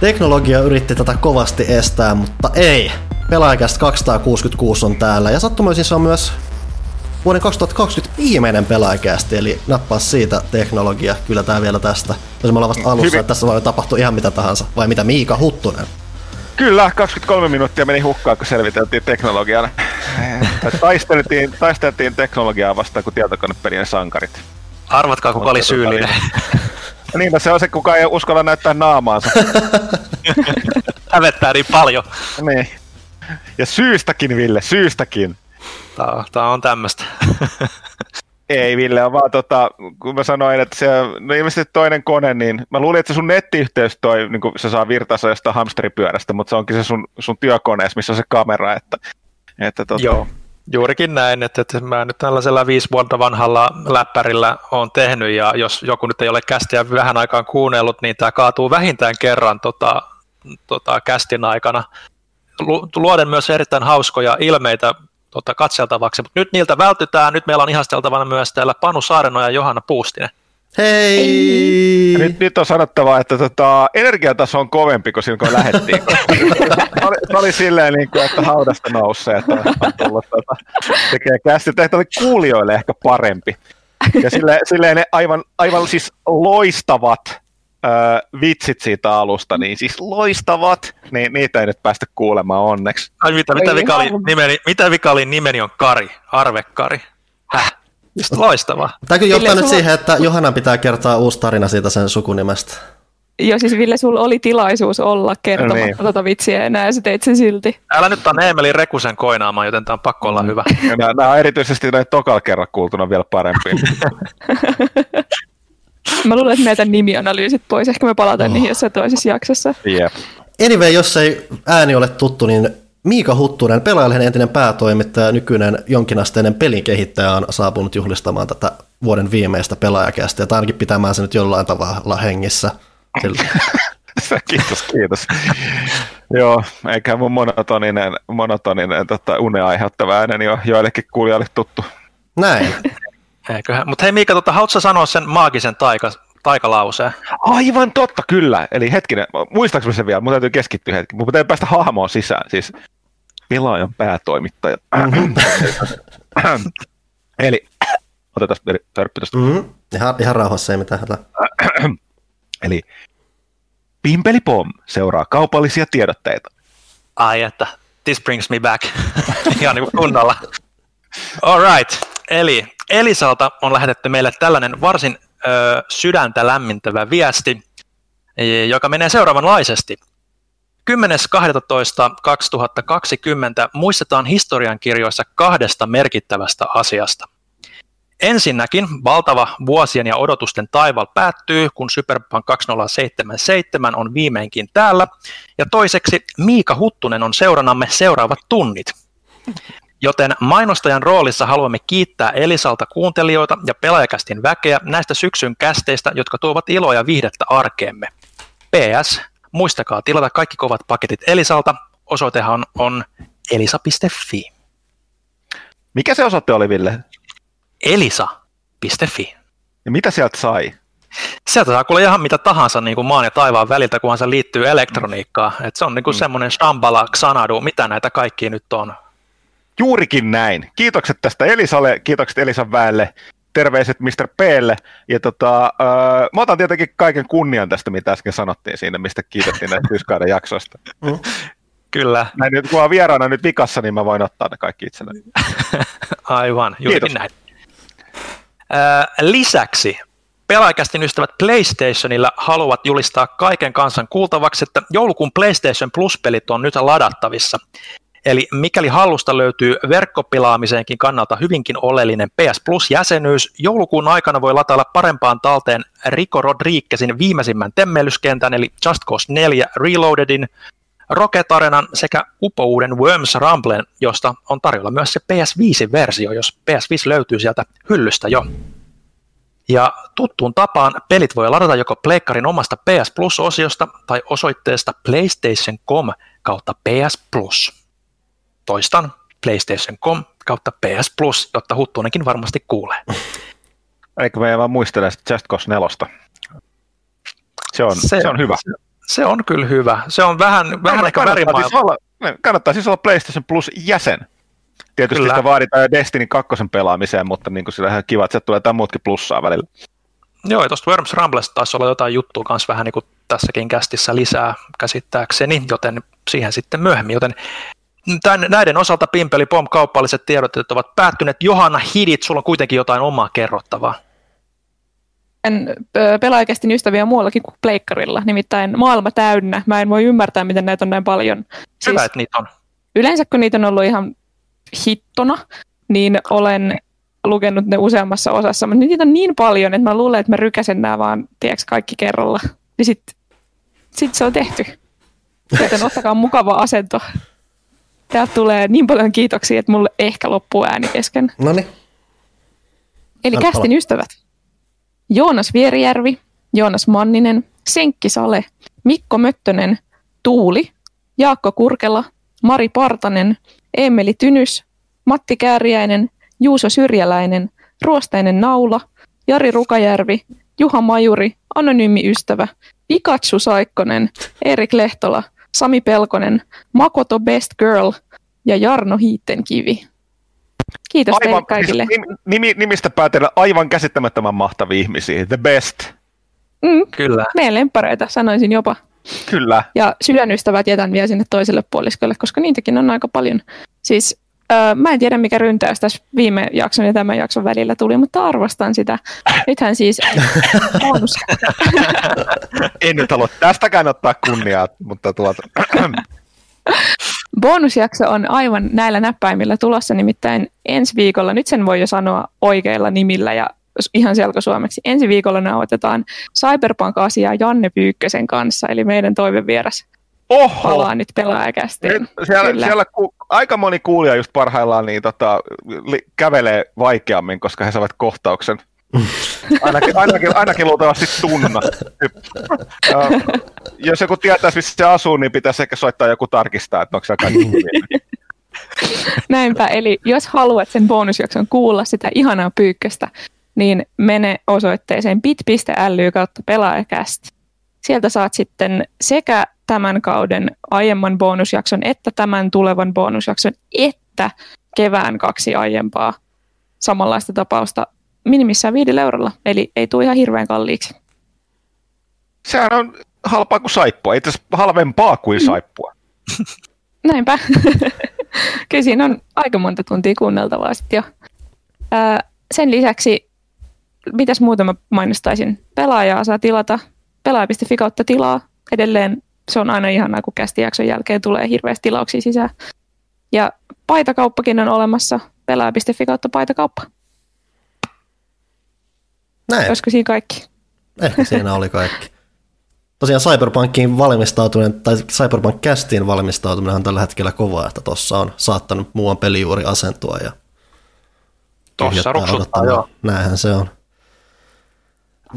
Teknologia yritti tätä kovasti estää, mutta ei. Pelaajakästä 266 on täällä ja sattumoisin se on myös vuoden 2020 viimeinen pelaajakästi, eli nappaa siitä teknologia. Kyllä tää vielä tästä. Jos me ollaan vasta alussa, Hyvin. että tässä voi tapahtua ihan mitä tahansa. Vai mitä Miika Huttunen? Kyllä, 23 minuuttia meni hukkaan, kun selviteltiin teknologian. taisteltiin, taisteltiin teknologiaa vastaan kuin tietokonepelien sankarit. Arvatkaa, kuka oli syyllinen. Niin, se on se, kuka ei uskalla näyttää naamaansa. Hävettää niin paljon. Niin. Ja syystäkin, Ville, syystäkin. Tää, tää on tämmöstä. Ei Ville, on vaan tota, kun mä sanoin, että se no ilmeisesti toinen kone, niin mä luulin, että se sun nettiyhteys toi, niin se saa virtaansa jostain hamsteripyörästä, mutta se onkin se sun, sun työkoneessa, missä on se kamera, että, että tota... Joo, juurikin näin, että, että mä nyt tällaisella viisi vuotta vanhalla läppärillä on tehnyt, ja jos joku nyt ei ole kästiä vähän aikaan kuunnellut, niin tämä kaatuu vähintään kerran tota, tota, kästin aikana. Luoden myös erittäin hauskoja ilmeitä tota, katseltavaksi, mutta nyt niiltä vältytään. Nyt meillä on ihasteltavana myös täällä Panu Saareno ja Johanna Puustinen. Hei! nyt, nyt on sanottava, että tota, energiataso on kovempi kuin silloin, kun lähdettiin. se, oli, se oli silleen, niin kuin, että haudasta nousee, että on tullut tota, tekee kästi. Tehtä oli kuulijoille ehkä parempi. Ja silleen, silleen ne aivan, aivan siis loistavat öö, vitsit siitä alusta, niin siis loistavat, niin niitä ei nyt päästä kuulemaan onneksi. Ai mitä, mitä, vika oli, nimeni, mitä vika oli nimeni on Kari, Arve-Kari? Häh? Just loistava. Tämä kyllä johtaa nyt sulla... siihen, että Johanna pitää kertoa uusi tarina siitä sen sukunimestä. Joo, siis Ville, sulla oli tilaisuus olla kertomatta niin. tuota vitsiä enää ja sä teit sen silti. Älä nyt on Eemeli Rekusen koinaamaan, joten tämä on pakko olla mm. hyvä. Nämä, nämä on erityisesti näin tokalla kerran kuultuna vielä parempi. Mä luulen, että näitä nimianalyysit pois. Ehkä me palataan oh. niihin jossain toisessa jaksossa. Yep. Anyway, jos ei ääni ole tuttu, niin Miika Huttunen, pelaajalehden entinen päätoimittaja, nykyinen jonkinasteinen pelin kehittäjä on saapunut juhlistamaan tätä vuoden viimeistä pelaajakästä, ja ainakin pitämään se nyt jollain tavalla hengissä. kiitos, kiitos. Joo, eikä mun monotoninen, monotoninen tota, unea aiheuttava ääneni ole joillekin kuulijoille tuttu. Näin. Eiköhän. Mutta hei Miika, tota, haluatko sanoa sen maagisen taika, taikalauseen? Aivan totta, kyllä. Eli hetkinen, muistaaks sen vielä? Mun täytyy keskittyä hetki. Mun täytyy päästä hahmoon sisään. Siis pelaajan päätoimittaja. Mm-hmm. Eli otetaan törppi tuosta. Mm-hmm. Ihan, ihan rauhassa, ei mitään hätää. Eli Pimpeli Pom seuraa kaupallisia tiedotteita. Ai että, this brings me back. Ihan niin kunnolla. All right. Eli Elisalta on lähetetty meille tällainen varsin ö, sydäntä lämmintävä viesti, joka menee seuraavanlaisesti. 10.12.2020 muistetaan historiankirjoissa kahdesta merkittävästä asiasta. Ensinnäkin valtava vuosien ja odotusten taival päättyy, kun Cyberpunk 2077 on viimeinkin täällä. Ja toiseksi Miika Huttunen on seurannamme seuraavat tunnit. Joten mainostajan roolissa haluamme kiittää Elisalta kuuntelijoita ja pelaajakästin väkeä näistä syksyn kästeistä, jotka tuovat iloa ja viihdettä arkeemme. PS, muistakaa tilata kaikki kovat paketit Elisalta. Osoitehan on elisa.fi. Mikä se osoite oli, Ville? elisa.fi. Ja mitä sieltä sai? Sieltä saa kuule ihan mitä tahansa niin kuin maan ja taivaan väliltä, kunhan se liittyy elektroniikkaan. Et se on niin kuin mm. semmoinen Shambhala, Xanadu, mitä näitä kaikki nyt on. Juurikin näin. Kiitokset tästä Elisalle, kiitokset Elisan väelle, terveiset Mr. Plle. Ja tota, äh, mä otan tietenkin kaiken kunnian tästä, mitä äsken sanottiin siinä, mistä kiitettiin näistä Yskaiden jaksoista. Mm. Kyllä. Näin nyt, kun on vieraana nyt vikassa, niin mä voin ottaa ne kaikki itselleni. Aivan, juurikin näin. Lisäksi pelaajakästin ystävät PlayStationilla haluavat julistaa kaiken kansan kuultavaksi, että joulukuun PlayStation Plus-pelit on nyt ladattavissa. Eli mikäli hallusta löytyy verkkopilaamiseenkin kannalta hyvinkin oleellinen PS Plus-jäsenyys, joulukuun aikana voi latailla parempaan talteen Rico Rodriguezin viimeisimmän temmelyskentän, eli Just Cause 4 Reloadedin, Rocket Arenan sekä upouuden Worms Rumblen, josta on tarjolla myös se PS5-versio, jos PS5 löytyy sieltä hyllystä jo. Ja tuttuun tapaan pelit voi ladata joko Pleikkarin omasta PS Plus-osiosta tai osoitteesta PlayStation.com kautta PS Plus. Toistan, PlayStation.com kautta PS Plus, jotta Huttunenkin varmasti kuulee. Eikö me vaan muistele Just Cause 4? Se on, se, se on hyvä. Se, Se on kyllä hyvä. Se on vähän, vähän ehkä kannattaa siis, olla, kannattaa siis olla PlayStation Plus jäsen. Tietysti kyllä. sitä vaaditaan jo Destiny 2 pelaamiseen, mutta niin sillä ihan kiva, että tulee jotain muutkin plussaa välillä. Joo, ja tuosta Worms Rumblesta taisi olla jotain juttua kanssa vähän niin kuin tässäkin kästissä lisää käsittääkseni, joten siihen sitten myöhemmin. Joten tämän, näiden osalta Pimpeli Pom kaupalliset tiedotteet ovat päättyneet. Johanna Hidit, sulla on kuitenkin jotain omaa kerrottavaa. En pelaajakästin ystäviä muuallakin kuin pleikkarilla, nimittäin maailma täynnä. Mä en voi ymmärtää, miten näitä on näin paljon. Hyvä, siis, että niitä on. Yleensä kun niitä on ollut ihan hittona, niin olen lukenut ne useammassa osassa, mutta niitä on niin paljon, että mä luulen, että mä rykäsen nämä vaan, tiedätkö, kaikki kerralla. Niin sitten sit se on tehty. Joten ottakaa mukava asento. Täältä tulee niin paljon kiitoksia, että mulle ehkä loppuu ääni kesken. No niin. Eli kästin ystävät. Joonas Vierijärvi, Joonas Manninen, Senkki Sale, Mikko Möttönen, Tuuli, Jaakko Kurkela, Mari Partanen, Emeli Tynys, Matti Kääriäinen, Juuso Syrjäläinen, Ruosteinen Naula, Jari Rukajärvi, Juha Majuri, Anonyymi Ystävä, Pikachu Saikkonen, Erik Lehtola, Sami Pelkonen, Makoto Best Girl ja Jarno Hiittenkivi. Kiitos aivan, teille kaikille. Siis nimi, nimistä päätellä aivan käsittämättömän mahtavia ihmisiä. The best. Mm, Kyllä. Meidän lempareita, sanoisin jopa. Kyllä. Ja sydänystävät jätän vielä sinne toiselle puoliskolle, koska niitäkin on aika paljon. Siis Öö, mä en tiedä, mikä ryntäys tässä viime jakson ja tämän jakson välillä tuli, mutta arvostan sitä. Nythän siis bonus. en nyt halua tästäkään ottaa kunniaa, mutta tuota... Bonusjakso on aivan näillä näppäimillä tulossa, nimittäin ensi viikolla, nyt sen voi jo sanoa oikeilla nimillä ja ihan selkosuomeksi. Ensi viikolla nauhoitetaan Cyberpunk-asiaa Janne Pyykkösen kanssa, eli meidän toivevieras Oho. palaa nyt pelaajakästiin. Siellä, siellä ku, aika moni kuulija just parhaillaan niin, tota, li, kävelee vaikeammin, koska he saavat kohtauksen. Ainakin, ainakin, ainakin luultavasti tunna. jos joku tietäisi, missä se asuu, niin pitäisi ehkä soittaa joku tarkistaa, että onko se kaikki Näinpä, eli jos haluat sen bonusjakson kuulla sitä ihanaa pyykköstä, niin mene osoitteeseen bit.ly kautta pelaajakästi. Sieltä saat sitten sekä tämän kauden aiemman bonusjakson, että tämän tulevan bonusjakson, että kevään kaksi aiempaa samanlaista tapausta minimissään viidellä eurolla, eli ei tule ihan hirveän kalliiksi. Sehän on halpaa kuin saippua, itse asiassa halvempaa kuin saippua. Näinpä. Kyllä siinä on aika monta tuntia kuunneltavaa sitten jo. Ää, sen lisäksi, mitäs muuta mä mainostaisin? Pelaajaa saa tilata pelaaja.fi kautta tilaa. Edelleen se on aina ihanaa, kun kästijakson jälkeen tulee hirveästi tilauksia sisään. Ja paitakauppakin on olemassa, pelaaja.fi kautta paitakauppa. Näin. Olisiko siinä kaikki? Ehkä siinä oli kaikki. Tosiaan Cyberpunkiin valmistautuminen, tai Cyberpunk Castiin valmistautuminen on tällä hetkellä kovaa, että tuossa on saattanut muuan peli juuri asentua ja Tuossa ruksuttaa, joo. Näinhän se on.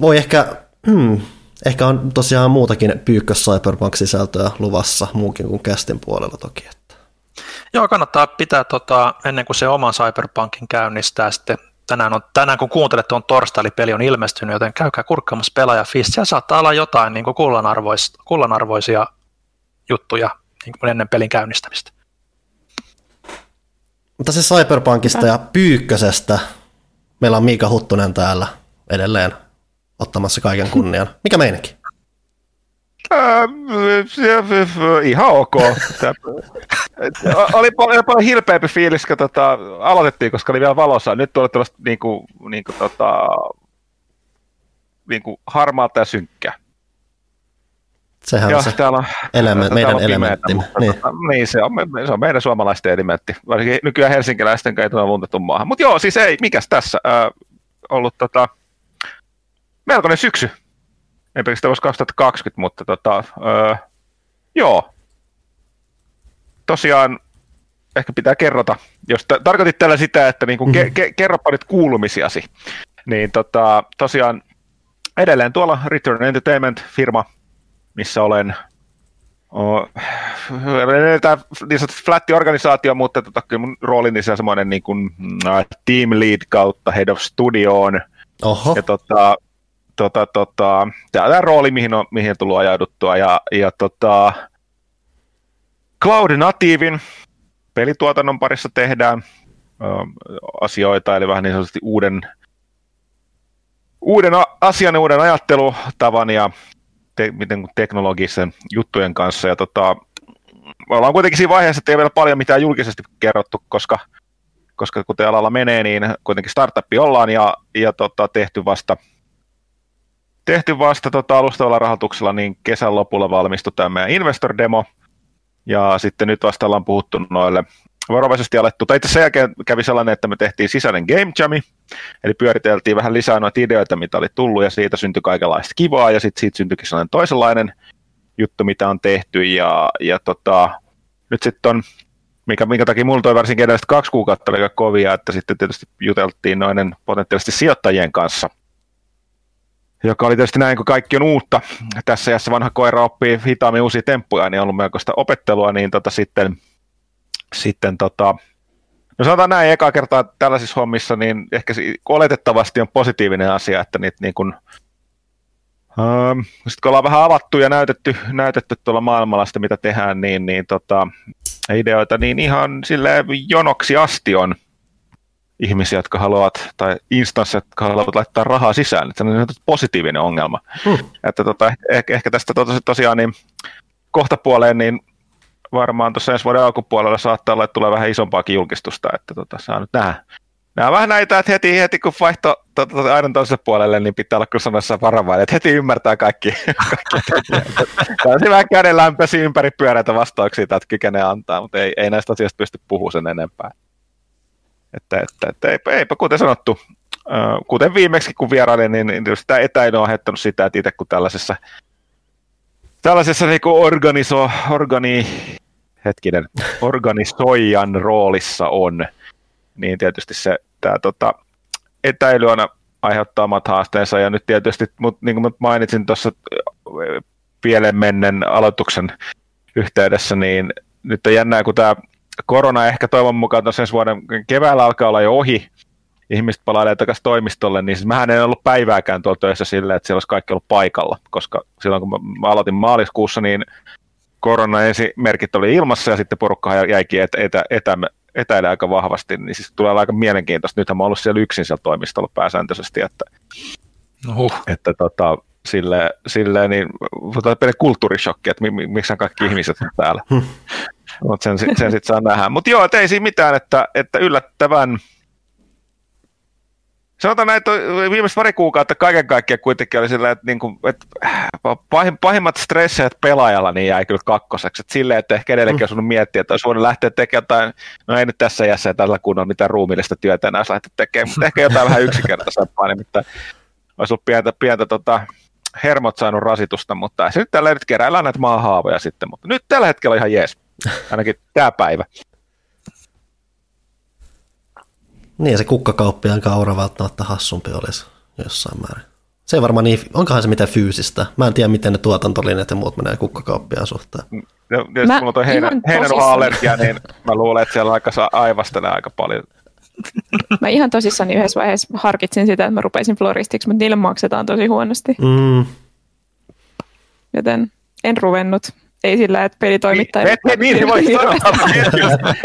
Voi ehkä, hmm, Ehkä on tosiaan muutakin pyykkös Cyberpunk-sisältöä luvassa muukin kuin kästin puolella toki. Että. Joo, kannattaa pitää tota, ennen kuin se oma Cyberpunkin käynnistää sitten tänään, on, tänään kun kuuntelet on torstai, eli peli on ilmestynyt, joten käykää kurkkaamassa pelaaja Fist. Siellä saattaa olla jotain niin kuin kullanarvois, kullanarvoisia juttuja niin kuin ennen pelin käynnistämistä. Mutta se Cyberpunkista ja Pyykkösestä, meillä on Miika Huttunen täällä edelleen ottamassa kaiken kunnian. Mikä meininki? ihan ok. oli paljon, paljon hilpeämpi fiilis, kun tota, aloitettiin, koska oli vielä valossa. Nyt tuli tällaista niin kuin, niin kuin, tota, niin kuin harmaata ja synkkää. Sehän on se on, element, meidän elementti. Niin. Tota, niin se, on, se on meidän suomalaisten elementti. Varsinkin nykyään helsinkiläisten ei tule luntettu maahan. Mutta joo, siis ei, mikäs tässä äh, ollut tota, melkoinen syksy. Ei pelkästään vuosi 2020, mutta tota, öö, joo. Tosiaan ehkä pitää kerrota, jos t- tarkoitit tällä sitä, että niinku mm-hmm. ke- ke- kerropa nyt kuulumisiasi, niin tota, tosiaan edelleen tuolla Return Entertainment-firma, missä olen Oh, tämä niin flatti organisaatio, mutta tota, kyllä mun roolini on semmoinen niin kuin, uh, team lead kautta head of studioon. Oho. Ja tota, tota, tota, tämä rooli, mihin on, mihin on tullut ajauduttua, ja, ja tota, Cloud Natiivin pelituotannon parissa tehdään asioita, eli vähän niin sanotusti uuden, uuden asian ja uuden ajattelutavan ja te, miten teknologisen juttujen kanssa. Ja tota, me ollaan kuitenkin siinä vaiheessa, että ei vielä paljon mitään julkisesti kerrottu, koska, koska kuten alalla menee, niin kuitenkin startuppi ollaan ja, ja tota, tehty vasta tehty vasta tota, alustavalla rahoituksella, niin kesän lopulla valmistui tämä meidän investor demo, ja sitten nyt vasta ollaan puhuttu noille varovaisesti alettu, tai sen jälkeen kävi sellainen, että me tehtiin sisäinen game jami, eli pyöriteltiin vähän lisää noita ideoita, mitä oli tullut, ja siitä syntyi kaikenlaista kivaa, ja sitten siitä syntyikin sellainen toisenlainen juttu, mitä on tehty, ja, ja tota, nyt sitten on, mikä, minkä takia mulla toi varsinkin edelliset kaksi kuukautta aika kovia, että sitten tietysti juteltiin noinen potentiaalisesti sijoittajien kanssa, joka oli tietysti näin, kun kaikki on uutta. Tässä jässä vanha koira oppii hitaammin uusia temppuja, niin on ollut melkoista opettelua, niin tota sitten, sitten tota, no sanotaan näin, eka kertaa tällaisissa hommissa, niin ehkä oletettavasti on positiivinen asia, että niitä niin kuin, ähm, sitten kun ollaan vähän avattu ja näytetty, näytetty tuolla maailmalla sitä, mitä tehdään, niin, niin tota, ideoita, niin ihan sille jonoksi asti on ihmisiä, jotka haluavat, tai instansseja, jotka haluavat laittaa rahaa sisään. Se on positiivinen ongelma. Hmm. Että tota, ehkä, ehkä tästä tos, tosiaan niin kohta puoleen, niin varmaan tuossa ensi vuoden alkupuolella saattaa olla, että tulee vähän isompaakin julkistusta, että tota, saa nyt nähdä. Nämä on vähän näitä, että heti, heti kun vaihto tota, tota, aina toiselle puolelle, niin pitää olla kyllä sanossa varovainen, että heti ymmärtää kaikki. kaikki Tämä on vähän käden ympäri pyöreitä vastauksia, että kykenee antaa, mutta ei, ei näistä asioista pysty puhumaan sen enempää. Että, että, että eipä, eipä kuten sanottu, kuten viimeksi kun vierailin, niin, niin etäily on aiheuttanut sitä, että itse kun tällaisessa, tällaisessa niin kuin organiso, organi, hetkinen, organisoijan roolissa on, niin tietysti se tämä tota, etäily aina aiheuttaa omat haasteensa, ja nyt tietysti, mut, niin kuin mainitsin tuossa pieleen mennen aloituksen yhteydessä, niin nyt on jännää, kun tämä korona ehkä toivon mukaan tuossa ensi vuoden keväällä alkaa olla jo ohi, ihmiset palailee takaisin toimistolle, niin siis mähän en ollut päivääkään tuolla töissä silleen, että siellä olisi kaikki ollut paikalla, koska silloin kun mä aloitin maaliskuussa, niin korona esimerkit oli ilmassa ja sitten porukka jäikin etä, etä, etä, etäille aika vahvasti, niin siis tulee aika mielenkiintoista. Nythän mä ollut siellä yksin siellä toimistolla pääsääntöisesti, että, uh. että tota, silleen, silleen niin kulttuurishokki, että miksi kaikki ihmiset on täällä. Mutta sen, sen sitten saa nähdä. Mutta joo, ei siinä mitään, että, että yllättävän Sanotaan näin, että viimeiset pari kuukautta kaiken kaikkiaan kuitenkin oli sillä, että, niin kuin, että pahimmat stressejät pelaajalla niin jäi kyllä kakkoseksi. Että silleen, että ehkä edelleenkin olisi miettiä, että olisi voinut lähteä tekemään jotain, no ei nyt tässä jässä ja tällä kunnolla mitään ruumillista työtä enää olisi lähteä tekemään, mutta ehkä jotain vähän yksinkertaisempaa, nimittäin olisi ollut pientä, pientä tota, hermot saanut rasitusta, mutta se nyt tällä nyt keräillään näitä maahaavoja sitten, mutta nyt tällä hetkellä ihan jees, ainakin tämä päivä. Niin, se kukkakauppiaan kaura välttämättä hassumpi olisi jossain määrin. Se ei varmaan niin, onkohan se mitään fyysistä? Mä en tiedä, miten ne tuotantolinjat ja muut menee kukkakauppiaan suhteen. No, jos mä mulla on toi heinän, heinänuha-allergia, niin mä luulen, että siellä on aika aivastelee aika paljon. Mä ihan tosissaan yhdessä vaiheessa harkitsin sitä, että mä rupeisin floristiksi, mutta niille maksetaan tosi huonosti. Mm. Joten en ruvennut. Ei sillä, että pelitoimittaja... Niin, et, niin, niin voi sanoa.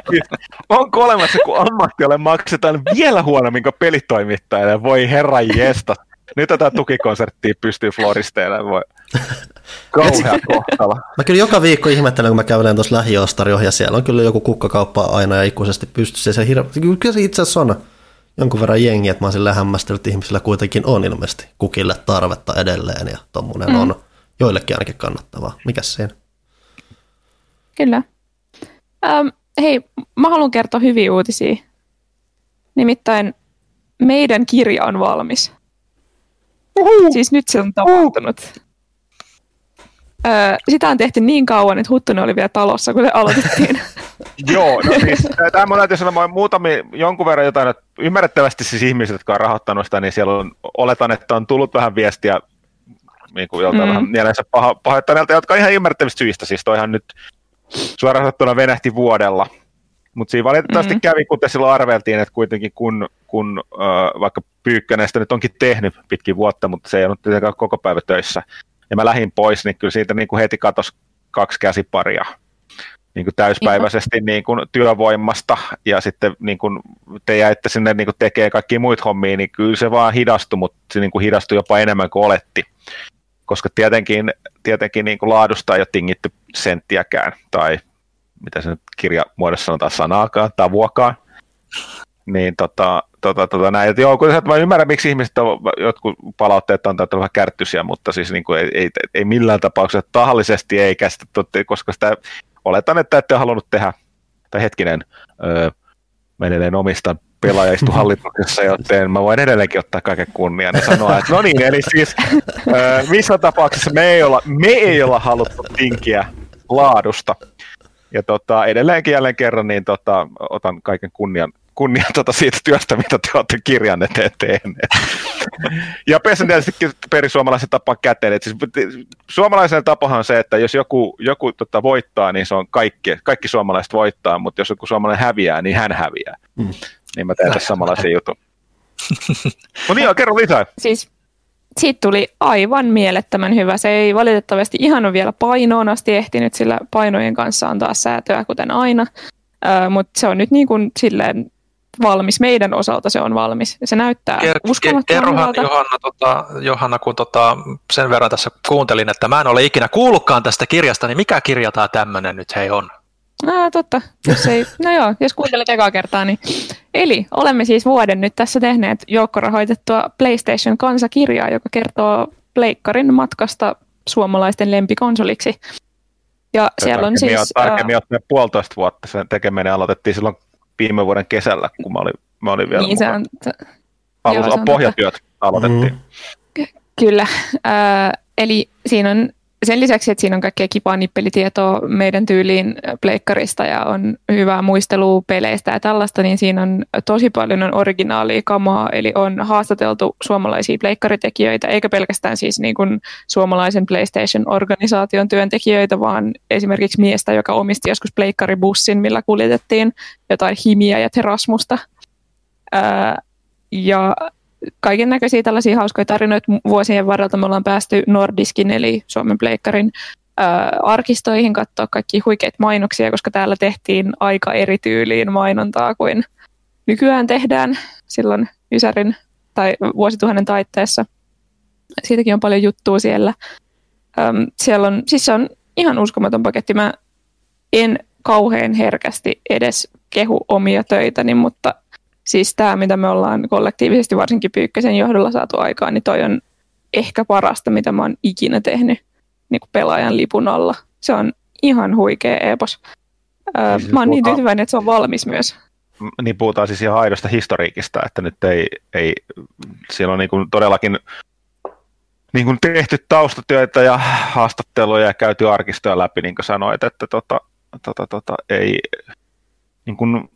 Onko olemassa, kun ammattialle maksetaan vielä huonommin kuin pelitoimittajalle? Voi herra jesta. Nyt tätä tukikonserttia pystyy floristeille. Voi. Kauhea kohtala. Mä kyllä joka viikko ihmettelen, kun mä kävelen tuossa lähiostarioh ja siellä on kyllä joku kukkakauppa aina ja ikuisesti pystyssä. Se hir- kyllä se itse asiassa on jonkun verran jengi, että mä oon hämmästellyt, että ihmisillä kuitenkin on ilmeisesti kukille tarvetta edelleen ja tommonen mm. on joillekin ainakin kannattavaa. Mikäs siinä? Kyllä. Ähm, hei, mä haluan kertoa hyviä uutisia. Nimittäin meidän kirja on valmis. Uhu. Siis nyt se on tapahtunut. Öö, sitä on tehty niin kauan, että Huttunen oli vielä talossa, kun se aloitettiin. Joo, no siis tämä on täytyy sanoa muutamia, jonkun verran jotain, että ymmärrettävästi siis ihmiset, jotka on rahoittanut sitä, niin siellä on, oletan, että on tullut vähän viestiä niin kuin joltain mm. vähän mielensä paho, pahoittaneelta, jotka on ihan ymmärrettävistä syistä, siis toihan nyt suoraan sanottuna venähti vuodella Mutta siinä valitettavasti mm. kävi, kuten silloin arveltiin, että kuitenkin kun, kun äh, vaikka Pyykkönestä nyt onkin tehnyt pitkin vuotta, mutta se ei ollut tietenkään koko päivä töissä, ja mä lähdin pois, niin kyllä siitä niin kuin heti katosi kaksi käsiparia niin kuin täyspäiväisesti niin kuin työvoimasta ja sitten niin kuin te jäitte sinne niin kuin tekee kaikki muita hommia, niin kyllä se vaan hidastui, mutta se niin kuin hidastui jopa enemmän kuin oletti. Koska tietenkin, tietenkin niin kuin laadusta ei ole tingitty senttiäkään, tai mitä se nyt kirjamuodossa sanotaan, sanaakaan, tavuakaan. Niin tota, tota, tota näin. Et joo, kun mä ymmärrän, miksi ihmiset on, jotkut palautteet on tätä vähän kärttyisiä, mutta siis niin kuin ei, ei, ei, millään tapauksessa tahallisesti ei käsitetty, koska sitä oletan, että ette halunnut tehdä, tai hetkinen, öö, mä edelleen omistan pelaajaista hallituksessa, joten mä voin edelleenkin ottaa kaiken kunnian ja sanoa, että no niin, eli siis öö, missä tapauksessa me ei olla, me ei olla haluttu tinkiä laadusta. Ja tota, edelleenkin jälleen kerran niin tota, otan kaiken kunnian kunnia tuota siitä työstä, mitä te olette kirjan eteen tehneet. ja pesen tietysti perisuomalaisen tapaa käteen. Et siis, suomalaisen tapahan on se, että jos joku, joku tota, voittaa, niin se on kaikki, kaikki suomalaiset voittaa, mutta jos joku suomalainen häviää, niin hän häviää. Mm. Niin mä teen tässä samanlaisen jutun. no niin, kerro lisää. Siis siitä tuli aivan mielettömän hyvä. Se ei valitettavasti ihan ole vielä painoon asti ehtinyt, sillä painojen kanssa on taas säätöä, kuten aina. Uh, mutta se on nyt niin kuin silleen valmis. Meidän osalta se on valmis. Se näyttää uskomattomalta. Johanna, tota, Johanna, kun tota, sen verran tässä kuuntelin, että mä en ole ikinä kuullutkaan tästä kirjasta, niin mikä kirja tämä tämmöinen nyt hei on? Ah, totta. Jos ei, no joo, jos kuuntelet ekaa kertaa, niin... Eli olemme siis vuoden nyt tässä tehneet joukkorahoitettua PlayStation kansakirjaa, joka kertoo Pleikkarin matkasta suomalaisten lempikonsoliksi. Ja siellä on siis... Tarkemmin ottaen puolitoista vuotta sen tekeminen aloitettiin silloin viime vuoden kesällä, kun mä olin, mä olin vielä niin, se on, Alus, joo, pohjatyöt totta. aloitettiin. Mm. Kyllä, äh, eli siinä on sen lisäksi, että siinä on kaikkea kipaa nippelitietoa meidän tyyliin pleikkarista ja on hyvää muistelua peleistä ja tällaista, niin siinä on tosi paljon on originaalia kamaa, eli on haastateltu suomalaisia pleikkaritekijöitä, eikä pelkästään siis niin kuin suomalaisen PlayStation-organisaation työntekijöitä, vaan esimerkiksi miestä, joka omisti joskus pleikkaribussin, millä kuljetettiin jotain himiä ja terasmusta. Ää, ja kaiken näköisiä tällaisia hauskoja tarinoita vuosien varrelta me ollaan päästy Nordiskin eli Suomen Pleikkarin arkistoihin katsoa kaikki huikeita mainoksia, koska täällä tehtiin aika eri tyyliin mainontaa kuin nykyään tehdään silloin Ysärin tai vuosituhannen taitteessa. Siitäkin on paljon juttua siellä. Öm, siellä on, siis se on ihan uskomaton paketti. Mä en kauhean herkästi edes kehu omia töitäni, mutta siis tämä, mitä me ollaan kollektiivisesti varsinkin Pyykkäsen johdolla saatu aikaan, niin toi on ehkä parasta, mitä mä oon ikinä tehnyt niin kuin pelaajan lipun alla. Se on ihan huikea epos. Öö, siis mä oon niin tyytyväinen, että se on valmis myös. Niin puhutaan siis ihan aidosta historiikista, että nyt ei, ei siellä on niin kuin todellakin niin kuin tehty taustatyötä ja haastatteluja ja käyty arkistoja läpi, niin kuin sanoit, että tota, tota, tota, ei, niin kuin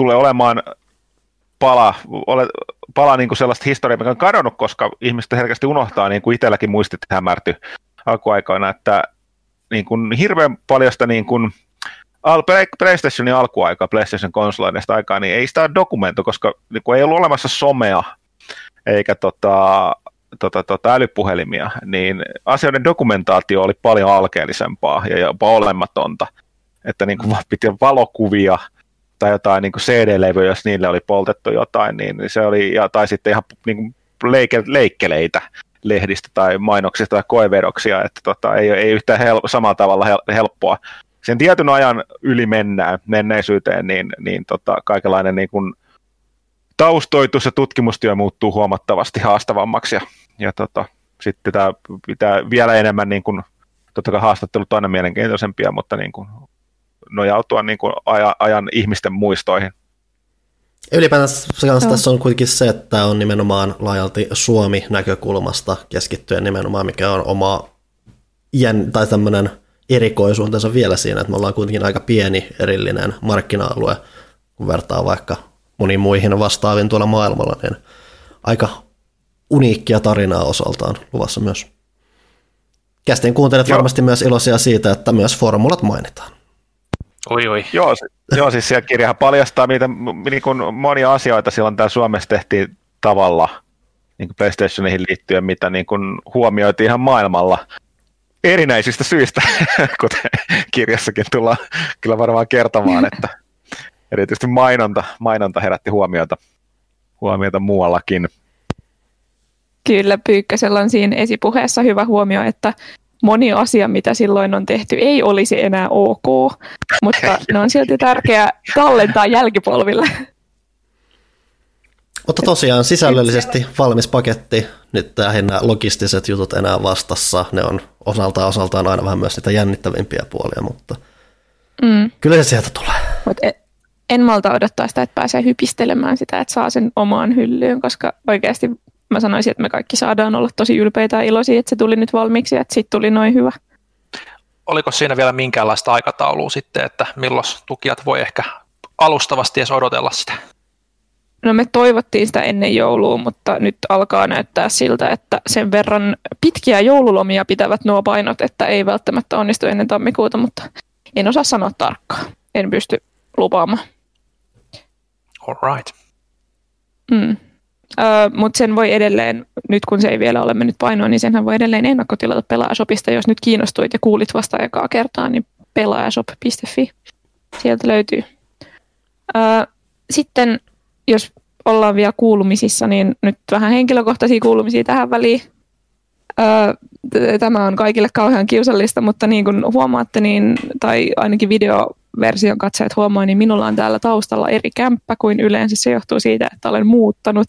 tulee olemaan pala, ole, pala niin kuin sellaista historiaa, mikä on kadonnut, koska ihmiset herkästi unohtaa, niin kuin itselläkin muistit hämärty alkuaikoina, että niin kuin hirveän paljon sitä niin kuin, PlayStationin alkuaikaa, PlayStation konsoloidesta aikaa, niin ei sitä dokumento, koska niin kuin ei ollut olemassa somea eikä tota, tota, tota, älypuhelimia, niin asioiden dokumentaatio oli paljon alkeellisempaa ja jopa olematonta. Että niin kuin piti valokuvia, tai jotain niin CD-levyjä, jos niille oli poltettu jotain, niin se oli, ja, tai sitten ihan niin kuin leike, leikkeleitä lehdistä tai mainoksista tai koevedoksia, että tota, ei, ei yhtään hel- samalla tavalla hel- helppoa. Sen tietyn ajan yli mennään menneisyyteen, niin, niin tota, kaikenlainen niin kuin taustoitus ja tutkimustyö muuttuu huomattavasti haastavammaksi, ja, ja tota, sitten tämä pitää vielä enemmän, niin kuin, totta kai haastattelut on aina mielenkiintoisempia, mutta niin kuin nojautua niin kuin ajan, ajan ihmisten muistoihin. Ylipäätänsä no. tässä on kuitenkin se, että on nimenomaan laajalti Suomi-näkökulmasta keskittyen nimenomaan, mikä on oma jän, tai tämmöinen erikoisuutensa vielä siinä, että me ollaan kuitenkin aika pieni erillinen markkina-alue, kun vertaa vaikka moniin muihin vastaaviin tuolla maailmalla, niin aika uniikkia tarinaa osaltaan luvassa myös. Kästin kuuntelet Joo. varmasti myös iloisia siitä, että myös formulat mainitaan. Oi, oi. Joo, joo, siis siellä kirjahan paljastaa, mitä niin kuin monia asioita silloin täällä Suomessa tehtiin tavalla niin kuin PlayStationiin liittyen, mitä niin kuin huomioitiin ihan maailmalla erinäisistä syistä, kuten kirjassakin tullaan kyllä varmaan kertomaan, että erityisesti mainonta, mainonta herätti huomiota, huomiota muuallakin. Kyllä, Pyykkäsellä on siinä esipuheessa hyvä huomio, että moni asia, mitä silloin on tehty, ei olisi enää ok, mutta ne on silti tärkeää tallentaa jälkipolville. Mutta tosiaan sisällöllisesti valmis paketti, nyt lähinnä logistiset jutut enää vastassa, ne on osaltaan osaltaan aina vähän myös niitä jännittävimpiä puolia, mutta mm. kyllä se sieltä tulee. Mut en, en malta odottaa sitä, että pääsee hypistelemään sitä, että saa sen omaan hyllyyn, koska oikeasti mä sanoisin, että me kaikki saadaan olla tosi ylpeitä ja iloisia, että se tuli nyt valmiiksi ja että siitä tuli noin hyvä. Oliko siinä vielä minkäänlaista aikataulua sitten, että milloin tukijat voi ehkä alustavasti edes odotella sitä? No me toivottiin sitä ennen joulua, mutta nyt alkaa näyttää siltä, että sen verran pitkiä joululomia pitävät nuo painot, että ei välttämättä onnistu ennen tammikuuta, mutta en osaa sanoa tarkkaan. En pysty lupaamaan. All right. Mm. Uh, mutta sen voi edelleen, nyt kun se ei vielä ole mennyt painoon, niin senhän voi edelleen ennakkotilata Pelaajashopista. Jos nyt kiinnostuit ja kuulit vasta ekaa kertaa, niin pelaajashop.fi. Sieltä löytyy. Uh, sitten jos ollaan vielä kuulumisissa, niin nyt vähän henkilökohtaisia kuulumisia tähän väliin. Tämä on kaikille kauhean kiusallista, mutta niin kuin huomaatte, niin, tai ainakin videoversion katsojat huomaa, niin minulla on täällä taustalla eri kämppä kuin yleensä. Se johtuu siitä, että olen muuttanut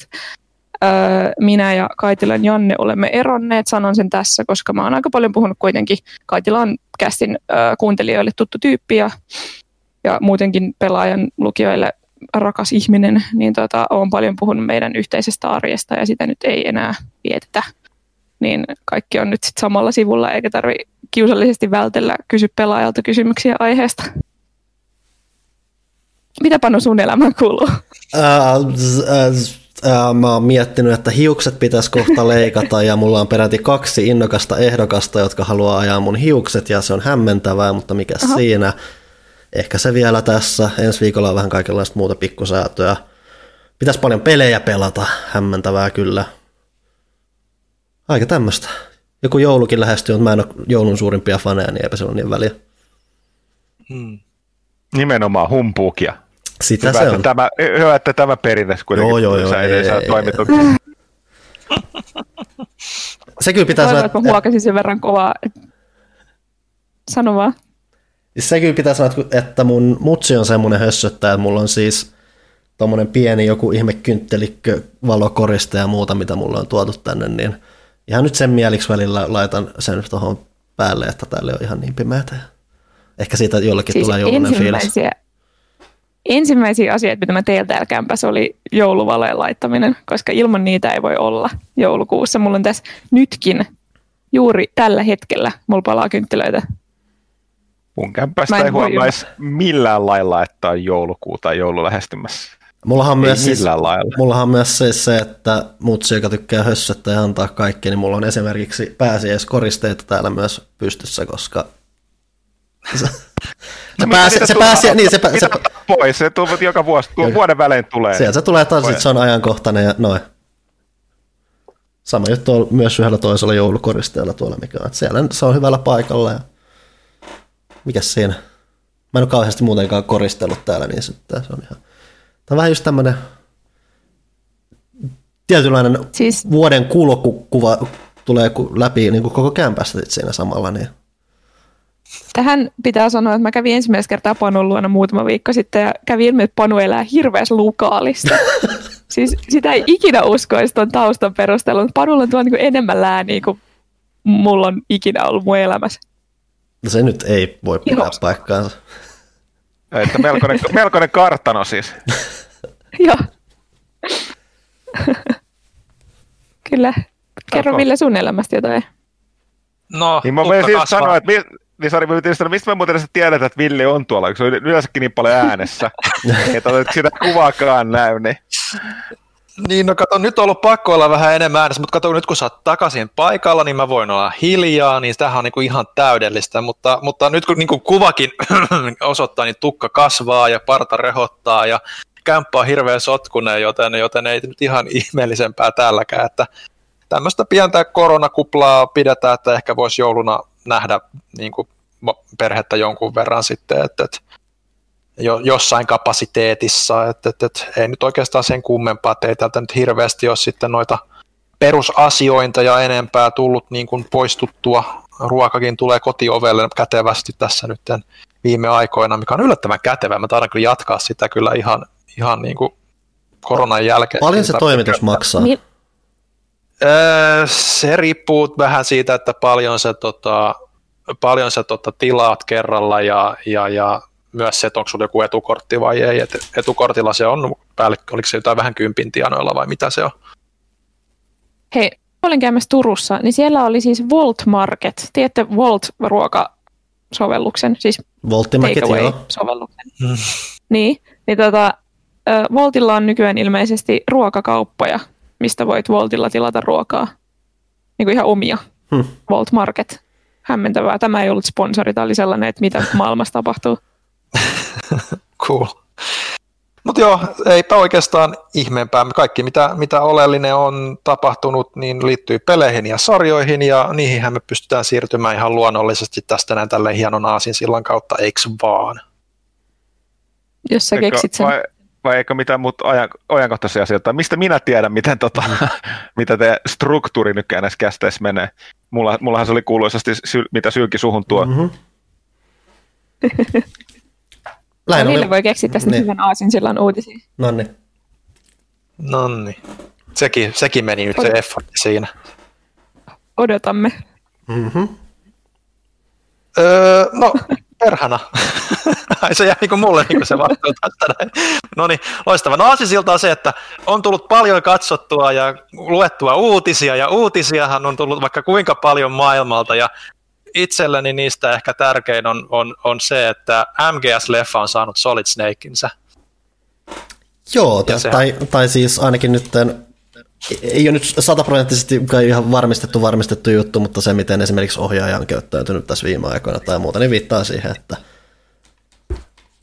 minä ja Kaitilan Janne olemme eronneet, sanon sen tässä, koska mä oon aika paljon puhunut kuitenkin. Kaitila on kästin kuuntelijoille tuttu tyyppi ja, ja muutenkin pelaajan lukijoille rakas ihminen, niin tota, olen paljon puhunut meidän yhteisestä arjesta ja sitä nyt ei enää vietetä. Niin kaikki on nyt sit samalla sivulla eikä tarvi kiusallisesti vältellä kysy pelaajalta kysymyksiä aiheesta. Mitä Panu sun elämään kuuluu? Uh, uh, Ää, mä oon miettinyt, että hiukset pitäisi kohta leikata ja mulla on peräti kaksi innokasta ehdokasta, jotka haluaa ajaa mun hiukset ja se on hämmentävää, mutta mikä Aha. siinä. Ehkä se vielä tässä. Ensi viikolla on vähän kaikenlaista muuta pikkusäätöä. Pitäisi paljon pelejä pelata, hämmentävää kyllä. Aika tämmöistä. Joku joulukin lähestyy, mutta mä en ole joulun suurimpia faneja, niin eipä se ole niin väliä. Hmm. Nimenomaan humpuukia. Sitä hyvä, se on. Että tämä, hyvä, että tämä perinne kuitenkin joo, joo, joo, ei, ei, toimittu. Se kyllä pitää sanoa, että... huokasin sen verran kovaa. Sano vaan. Se kyllä pitää sanoa, että mun mutsi on semmoinen hössöttäjä, että mulla on siis tuommoinen pieni joku ihme kynttelikkö, valokoriste ja muuta, mitä mulla on tuotu tänne, niin ihan nyt sen mieliksi välillä laitan sen tuohon päälle, että täällä on ihan niin pimeätä. Ehkä siitä jollakin siis tulee joulunen fiilis ensimmäisiä asioita, mitä mä teiltä täällä kämpässä, oli jouluvalojen laittaminen, koska ilman niitä ei voi olla joulukuussa. Mulla on tässä nytkin, juuri tällä hetkellä, mulla palaa kynttilöitä. Mun kämpästä ei huomaisi millään lailla, että on joulukuu tai joulu lähestymässä. Mullahan on, myös siis, mullahan on myös siis se, että mutsi, joka tykkää hössöttää ja antaa kaikki, niin mulla on esimerkiksi pääsiäiskoristeita täällä myös pystyssä, koska Se, pääsi, se, pääsi, niin se, se, se, pois, se tulee joka vuosi, tuo vuoden välein tulee. Sieltä se tulee taas, se on ajankohtainen ja noin. Sama juttu on myös yhdellä toisella joulukoristeella tuolla, mikä on. Siellä se on hyvällä paikalla ja mikäs siinä? Mä en ole kauheasti muutenkaan koristellut täällä, niin sitten se on ihan... Tämä on vähän just tämmöinen tietynlainen siis... vuoden kulkuva tulee läpi niin kuin koko kämpästä siinä samalla, niin Tähän pitää sanoa, että mä kävin ensimmäistä kertaa Panun luona muutama viikko sitten ja kävin ilmi, että Panu elää hirveässä lukaalista. siis sitä ei ikinä uskoisi tuon taustan perusteella, mutta Panulla on tuo niin enemmän lääniä kuin mulla on ikinä ollut mun elämässä. No se nyt ei voi pitää Joo. paikkaansa. Että melkoinen, melkoinen kartano siis. Joo. Kyllä. Kerro Ville sun elämästä jotain. No, niin mä voin siis sanoa, että niin Sari, mä sanoa, mistä mä muuten tiedät, että Ville on tuolla, kun se on yleensäkin niin paljon äänessä, että olet sitä kuvaakaan näy, niin... Niin, no kato, nyt on ollut pakko olla vähän enemmän äänessä, mutta kato, nyt kun sä oot takaisin paikalla, niin mä voin olla hiljaa, niin tämähän on niin kuin ihan täydellistä, mutta, mutta nyt kun niin kuin kuvakin osoittaa, niin tukka kasvaa ja parta rehottaa ja kämppä on hirveän sotkunen, joten, joten ei nyt ihan ihmeellisempää tälläkään, että tämmöistä pientä koronakuplaa pidetään, että ehkä voisi jouluna nähdä niin kuin perhettä jonkun verran sitten, että, että jo, jossain kapasiteetissa, että, että, että ei nyt oikeastaan sen kummempaa, että ei täältä nyt hirveästi ole sitten noita perusasiointa ja enempää tullut niin kuin poistuttua. Ruokakin tulee kotiovelle kätevästi tässä nyt viime aikoina, mikä on yllättävän kätevä. Mä taidan kyllä jatkaa sitä kyllä ihan, ihan niin kuin koronan jälkeen. Paljon se toimitus maksaa? Mi- öö, se riippuu vähän siitä, että paljon se, tota, paljon se tota, tilaat kerralla ja, ja, ja myös se, että onko sulla joku etukortti vai ei. Et etukortilla se on päälle, oliko se jotain vähän kympin tienoilla vai mitä se on? Hei, olin käymässä Turussa, niin siellä oli siis Volt Market. Tiedätte Volt-ruokasovelluksen, siis Takeaway-sovelluksen. Mm. Niin, niin tota, Voltilla on nykyään ilmeisesti ruokakauppoja, mistä voit Voltilla tilata ruokaa. Niin kuin ihan omia. Hmm. Volt Market. Hämmentävää. Tämä ei ollut sponsori, tämä oli sellainen, että mitä maailmassa tapahtuu. cool. Mutta joo, eipä oikeastaan ihmeempää. Kaikki, mitä, mitä oleellinen on tapahtunut, niin liittyy peleihin ja sarjoihin, ja niihin me pystytään siirtymään ihan luonnollisesti tästä näin tälle hienon sillan kautta, eikö vaan? Jos sä keksit sen. Vai, vai eikö mitään muuta ajan, ajankohtaisia asioita? Mistä minä tiedän, miten tota, mitä te struktuuri nyt näissä kästeissä menee? Mulla, mullahan se oli kuuluisasti, mitä sylki suhun tuo. Mm-hmm. Lähinnä no, oli... voi keksiä tästä niin. hyvän aasin silloin uutisia. Nonni. Nonni. Sekin, sekin meni nyt Od- se effort siinä. Odotamme. Mm-hmm. Öö, no, perhana. se jää niin mulle niin se vastuu tästä No niin, loistava. No aasisilta on se, että on tullut paljon katsottua ja luettua uutisia, ja uutisiahan on tullut vaikka kuinka paljon maailmalta, ja itselleni niistä ehkä tärkein on, on, on se, että MGS-leffa on saanut Solid Snakeinsä. Joo, tai, tai, tai siis ainakin nyt ei ole nyt sataprosenttisesti ihan varmistettu varmistettu juttu, mutta se, miten esimerkiksi ohjaaja on käyttäytynyt tässä viime aikoina tai muuta, niin viittaa siihen, että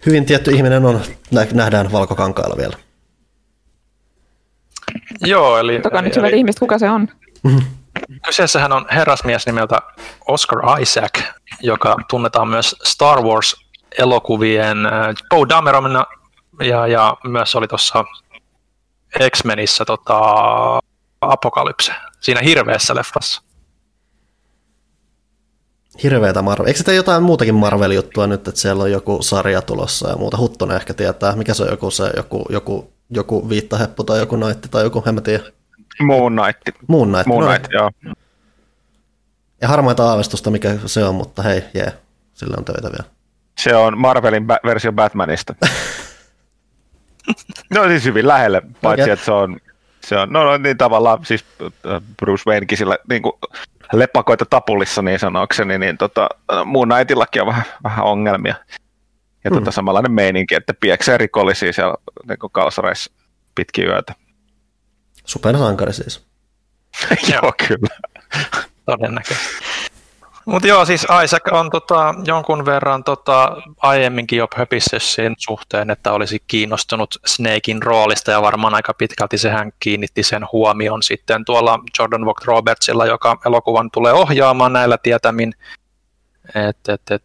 hyvin tietty ihminen on, nähdään valkokankaalla vielä. Joo, eli... Toka nyt hyvät ihmiset, kuka se on? Kyseessähän on herrasmies nimeltä Oscar Isaac, joka tunnetaan myös Star Wars-elokuvien äh, Poe Dameromina ja, ja myös oli tuossa X-Menissä tota, Apokalypse, siinä hirveässä leffassa. Hirveätä Marvel. Eikö se tee jotain muutakin Marvel-juttua nyt, että siellä on joku sarja tulossa ja muuta? Huttonen ehkä tietää, mikä se on joku, se, joku, joku, joku viittaheppu tai joku naitti tai joku, en mä tiedä. Moon Knight. Moon Knight, Moon no Knight no, joo. Ja harmaita aavistusta, mikä se on, mutta hei, jee, yeah, sillä on töitä vielä. Se on Marvelin ba- versio Batmanista. no siis hyvin lähelle, paitsi okay. että se on, se on no, no niin tavallaan siis äh, Bruce Waynekin sillä niin kuin lepakoita tapulissa niin sanokseni, niin tota, muun Knightillakin on vähän, vähän ongelmia. Ja tota, hmm. tota, samanlainen meininki, että pieksee rikollisia siellä niin kalsareissa pitkin yötä. Supersankari siis. joo, kyllä. Todennäköisesti. Mutta joo, siis Isaac on tota, jonkun verran tota, aiemminkin jo höpissä sen suhteen, että olisi kiinnostunut Snakein roolista ja varmaan aika pitkälti sehän kiinnitti sen huomion sitten tuolla Jordan Vogt Robertsilla, joka elokuvan tulee ohjaamaan näillä tietämin. Et, et, et,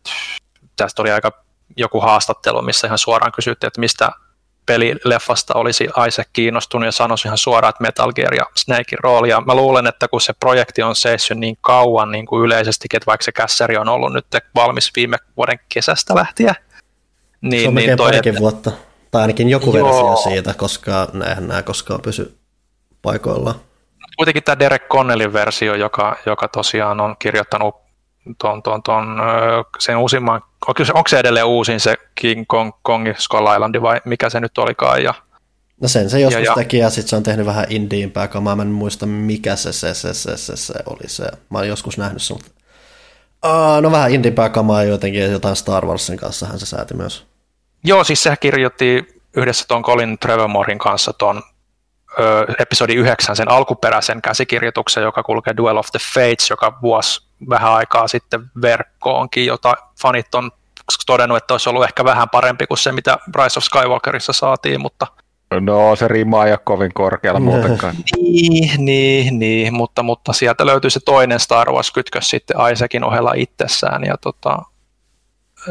tästä oli aika joku haastattelu, missä ihan suoraan kysyttiin, että mistä pelileffasta olisi Isaac kiinnostunut ja sanoisi ihan suoraan, että Metal Gear ja Snakein rooli. Ja mä luulen, että kun se projekti on seissyt niin kauan niin kuin yleisestikin, että vaikka se kässäri on ollut nyt valmis viime vuoden kesästä lähtien, niin, se on niin toi, että... vuotta, tai ainakin joku Joo. versio siitä, koska näinhän nämä koskaan pysy paikoillaan. Kuitenkin tämä Derek Connellin versio, joka, joka tosiaan on kirjoittanut ton, ton, ton, sen uusimman, onko se, onko se edelleen uusin se King Kong, Kong Skull Island vai mikä se nyt olikaan? Ja, no sen se joskus ja, teki ja sitten se on tehnyt vähän indiimpää kamaa, mä en muista mikä se se, se, se, se, se oli se, mä oon joskus nähnyt sen, mutta uh, no vähän indiimpää kamaa jotenkin jotain Star Warsin kanssa hän se sääti myös. Joo, siis sehän kirjoitti yhdessä tuon Colin Trevormorin kanssa tuon episodi 9 sen alkuperäisen käsikirjoituksen, joka kulkee Duel of the Fates, joka vuosi vähän aikaa sitten verkkoonkin, jota fanit on todennut, että olisi ollut ehkä vähän parempi kuin se, mitä Rise of Skywalkerissa saatiin, mutta No se rimaa ei ole kovin korkealla muutenkaan. niin, niin, niin, mutta, mutta sieltä löytyy se toinen Star Wars-kytkös sitten Isaacin ohella itsessään. Ja tota,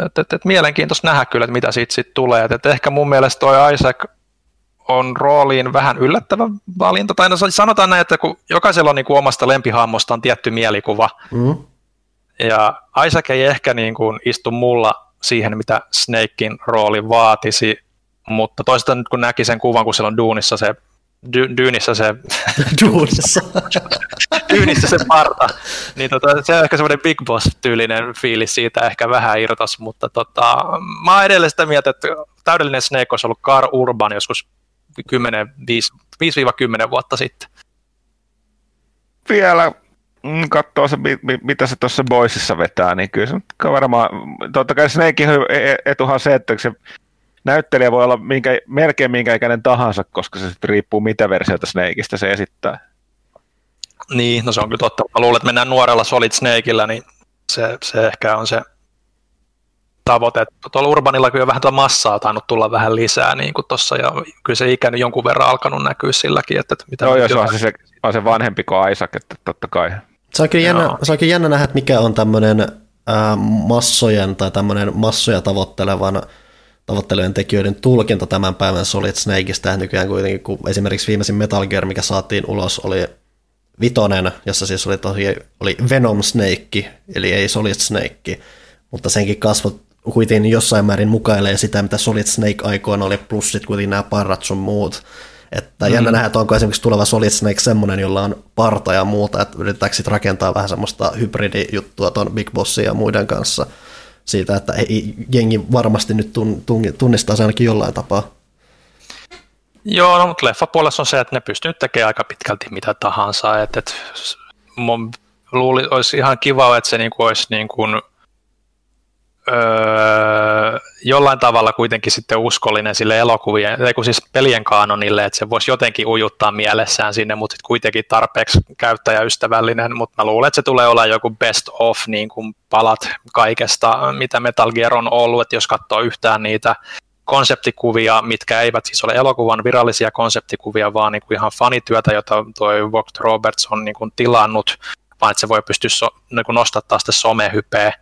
et, et, et, mielenkiintoista nähdä kyllä, että mitä siitä sitten tulee. Et, et ehkä mun mielestä toi Isaac on rooliin vähän yllättävä valinta. Tai no, sanotaan näin, että kun jokaisella on niin kuin omasta lempihahmostaan tietty mielikuva, mm. ja Isaac ei ehkä niin kuin istu mulla siihen, mitä Snakein rooli vaatisi, mutta toisaalta nyt kun näki sen kuvan, kun siellä on duunissa se dy, dyynissä se... Duunissa. dyynissä se parta. Niin tota, se on ehkä semmoinen Big Boss-tyylinen fiilis siitä ehkä vähän irtos, mutta tota, mä oon edelleen sitä mieltä, että täydellinen Snake olisi ollut Car Urban joskus 5-10 vuotta sitten. Vielä mm, katsoo se, mitä se tuossa Boysissa vetää, niin kyllä se varmaan, totta kai Snakein e-, etuhan se, että se näyttelijä voi olla minkä, melkein minkä ikäinen tahansa, koska se sitten riippuu mitä versiota Snakeista se esittää. Niin, no se on kyllä totta. Mä luulen, että mennään nuorella Solid Snakeillä, niin se, se ehkä on se tavoite. Tuolla Urbanilla kyllä vähän tuota massaa tainnut tulla vähän lisää niin kuin tossa, ja kyllä se ikä jonkun verran alkanut näkyä silläkin. Että, että mitä Joo, jos on se, se, on se vanhempi kuin Isaac, että totta kai. Se on kyllä jännä, se on kyllä jännä nähdä, että mikä on tämmöinen massojen tai tämmöinen massoja tavoittelevan tavoittelujen tekijöiden tulkinta tämän päivän Solid Snakeista nykyään kuitenkin, kun esimerkiksi viimeisin Metal Gear, mikä saatiin ulos, oli vitonen, jossa siis oli, tosi, oli Venom Snake, eli ei Solid Snake, mutta senkin kasvot kuitenkin jossain määrin mukailee sitä, mitä Solid Snake aikoina oli, plus sitten kuitenkin nämä parrat sun muut. Että mm. jännä nähdä, että onko esimerkiksi tuleva Solid Snake semmoinen, jolla on parta ja muuta, että yritetäänkö sitten rakentaa vähän semmoista hybridijuttua tuon Big Bossin ja muiden kanssa – siitä, että ei, jengi varmasti nyt tunnistaa se ainakin jollain tapaa. Joo, no, mutta leffapuolessa on se, että ne pystyy tekemään aika pitkälti mitä tahansa. Että, että mun luuli, olisi ihan kiva, että se niin kuin olisi niin kuin öö, jollain tavalla kuitenkin sitten uskollinen sille elokuvien, ei kun siis pelien kaanonille, että se voisi jotenkin ujuttaa mielessään sinne, mutta sitten kuitenkin tarpeeksi käyttäjäystävällinen, mutta mä luulen, että se tulee olla joku best of niin kuin palat kaikesta, mitä Metal Gear on ollut, että jos katsoo yhtään niitä konseptikuvia, mitkä eivät siis ole elokuvan virallisia konseptikuvia, vaan niin kuin ihan fanityötä, jota toi Vogt Roberts on niin kuin tilannut, vaan että se voi pystyä so, niin kuin nostattaa sitä somehypeä,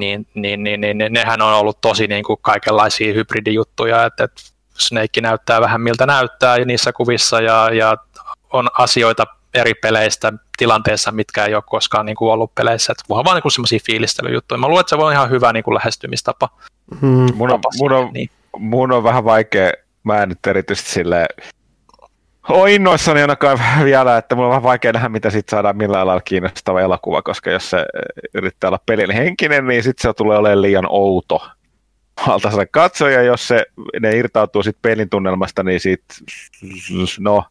niin, niin, niin, niin, niin nehän on ollut tosi niin kuin kaikenlaisia hybridijuttuja, että, että Snake näyttää vähän miltä näyttää niissä kuvissa ja, ja on asioita eri peleistä tilanteessa, mitkä ei ole koskaan niin kuin ollut peleissä. Että voi vaan niin semmoisia fiilistelyjuttuja. Mä luulen, että se voi olla ihan hyvä niin kuin lähestymistapa. Hmm. Mun, on, mun, on, niin. mun on vähän vaikea, mä en nyt erityisesti sille olen innoissani ainakaan vielä, että mulla on vähän vaikea nähdä, mitä siitä saadaan millään lailla kiinnostava elokuva, koska jos se yrittää olla pelin henkinen, niin sitten se tulee olemaan liian outo valtaiselle katsoja, jos se, ne irtautuu sitten pelin tunnelmasta, niin sitten, no,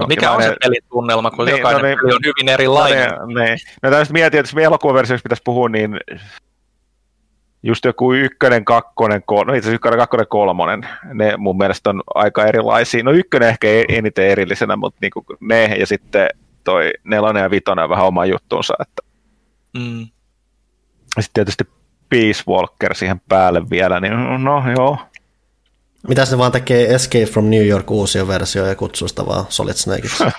No, mikä on se pelin tunnelma, kun niin, jokainen no, niin, peli on hyvin erilainen? No, niin, niin. No, tämmöistä mietin, että jos elokuvaversiossa pitäisi puhua, niin just joku ykkönen, kakkonen, kol- no itse asiassa ykkönen, kakkonen, kolmonen, ne mun mielestä on aika erilaisia. No ykkönen ehkä eniten erillisenä, mutta niinku ne ja sitten toi nelonen ja vitonen on vähän oma juttuunsa. Että. Mm. Sitten tietysti Peace Walker siihen päälle vielä, niin no joo. Mitä se vaan tekee Escape from New York uusia versio ja kutsuu sitä vaan Solid Snakeiksi?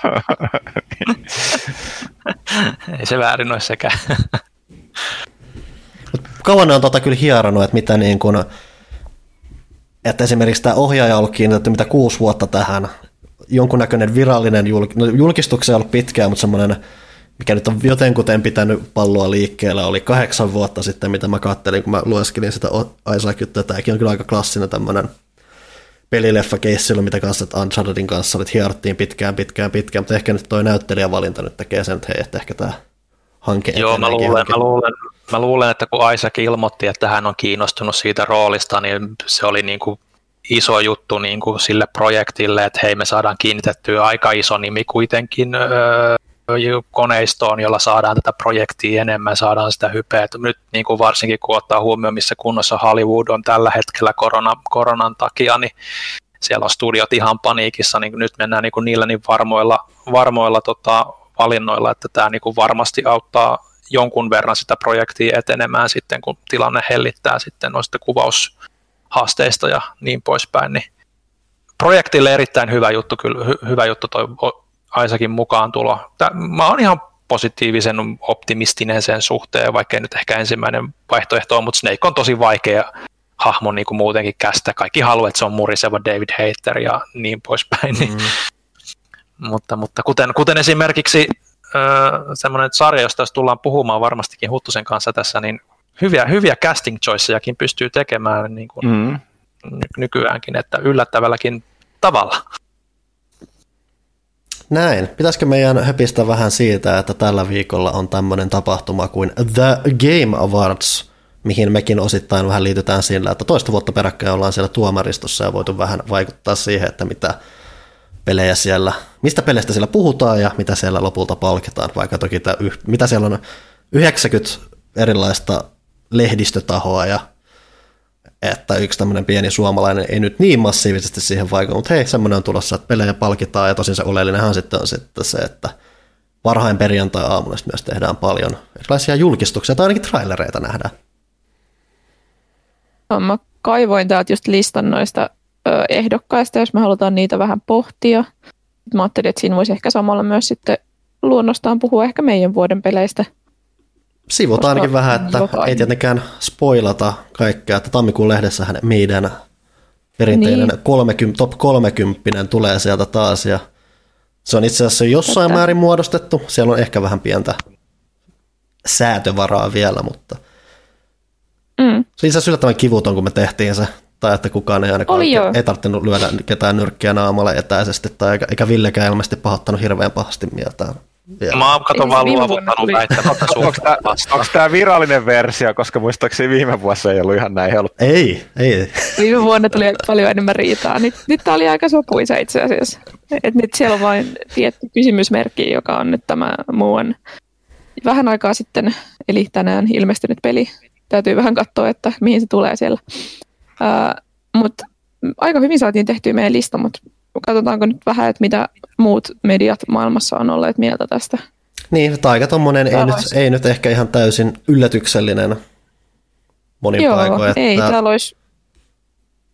Ei se väärin ole sekä. kauan on tota kyllä hierannut, että mitä niin kuin, että esimerkiksi tämä ohjaaja on ollut kiinnitetty mitä kuusi vuotta tähän, jonkunnäköinen virallinen julk, no, julkistuksia on ollut pitkään, mutta semmoinen, mikä nyt on jotenkuten pitänyt palloa liikkeellä, oli kahdeksan vuotta sitten, mitä mä kattelin, kun mä lueskelin sitä Isaac, tämäkin on kyllä aika klassinen tämmöinen pelileffa mitä kanssa, Unchartedin kanssa että hierottiin pitkään, pitkään, pitkään, mutta ehkä nyt toi näyttelijävalinta nyt tekee sen, että hei, että ehkä tämä hanke Joo, mä luulen, mä, luulen, mä luulen, että kun Isaac ilmoitti, että hän on kiinnostunut siitä roolista, niin se oli niin kuin iso juttu niin kuin sille projektille, että hei me saadaan kiinnitettyä aika iso nimi kuitenkin öö, koneistoon, jolla saadaan tätä projektia enemmän, saadaan sitä hypeä. Nyt niin kuin varsinkin kun ottaa huomioon, missä kunnossa Hollywood on tällä hetkellä korona, koronan takia, niin siellä on studiot ihan paniikissa, niin nyt mennään niin kuin niillä niin varmoilla, varmoilla tota, valinnoilla, että tämä niin kuin varmasti auttaa jonkun verran sitä projektia etenemään sitten, kun tilanne hellittää sitten noista kuvaushaasteista ja niin poispäin, niin projektille erittäin hyvä juttu, kyllä hy, hyvä juttu toi Aisakin mukaan tulo. Tää, mä oon ihan positiivisen optimistinen sen suhteen, vaikka ei nyt ehkä ensimmäinen vaihtoehto on, mutta Snake on tosi vaikea hahmo niin kuin muutenkin kästä. Kaikki haluaa, että se on muriseva David Hater ja niin poispäin. Niin. Mutta, mutta kuten, kuten esimerkiksi äh, semmoinen sarja, josta tullaan puhumaan varmastikin Huttusen kanssa tässä, niin hyviä, hyviä casting choicejakin pystyy tekemään niin kuin mm. nykyäänkin, että yllättävälläkin tavalla. Näin. Pitäisikö meidän höpistä vähän siitä, että tällä viikolla on tämmöinen tapahtuma kuin The Game Awards, mihin mekin osittain vähän liitytään sillä, että toista vuotta peräkkäin ollaan siellä tuomaristossa ja voitu vähän vaikuttaa siihen, että mitä pelejä siellä, mistä peleistä siellä puhutaan ja mitä siellä lopulta palkitaan, vaikka toki tämä, mitä siellä on? 90 erilaista lehdistötahoa ja että yksi tämmöinen pieni suomalainen ei nyt niin massiivisesti siihen vaikuta, mutta hei, semmoinen on tulossa, että pelejä palkitaan, ja tosin se oleellinenhan sitten on sitten se, että varhain perjantai-aamuna myös tehdään paljon erilaisia julkistuksia, tai ainakin trailereita nähdään. Mä kaivoin täältä just listan noista ehdokkaista, jos me halutaan niitä vähän pohtia. Mä ajattelin, että siinä voisi ehkä samalla myös sitten luonnostaan puhua ehkä meidän vuoden peleistä – Sivutaan ainakin vähän, että jotain. ei tietenkään spoilata kaikkea, että tammikuun lehdessähän meidän perinteinen niin. 30, top 30 tulee sieltä taas ja se on itse asiassa jossain Tätä. määrin muodostettu. Siellä on ehkä vähän pientä säätövaraa vielä, mutta mm. se itse asiassa yllättävän kivuton, kun me tehtiin se, tai että kukaan ei ainakaan Oli ei tarvinnut lyödä ketään nyrkkiä naamalle etäisesti, tai eikä, eikä Villekään ilmeisesti pahoittanut hirveän pahasti mieltään. Yeah. Mä oon kato vaan luovuttanut väittämättä Onko tämä virallinen versio, koska muistaakseni viime vuosi ei ollut ihan näin helppo? Ei, ei. Viime vuonna tuli paljon enemmän riitaa. Nyt, nyt tämä oli aika sopuisa itse asiassa. Et nyt siellä on vain tietty kysymysmerkki, joka on nyt tämä muun vähän aikaa sitten, eli tänään ilmestynyt peli. Täytyy vähän katsoa, että mihin se tulee siellä. Uh, mutta aika hyvin saatiin tehtyä meidän lista, mutta katsotaanko nyt vähän, että mitä muut mediat maailmassa on olleet mieltä tästä. Niin, aika tommonen ei nyt, ei nyt ehkä ihan täysin yllätyksellinen monin Joo, paikoin. Että... ei, täällä olisi...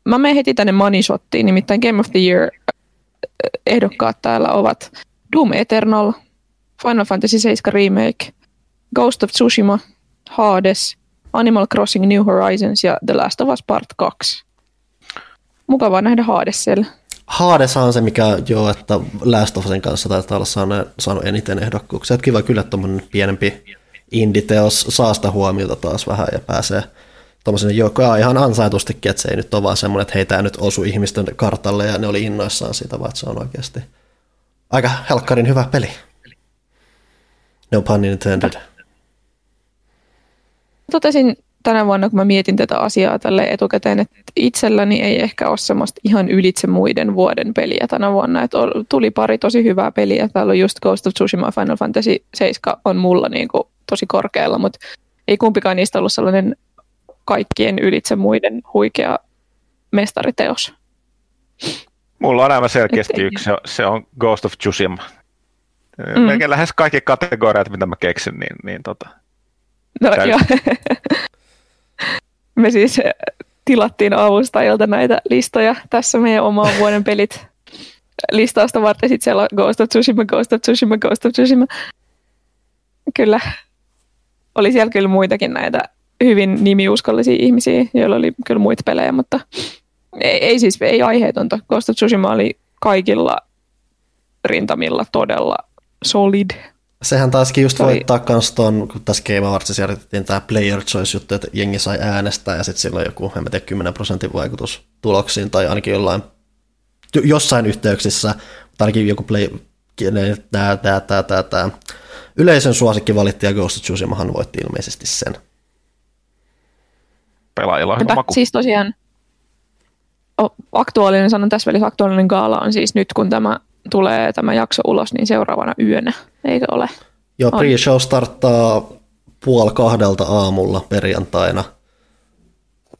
Mä menen heti tänne Money Shottiin, nimittäin Game of the Year ehdokkaat täällä ovat Doom Eternal, Final Fantasy 7 Remake, Ghost of Tsushima, Hades, Animal Crossing New Horizons ja The Last of Us Part 2. Mukavaa nähdä Hades siellä. Haadessa on se, mikä joo, että Last of Usin kanssa taitaa olla saanut, saanut eniten ehdokkuuksia. Kiva kyllä, että pienempi inditeos saa sitä huomiota taas vähän ja pääsee tuommoisen joka ihan ansaitustikin, että se ei nyt ole vaan semmoinen, että heitä nyt osu ihmisten kartalle ja ne oli innoissaan siitä, vaan se on oikeasti aika helkkarin hyvä peli. No pun intended. Totesin tänä vuonna, kun mä mietin tätä asiaa tälle etukäteen, että itselläni ei ehkä ole semmoista ihan ylitse muiden vuoden peliä tänä vuonna. Että tuli pari tosi hyvää peliä. Täällä on just Ghost of Tsushima Final Fantasy 7 on mulla niin kuin tosi korkealla, mutta ei kumpikaan niistä ollut sellainen kaikkien ylitse muiden huikea mestariteos. Mulla on aivan selkeästi yksi, se on Ghost of Tsushima. Mm. Melkein lähes kaikki kategoriat, mitä mä keksin, niin, niin tota, No joo. Me siis eh, tilattiin avustajilta näitä listoja tässä meidän oman vuoden pelit listausta varten. Sitten siellä on Ghost of Tsushima, Ghost of Tsushima, Ghost of Tsushima. Kyllä. Oli siellä kyllä muitakin näitä hyvin nimiuskollisia ihmisiä, joilla oli kyllä muita pelejä, mutta ei, ei siis ei aiheetonta. Ghost of Tsushima oli kaikilla rintamilla todella solid. Sehän taaskin just voittaa kans ton, kun tässä Game Awardsissa järjestettiin tämä Player Choice-juttu, että jengi sai äänestää ja sitten sillä on joku, en tiedä, 10 prosentin vaikutus tuloksiin tai ainakin jollain, jossain yhteyksissä, mutta ainakin joku play, tää, tää, tää, tää, tää. Yleisön suosikki valitti ja Ghost of Tsushimahan voitti ilmeisesti sen. Pelaajilla on maku. Siis tosiaan aktuaalinen, sanon tässä välissä aktuaalinen gaala on siis nyt, kun tämä tulee tämä jakso ulos, niin seuraavana yönä, eikö ole? Joo, pre-show starttaa puoli kahdelta aamulla perjantaina.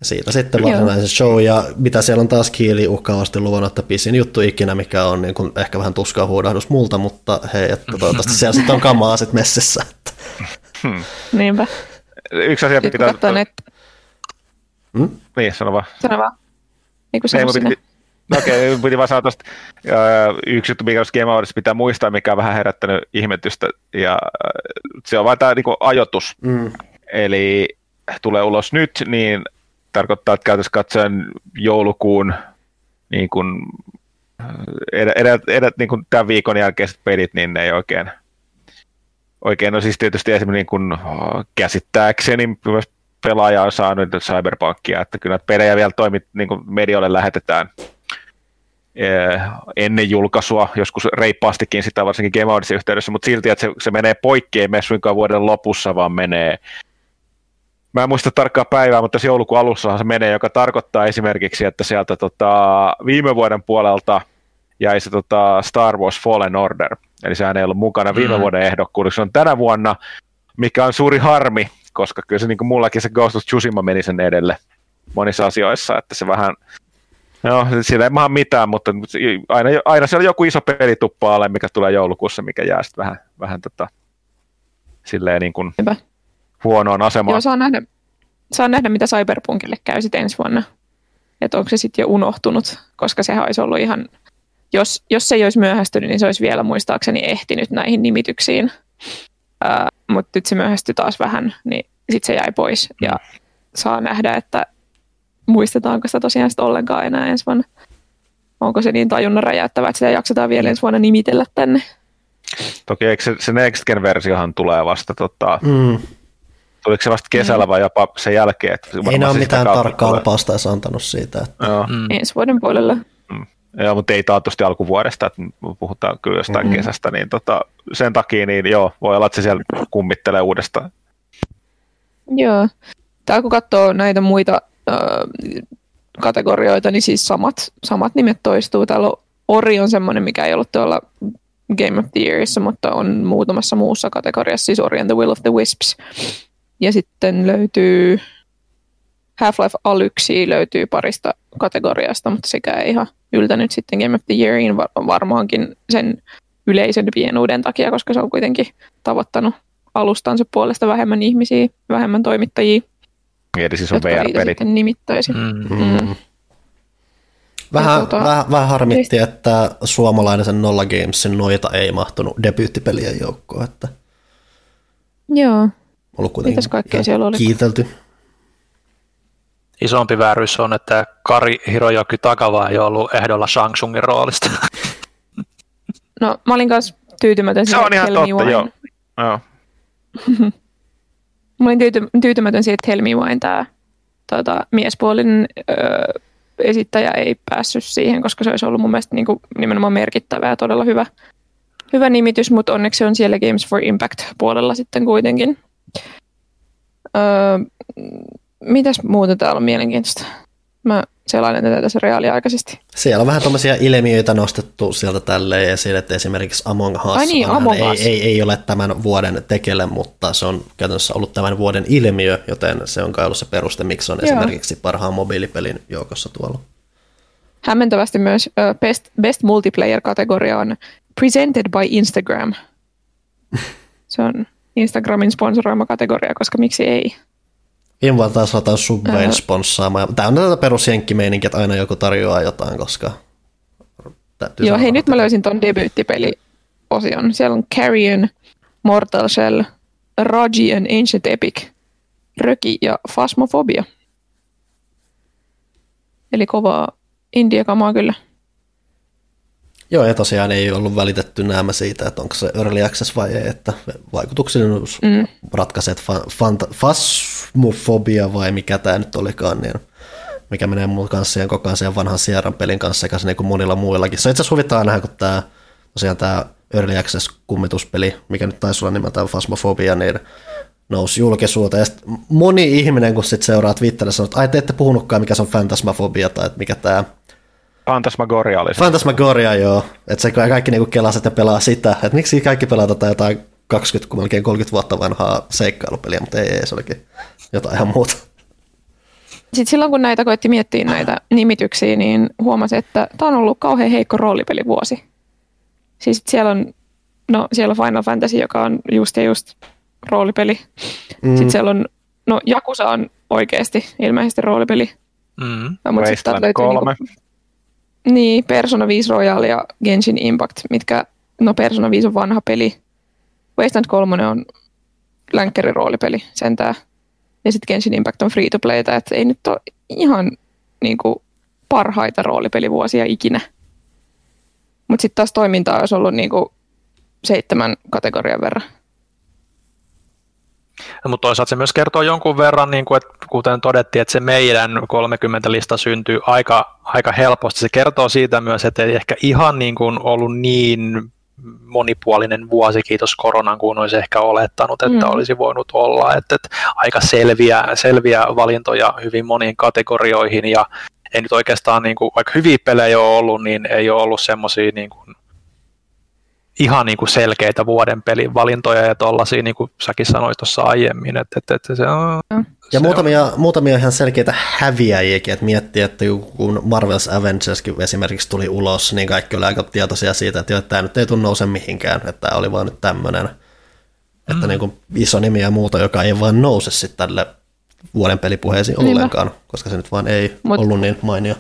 Siitä sitten varsinaisen show, ja mitä siellä on taas kiili uhkaavasti luvannut, että pisin juttu ikinä, mikä on niin kuin ehkä vähän tuskaa huudahdus multa, mutta hei, että toivottavasti siellä sitten on kamaa sitten messissä. Että. Hmm. Niinpä. Yksi asia pitää... Katsotaan, että... Hmm? Niin, sano vaan. Sano vaan. Niin kuin sano piti, no okei, okay, piti vaan sanoa tuosta, yksi juttu, mikä Game Awards pitää muistaa, mikä on vähän herättänyt ihmetystä, ja se on vain tämä niin ajoitus. Mm. Eli tulee ulos nyt, niin tarkoittaa, että käytössä katsoen joulukuun niin kuin, edät, edät, edät, niin kuin tämän viikon jälkeiset pelit, niin ne ei oikein, oikein no siis tietysti esimerkiksi niin kuin, käsittääkseni myös pelaaja on saanut Cyberpunkia, että kyllä pelejä vielä toimit, niin kuin medioille lähetetään ennen julkaisua, joskus reippaastikin sitä varsinkin Game Awardsin yhteydessä, mutta silti, että se, se menee poikki, ei mene suinkaan vuoden lopussa, vaan menee. Mä en muista tarkkaa päivää, mutta tässä joulukuun alussahan se menee, joka tarkoittaa esimerkiksi, että sieltä tota, viime vuoden puolelta jäi se tota, Star Wars Fallen Order, eli sehän ei ollut mukana viime mm. vuoden ehdokkuudessa, se on tänä vuonna, mikä on suuri harmi, koska kyllä se niin kuin mullakin se Ghost of Tsushima meni sen edelle monissa asioissa, että se vähän, no sillä ei maha mitään, mutta aina, aina siellä on joku iso peli tuppaa mikä tulee joulukuussa, mikä jää sitten vähän, vähän tota, silleen niin kuin, Hyvä huonoon asemaan. Joo, saa nähdä, saa nähdä, mitä Cyberpunkille käy sitten ensi vuonna. Että onko se sitten jo unohtunut, koska sehän olisi ollut ihan, jos, jos se ei olisi myöhästynyt, niin se olisi vielä muistaakseni ehtinyt näihin nimityksiin. Uh, Mutta nyt se myöhästyi taas vähän, niin sitten se jäi pois. Mm. Ja saa nähdä, että muistetaanko sitä tosiaan sitten ollenkaan enää ensi vuonna. Onko se niin tajunnan räjäyttävä, että sitä jaksetaan vielä ensi vuonna nimitellä tänne. Toki eikö se, se Next Gen-versiohan tulee vasta tota, mm. Tuliko se vasta kesällä vai jopa sen jälkeen? Että Ei ne ole mitään tarkkaa lupausta edes antanut siitä. Että... Joo. Mm. Ensi vuoden puolella. Mm. Joo, mutta ei taatusti alkuvuodesta, että puhutaan kyllä jostain mm-hmm. kesästä, niin tota, sen takia niin joo, voi olla, että se siellä kummittelee uudestaan. Joo. Täällä kun katsoo näitä muita kategorioita, niin siis samat, samat nimet toistuu. Täällä on Ori on semmoinen, mikä ei ollut tuolla Game of the Yearissa, mutta on muutamassa muussa kategoriassa, siis Ori and the Will of the Wisps. Ja sitten löytyy Half-Life Alyxi löytyy parista kategoriasta, mutta sekä ei ihan yltänyt sitten Game of the Yeariin varmaankin sen yleisen pienuuden takia, koska se on kuitenkin tavoittanut alustansa puolesta vähemmän ihmisiä, vähemmän toimittajia. Eli siis on VR-pelit. nimittäisi. Mm. Mm. Vähän, tuota, vähän, vähän harmitti, että suomalainen sen Nolla Gamesin noita ei mahtunut debyyttipelien joukkoon. Että... Joo, ollut kuitenkin Mitäs kaikkea siellä oli? kiitelty. Isompi väärys on, että Kari Hirojoki Takava ei ollut ehdolla Shangsungin roolista. No, mä olin kanssa tyytymätön Se on ihan totta, joo. joo. mä olin tyyty, tyytymätön siitä, että Helmi vain tämä tuota, miespuolinen öö, esittäjä ei päässyt siihen, koska se olisi ollut mun mielestä niin kuin, nimenomaan merkittävä ja todella hyvä, hyvä nimitys, mutta onneksi on siellä Games for Impact puolella sitten kuitenkin. Öö, mitäs muuta täällä on mielenkiintoista? Mä selailen tätä tässä reaaliaikaisesti. Siellä on vähän tuommoisia ilmiöitä nostettu sieltä tälleen esille, että esimerkiksi Among Us, Ai niin, Among Us. Ei, ei, ei, ole tämän vuoden tekele, mutta se on käytännössä ollut tämän vuoden ilmiö, joten se on kai ollut se peruste, miksi on Joo. esimerkiksi parhaan mobiilipelin joukossa tuolla. Hämmentävästi myös Best, Best Multiplayer-kategoria on Presented by Instagram. se on Instagramin sponsoroima kategoria, koska miksi ei? Viime vuonna taas lataan Subwayn sponssaamaan. Tämä on tätä perusjenkkimeininkiä, että aina joku tarjoaa jotain, koska Joo, hei nyt mä löysin ton debyyttipeli-osion. Siellä on Carrion, Mortal Shell, Raji and Ancient Epic, Röki ja Phasmophobia. Eli kovaa indiakamaa kyllä. Joo, ja tosiaan ei ollut välitetty nämä siitä, että onko se early access vai ei, että vaikutuksellisuus mm. ratkaisee, fasmofobia vai mikä tämä nyt olikaan, niin mikä menee muun kanssa siihen koko ajan vanhan Sierran pelin kanssa sekä niin kuin monilla muillakin. Se itse asiassa huvittaa nähdä, kun tämä, tosiaan tämä Early Access kummituspeli, mikä nyt taisi olla nimeltään Fasmofobia, niin nousi julkisuuteen. Ja moni ihminen, kun sitten seuraa Twitterissä, sanoo, että ai te ette puhunutkaan, mikä se on fantasmafobia tai että mikä tämä Fantasmagoria oli se. Fantasmagoria, joo. Että se kaikki niinku kelaset ja pelaa sitä. Että miksi kaikki pelaa tätä jotain 20, melkein 30 vuotta vanhaa seikkailupeliä, mutta ei, ei, se olikin jotain ihan muuta. sitten silloin kun näitä koitti miettiä näitä nimityksiä, niin huomasi, että tämä on ollut kauhean heikko roolipelivuosi. Siis siellä on, no siellä on Final Fantasy, joka on just ja just roolipeli. Mm. Sitten siellä on, no Jakusa on oikeasti ilmeisesti roolipeli. Mm. Mutta sitten löytyy 3. Niinku, niin, Persona 5 Royal ja Genshin Impact, mitkä, no Persona 5 on vanha peli. Wasteland 3 on länkkäriroolipeli sentään. Ja sitten Genshin Impact on free to playta, että ei nyt ole ihan niin kuin, parhaita roolipelivuosia ikinä. Mutta sitten taas toimintaa olisi ollut niin kuin, seitsemän kategorian verran. Mutta toisaalta se myös kertoo jonkun verran, niin kuin, että kuten todettiin, että se meidän 30-lista syntyy aika, aika helposti. Se kertoo siitä myös, että ei ehkä ihan niin kuin ollut niin monipuolinen vuosi, kiitos koronan, kuin olisi ehkä olettanut, että mm. olisi voinut olla. Että, että aika selviä, selviä valintoja hyvin moniin kategorioihin ja ei nyt oikeastaan, niin kuin, vaikka hyviä pelejä ole ollut, niin ei ole ollut semmoisia niin kuin, ihan niin kuin selkeitä vuoden pelin valintoja ja tuollaisia, niin kuin säkin sanoit tuossa aiemmin, että, että, että se on... Ja se muutamia, on. muutamia ihan selkeitä häviäjiäkin, että miettii, että kun Marvel's Avengerskin esimerkiksi tuli ulos, niin kaikki oli aika tietoisia siitä, että, jo, että tämä nyt ei tunne nouse mihinkään, että tämä oli vaan nyt tämmöinen, mm. että niin kuin iso nimi ja muuta, joka ei vaan nouse sitten tälle vuoden pelipuheisiin ollenkaan, koska se nyt vaan ei Mut, ollut niin mainio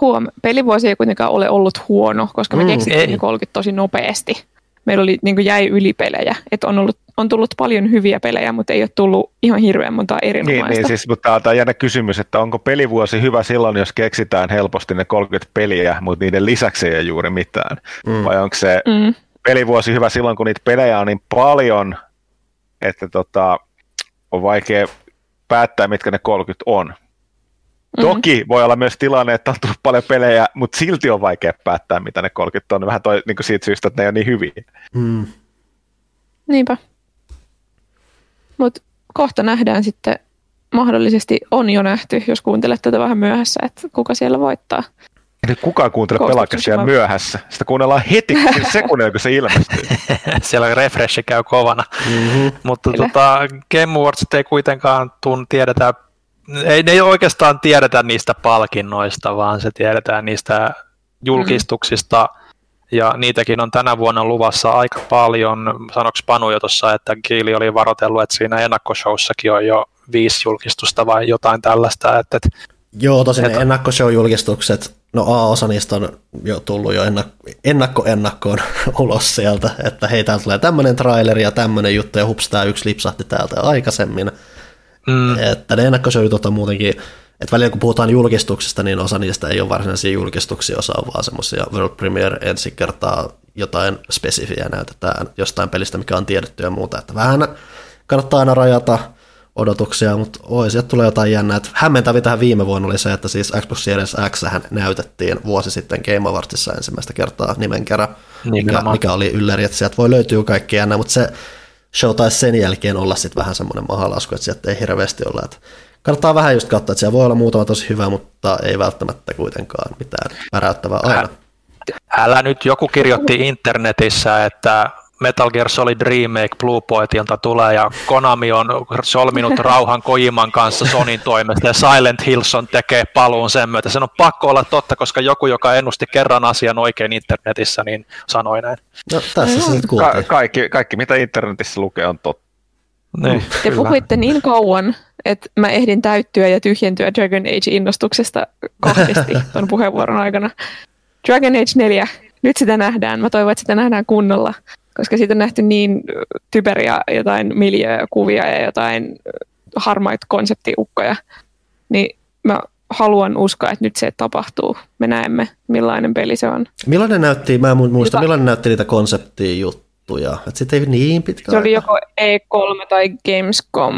huom, pelivuosi ei kuitenkaan ole ollut huono, koska me mm, keksittiin 30 tosi nopeasti. Meillä oli, niin jäi ylipelejä, että on, ollut, on tullut paljon hyviä pelejä, mutta ei ole tullut ihan hirveän monta erinomaista. Niin, niin siis, mutta tämä on jännä kysymys, että onko pelivuosi hyvä silloin, jos keksitään helposti ne 30 peliä, mutta niiden lisäksi ei ole juuri mitään. Mm. Vai onko se mm. pelivuosi hyvä silloin, kun niitä pelejä on niin paljon, että tota, on vaikea päättää, mitkä ne 30 on. Mm-hmm. Toki voi olla myös tilanne, että on tullut paljon pelejä, mutta silti on vaikea päättää, mitä ne 30 on. Vähän toi, niin kuin siitä syystä, että ne on niin hyviä. Mm. Niinpä. Mutta kohta nähdään sitten, mahdollisesti on jo nähty, jos kuuntelet tätä vähän myöhässä, että kuka siellä voittaa. Nyt kukaan kuuntele pelakassia myöhässä. Sitä kuunnellaan heti sekunnilla, kun se ilmestyy. siellä refresh käy kovana. Mm-hmm. Mutta tota, Game Awards ei kuitenkaan tun, tiedetä ei, ei oikeastaan tiedetä niistä palkinnoista, vaan se tiedetään niistä julkistuksista, mm. ja niitäkin on tänä vuonna luvassa aika paljon. Sanoks Panu jo tuossa, että Kiili oli varoitellut, että siinä ennakkoshowssakin on jo viisi julkistusta vai jotain tällaista. Että, että, Joo, tosin että, ne ennakkoshowjulkistukset, no A-osa niistä on jo tullut jo ennakko-ennakkoon ulos sieltä, että hei, täältä tulee tämmöinen traileri ja tämmöinen juttu, ja hups, tämä yksi lipsahti täältä aikaisemmin. Mm. Että ne ennakkosyödyt on muutenkin, että välillä kun puhutaan julkistuksista, niin osa niistä ei ole varsinaisia julkistuksia, osa on vaan semmoisia World Premiere ensi kertaa jotain spesifiä näytetään jostain pelistä, mikä on tiedetty ja muuta. Että vähän kannattaa aina rajata odotuksia, mutta oi, sieltä tulee jotain jännää. Hämmentävi tähän viime vuonna oli se, että siis Xbox Series X näytettiin vuosi sitten Game Awardsissa ensimmäistä kertaa nimen kerran, mikä, mikä, oli ylläri, että sieltä voi löytyä kaikki jännää, mutta se show taisi sen jälkeen olla sitten vähän semmoinen mahalasku, että sieltä ei hirveästi olla. Että kannattaa vähän just katsoa, että siellä voi olla muutama tosi hyvä, mutta ei välttämättä kuitenkaan mitään väräyttävää aina. Älä nyt, joku kirjoitti internetissä, että Metal Gear Solid Remake Blue Pointilta tulee ja Konami on solminut rauhan Kojiman kanssa Sonin toimesta ja Silent Hillson tekee paluun sen myötä. Sen on pakko olla totta, koska joku, joka ennusti kerran asian oikein internetissä, niin sanoi näin. No tässä se nyt Ka- kaikki, kaikki, mitä internetissä lukee, on totta. Niin, Te kyllä. puhuitte niin kauan, että mä ehdin täyttyä ja tyhjentyä Dragon Age-innostuksesta kahdesti tuon puheenvuoron aikana. Dragon Age 4, nyt sitä nähdään. Mä toivon, että sitä nähdään kunnolla koska siitä on nähty niin typeriä jotain miljöökuvia ja jotain harmaita konseptiukkoja, niin mä haluan uskoa, että nyt se tapahtuu. Me näemme, millainen peli se on. Millainen näytti, mä en muista, Jota, millainen näytti niitä konseptijuttuja? Että sitten ei niin pitkä Se aika. oli joko E3 tai Gamescom,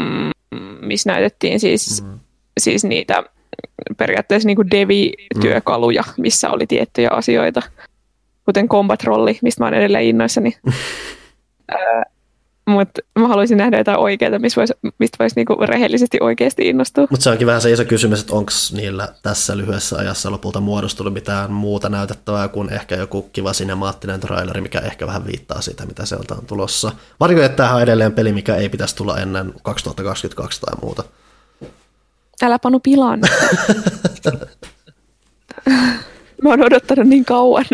missä näytettiin siis, mm. siis niitä periaatteessa niin kuin devi-työkaluja, missä oli tiettyjä asioita kuten Combat Rolli, mistä mä oon edelleen innoissani. Mutta mä haluaisin nähdä jotain oikeaa, mistä voisi, mistä voisi niinku rehellisesti oikeasti innostua. Mutta se onkin vähän se iso kysymys, että onko niillä tässä lyhyessä ajassa lopulta muodostunut mitään muuta näytettävää kuin ehkä joku kiva sinemaattinen traileri, mikä ehkä vähän viittaa siitä, mitä sieltä on tulossa. Varjo, että tämähän on edelleen peli, mikä ei pitäisi tulla ennen 2022 tai muuta. Älä panu pilaan. Mä oon odottanut niin kauan.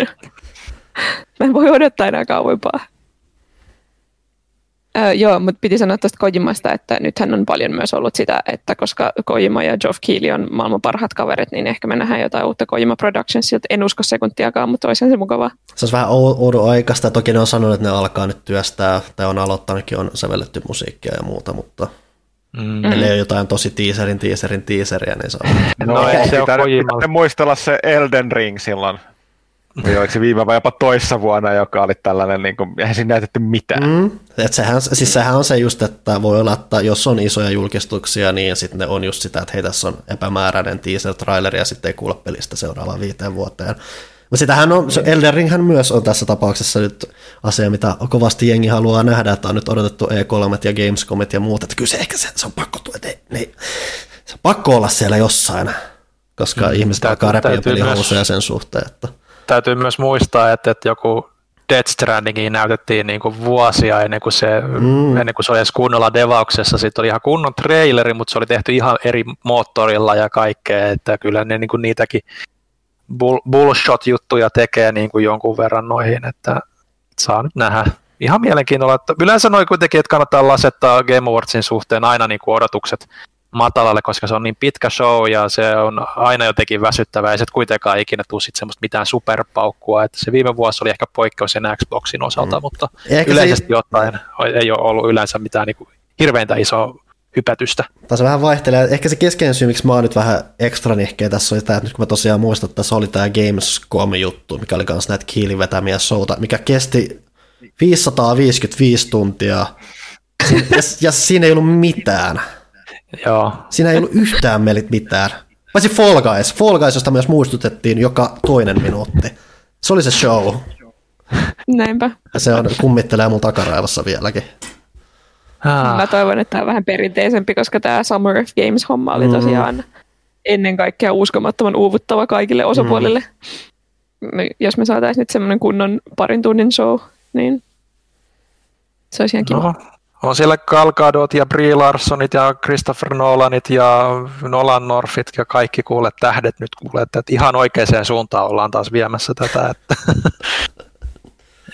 Mä en voi odottaa enää kauempaa. Öö, joo, mutta piti sanoa tuosta Kojimasta, että nythän on paljon myös ollut sitä, että koska Kojima ja Geoff Keighley on maailman parhaat kaverit, niin ehkä me nähdään jotain uutta Kojima Productionsilta. En usko sekuntiakaan, mutta olisi se mukavaa. Se olisi vähän oudon aikaista. Toki ne on sanonut, että ne alkaa nyt työstää, tai on aloittanutkin, on sävelletty musiikkia ja muuta, mutta Mm. Eli on jotain tosi teaserin, teaserin, teaseria, niin se on. No, no ei se ole muistella se Elden Ring silloin oliko se viime vai jopa toissa vuonna, joka oli tällainen, niin kuin, eihän siinä näytetty mitään. Mm. Et sehän, siis sehän on se just, että voi olla, että jos on isoja julkistuksia, niin sitten ne on just sitä, että hei tässä on epämääräinen teaser-traileri ja sitten ei kuule pelistä seuraavaan viiteen vuoteen. Mutta sitähän on, Elden Ringhän myös on tässä tapauksessa nyt asia, mitä kovasti jengi haluaa nähdä, että on nyt odotettu E3 ja Gamescomit ja muut, että kyllä se ehkä se, se on pakko tuoda, ne, ne, se on pakko olla siellä jossain, koska mm, ihmiset alkaa repiä pelihousuja sen suhteen, että täytyy myös muistaa, että, että joku Death Strandingin näytettiin niin kuin vuosia ennen kuin, se, mm. ennen kuin se oli edes kunnolla devauksessa. Sitten oli ihan kunnon traileri, mutta se oli tehty ihan eri moottorilla ja kaikkea, että kyllä ne niin kuin niitäkin bull, bullshot-juttuja tekee niin kuin jonkun verran noihin, että saa nyt nähdä. Ihan mielenkiinnolla. Että yleensä noin kuitenkin, että kannattaa lasettaa Game Awardsin suhteen aina niin kuin odotukset matalalle, koska se on niin pitkä show ja se on aina jotenkin väsyttävää ja se kuitenkaan ikinä tule sit semmoista mitään superpaukkua. Että se viime vuosi oli ehkä poikkeus sen Xboxin osalta, mm. mutta ehkä yleisesti se... ottaen ei ole ollut yleensä mitään niin kuin hirveintä isoa hypätystä. se vähän vaihtelee. Ehkä se keskeinen syy, miksi mä oon nyt vähän ekstra nihkeä tässä oli tämä, että nyt kun mä tosiaan muistan, että tässä oli tämä Gamescom-juttu, mikä oli kanssa näitä kiilin vetämiä showta, mikä kesti 555 tuntia, ja, ja siinä ei ollut mitään. Joo. Siinä ei ollut yhtään melit mitään. Paitsi Fall Guys. Fall Guys, josta myös muistutettiin joka toinen minuutti. Se oli se show. Näinpä. Ja se on, kummittelee mun takaraivassa vieläkin. Ah. Mä toivon, että tämä on vähän perinteisempi, koska tämä Summer of Games-homma oli mm. tosiaan mm. ennen kaikkea uskomattoman uuvuttava kaikille osapuolille. Mm. Jos me saataisiin nyt semmoinen kunnon parin tunnin show, niin se olisi ihan kiva. No, on siellä Gal Gadot ja Brie Larsonit ja Christopher Nolanit ja Nolan Norfit ja kaikki kuule tähdet nyt kuule, että ihan oikeaan suuntaan ollaan taas viemässä tätä. Että,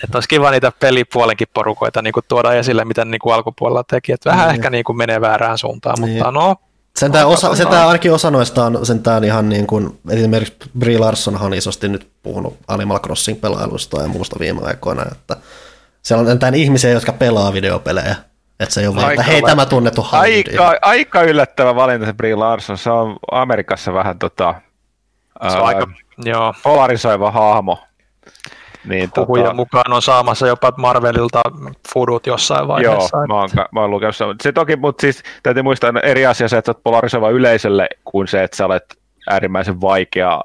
että olisi kiva niitä pelipuolenkin porukoita niin kuin tuoda esille, mitä niin kuin alkupuolella teki. Että vähän mm. ehkä niin kuin menee väärään suuntaan, niin. mutta no Sentään, osa, sentään ainakin osa noista on sentään ihan niin kuin, esimerkiksi Brie Larsonhan on isosti nyt puhunut Animal Crossing-pelailusta ja muusta viime aikoina, että siellä on sentään ihmisiä, jotka pelaa videopelejä, että se ei ole vaan, että hei tämä tunnettu aika, aika yllättävä valinta se Brie Larson. Se on Amerikassa vähän tota, se ää, aika, joo. polarisoiva hahmo. Niin, Huhujen tota... mukaan on saamassa jopa Marvelilta fudut jossain vaiheessa. Joo, mä oon, mä oon lukenut Se toki, mutta siis täytyy muistaa eri asia se, että olet polarisoiva yleisölle, kuin se, että sä olet äärimmäisen vaikea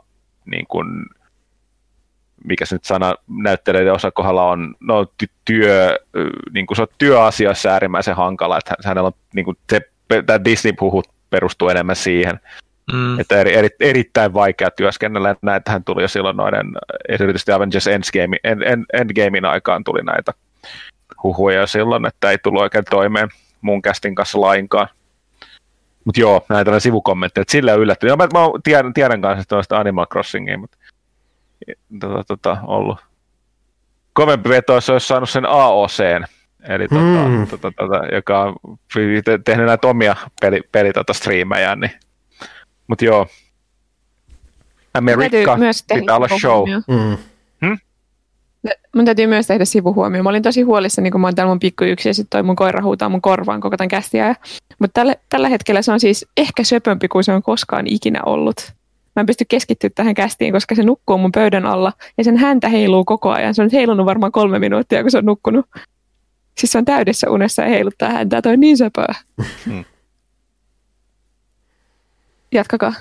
niin kuin, mikä se nyt sana näyttelijöiden osakohdalla on, no työ, niin kuin se on työasiassa äärimmäisen hankala, että hänellä on niin kuin se, tämä Disney-puhut perustuu enemmän siihen, mm. että eri, eri, erittäin vaikea työskennellä, että hän tuli jo silloin noiden, erityisesti Avengers Endgame, End, End, Endgamein aikaan tuli näitä huhuja silloin, että ei tullut oikein toimeen mun kästin kanssa lainkaan. Mutta joo, näitä sivukommentteja, että sillä yllättynyt. Mä, mä tiedän, tiedän kanssa tuosta Animal Crossingia, mutta tota, tota, ollut. Kovempi veto, jos olisi saanut sen AOCn, eli tota, hmm. tota, tota, joka on tehnyt näitä omia peli, peli tota, striimejä, niin. mutta joo, Amerikka pitää olla show. Hmm? Mun täytyy myös tehdä sivuhuomio. Mä olin tosi huolissani, kun mä oon täällä mun pikku yksi ja sitten toi mun koira huutaa mun korvaan koko tämän kästiä. Mutta tällä, tällä hetkellä se on siis ehkä söpömpi kuin se on koskaan ikinä ollut mä en pysty keskittyä tähän kästiin, koska se nukkuu mun pöydän alla ja sen häntä heiluu koko ajan. Se on heilunut varmaan kolme minuuttia, kun se on nukkunut. Siis se on täydessä unessa ja heiluttaa häntä. Toi on niin söpöä. Hmm. Jatkakaa.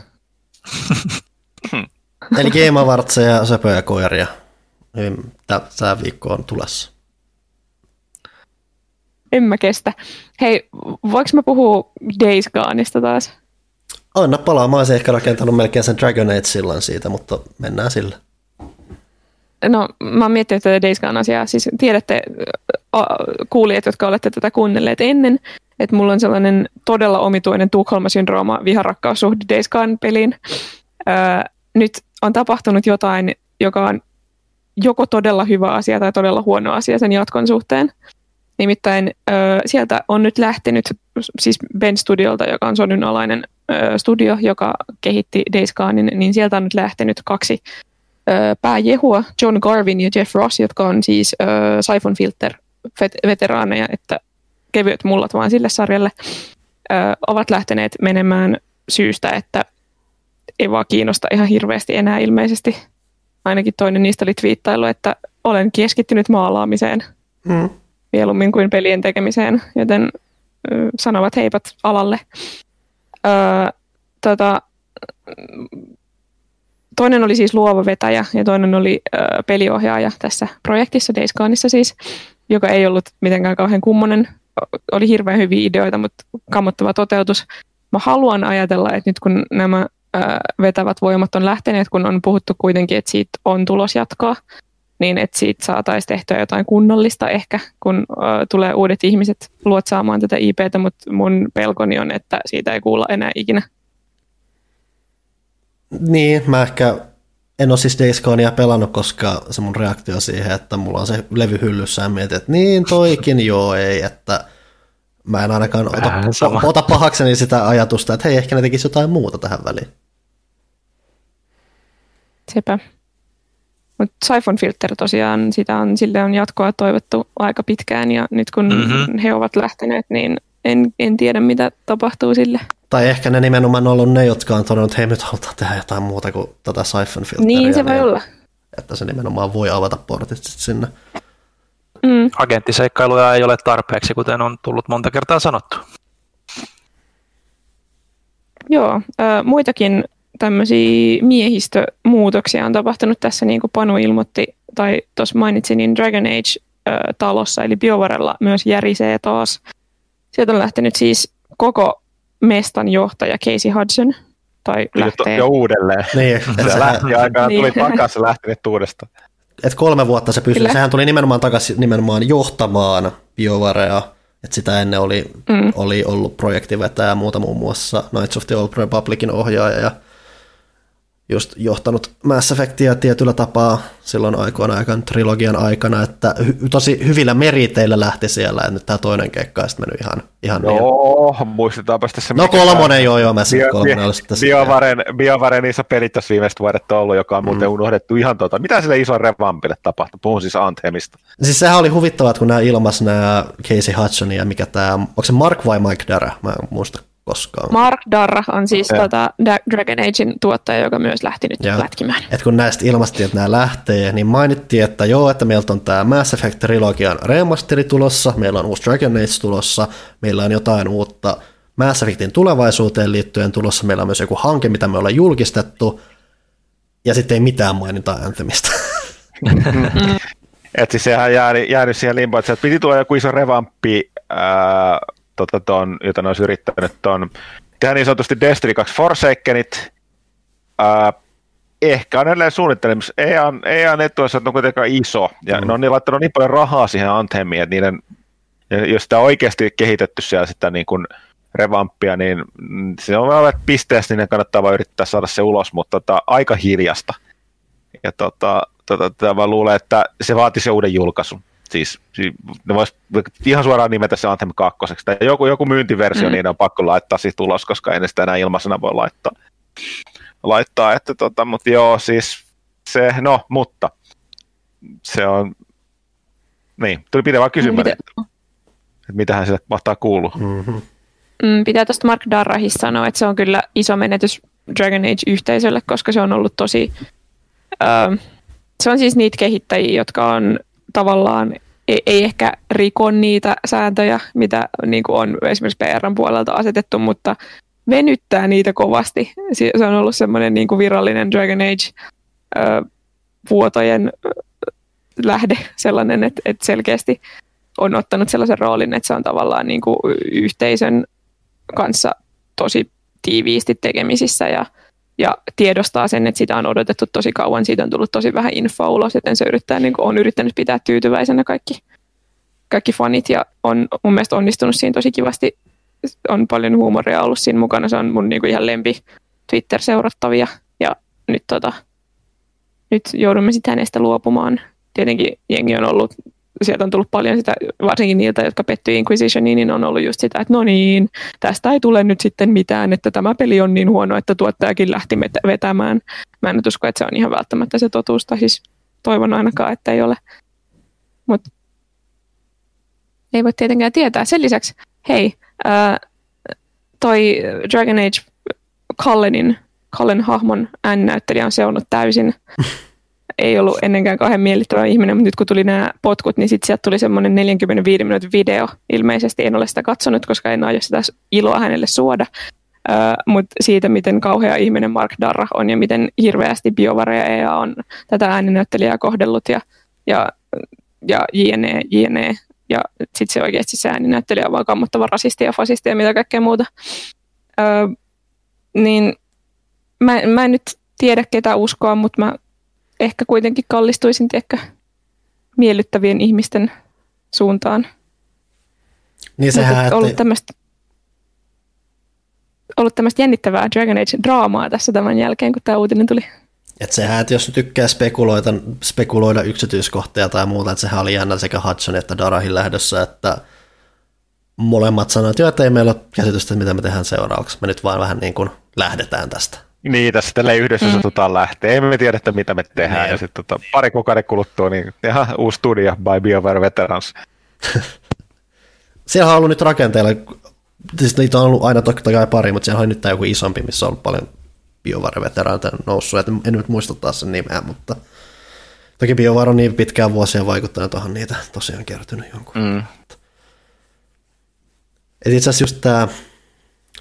Eli Game Awards ja söpöjä koiria. Tämä viikko on tulessa. En mä kestä. Hei, voiko mä puhua Days Goneista taas? Anna palaa, mä olisin ehkä rakentanut melkein sen Dragon Age sillan siitä, mutta mennään sillä. No, mä oon miettinyt tätä Days Gone asiaa. Siis tiedätte, kuulijat, jotka olette tätä kuunnelleet ennen, että mulla on sellainen todella omituinen Tukholma-syndrooma viharakkaussuhde Days Gone peliin. Öö, nyt on tapahtunut jotain, joka on joko todella hyvä asia tai todella huono asia sen jatkon suhteen. Nimittäin ö, sieltä on nyt lähtenyt, siis Ben Studiolta, joka on Sonyn alainen studio, joka kehitti Days Gonein, niin sieltä on nyt lähtenyt kaksi pääjehua, John Garvin ja Jeff Ross, jotka on siis Siphon Filter veteraaneja, että kevyet mullat vaan sille sarjalle, ovat lähteneet menemään syystä, että ei vaan kiinnosta ihan hirveästi enää ilmeisesti. Ainakin toinen niistä oli twiittailu, että olen keskittynyt maalaamiseen. Mm mieluummin kuin pelien tekemiseen, joten sanovat heipat alalle. Ö, tota, toinen oli siis luova vetäjä ja toinen oli ö, peliohjaaja tässä projektissa, Days Goneissa siis, joka ei ollut mitenkään kauhean kummonen. Oli hirveän hyviä ideoita, mutta kammottava toteutus. Mä haluan ajatella, että nyt kun nämä ö, vetävät voimat on lähteneet, kun on puhuttu kuitenkin, että siitä on tulos jatkoa, niin että siitä saataisiin tehtyä jotain kunnollista ehkä, kun uh, tulee uudet ihmiset luotsaamaan tätä IPtä, mutta mun pelkoni on, että siitä ei kuulla enää ikinä. Niin, mä ehkä en ole siis Days Gonea pelannut, koska se mun reaktio siihen, että mulla on se levy hyllyssä ja mietin, että niin toikin joo ei, että mä en ainakaan ota, ota pahakseni sitä ajatusta, että hei ehkä ne tekisi jotain muuta tähän väliin. Sepä. Mutta Siphon Filter tosiaan, sitä on, sille on jatkoa toivottu aika pitkään ja nyt kun mm-hmm. he ovat lähteneet, niin en, en tiedä mitä tapahtuu sille. Tai ehkä ne nimenomaan on ollut ne, jotka on todennut, että hei nyt halutaan tehdä jotain muuta kuin tätä Siphon Filteria. Niin se voi niin, olla. Että se nimenomaan voi avata portit sinne. Mm. Agenttiseikkailuja ei ole tarpeeksi, kuten on tullut monta kertaa sanottu. Joo, äh, muitakin tämmöisiä miehistömuutoksia on tapahtunut tässä, niin kuin Panu ilmoitti, tai tuossa mainitsin, niin Dragon Age-talossa, eli Biovarella myös järisee taas. Sieltä on lähtenyt siis koko mestan johtaja Casey Hudson, tai lähtee. Jo uudelleen. Niin. Se lähti aikaan, tuli niin. takaisin lähtenyt uudestaan. Et kolme vuotta se pysyi. Sehän tuli nimenomaan takaisin nimenomaan johtamaan Biovarea et sitä ennen oli, mm. oli ollut projektivetäjä ja muuta muun muassa Knights of the Old Republicin ohjaaja ja just johtanut Mass Effectia tietyllä tapaa silloin aikoina aikaan trilogian aikana, että hy- tosi hyvillä meriteillä lähti siellä, ja nyt tämä toinen keikka sitten mennyt ihan, ihan Joo, niin. muistetaanpa sitten se. No kolmonen joo, joo, Mass Effect kolmonen oli sitten Biovaren, Biovaren iso pelit tässä viimeiset vuodet on ollut, joka on muuten mm. unohdettu ihan tota. Mitä sille iso revampille tapahtui? Puhun siis Anthemista. Siis sehän oli huvittavaa, kun nämä ilmas nämä Casey Hudson ja mikä tämä, onko se Mark vai Mike Dara? Mä en muista koskaan. Mark Darra on siis tota, Dragon Agein tuottaja, joka myös lähti nyt ja, lätkimään. Et kun näistä ilmastiin, että nämä lähtee, niin mainittiin, että joo, että meiltä on tämä Mass Effect-trilogian remasteri tulossa, meillä on uusi Dragon Age tulossa, meillä on jotain uutta Mass Effectin tulevaisuuteen liittyen tulossa, meillä on myös joku hanke, mitä me ollaan julkistettu, ja sitten ei mitään mainita Anthemista. että siis sehän jäänyt, jäänyt siihen limpoon, että piti tulla joku iso revamppi ää, tota, ton, jota ne olisi yrittänyt ton, tehdä niin sanotusti Destiny 2 Forsakenit, ää, ehkä on edelleen suunnittelemassa. EA, EA nettuissa on kuitenkaan iso, ja mm. ne on niin laittanut niin paljon rahaa siihen Anthemiin, että niiden, jos sitä on oikeasti kehitetty siellä sitä niin kuin revamppia, niin se on vähän pisteessä, niin kannattaa vaan yrittää saada se ulos, mutta tota, aika hiljasta. Ja tota, tota, tota, mä luulen, että se vaatii se uuden julkaisun. Siis, siis ne vois ihan suoraan nimetä se Anthem 2. Tai joku, joku myyntiversio, mm. niin on pakko laittaa siitä tulos, koska ei sitä enää ilmaisena voi laittaa. laittaa että tota, mutta joo, siis se, no, mutta se on, niin, tuli pitää vaan kysymään, Mitä? että, että mitähän sille mahtaa kuulua. Mm-hmm. Mm, pitää tuosta Mark Darrahista sanoa, että se on kyllä iso menetys Dragon Age-yhteisölle, koska se on ollut tosi... Uh, se on siis niitä kehittäjiä, jotka on tavallaan ei, ei ehkä riko niitä sääntöjä, mitä niin kuin on esimerkiksi PRn puolelta asetettu, mutta venyttää niitä kovasti. Se on ollut semmoinen niin kuin virallinen Dragon Age-vuotojen lähde sellainen, että, että selkeästi on ottanut sellaisen roolin, että se on tavallaan niin kuin yhteisön kanssa tosi tiiviisti tekemisissä ja ja tiedostaa sen, että sitä on odotettu tosi kauan, siitä on tullut tosi vähän infoa ulos, joten se yrittää, niin kuin, on yrittänyt pitää tyytyväisenä kaikki, kaikki fanit ja on mun mielestä onnistunut siinä tosi kivasti on paljon huumoria ollut siinä mukana. Se on mun niin kuin ihan lempi Twitter-seurattavia ja nyt, tota, nyt joudumme sitten hänestä luopumaan. Tietenkin jengi on ollut sieltä on tullut paljon sitä, varsinkin niiltä, jotka pettyi Inquisitioniin, niin on ollut just sitä, että no niin, tästä ei tule nyt sitten mitään, että tämä peli on niin huono, että tuottajakin lähti vetämään. Mä en usko, että se on ihan välttämättä se totuus, tai siis toivon ainakaan, että ei ole. Mutta ei voi tietenkään tietää. Sen lisäksi, hei, ää, toi Dragon Age Cullenin, Cullen hahmon ääninäyttelijä on seonnut täysin. ei ollut ennenkään kauhean miellyttävä ihminen, mutta nyt kun tuli nämä potkut, niin sitten sieltä tuli semmoinen 45 minuutin video. Ilmeisesti en ole sitä katsonut, koska en aio sitä iloa hänelle suoda. Uh, mutta siitä, miten kauhea ihminen Mark Darra on ja miten hirveästi BioWare ja EA on tätä ääninäyttelijää kohdellut ja, ja, ja jne, jne. Ja sitten se oikeasti se ääninäyttelijä on vaan kammottava rasisti ja fasisti ja mitä kaikkea muuta. Uh, niin mä, mä en nyt tiedä ketä uskoa, mutta mä ehkä kuitenkin kallistuisin tiedäkö, miellyttävien ihmisten suuntaan. Niin sehän, että... ollut tämmöistä ollut tämmöistä jännittävää Dragon Age-draamaa tässä tämän jälkeen, kun tämä uutinen tuli. Et sehän, että jos tykkää spekuloida, spekuloida yksityiskohtia tai muuta, että sehän oli jännä sekä Hudson että Darahin lähdössä, että molemmat sanoivat, että ei meillä ole käsitystä, mitä me tehdään seuraavaksi. Me nyt vaan vähän niin kuin lähdetään tästä. Niin, tässä tällä yhdessä mm. satutaan lähteä. Ei me tiedä, että mitä me tehdään. Niin. Ja sitten tota, pari kuukauden kuluttua, niin ihan uusi studio by BioWare Veterans. siellä on ollut nyt rakenteella, siis niitä on ollut aina toki kai pari, mutta siellä on nyt tämä joku isompi, missä on ollut paljon BioWare Veterans noussut. Et en nyt muista taas sen nimeä, mutta toki BioWare on niin pitkään vuosia vaikuttanut tuohon niitä tosiaan kertynyt jonkun. Mm. Et itse asiassa just tämä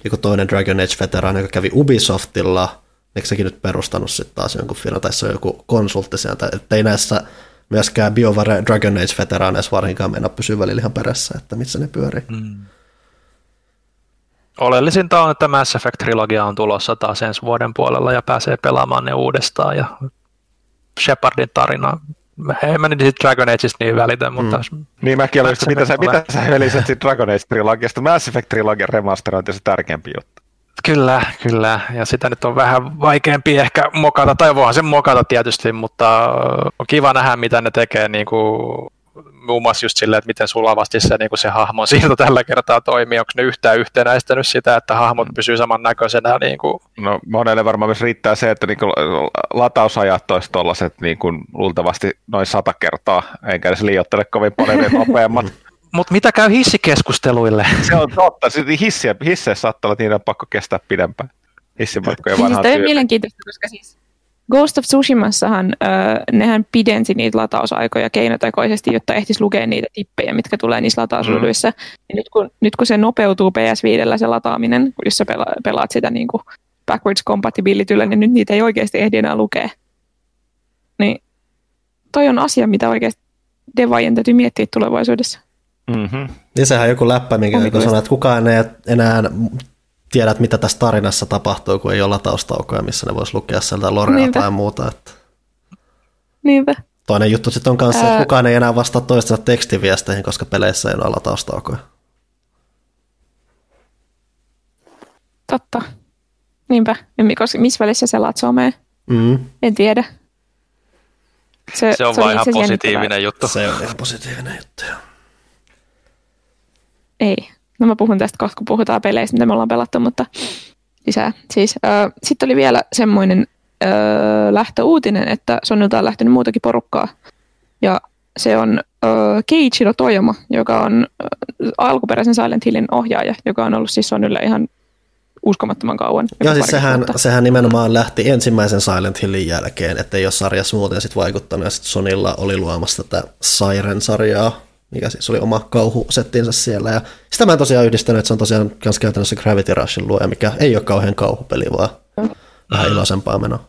joku toinen Dragon Age-veteraani, joka kävi Ubisoftilla, eikö sekin nyt perustanut sitten taas jonkun firma, tai se on joku konsultti sieltä, että ei näissä myöskään BioWare Dragon Age-veteraaneissa varsinkaan mennä pysyä välillä ihan perässä, että missä ne pyörii. Mm. Oleellisinta on, että Mass Effect-trilogia on tulossa taas ensi vuoden puolella ja pääsee pelaamaan ne uudestaan ja Shepardin tarina Hei, mä nyt Dragon Ageista niin välitä, mutta... Mm. Niin mäkin olin, mitä sä, mitä sä velisit siitä Dragon Age-trilogiasta? Mass Effect-trilogian remasterointi on se tärkeämpi juttu. Kyllä, kyllä. Ja sitä nyt on vähän vaikeampi ehkä mokata, tai voihan se mokata tietysti, mutta on kiva nähdä, mitä ne tekee niin kuin muun muassa just silleen, että miten sulavasti se, niin se hahmon siirto tällä kertaa toimii. Onko ne yhtään yhtenäistänyt sitä, että hahmot mm. pysyy samannäköisenä? Niin kuin... No monelle varmaan myös riittää se, että niin kuin latausajat olisi tuollaiset niin kuin luultavasti noin sata kertaa, enkä edes liioittele kovin paljon nopeammat. Mutta mitä käy hissikeskusteluille? Se on totta. Hissiä, hisseissä saattaa olla, että niiden on pakko kestää pidempään. Hissimatkoja vanhaan siis on mielenkiintoista, koska siis Ghost of Tsushimassahan äh, nehän pidensi niitä latausaikoja keinotekoisesti, jotta ehtis lukea niitä tippejä, mitkä tulee niissä latausruuduissa. Mm. nyt, kun, nyt kun se nopeutuu PS5 se lataaminen, jos sä pela, pelaat sitä niin kuin backwards compatibilityllä, niin nyt niitä ei oikeasti ehdi enää lukea. Niin toi on asia, mitä oikeasti devaajien täytyy miettiä tulevaisuudessa. Mm-hmm. Ja sehän on joku läppä, minkä joku sanoo, että kukaan ei enää tiedät, mitä tässä tarinassa tapahtuu, kun ei ole lataustaukoja, missä ne voisi lukea sieltä lorea Niinpä. tai muuta. Että. Niinpä. Toinen juttu sitten on kanssa, että kukaan ei enää vastaa toistensa tekstiviesteihin, koska peleissä ei ole lataustaukoja. Totta. Niinpä. Missä välissä se somea? Mm. En tiedä. Se, se on se vain ihan positiivinen juttu. Se on ihan positiivinen juttu, joo. Ei. No mä puhun tästä kohta, kun puhutaan peleistä, mitä me ollaan pelattu, mutta lisää. Siis, äh, Sitten oli vielä semmoinen äh, lähtöuutinen, että Sonylta on lähtenyt muutakin porukkaa. Ja se on äh, Keiichiro Toyama, joka on äh, alkuperäisen Silent Hillin ohjaaja, joka on ollut siis Sonylle ihan uskomattoman kauan. Joo, siis sehän, sehän nimenomaan lähti ensimmäisen Silent Hillin jälkeen, että ole sarjassa muuten sit vaikuttanut, ja sitten Sonilla oli luomassa tätä Siren-sarjaa, mikä siis oli oma kauhusettinsä siellä. Ja sitä mä en tosiaan yhdistänyt, että se on tosiaan myös käytännössä Gravity Rushin luoja, mikä ei ole kauhean kauhupeli, vaan vähän iloisempaa menoa.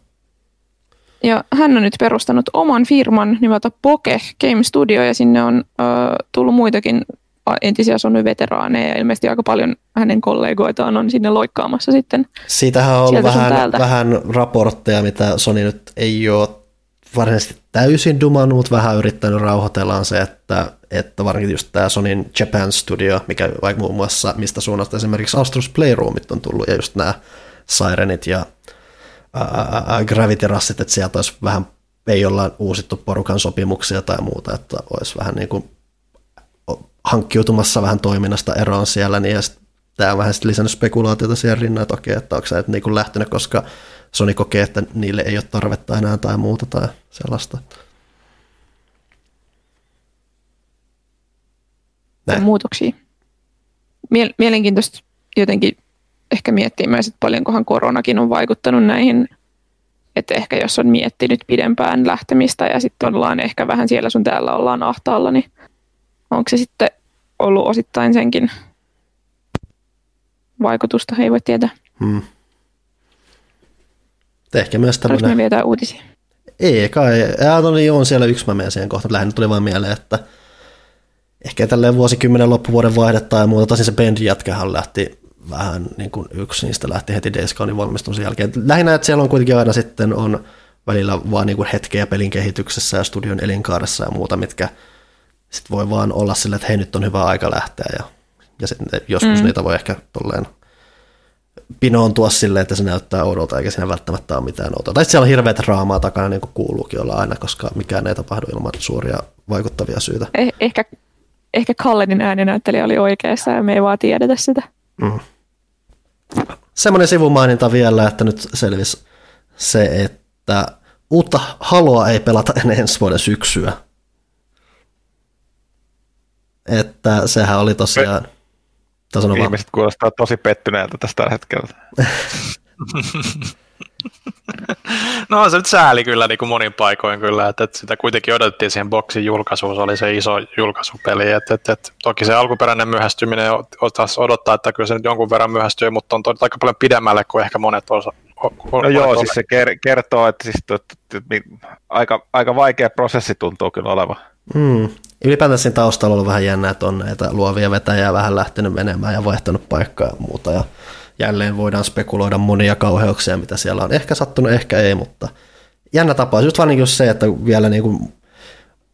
Ja hän on nyt perustanut oman firman nimeltä Poke Game Studio, ja sinne on ö, tullut muitakin entisiä Sony-veteraaneja, ja ilmeisesti aika paljon hänen kollegoitaan on sinne loikkaamassa sitten. Siitähän on ollut vähän, vähän raportteja, mitä Sony nyt ei ole varsinaisesti täysin dumannut, mutta vähän yrittänyt rauhoitella on se, että, että varsinkin just tämä Sonin Japan Studio, mikä vaikka muun muassa, mistä suunnasta esimerkiksi Astros Playroomit on tullut, ja just nämä Sirenit ja ää, Gravity Russit, että sieltä olisi vähän, ei olla uusittu porukan sopimuksia tai muuta, että olisi vähän niin kuin hankkiutumassa vähän toiminnasta eroon siellä, niin ja tämä on vähän lisännyt spekulaatiota siihen rinnan, että okei, että onko sä niin kuin lähtenyt, koska Sony kokee, että niille ei ole tarvetta enää tai muuta tai sellaista. Näin. Muutoksia. Mielenkiintoista jotenkin ehkä miettiä myös, että paljonkohan koronakin on vaikuttanut näihin, että ehkä jos on miettinyt pidempään lähtemistä ja sitten ollaan ehkä vähän siellä sun täällä ollaan ahtaalla, niin onko se sitten ollut osittain senkin vaikutusta, ei voi tietää. Hmm. Ehkä myös tämmöinen... Oliko vielä uutisia? Ei kai. Ja, no niin, on siellä yksi mä menen siihen kohtaan. Lähinnä tuli vaan mieleen, että ehkä tälleen vuosikymmenen loppuvuoden vaihdetta ja muuta. Tosin se Bendi jätkähän lähti vähän niin kuin yksi niistä lähti heti Gonein valmistumisen jälkeen. Lähinnä, että siellä on kuitenkin aina sitten on välillä vaan niin kuin hetkeä pelin kehityksessä ja studion elinkaaressa ja muuta, mitkä sitten voi vaan olla sille, että hei nyt on hyvä aika lähteä ja, ja sitten joskus mm. niitä voi ehkä tolleen pinoontua silleen, että se näyttää oudolta, eikä siinä välttämättä ole mitään outoa. Tai siellä on hirveät draamaa takana, niin kuin kuuluukin olla aina, koska mikään ei tapahdu ilman suuria vaikuttavia syitä. Eh, ehkä, ehkä Kallenin ääninäyttelijä oli oikeassa ja me ei vaan tiedetä sitä. Mm. Semmoinen sivumaininta vielä, että nyt selvisi se, että uutta haloa ei pelata ennen ensi vuoden syksyä. Että sehän oli tosiaan... Ihmiset kuulostaa tosi pettyneeltä tästä tällä hetkellä. no on se nyt sääli kyllä niin kuin monin paikoin kyllä, että, että sitä kuitenkin odotettiin siihen boksin julkaisuun, se oli se iso julkaisupeli, että, että, että toki se alkuperäinen myöhästyminen taas odottaa, että kyllä se nyt jonkun verran myöhästyy, mutta on aika paljon pidemmälle kuin ehkä monet osa. No joo, siis se kertoo, että, siis, että, että, että, että aika, aika vaikea prosessi tuntuu kyllä olevan. Mm. Ylipäätään siinä taustalla on ollut vähän jännää, että on näitä luovia vetäjää vähän lähtenyt menemään ja vaihtanut paikkaa ja muuta. Ja jälleen voidaan spekuloida monia kauheuksia, mitä siellä on. Ehkä sattunut, ehkä ei, mutta jännä tapaus. Just vaan niin se, että vielä niin kuin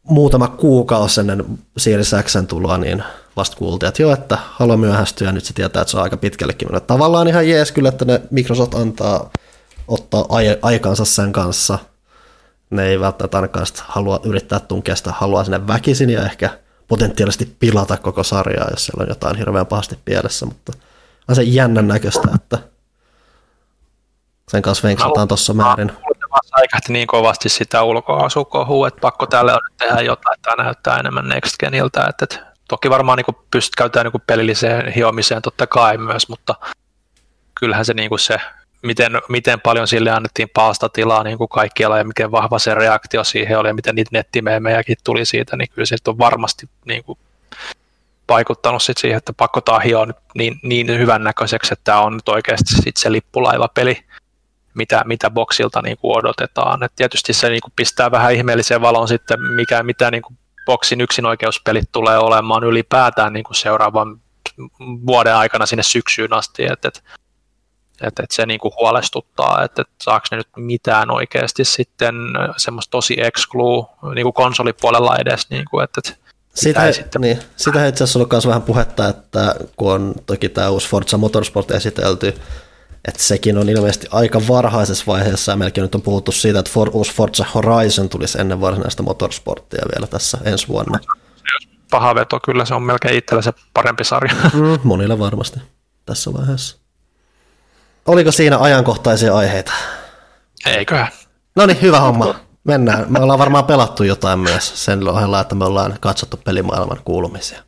muutama kuukausi ennen Series Xn tuloa, niin vasta kuultiin, että joo, että haluaa myöhästyä, ja nyt se tietää, että se on aika pitkällekin mennyt. Tavallaan ihan jees kyllä, että ne Microsoft antaa ottaa aikansa sen kanssa. Ne ei välttämättä ainakaan halua yrittää tunkea sitä haluaa sinne väkisin ja ehkä potentiaalisesti pilata koko sarjaa, jos siellä on jotain hirveän pahasti pielessä, mutta – on se jännän näköistä, että sen kanssa venksataan tuossa määrin. Säikähti niin kovasti sitä ulkoasukohua, että pakko tälle on tehdä jotain, että tämä näyttää enemmän Next Geniltä. Että, että toki varmaan niin pystyt käyttämään niin pelilliseen hiomiseen totta kai myös, mutta kyllähän se, niin kuin se miten, miten paljon sille annettiin paastatilaa niin kuin kaikkialla ja miten vahva se reaktio siihen oli ja miten niitä nettimeemejäkin tuli siitä, niin kyllä se on varmasti niin kuin vaikuttanut sit siihen, että pakko hioa nyt niin, niin hyvän näköiseksi, että tämä on nyt oikeasti sit se lippulaivapeli, mitä, mitä boksilta niin kuin odotetaan. Et tietysti se niin kuin pistää vähän ihmeelliseen valon sitten, mikä, mitä niin kuin boksin yksinoikeuspelit tulee olemaan ylipäätään niin kuin seuraavan vuoden aikana sinne syksyyn asti. Et, et, et, et se niin kuin huolestuttaa, että et saako ne nyt mitään oikeasti sitten semmoista tosi exclue niin kuin konsolipuolella edes. Niin kuin, että, et, sitä, ei, sitten. Niin, sitä itse asiassa ollut myös vähän puhetta, että kun on toki tämä uusi Forza Motorsport esitelty, että sekin on ilmeisesti aika varhaisessa vaiheessa ja melkein nyt on puhuttu siitä, että for, uusi Forza Horizon tulisi ennen varsinaista motorsporttia vielä tässä ensi vuonna. Paha veto, kyllä se on melkein itsellä se parempi sarja. Mm, monilla varmasti tässä vaiheessa. Oliko siinä ajankohtaisia aiheita? Eiköhän. No niin, hyvä homma. Mennään. Me ollaan varmaan pelattu jotain myös sen ohella, että me ollaan katsottu pelimaailman kuulumisia.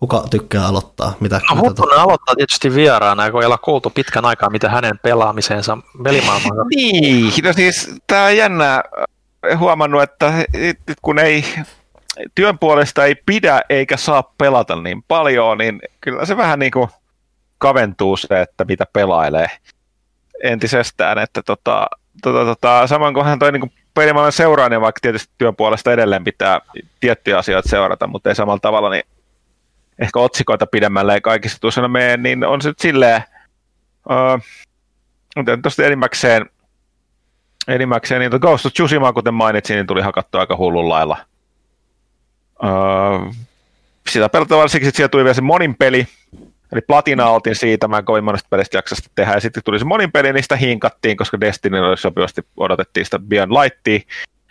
Kuka tykkää aloittaa? Mitä, no, mitä to... aloittaa tietysti vieraana, kun ei olla kuultu pitkän aikaa, mitä hänen pelaamiseensa pelimaailman Niin, no siis tämä on jännää huomannut, että kun ei työn puolesta ei pidä eikä saa pelata niin paljon, niin kyllä se vähän niin kuin kaventuu se, että mitä pelailee entisestään, että tota, tota, tota, saman kohan toi niin pelimaailman seuraaminen, vaikka tietysti työn puolesta edelleen pitää tiettyjä asioita seurata, mutta ei samalla tavalla, niin ehkä otsikoita pidemmälle ei kaikissa tuossa mene, niin on se nyt silleen, uh, tuosta enimmäkseen enimmäkseen niin Ghost of Tsushima, kuten mainitsin, niin tuli hakattu aika hullun lailla. Öö, sitä pelataan varsinkin, että siellä tuli vielä se monin peli, eli platina oltiin siitä, mä en kovin monesta pelistä jaksasta tehdä, ja sitten tuli se monin peli, sitä hinkattiin, koska Destiny oli sopivasti, odotettiin sitä Beyond Lightia,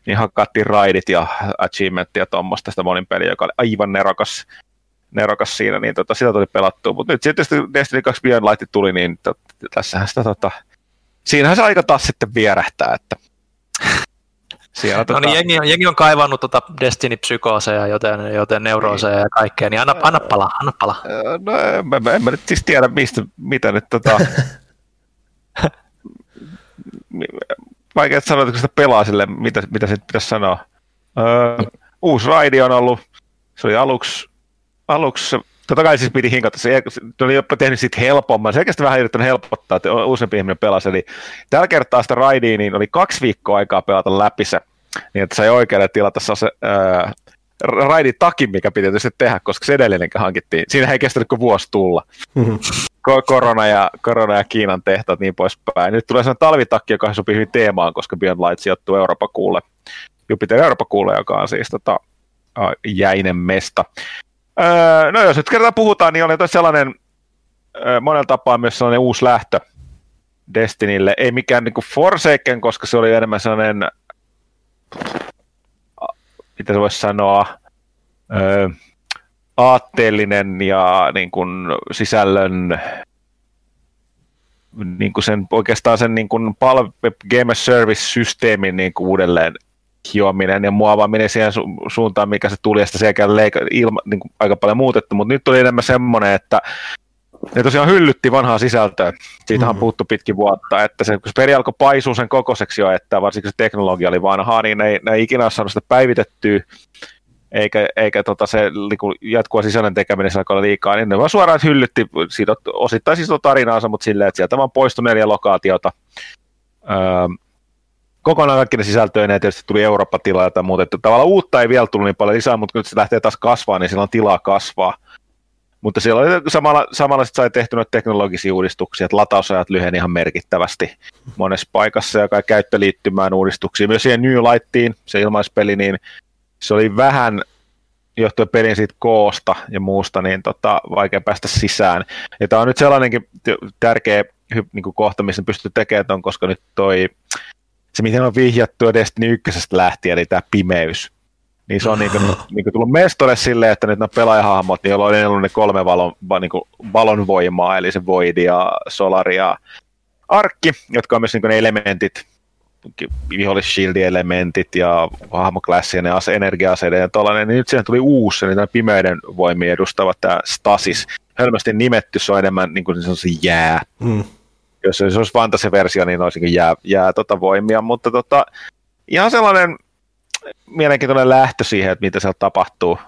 niin hakattiin raidit ja achievementia ja tuommoista sitä monin peliä, joka oli aivan nerokas, nerokas siinä, niin tota, sitä tuli pelattua. Mutta nyt sitten Destiny 2 Beyond Light tuli, niin tässähän sitä, tota, siinähän se aika taas sitten vierähtää, että siellä, no tota... niin, jengi, on, jengi on kaivannut tota Destiny-psykooseja, joten, joten neurooseja niin. ja kaikkea, niin anna, anna pala, anna pala. No en, en, en mä nyt siis tiedä, mistä, mitä nyt tota... vaikea sanoa, että kun sitä pelaa sille, mitä, mitä sitten pitäisi sanoa. Öö, uusi raidi on ollut, se oli aluksi, aluksi Totta kai siis piti hinkata, se, se oli jopa tehnyt siitä helpomman, se oikeasti vähän yrittänyt helpottaa, että useampi ihminen pelasi, eli tällä kertaa sitä raidia, niin oli kaksi viikkoa aikaa pelata läpi se, niin että sai oikealle tilata se ää, raidin takin, mikä piti tietysti tehdä, koska se edellinen hankittiin. Siinä ei kestänyt kuin vuosi tulla. Mm-hmm. Korona ja, korona ja Kiinan tehtaat niin poispäin. Nyt tulee sellainen talvitakki, joka sopii hyvin teemaan, koska Beyond Light sijoittuu Euroopan kuulle. Jupiter Euroopan kuulle, joka on siis tota, jäinen mesta. Öö, no jos nyt kerran puhutaan, niin oli sellainen öö, monella tapaa myös sellainen uusi lähtö Destinille. Ei mikään niin Forsaken, koska se oli enemmän sellainen, mitä se voisi sanoa, öö, aatteellinen ja niin kuin sisällön niin kuin sen, oikeastaan sen niin kuin palve, Game Service-systeemin niin kuin uudelleen hiominen ja muovaaminen siihen su- suuntaan, mikä se tuli, ja sitä ilma, niin kuin aika paljon muutettu, mutta nyt tuli enemmän semmoinen, että ne tosiaan hyllytti vanhaa sisältöä. Siitähän mm-hmm. puuttu pitkin vuotta, että se, kun se peli alkoi paisua sen kokoiseksi jo, että varsinkin se teknologia oli vanhaa, niin ne, ne ei ikinä ole saanut sitä päivitettyä, eikä, eikä tota se niinku, jatkuva sisällön tekeminen se alkoi liikaa, niin ne vaan suoraan hyllytti siitä osittain siis tarinaansa, mutta silleen, että sieltä vaan poistui neljä lokaatiota. Öö, kokonaan kaikki ne sisältöjä, ja tietysti tuli Eurooppa-tilaa ja muuta, että tavallaan uutta ei vielä tullut niin paljon lisää, mutta kun se lähtee taas kasvaa, niin sillä on tilaa kasvaa. Mutta siellä oli samalla, samalla sit sai tehty noita teknologisia uudistuksia, että latausajat lyheni ihan merkittävästi monessa paikassa ja käyttöliittymään uudistuksia. Myös siihen New Lightiin, se ilmaispeli, niin se oli vähän johtuen pelin siitä koosta ja muusta, niin tota, vaikea päästä sisään. Ja tämä on nyt sellainenkin tärkeä niin kuin kohta, missä pystyy tekemään ton, koska nyt toi se, miten on vihjattu Destiny 1 lähtien, eli tämä pimeys, niin se on niin kuin, niin kuin tullut mestore silleen, että nyt nämä pelaajahahmot, niin on ollut ne kolme valon, niin kuin valon voimaa, eli se Void ja Solar ja Arkki, jotka on myös niin kuin ne elementit, vihollis-shield-elementit ja hahmoklassien ja energia-aseiden ja tollainen, niin nyt siihen tuli uusi, eli tämä pimeyden voimia edustava tämä Stasis. Hölmästi nimetty, se on enemmän niin kuin se jää. Mm jos se olisi fantasy-versio, niin olisi niin jää, jää tota voimia, mutta tota, ihan sellainen mielenkiintoinen lähtö siihen, että mitä siellä tapahtuu.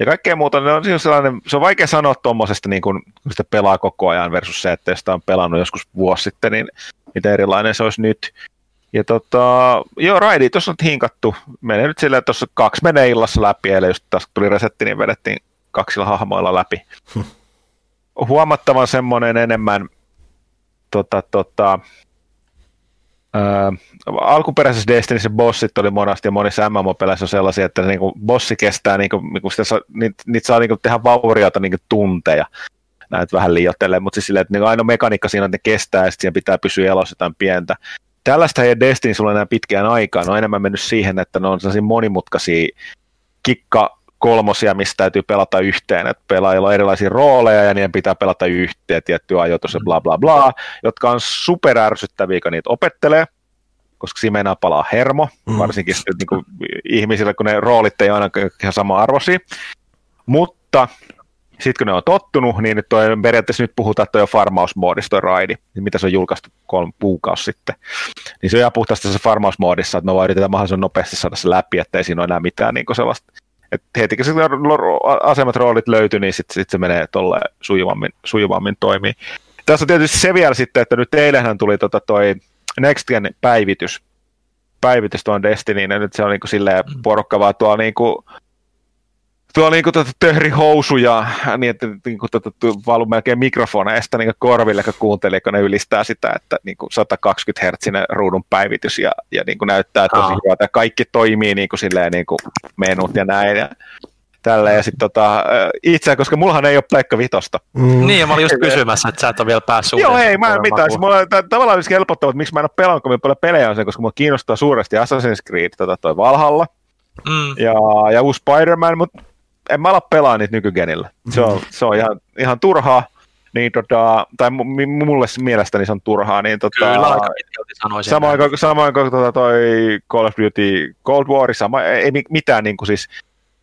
Ja kaikkea muuta, niin on siis sellainen, se on vaikea sanoa tuommoisesta, niin kun, sitä pelaa koko ajan versus se, että sitä on pelannut joskus vuosi sitten, niin mitä erilainen se olisi nyt. Ja tota, joo, raidi tuossa on hinkattu. Menee nyt silleen, että tuossa kaksi menee illassa läpi, eli jos taas tuli resetti, niin vedettiin kaksilla hahmoilla läpi. Huomattavan semmoinen enemmän tota, tota, alkuperäisessä Destinyssä bossit oli monasti ja monissa MMO-peleissä on sellaisia, että niinku bossi kestää, niinku, niinku sitä saa, niitä, niitä saa niinku tehdä vauriota niinku tunteja näet vähän liioittelee, mutta siis silleen, että niin ainoa mekaniikka siinä on, että ne kestää ja sitten pitää pysyä elossa jotain pientä. Tällaista ei Destiny sulla enää pitkään aikaan, on enemmän mennyt siihen, että ne on sellaisia monimutkaisia kikka kolmosia, mistä täytyy pelata yhteen, että pelaajilla on erilaisia rooleja ja niiden pitää pelata yhteen tietty ajoitus ja bla bla bla, jotka on superärsyttäviä, kun niitä opettelee, koska siinä meinaa palaa hermo, mm. varsinkin sitten, niin kuin, ihmisille, kun ne roolit ei aina ihan sama arvoisia. Mutta sitten kun ne on tottunut, niin nyt toi, periaatteessa nyt puhutaan, että toi on farmausmoodissa toi raidi, niin mitä se on julkaistu kolme kuukausi sitten. Niin se on ihan puhtaasti se farmausmoodissa, että me vaan yritetään mahdollisimman nopeasti saada se läpi, ettei siinä ole enää mitään niin sellaista et heti kun se asemat roolit löytyy, niin sitten sit se menee tuolle sujuvammin, sujuvammin toimii. Tässä on tietysti se vielä sitten, että nyt eilenhän tuli tota toi Next Gen päivitys, päivitys tuon Destinyin, ja nyt se on niinku silleen mm. porukka vaan tuolla niinku tuo niinku tota töhrihousuja, niin että niinku tota, valu melkein mikrofoneista niinku korville, kun kuuntelee, kun ne ylistää sitä, että niinku 120 Hz ruudun päivitys ja, ja niinku näyttää tosi hyvältä. Kaikki toimii niinku silleen niinku menut ja näin. Ja, tällä ja sitten tota, itse, koska mullahan ei ole Pleikka Vitosta. Mm. Niin, ja mä olin just kysymässä, että sä et ole vielä päässyt Joo, ei, mä en mitään. Siis mulla on tavallaan olisi helpottava, että miksi mä en ole pelannut kovin paljon pelejä on se, koska mua kiinnostaa suuresti Assassin's Creed, tota, toi Valhalla mm. ja, ja uusi Spider-Man, mutta en mä ala pelaa niitä nykygenillä. Se on, se on ihan, ihan turhaa. Niin, tota, tai mulle mielestäni se on turhaa. Niin, tota, Kyllä, aika sanoisin. Samoin kuin, samoin kuin tota, toi Call of Duty Cold War, sama, ei, ei mitään niin kuin siis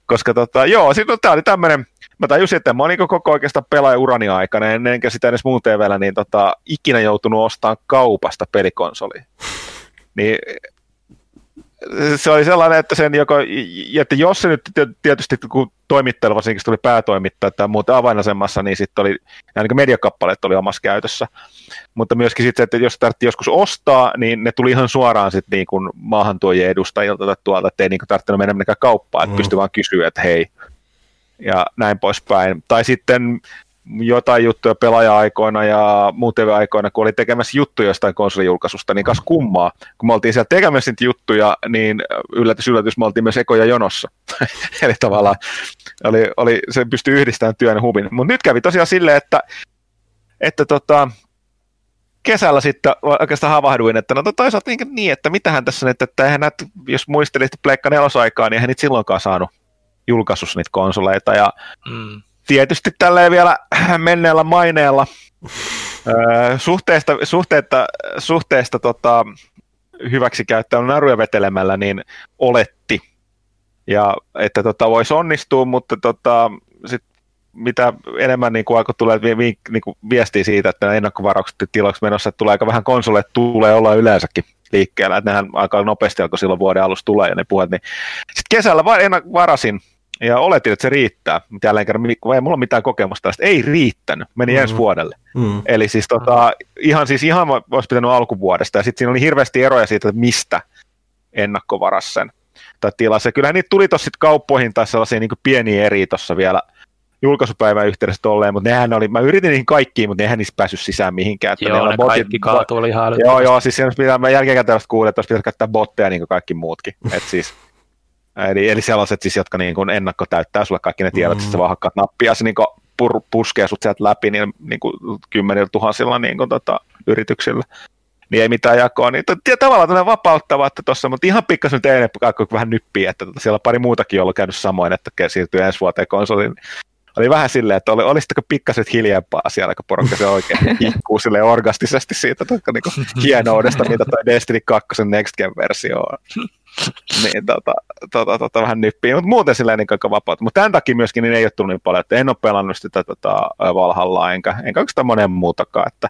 koska tota, joo, sitten tämä oli tämmöinen, mä tajusin, että mä oon niin koko oikeastaan pelaajaurani aikana, ennenkä sitä edes muun TVllä, niin tota, ikinä joutunut ostamaan kaupasta pelikonsoli. Niin se oli sellainen, että, sen joko, että jos se nyt tietysti kun toimittajalla varsinkin tuli päätoimittaja tai muuten avainasemassa, niin sitten oli, ainakin mediakappaleet oli omassa käytössä. Mutta myöskin sitten, että jos tarvitsi joskus ostaa, niin ne tuli ihan suoraan sitten niin kuin maahantuojien edustajilta tai tuolta, että ei niin tarvinnut mennä mennä kauppaan, että mm. pystyi vaan kysyä, että hei, ja näin poispäin. Tai sitten jotain juttuja pelaaja-aikoina ja muuten aikoina, kun oli tekemässä juttuja jostain konsolijulkaisusta, niin kas kummaa. Kun me oltiin siellä tekemässä niitä juttuja, niin yllätys, yllätys, me oltiin myös ekoja jonossa. Eli tavallaan oli, oli, se pystyi yhdistämään työn ja huvin. Mutta nyt kävi tosiaan silleen, että, että tota, kesällä sitten oikeastaan havahduin, että no toisaalta niin, niin että mitähän tässä nyt, että eihän näet, jos muistelit Pleikka nelosaikaa, niin eihän niitä silloinkaan saanut julkaisussa niitä konsoleita. Ja mm tietysti tälleen vielä menneellä maineella. Suhteesta, suhteesta, suhteesta tota, hyväksikäyttöön naruja vetelemällä, niin oletti, ja että tota, voisi onnistua, mutta tota, sit mitä enemmän niin alkoi tulee vi, niin kuin viestiä siitä, että ennakkovaraukset tiloiksi menossa, että tulee aika vähän konsoleja, tulee olla yleensäkin liikkeellä, että nehän aika nopeasti alkoi silloin vuoden alussa tulee ja ne puhet, niin sitten kesällä varasin ja oletin, että se riittää. Jälleen kerran, ei mulla ole mitään kokemusta tästä. Ei riittänyt, meni mm-hmm. ensi vuodelle. Mm-hmm. Eli siis tota, ihan, siis ihan olisi pitänyt alkuvuodesta. Ja sitten siinä oli hirveästi eroja siitä, että mistä ennakkovaras sen tai tilassa. Ja kyllähän niitä tuli tuossa kauppoihin tai sellaisia niin pieniä eri tuossa vielä julkaisupäivän yhteydessä tolleen, mutta nehän oli, mä yritin niihin kaikkiin, mutta nehän niistä päässyt sisään mihinkään. Että joo, ne, botit, kaikki kaatu oli ihan Joo, joo, siis siinä pitää, mä jälkikäteen kuulin, että olisi pitänyt käyttää botteja niin kuin kaikki muutkin. Et siis, Eli, eli sellaiset siis, jotka niin kuin ennakko täyttää sulle kaikki ne tiedot, mm. että sä vaan hakkaat nappia, se niin kuin pur, puskee sut sieltä läpi niin, niin kuin kymmenillä tuhansilla niin kuin, tota, yrityksillä. Niin ei mitään jakoa. Niin t- tavallaan tämmöinen vapauttava, että tuossa, mutta ihan pikkasen tein vähän nyppiä, että tota, siellä on pari muutakin ollut käynyt samoin, että siirtyy ensi vuoteen konsoliin oli vähän silleen, että oli, olisitteko pikkaset hiljempaa siellä, kun porukka se oikein hikkuu sille orgastisesti siitä niin hienoudesta, mitä toi Destiny 2 Next Gen-versio on niin tota, tota, tota, vähän nyppii, mutta muuten silleen niin aika vapaata. Mutta tämän takia myöskin niin ei ole tullut niin paljon, että en ole pelannut sitä tota, Valhallaa, enkä, enkä oikeastaan monen muutakaan. Että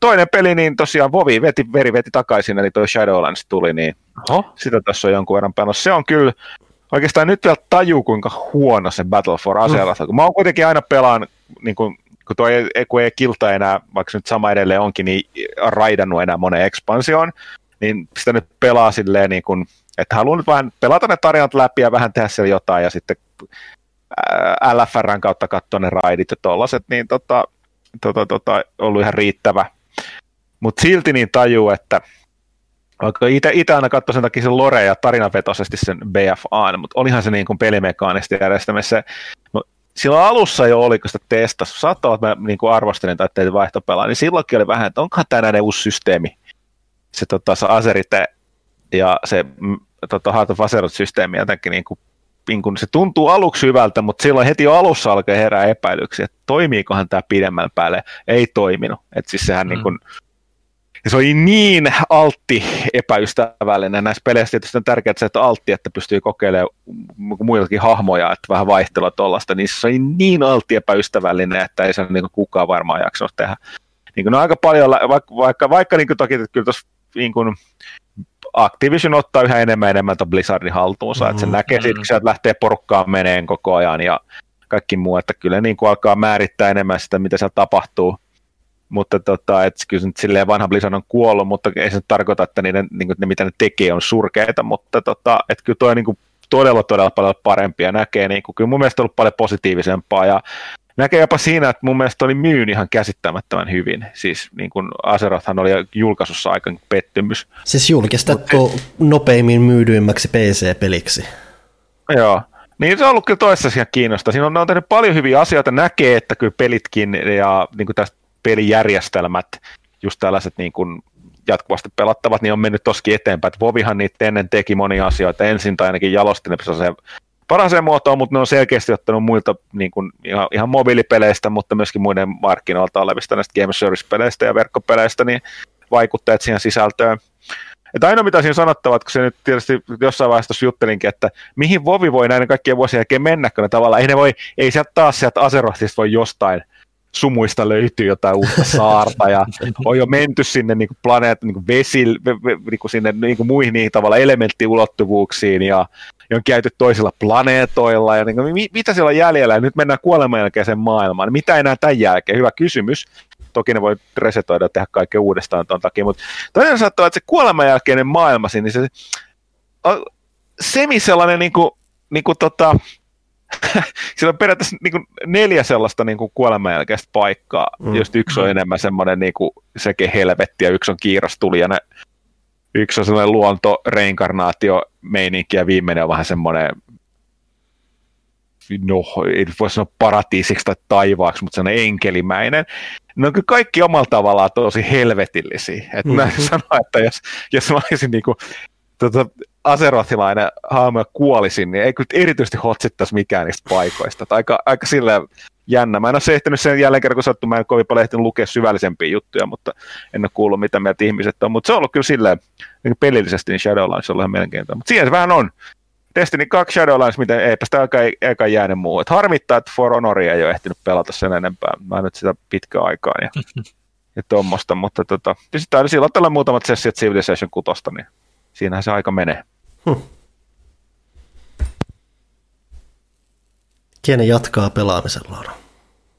toinen peli, niin tosiaan Vovi veti, veri veti takaisin, eli toi Shadowlands tuli, niin Oho. sitä tässä on jonkun verran pelannut. Se on kyllä, oikeastaan nyt vielä taju, kuinka huono se Battle for Azeroth mm. Mä oon kuitenkin aina pelaan, niin kuin, kun tuo ei, kun ei kilta enää, vaikka nyt sama edelleen onkin, niin raidannut enää monen ekspansioon, niin sitä nyt pelaa silleen niin kuin, että haluan nyt vähän pelata ne tarinat läpi ja vähän tehdä siellä jotain ja sitten LFRn kautta katsoa ne raidit ja tollaset, niin tota, tota, tota, ollut ihan riittävä. Mutta silti niin tajuu, että vaikka itse aina katsoin sen takia sen lore ja tarinavetoisesti sen BFA, mutta olihan se niin kuin pelimekaanisesti järjestämässä. No, silloin alussa jo oli, kun sitä testasi, saattaa että mä niin kuin arvostelin tai teitä vaihtopelaa, niin silloinkin oli vähän, että onkohan tämä näiden uusi systeemi, se, tota, se Aserite ja se mm, tota, Heart of Azeroth-systeemi jotenkin niin kuin, niin kuin, se tuntuu aluksi hyvältä, mutta silloin heti jo alussa alkoi herää epäilyksiä, että toimiikohan tämä pidemmällä päälle. Ei toiminut. Et siis sehän mm. niin kuin, se oli niin altti epäystävällinen. Näissä peleissä tietysti on tärkeää että se, että altti, että pystyy kokeilemaan muillakin hahmoja, että vähän vaihtelua tuollaista, niin se oli niin altti epäystävällinen, että ei se niin kukaan varmaan jaksanut tehdä. Niin kuin, no aika paljon, vaikka, vaikka, vaikka niin kuin toki että kyllä tuossa niin kuin, Activision ottaa yhä enemmän enemmän tuon Blizzardin haltuunsa, mm-hmm. että se mm. näkee siitä, kun sieltä lähtee porukkaan meneen koko ajan ja kaikki muu, että kyllä niin kuin alkaa määrittää enemmän sitä, mitä siellä tapahtuu. Mutta tota, et kyllä nyt silleen vanha Blizzard on kuollut, mutta ei se tarkoita, että niiden, niin kuin, ne, mitä ne tekee on surkeita, mutta tota, et kyllä toi, niin kuin, todella, todella paljon parempia. Näkee, niin kuin, kyllä mun mielestä on ollut paljon positiivisempaa ja näkee jopa siinä, että mun mielestä oli myyn ihan käsittämättömän hyvin. Siis niin kuin Azerothhan oli julkaisussa aika pettymys. Siis julkistettu Mut, nopeimmin myydyimmäksi PC-peliksi. Joo. Niin se on ollut kyllä toisessa ihan kiinnostavaa. Siinä on, ne on tehnyt paljon hyviä asioita, näkee, että kyllä pelitkin ja niin kuin tästä pelijärjestelmät, just tällaiset niin kuin jatkuvasti pelattavat, niin on mennyt toskin eteenpäin. Että Vovihan niitä ennen teki monia asioita ensin, tai ainakin jalosti ne se parhaaseen muotoon, mutta ne on selkeästi ottanut muilta niin kuin ihan, ihan mobiilipeleistä, mutta myöskin muiden markkinoilta olevista näistä game service-peleistä ja verkkopeleistä, niin vaikutteet siihen sisältöön. Että ainoa mitä siinä sanottavat, kun se nyt tietysti jossain vaiheessa juttelinkin, että mihin Vovi voi näiden kaikkien vuosien jälkeen mennä, kun ne tavallaan ei ne voi, ei sieltä taas sieltä Azerothista voi jostain sumuista löytyy jotain uutta saarta ja on jo menty sinne niin kuin planeet, niin kuin vesi, niin kuin sinne niin kuin muihin niihin tavalla elementtiulottuvuuksiin ja, ja on käyty toisilla planeetoilla ja niin kuin, mitä siellä on jäljellä ja nyt mennään kuoleman jälkeiseen maailmaan. Mitä enää tämän jälkeen? Hyvä kysymys. Toki ne voi resetoida ja tehdä kaikkea uudestaan tuon takia, mutta toinen saattaa että se kuoleman jälkeinen maailma, niin se semi sellainen niin kuin, niin kuin tota, siellä on periaatteessa niin kuin neljä sellaista niin kuin kuoleman jälkeistä paikkaa, mm. just yksi on mm. enemmän semmoinen niin kuin sekin helvetti ja yksi on kiirastuli ja ne, yksi on sellainen luonto, reinkarnaatio, meininki ja viimeinen on vähän semmoinen no, ei voi sanoa paratiisiksi tai taivaaksi, mutta sellainen enkelimäinen. Ne on kyllä kaikki omalla tavallaan tosi helvetillisiä. Että mm-hmm. mä sanon, että jos, jos mä olisin niin kuin, tota, aserothilainen haamu kuolisin, niin ei kyllä erityisesti hotsittaisi mikään niistä paikoista. Tai aika, aika sillä jännä. Mä en ole se ehtinyt sen jälleen kerran, kun sattu, mä en kovin paljon ehtinyt lukea syvällisempiä juttuja, mutta en ole kuullut, mitä mieltä ihmiset on. Mutta se on ollut kyllä silleen, niin pelillisesti niin Shadowlands on ihan mielenkiintoista. Mutta siihen se vähän on. Destiny 2 Shadowlands, miten eipä sitä aika, aika jäänyt muu. Et harmittaa, että For Honoria ei ole ehtinyt pelata sen enempää. Mä en nyt sitä pitkään aikaa ja, ja tuommoista, mutta tota, sitten silloin tällä muutamat sessiot Civilization 6, niin siinähän se aika menee. Hmm. Kenen jatkaa pelaamisellaan?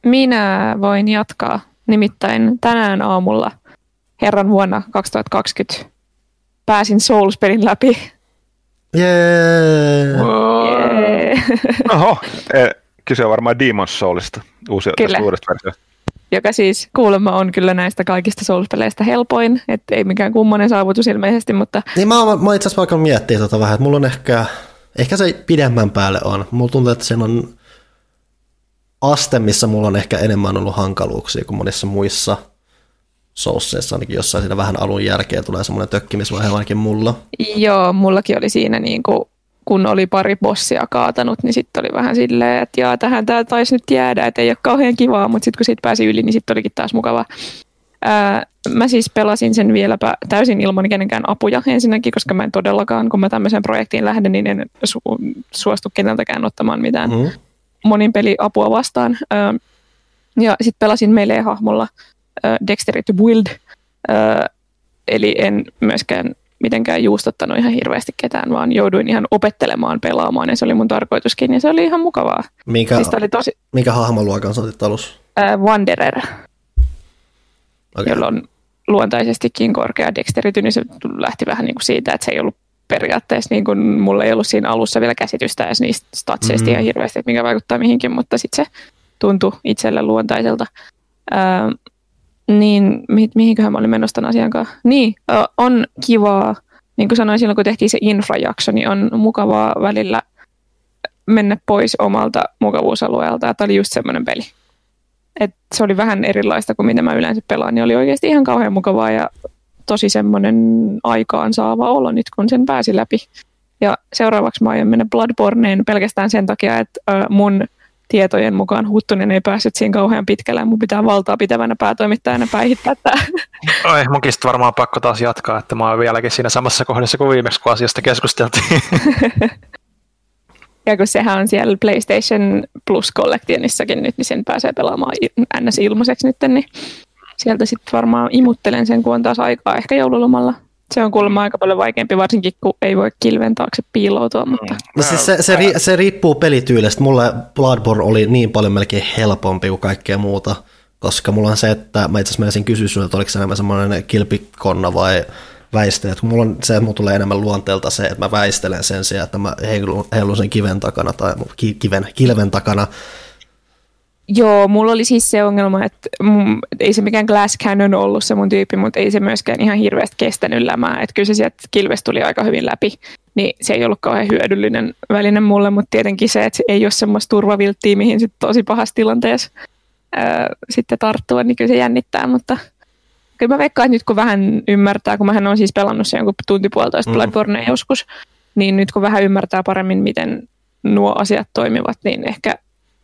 Minä voin jatkaa. Nimittäin tänään aamulla herran vuonna 2020 pääsin Souls-pelin läpi. Jee! Yeah. Oho, eh, kyse on varmaan Demon's Soulista, uusi, uudesta versiosta joka siis kuulemma on kyllä näistä kaikista Souls-peleistä helpoin, että ei mikään kummonen saavutus ilmeisesti, mutta... Niin mä, mä, mä itse asiassa vaikka miettiä tota vähän, että mulla on ehkä, ehkä se pidemmän päälle on. Mulla tuntuu, että siinä on aste, missä mulla on ehkä enemmän ollut hankaluuksia kuin monissa muissa Soulsseissa, ainakin jossain siinä vähän alun jälkeen tulee semmoinen tökkimisvaihe ainakin mulla. Joo, mullakin oli siinä niin kuin kun oli pari bossia kaatanut, niin sitten oli vähän silleen, että jaa, tähän tämä taisi nyt jäädä, että ei ole kauhean kivaa, mutta sitten kun siitä pääsi yli, niin sitten olikin taas mukavaa. Ää, mä siis pelasin sen vieläpä täysin ilman kenenkään apuja ensinnäkin, koska mä en todellakaan, kun mä tämmöiseen projektiin lähden, niin en su- suostu keneltäkään ottamaan mitään mm. monin peliapua vastaan. Ää, ja sitten pelasin melee-hahmolla ää, Dexterity Build, ää, eli en myöskään mitenkään juustottanut ihan hirveästi ketään, vaan jouduin ihan opettelemaan pelaamaan ja se oli mun tarkoituskin ja se oli ihan mukavaa. Mikä, siis oli tosi... mikä hahmoluokan sä otit alussa? Äh, Wanderer, okay. jolla on luontaisestikin korkea dexterity, niin se lähti vähän niin kuin siitä, että se ei ollut periaatteessa, niin kuin mulla ei ollut siinä alussa vielä käsitystä edes niistä statseista mm. ihan hirveästi, että mikä vaikuttaa mihinkin, mutta sitten se tuntui itselle luontaiselta. Äh, niin, mi- mihinköhän mä olin menossa tämän asian kanssa? Niin, on kivaa, niin kuin sanoin silloin, kun tehtiin se infrajakso, niin on mukavaa välillä mennä pois omalta mukavuusalueelta. Tämä oli just semmoinen peli. Et se oli vähän erilaista kuin mitä mä yleensä pelaan, niin oli oikeasti ihan kauhean mukavaa ja tosi semmoinen aikaan saava olo nyt, kun sen pääsi läpi. Ja seuraavaksi mä aion mennä Bloodborneen pelkästään sen takia, että mun tietojen mukaan Huttunen ei päässyt siinä kauhean pitkälle. Mun pitää valtaa pitävänä päätoimittajana päihittää tämä. Oi, munkin varmaan pakko taas jatkaa, että mä oon vieläkin siinä samassa kohdassa kuin viimeksi, kun asiasta keskusteltiin. ja kun sehän on siellä PlayStation Plus Collectionissakin nyt, niin sen pääsee pelaamaan ns. ilmaiseksi nyt, niin sieltä sitten varmaan imuttelen sen, kun on taas aikaa ehkä joululomalla se on kuulemma aika paljon vaikeampi, varsinkin kun ei voi kilven taakse piiloutua. Mutta... No siis se, se, ri, se riippuu pelityylistä. Mulle Bloodborne oli niin paljon melkein helpompi kuin kaikkea muuta, koska mulla on se, että mä itse asiassa menisin kysyä sinulta, että oliko se enemmän semmoinen kilpikonna vai väistelet. Mulla on se, että mulla tulee enemmän luonteelta se, että mä väistelen sen sijaan, että mä heilun, heilun sen kiven takana tai kiven, kilven takana. Joo, mulla oli siis se ongelma, että mun, ei se mikään Glass Cannon ollut se mun tyyppi, mutta ei se myöskään ihan hirveästi kestänyt lämää. Että kyllä se sieltä kilvestä tuli aika hyvin läpi, niin se ei ollut kauhean hyödyllinen väline mulle, mutta tietenkin se, että ei ole semmoista turvavilttiä, mihin sitten tosi pahassa tilanteessa ää, sitten tarttua, niin kyllä se jännittää, mutta kyllä mä veikkaan, että nyt kun vähän ymmärtää, kun mähän on siis pelannut sen jonkun tunti puolitoista mm. Bloodborne joskus, niin nyt kun vähän ymmärtää paremmin, miten nuo asiat toimivat, niin ehkä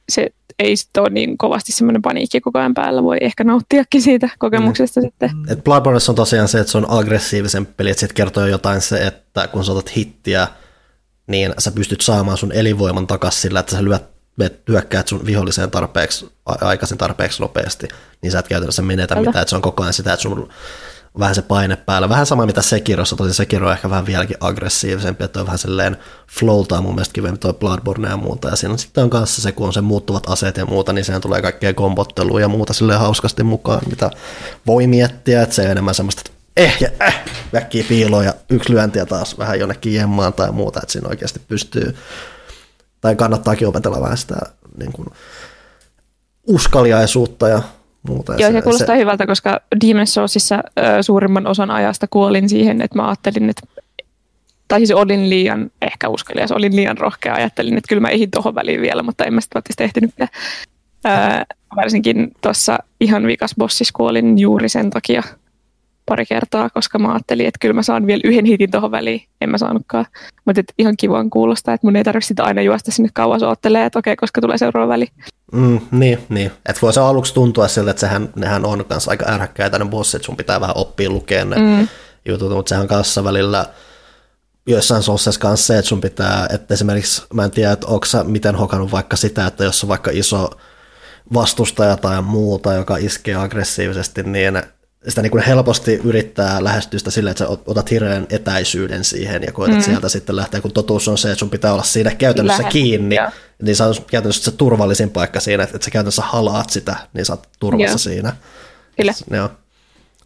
se ei sitten ole niin kovasti semmoinen paniikki koko ajan päällä, voi ehkä nauttiakin siitä kokemuksesta mm. sitten. Et Bloodborne on tosiaan se, että se on aggressiivisen peli, että sitten kertoo jotain se, että kun sä otat hittiä, niin sä pystyt saamaan sun elinvoiman takaisin sillä, että sä lyöt hyökkäät sun viholliseen tarpeeksi, aikaisin tarpeeksi nopeasti, niin sä et käytännössä menetä mitään, että se on koko ajan sitä, että sun vähän se paine päällä. Vähän sama mitä Sekirossa, tosi Sekiro on ehkä vähän vieläkin aggressiivisempi, että on vähän silleen flowltaa mun mielestä kivemmin toi Bloodborne ja muuta. Ja siinä on sitten on kanssa se, kun on se muuttuvat aseet ja muuta, niin sehän tulee kaikkea kombottelua ja muuta silleen hauskasti mukaan, mitä voi miettiä, että se on enemmän semmoista, että eh ja eh, väkkiä piiloon ja yksi lyöntiä taas vähän jonnekin jemmaan tai muuta, että siinä oikeasti pystyy, tai kannattaakin opetella vähän sitä niin kuin, uskaliaisuutta ja muuta. Joo, se, se kuulostaa se... hyvältä, koska Demon's Soulsissa suurimman osan ajasta kuolin siihen, että mä ajattelin, että tai siis olin liian ehkä uskalias, olin liian rohkea, ajattelin, että kyllä mä ehdin tuohon väliin vielä, mutta en mä sitä välttämättä ehtinyt. Öö, varsinkin tuossa ihan vikas bossissa kuolin juuri sen takia pari kertaa, koska mä ajattelin, että kyllä mä saan vielä yhden hitin tuohon väliin. En mä saanutkaan. Mutta ihan kivan kuulostaa, että mun ei tarvitse aina juosta sinne kauas oottelee, että okei, koska tulee seuraava väli. Mm, niin, niin. Että voi se aluksi tuntua siltä, että sehän, nehän on kanssa aika ärhäkkäitä ne bossit, sun pitää vähän oppia lukemaan ne mm. jutut, mutta sehän kanssa välillä joissain sossessa kanssa se, että sun pitää, että esimerkiksi mä en tiedä, että onko sä miten hokannut vaikka sitä, että jos on vaikka iso vastustaja tai muuta, joka iskee aggressiivisesti, niin sitä niin kuin helposti yrittää lähestyä sitä silleen, että sä otat hirveän etäisyyden siihen ja koetat mm. sieltä sitten lähteä, kun totuus on se, että sun pitää olla siinä käytännössä Lähet, kiinni, ja. niin se on käytännössä se turvallisin paikka siinä, että, että sä käytännössä halaat sitä, niin sä oot turvassa Joo. siinä. Kyllä. Joo.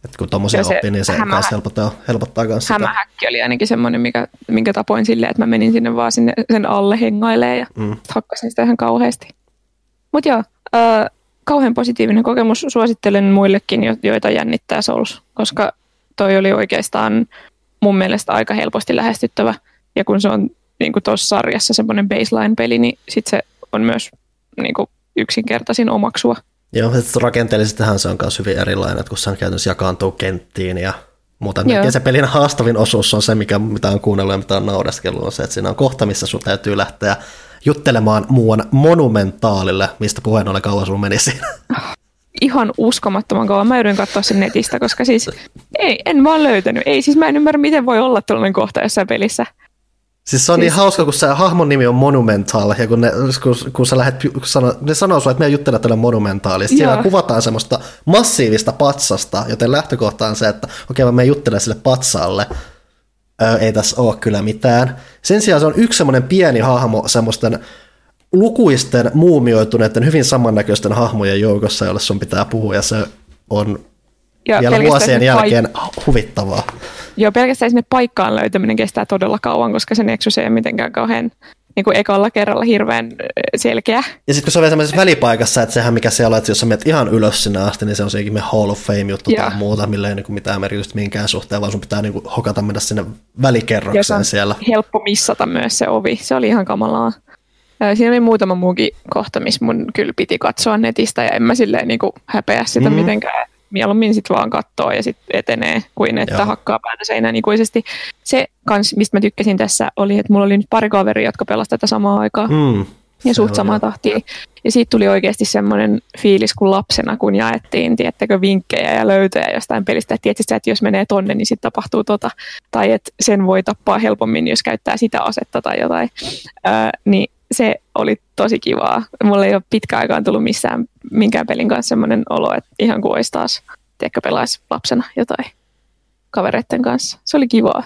Että kun tommosia se oppii, niin se hämä, helpottaa, helpottaa myös sitä. Hämähäkki oli ainakin semmoinen, mikä, minkä tapoin silleen, että mä menin sinne vaan sinne sen alle hengailemaan ja mm. hakkasin sitä ihan kauheasti. Mutta joo, äh, kauhean positiivinen kokemus. Suosittelen muillekin, joita jännittää Souls, koska toi oli oikeastaan mun mielestä aika helposti lähestyttävä. Ja kun se on niin tuossa sarjassa semmoinen baseline-peli, niin sit se on myös niin kuin yksinkertaisin omaksua. Joo, rakenteellisestihan se on myös hyvin erilainen, että kun se on käytännössä jakaantuu kenttiin ja muuta. Ja se pelin haastavin osuus on se, mikä, mitä on kuunnellut ja mitä on naureskellut, on se, että siinä on kohta, missä sun täytyy lähteä juttelemaan muuan monumentaalille, mistä puheen ollen kauan sun meni siinä. Ihan uskomattoman kauan. Mä yritän katsoa sen netistä, koska siis ei, en vaan löytänyt. Ei, siis mä en ymmärrä, miten voi olla tällainen kohta jossain pelissä. Siis se on niin siis... niin hauska, kun se hahmon nimi on Monumental, ja kun, ne, kun, kun sä lähdet, kun sano, ne sanoo sulle, että me juttelet tälle Monumentaali, siellä kuvataan semmoista massiivista patsasta, joten lähtökohta on se, että okei, okay, mä menen juttelemaan sille patsalle, Ei tässä ole kyllä mitään. Sen sijaan se on yksi semmoinen pieni hahmo semmoisten lukuisten muumioituneiden hyvin samannäköisten hahmojen joukossa, jolle sun pitää puhua, ja se on ja vielä vuosien jälkeen paik- huvittavaa. Joo, pelkästään sinne paikkaan löytäminen kestää todella kauan, koska se Nexus ei ole mitenkään kauhean niin kuin ekalla kerralla hirveän selkeä. Ja sitten kun se on vielä sellaisessa välipaikassa, että sehän mikä siellä on, että jos sä menet ihan ylös sinne asti, niin se on sekin Hall of Fame-juttu tai muuta, millä ei niin kuin mitään merkitystä minkään suhteen, vaan sun pitää niin kuin hokata mennä sinne välikerrokseen siellä. helppo missata myös se ovi, se oli ihan kamalaa. Siinä oli muutama muukin kohta, missä mun kyllä piti katsoa netistä ja en mä silleen niin kuin häpeä sitä mm. mitenkään mieluummin sitten vaan katsoo ja sitten etenee, kuin että Joo. hakkaa päätä seinään ikuisesti. Se kans, mistä mä tykkäsin tässä, oli, että mulla oli nyt pari kaveria, jotka pelasivat tätä samaa aikaa. Mm. Ja suht samaa tahtia. Ja siitä tuli oikeasti semmoinen fiilis kuin lapsena, kun jaettiin, tiettäkö, vinkkejä ja löytöjä jostain pelistä. Että tietysti, että jos menee tonne, niin sitten tapahtuu tota. Tai että sen voi tappaa helpommin, jos käyttää sitä asetta tai jotain. Öö, niin se oli tosi kivaa. Mulla ei ole pitkä aikaan tullut missään minkään pelin kanssa semmoinen olo, että ihan kuin olisi taas, tiedätkö, pelaisi lapsena jotain kavereiden kanssa. Se oli kivaa.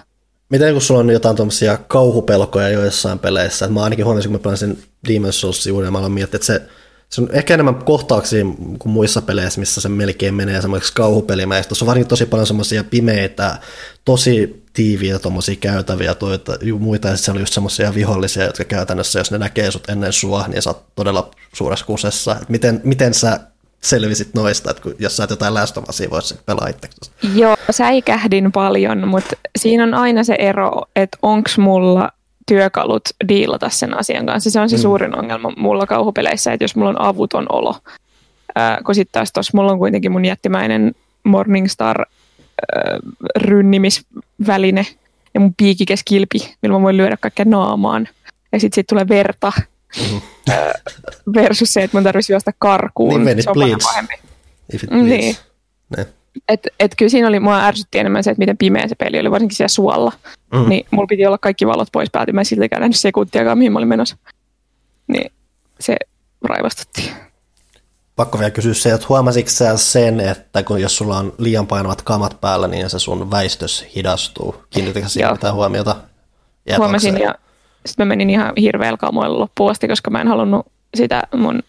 Miten kun sulla on jotain tuommoisia kauhupelkoja joissain peleissä, mä ainakin huomasin, kun mä pelasin Demon's Souls uuden, mä aloin miettiä, että se, se on ehkä enemmän kohtauksia kuin muissa peleissä, missä se melkein menee semmoiksi kauhupelimäistä. Tuossa on varmaan tosi paljon semmoisia pimeitä, tosi tiiviitä tuommoisia käytäviä toita, muita, ja siellä on just semmoisia vihollisia, jotka käytännössä, jos ne näkee sut ennen sua, niin sä oot todella suuressa kusessa. Et miten, miten sä selvisit noista, että jos sä et jotain lästömasia voisi pelaa itseksi? Joo, säikähdin paljon, mutta siinä on aina se ero, että onko mulla työkalut diilata sen asian kanssa. Se on se mm. suurin ongelma mulla kauhupeleissä, että jos mulla on avuton olo, ää, kun sitten taas tuossa mulla on kuitenkin mun jättimäinen Morningstar rynnimisväline ja mun piikikäs kilpi, millä mä voin lyödä kaikkea naamaan. Ja sitten sit tulee verta mm-hmm. versus se, että mun tarvitsisi juosta karkuun. Niin, se on bleeds. If it bleeds. Niin. Ne. Et, et kyllä siinä oli, mua ärsytti enemmän se, että miten pimeä se peli oli, varsinkin siellä suolla. Mm. Niin mulla piti olla kaikki valot pois päältä, mä en siltikään nähnyt sekuntiakaan, mihin mä olin menossa. Niin se raivastutti. Pakko vielä kysyä se, että huomasitko sä sen, että kun jos sulla on liian painavat kamat päällä, niin se sun väistös hidastuu? Kiinnitikö siihen mitään huomiota? Jäät Huomasin ja sitten mä menin ihan hirveällä kamoilla loppuun asti, koska mä en halunnut sitä mun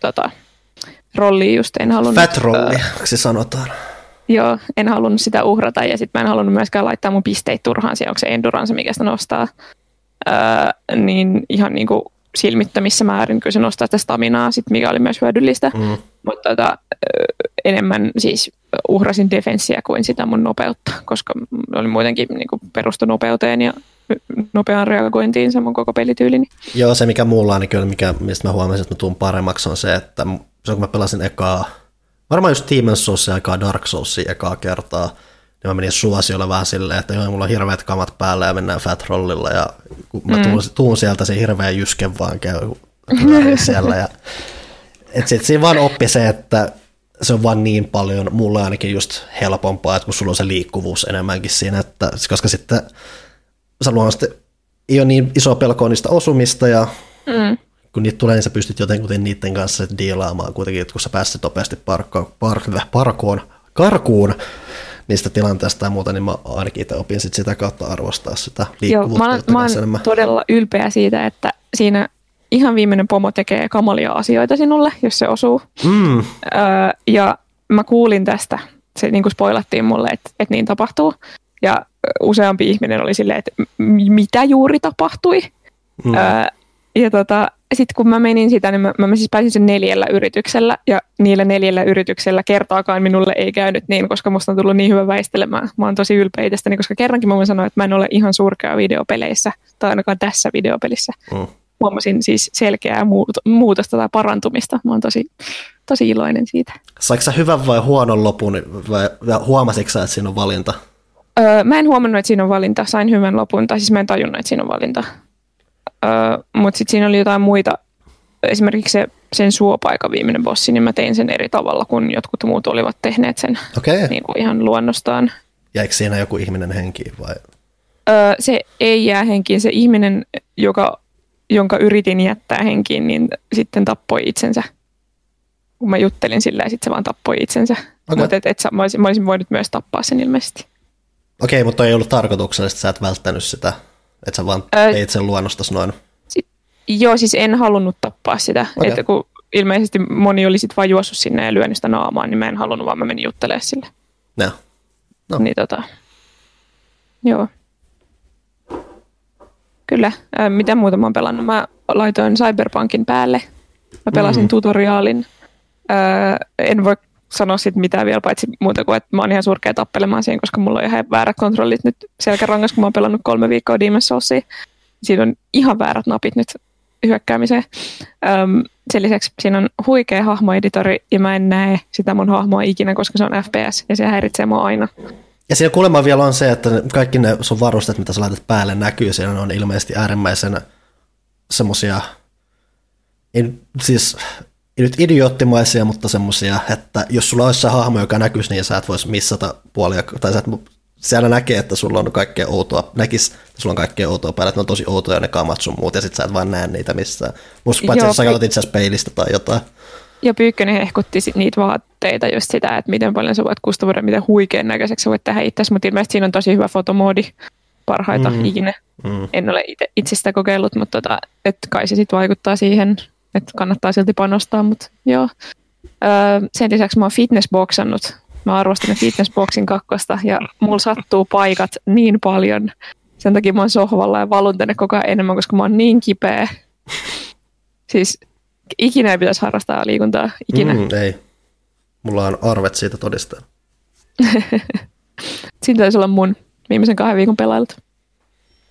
tota, rollia just en halunnut. Fat rolli, äh, se sanotaan. Joo, en halunnut sitä uhrata ja sitten mä en halunnut myöskään laittaa mun pisteitä turhaan siihen, onko se endurance, mikä sitä nostaa. Öö, niin ihan niin kuin silmittömissä määrin kyllä se nostaa sitä staminaa, sit, mikä oli myös hyödyllistä. Mm. Mutta tota, enemmän siis uhrasin defenssiä kuin sitä mun nopeutta, koska oli muutenkin niin kuin perustu nopeuteen ja nopeaan reagointiin se mun koko pelityyli. Joo, se mikä mulla on, niin kyllä mikä, mistä mä huomasin, että mä tuun paremmaksi, on se, että se kun mä pelasin ekaa, varmaan just Demon's Soulsia ekaa Dark Soulsia ekaa kertaa, niin mä menin suosiolla vähän silleen, että joo, mulla on hirveät kamat päällä ja mennään Fat Rollilla ja kun mä mm. tuun, tuun sieltä, se hirveä jysken vaan käy siellä. Ja, et sit siinä vaan oppi se, että se on vaan niin paljon, mulle ainakin just helpompaa, että kun sulla on se liikkuvuus enemmänkin siinä, että, koska sitten sä luonnollisesti ei ole niin iso pelkoa niistä osumista ja mm kun niitä tulee, niin sä pystyt jotenkin niiden kanssa diilaamaan kuitenkin, että kun sä pääset nopeasti parkko, park, parkoon, karkuun niistä tilanteista ja muuta, niin mä ainakin itse opin sit sitä kautta arvostaa sitä liikkuvuutta. Joo, mä, olen, mä olen todella ylpeä siitä, että siinä ihan viimeinen pomo tekee kamalia asioita sinulle, jos se osuu. Mm. Öö, ja mä kuulin tästä, se niin kuin spoilattiin mulle, että, että niin tapahtuu. Ja useampi ihminen oli silleen, että mitä juuri tapahtui. Mm. Öö, ja tota, sitten kun mä menin sitä, niin mä, mä siis pääsin sen neljällä yrityksellä, ja niillä neljällä yrityksellä kertaakaan minulle ei käynyt niin, koska musta on tullut niin hyvä väistelemään. Mä oon tosi ylpeä itsestäni, koska kerrankin mä voin sanoa, että mä en ole ihan surkea videopeleissä, tai ainakaan tässä videopelissä. Mm. Huomasin siis selkeää muutosta tai parantumista. Mä oon tosi, tosi iloinen siitä. Saiko sä hyvän vai huonon lopun, vai huomasitko sä, että siinä on valinta? Öö, mä en huomannut, että siinä on valinta. Sain hyvän lopun, tai siis mä en tajunnut, että siinä on valinta. Mutta sitten siinä oli jotain muita, esimerkiksi se, sen suopaikan viimeinen bossi, niin mä tein sen eri tavalla kuin jotkut muut olivat tehneet sen okay. niin kuin ihan luonnostaan. Jäikö siinä joku ihminen henkiin vai? Uh, se ei jää henkiin. Se ihminen, joka, jonka yritin jättää henkiin, niin sitten tappoi itsensä. Kun mä juttelin sillä ja sitten se vaan tappoi itsensä. Okay. Mutta et, et, mä, olisin, mä olisin voinut myös tappaa sen ilmeisesti. Okei, okay, mutta ei ollut tarkoituksellista, sä et välttänyt sitä että sä vaan Ää, teit sen luonnostas noin? Si- joo, siis en halunnut tappaa sitä. Okay. Että kun ilmeisesti moni oli sitten vaan juossut sinne ja lyönyt sitä naamaan, niin mä en halunnut, vaan mä menin juttelemaan sille. No. no. Niin tota, joo. Kyllä. Ää, mitä muuta mä oon pelannut? Mä laitoin Cyberpunkin päälle. Mä pelasin mm. tutoriaalin. Ää, en voi sanoa sit mitään vielä, paitsi muuta kuin, että mä oon ihan surkea tappelemaan siihen, koska mulla on ihan väärät kontrollit nyt selkärangas, kun mä oon pelannut kolme viikkoa Demon's Soulsia. Siinä on ihan väärät napit nyt hyökkäämiseen. Öm, sen lisäksi siinä on huikea hahmoeditori ja mä en näe sitä mun hahmoa ikinä, koska se on FPS ja se häiritsee mua aina. Ja siellä kuulemma vielä on se, että kaikki ne sun varusteet, mitä sä laitat päälle, näkyy. Siellä on ilmeisesti äärimmäisen semmosia, siis nyt idioottimaisia, mutta semmoisia, että jos sulla olisi se hahmo, joka näkyisi, niin sä et voisi missata puolia, tai sä et, siellä näkee, että sulla on kaikkea outoa, näkis, että sulla on kaikkea outoa päällä, että ne on tosi outoja ne kamat sun muut, ja sit sä et vaan näe niitä missään. Musta paitsi, jos sä katsot itse peilistä tai jotain. Ja Pyykkönen hehkutti sit niitä vaatteita, just sitä, että miten paljon sä voit kustomoida, miten huikean näköiseksi sä voit tehdä itse, mutta ilmeisesti siinä on tosi hyvä fotomoodi, parhaita mm. ikinä. Mm. En ole itse, itse sitä kokeillut, mutta tota, et kai se sitten vaikuttaa siihen että kannattaa silti panostaa, mutta joo. Öö, sen lisäksi mä oon fitnessboksannut. Mä arvostan fitnessboksin kakkosta ja mulla sattuu paikat niin paljon. Sen takia mä oon sohvalla ja valun tänne koko ajan enemmän, koska mä oon niin kipeä. Siis ikinä ei pitäisi harrastaa liikuntaa, ikinä. Mm, ei. Mulla on arvet siitä todistaa. Siinä taisi olla mun viimeisen kahden viikon pelailut.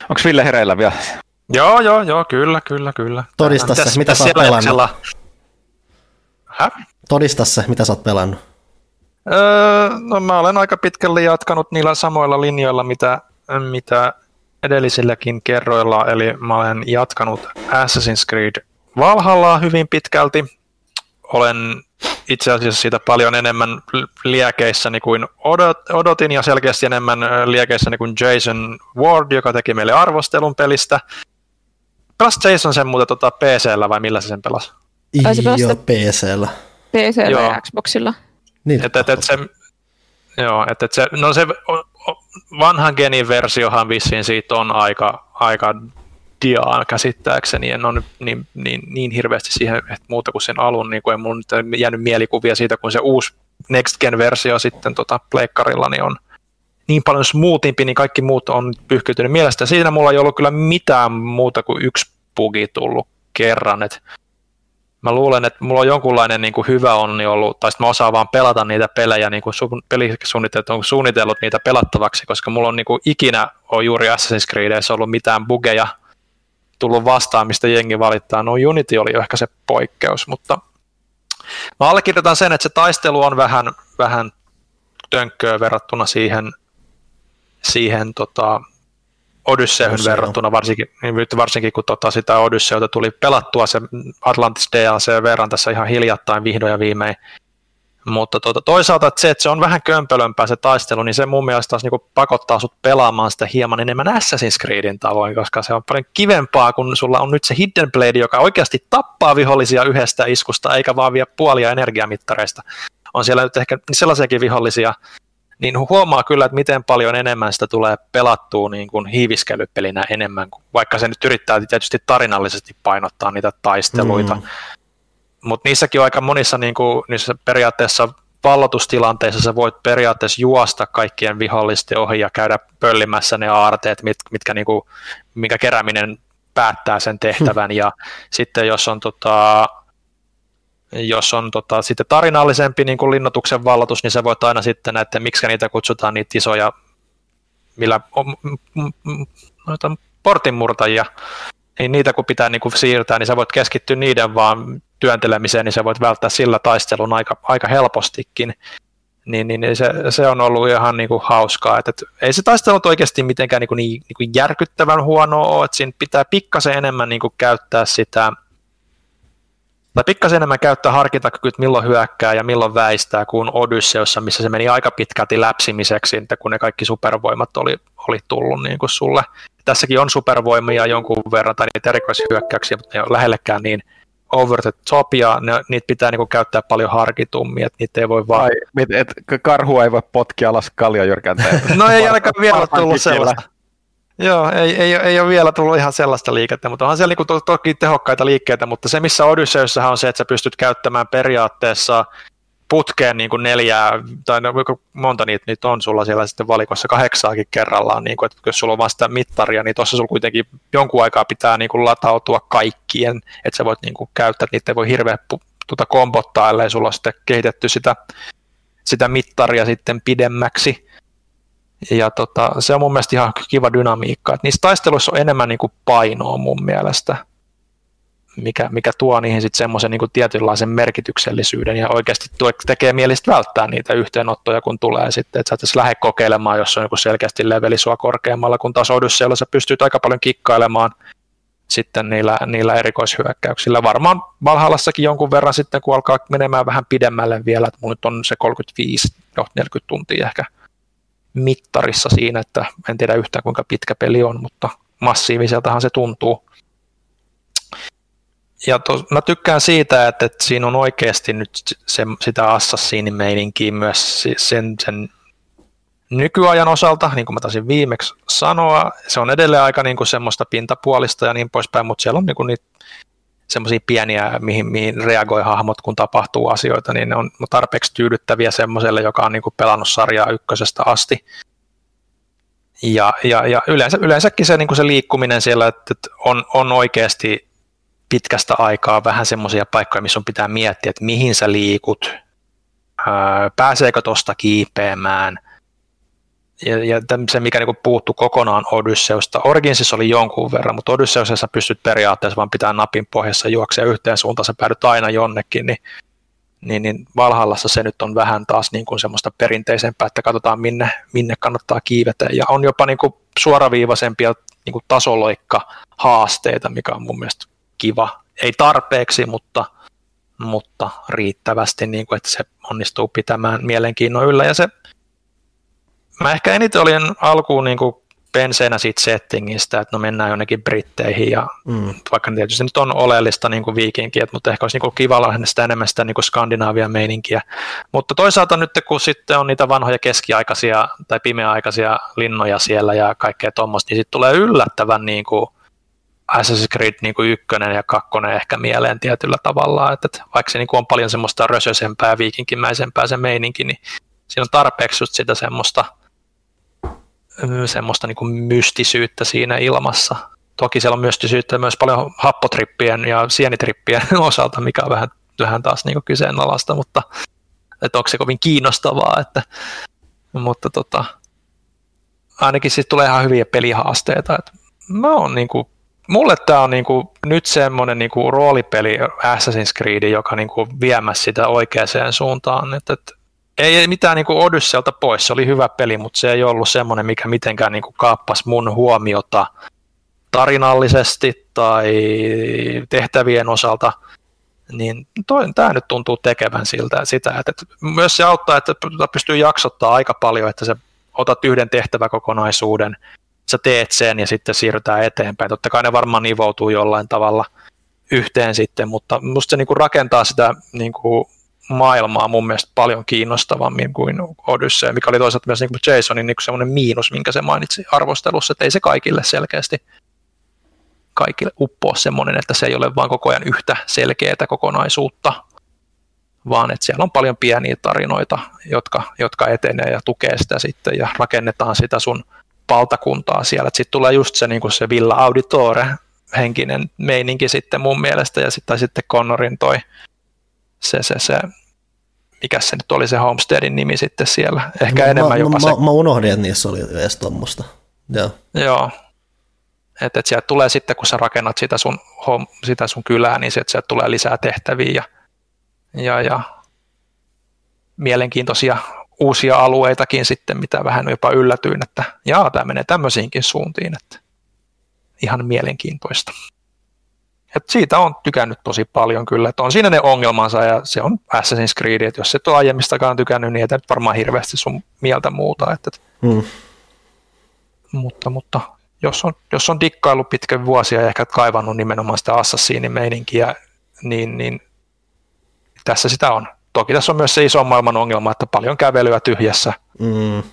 Onko Ville hereillä vielä? Joo, joo, joo, kyllä, kyllä, kyllä. Todista se, mitä sä oot pelannut. Hä? Todista se, mitä sä oot pelannut. Öö, no mä olen aika pitkälle jatkanut niillä samoilla linjoilla, mitä, mitä edellisilläkin kerroilla, eli mä olen jatkanut Assassin's Creed Valhallaa hyvin pitkälti. Olen itse asiassa siitä paljon enemmän liekeissäni kuin odot, odotin ja selkeästi enemmän liekeissäni kuin Jason Ward, joka teki meille arvostelun pelistä. Pelas Jason sen muuten tota PC-llä vai millä se sen pelasi? Joo, PC-llä. PC-llä ja Xboxilla. Niin. Et, et, et se, joo, et, et se, no se vanhan genin versiohan vissiin siitä on aika, aika diaa käsittääkseni, en ole niin, niin, niin hirveästi siihen että muuta kuin sen alun, niin kuin ei mun nyt jäänyt mielikuvia siitä, kun se uusi Next Gen-versio sitten tota, pleikkarilla niin on niin paljon smoothimpi, niin kaikki muut on pyyhkiytynyt mielestä. Siinä mulla ei ollut kyllä mitään muuta kuin yksi bugi tullut kerran, että mä luulen, että mulla on jonkunlainen niin kuin hyvä onni ollut, tai mä osaan vaan pelata niitä pelejä, niin kuin su- pelisuunnitelmat on suunnitellut niitä pelattavaksi, koska mulla on niin kuin ikinä on juuri Assassin's Creedissä ollut mitään bugeja tullut vastaan, mistä jengi valittaa. No Unity oli ehkä se poikkeus, mutta mä allekirjoitan sen, että se taistelu on vähän, vähän tönkköä verrattuna siihen, siihen tota, Odysseyhyn verrattuna, varsinkin, niin varsinkin kun tota sitä Odysseyta tuli pelattua se Atlantis DLC verran tässä ihan hiljattain vihdoin ja viimein. Mutta tuota, toisaalta että se, että se on vähän kömpelömpää se taistelu, niin se mun mielestä taas niin pakottaa sut pelaamaan sitä hieman enemmän Assassin's Creedin tavoin, koska se on paljon kivempaa, kun sulla on nyt se Hidden Blade, joka oikeasti tappaa vihollisia yhdestä iskusta, eikä vaan vie puolia energiamittareista. On siellä nyt ehkä sellaisiakin vihollisia, niin huomaa kyllä, että miten paljon enemmän sitä tulee pelattua niin kuin hiiviskelypelinä enemmän, vaikka se nyt yrittää tietysti tarinallisesti painottaa niitä taisteluita. Mm. Mutta niissäkin on aika monissa niin kuin, niissä periaatteessa pallotustilanteissa sä voit periaatteessa juosta kaikkien vihollisten ohi ja käydä pöllimässä ne aarteet, mit, mitkä niin kuin, minkä kerääminen päättää sen tehtävän. Ja sitten jos on tota, jos on tota, sitten tarinallisempi niin kuin linnoituksen vallatus, niin sä voit aina sitten näitä, miksi niitä kutsutaan niitä isoja, millä on, noita portinmurtajia, niin niitä kun pitää niin kuin siirtää, niin sä voit keskittyä niiden vaan työntelemiseen, niin sä voit välttää sillä taistelun aika, aika helpostikin. Niin, niin, niin se, se, on ollut ihan niin kuin hauskaa. että et, ei se taistelu oikeasti mitenkään niin kuin, niin, niin kuin järkyttävän huonoa ole, että siinä pitää pikkasen enemmän niin kuin käyttää sitä tai pikkasen enemmän käyttää harkintakykyä, että milloin hyökkää ja milloin väistää, kuin Odysseossa, missä se meni aika pitkälti läpsimiseksi, kun ne kaikki supervoimat oli, oli tullut niin kuin sulle. Tässäkin on supervoimia jonkun verran tai niitä erikoishyökkäyksiä, mutta ne ei ole lähellekään niin over the top ja ne, niitä pitää niinku käyttää paljon harkitummin, että niitä ei voi vaan... Ai, et, et, karhu ei voi potkia alas kaljajyrkänteen. no ei ainakaan vielä tullut sellaista. Joo, ei, ei, ei ole vielä tullut ihan sellaista liikettä, mutta onhan siellä niinku to, toki tehokkaita liikkeitä, mutta se missä Odysseussahan on se, että sä pystyt käyttämään periaatteessa putkeen niin kuin neljää, tai no, monta niitä nyt on sulla siellä sitten valikossa, kahdeksaakin kerrallaan, niin kuin, että jos sulla on vasta mittaria, niin tuossa sulla kuitenkin jonkun aikaa pitää niin kuin latautua kaikkien, että sä voit niin kuin käyttää, niitä ei voi hirveä tuota kombottaa, ellei sulla ole sitten kehitetty sitä, sitä mittaria sitten pidemmäksi. Ja tota, se on mun mielestä ihan kiva dynamiikka. että niissä taisteluissa on enemmän niin kuin painoa mun mielestä mikä, mikä tuo niihin sitten semmoisen niin tietynlaisen merkityksellisyyden ja oikeasti tekee mielistä välttää niitä yhteenottoja, kun tulee sitten, että sä et lähde kokeilemaan, jos on joku selkeästi leveli sua korkeammalla, kun taas Odysseella sä pystyt aika paljon kikkailemaan sitten niillä, niillä erikoishyökkäyksillä. Varmaan Valhallassakin jonkun verran sitten, kun alkaa menemään vähän pidemmälle vielä, että mun nyt on se 35, no 40 tuntia ehkä mittarissa siinä, että en tiedä yhtään kuinka pitkä peli on, mutta massiiviseltahan se tuntuu. Ja tos, mä tykkään siitä, että, että siinä on oikeasti nyt se, sitä assassinin meininkiä myös sen, sen nykyajan osalta, niin kuin mä taisin viimeksi sanoa, se on edelleen aika niin kuin semmoista pintapuolista ja niin poispäin, mutta siellä on niin kuin niitä semmoisia pieniä, mihin, mihin reagoi hahmot, kun tapahtuu asioita, niin ne on tarpeeksi tyydyttäviä semmoiselle, joka on niin kuin pelannut sarjaa ykkösestä asti. Ja, ja, ja yleensä, yleensäkin se, niin kuin se liikkuminen siellä, että on, on oikeasti pitkästä aikaa vähän semmoisia paikkoja, missä on pitää miettiä, että mihin sä liikut, pääseekö tuosta kiipeämään – ja, ja se, mikä niin puuttu kokonaan Odysseusta. Originsissa oli jonkun verran, mutta Odysseusessa pystyt periaatteessa vaan pitää napin pohjassa juoksea yhteen suuntaan, sä päädyt aina jonnekin, niin, niin, niin Valhallassa se nyt on vähän taas niin kuin semmoista perinteisempää, että katsotaan minne, minne kannattaa kiivetä, ja on jopa niin kuin suoraviivaisempia niin kuin tasoloikka-haasteita, mikä on mun mielestä kiva. Ei tarpeeksi, mutta, mutta riittävästi, niin kuin, että se onnistuu pitämään mielenkiinnon yllä, ja se Mä ehkä eniten olin alkuun niin kuin penseenä siitä settingistä, että no mennään jonnekin Britteihin ja mm. vaikka tietysti nyt on oleellista niin kuin viikinkiä, mutta ehkä olisi niin kuin kiva lähteä sitä enemmän sitä niin kuin Skandinaavian meininkiä. Mutta toisaalta nyt kun sitten on niitä vanhoja keskiaikaisia tai pimeäaikaisia linnoja siellä ja kaikkea tuommoista, niin sitten tulee yllättävän niin kuin Assassin's Creed niin kuin ykkönen ja kakkonen ehkä mieleen tietyllä tavalla, että, että vaikka se niin kuin on paljon semmoista rösösempää, viikinkimäisempää se meininki, niin siinä on tarpeeksi just sitä semmoista – semmoista niin kuin mystisyyttä siinä ilmassa. Toki siellä on mystisyyttä myös paljon happotrippien ja sienitrippien osalta, mikä on vähän, vähän taas niin kuin kyseenalaista, mutta että onko se kovin kiinnostavaa, että, mutta tota, ainakin sitten tulee ihan hyviä pelihaasteita. Että mä oon niin kuin, mulle tämä on niin kuin, nyt semmoinen niin kuin roolipeli Assassin's Creed, joka niin kuin viemässä sitä oikeaan suuntaan. Että, että ei mitään niin Odysseelta pois, se oli hyvä peli, mutta se ei ollut semmoinen, mikä mitenkään niin kaappasi mun huomiota tarinallisesti tai tehtävien osalta, niin tämä nyt tuntuu tekevän siltä, sitä, että, että myös se auttaa, että pystyy jaksottaa aika paljon, että sä otat yhden tehtäväkokonaisuuden, sä teet sen ja sitten siirrytään eteenpäin. Totta kai ne varmaan nivoutuu jollain tavalla yhteen sitten, mutta musta se niin kuin rakentaa sitä niin kuin maailmaa mun mielestä paljon kiinnostavammin kuin Odyssey, mikä oli toisaalta myös niin kuin Jasonin niin semmoinen miinus, minkä se mainitsi arvostelussa, että ei se kaikille selkeästi kaikille uppoa semmoinen, että se ei ole vain koko ajan yhtä selkeää kokonaisuutta, vaan että siellä on paljon pieniä tarinoita, jotka, jotka etenee ja tukee sitä sitten ja rakennetaan sitä sun valtakuntaa siellä. Sitten tulee just se, niin kuin se Villa Auditore henkinen meininki sitten mun mielestä ja sitten, sitten Connorin toi se, se, se mikä se nyt oli se Homesteadin nimi sitten siellä. Ehkä mä, enemmän mä, jopa mä, se. Mä unohdin, että niissä oli edes tuommoista. Joo. Joo. Että et sieltä tulee sitten, kun sä rakennat sitä sun, home, sitä sun kylää, niin sieltä, sieltä tulee lisää tehtäviä ja, ja, ja mielenkiintoisia uusia alueitakin sitten, mitä vähän jopa yllätyin, että jaa, tämä menee tämmöisiinkin suuntiin, että ihan mielenkiintoista. Et siitä on tykännyt tosi paljon kyllä, että on siinä ne ongelmansa ja se on Assassin's Creed, että jos et ole aiemmistakaan tykännyt, niin et varmaan hirveästi sun mieltä muuta. Että, hmm. Mutta, mutta jos on, jos on dikkailu pitkän vuosia ja ehkä kaivannut nimenomaan sitä Assassinin-meininkiä, niin, niin tässä sitä on. Toki tässä on myös se iso maailman ongelma, että paljon kävelyä tyhjässä. Hmm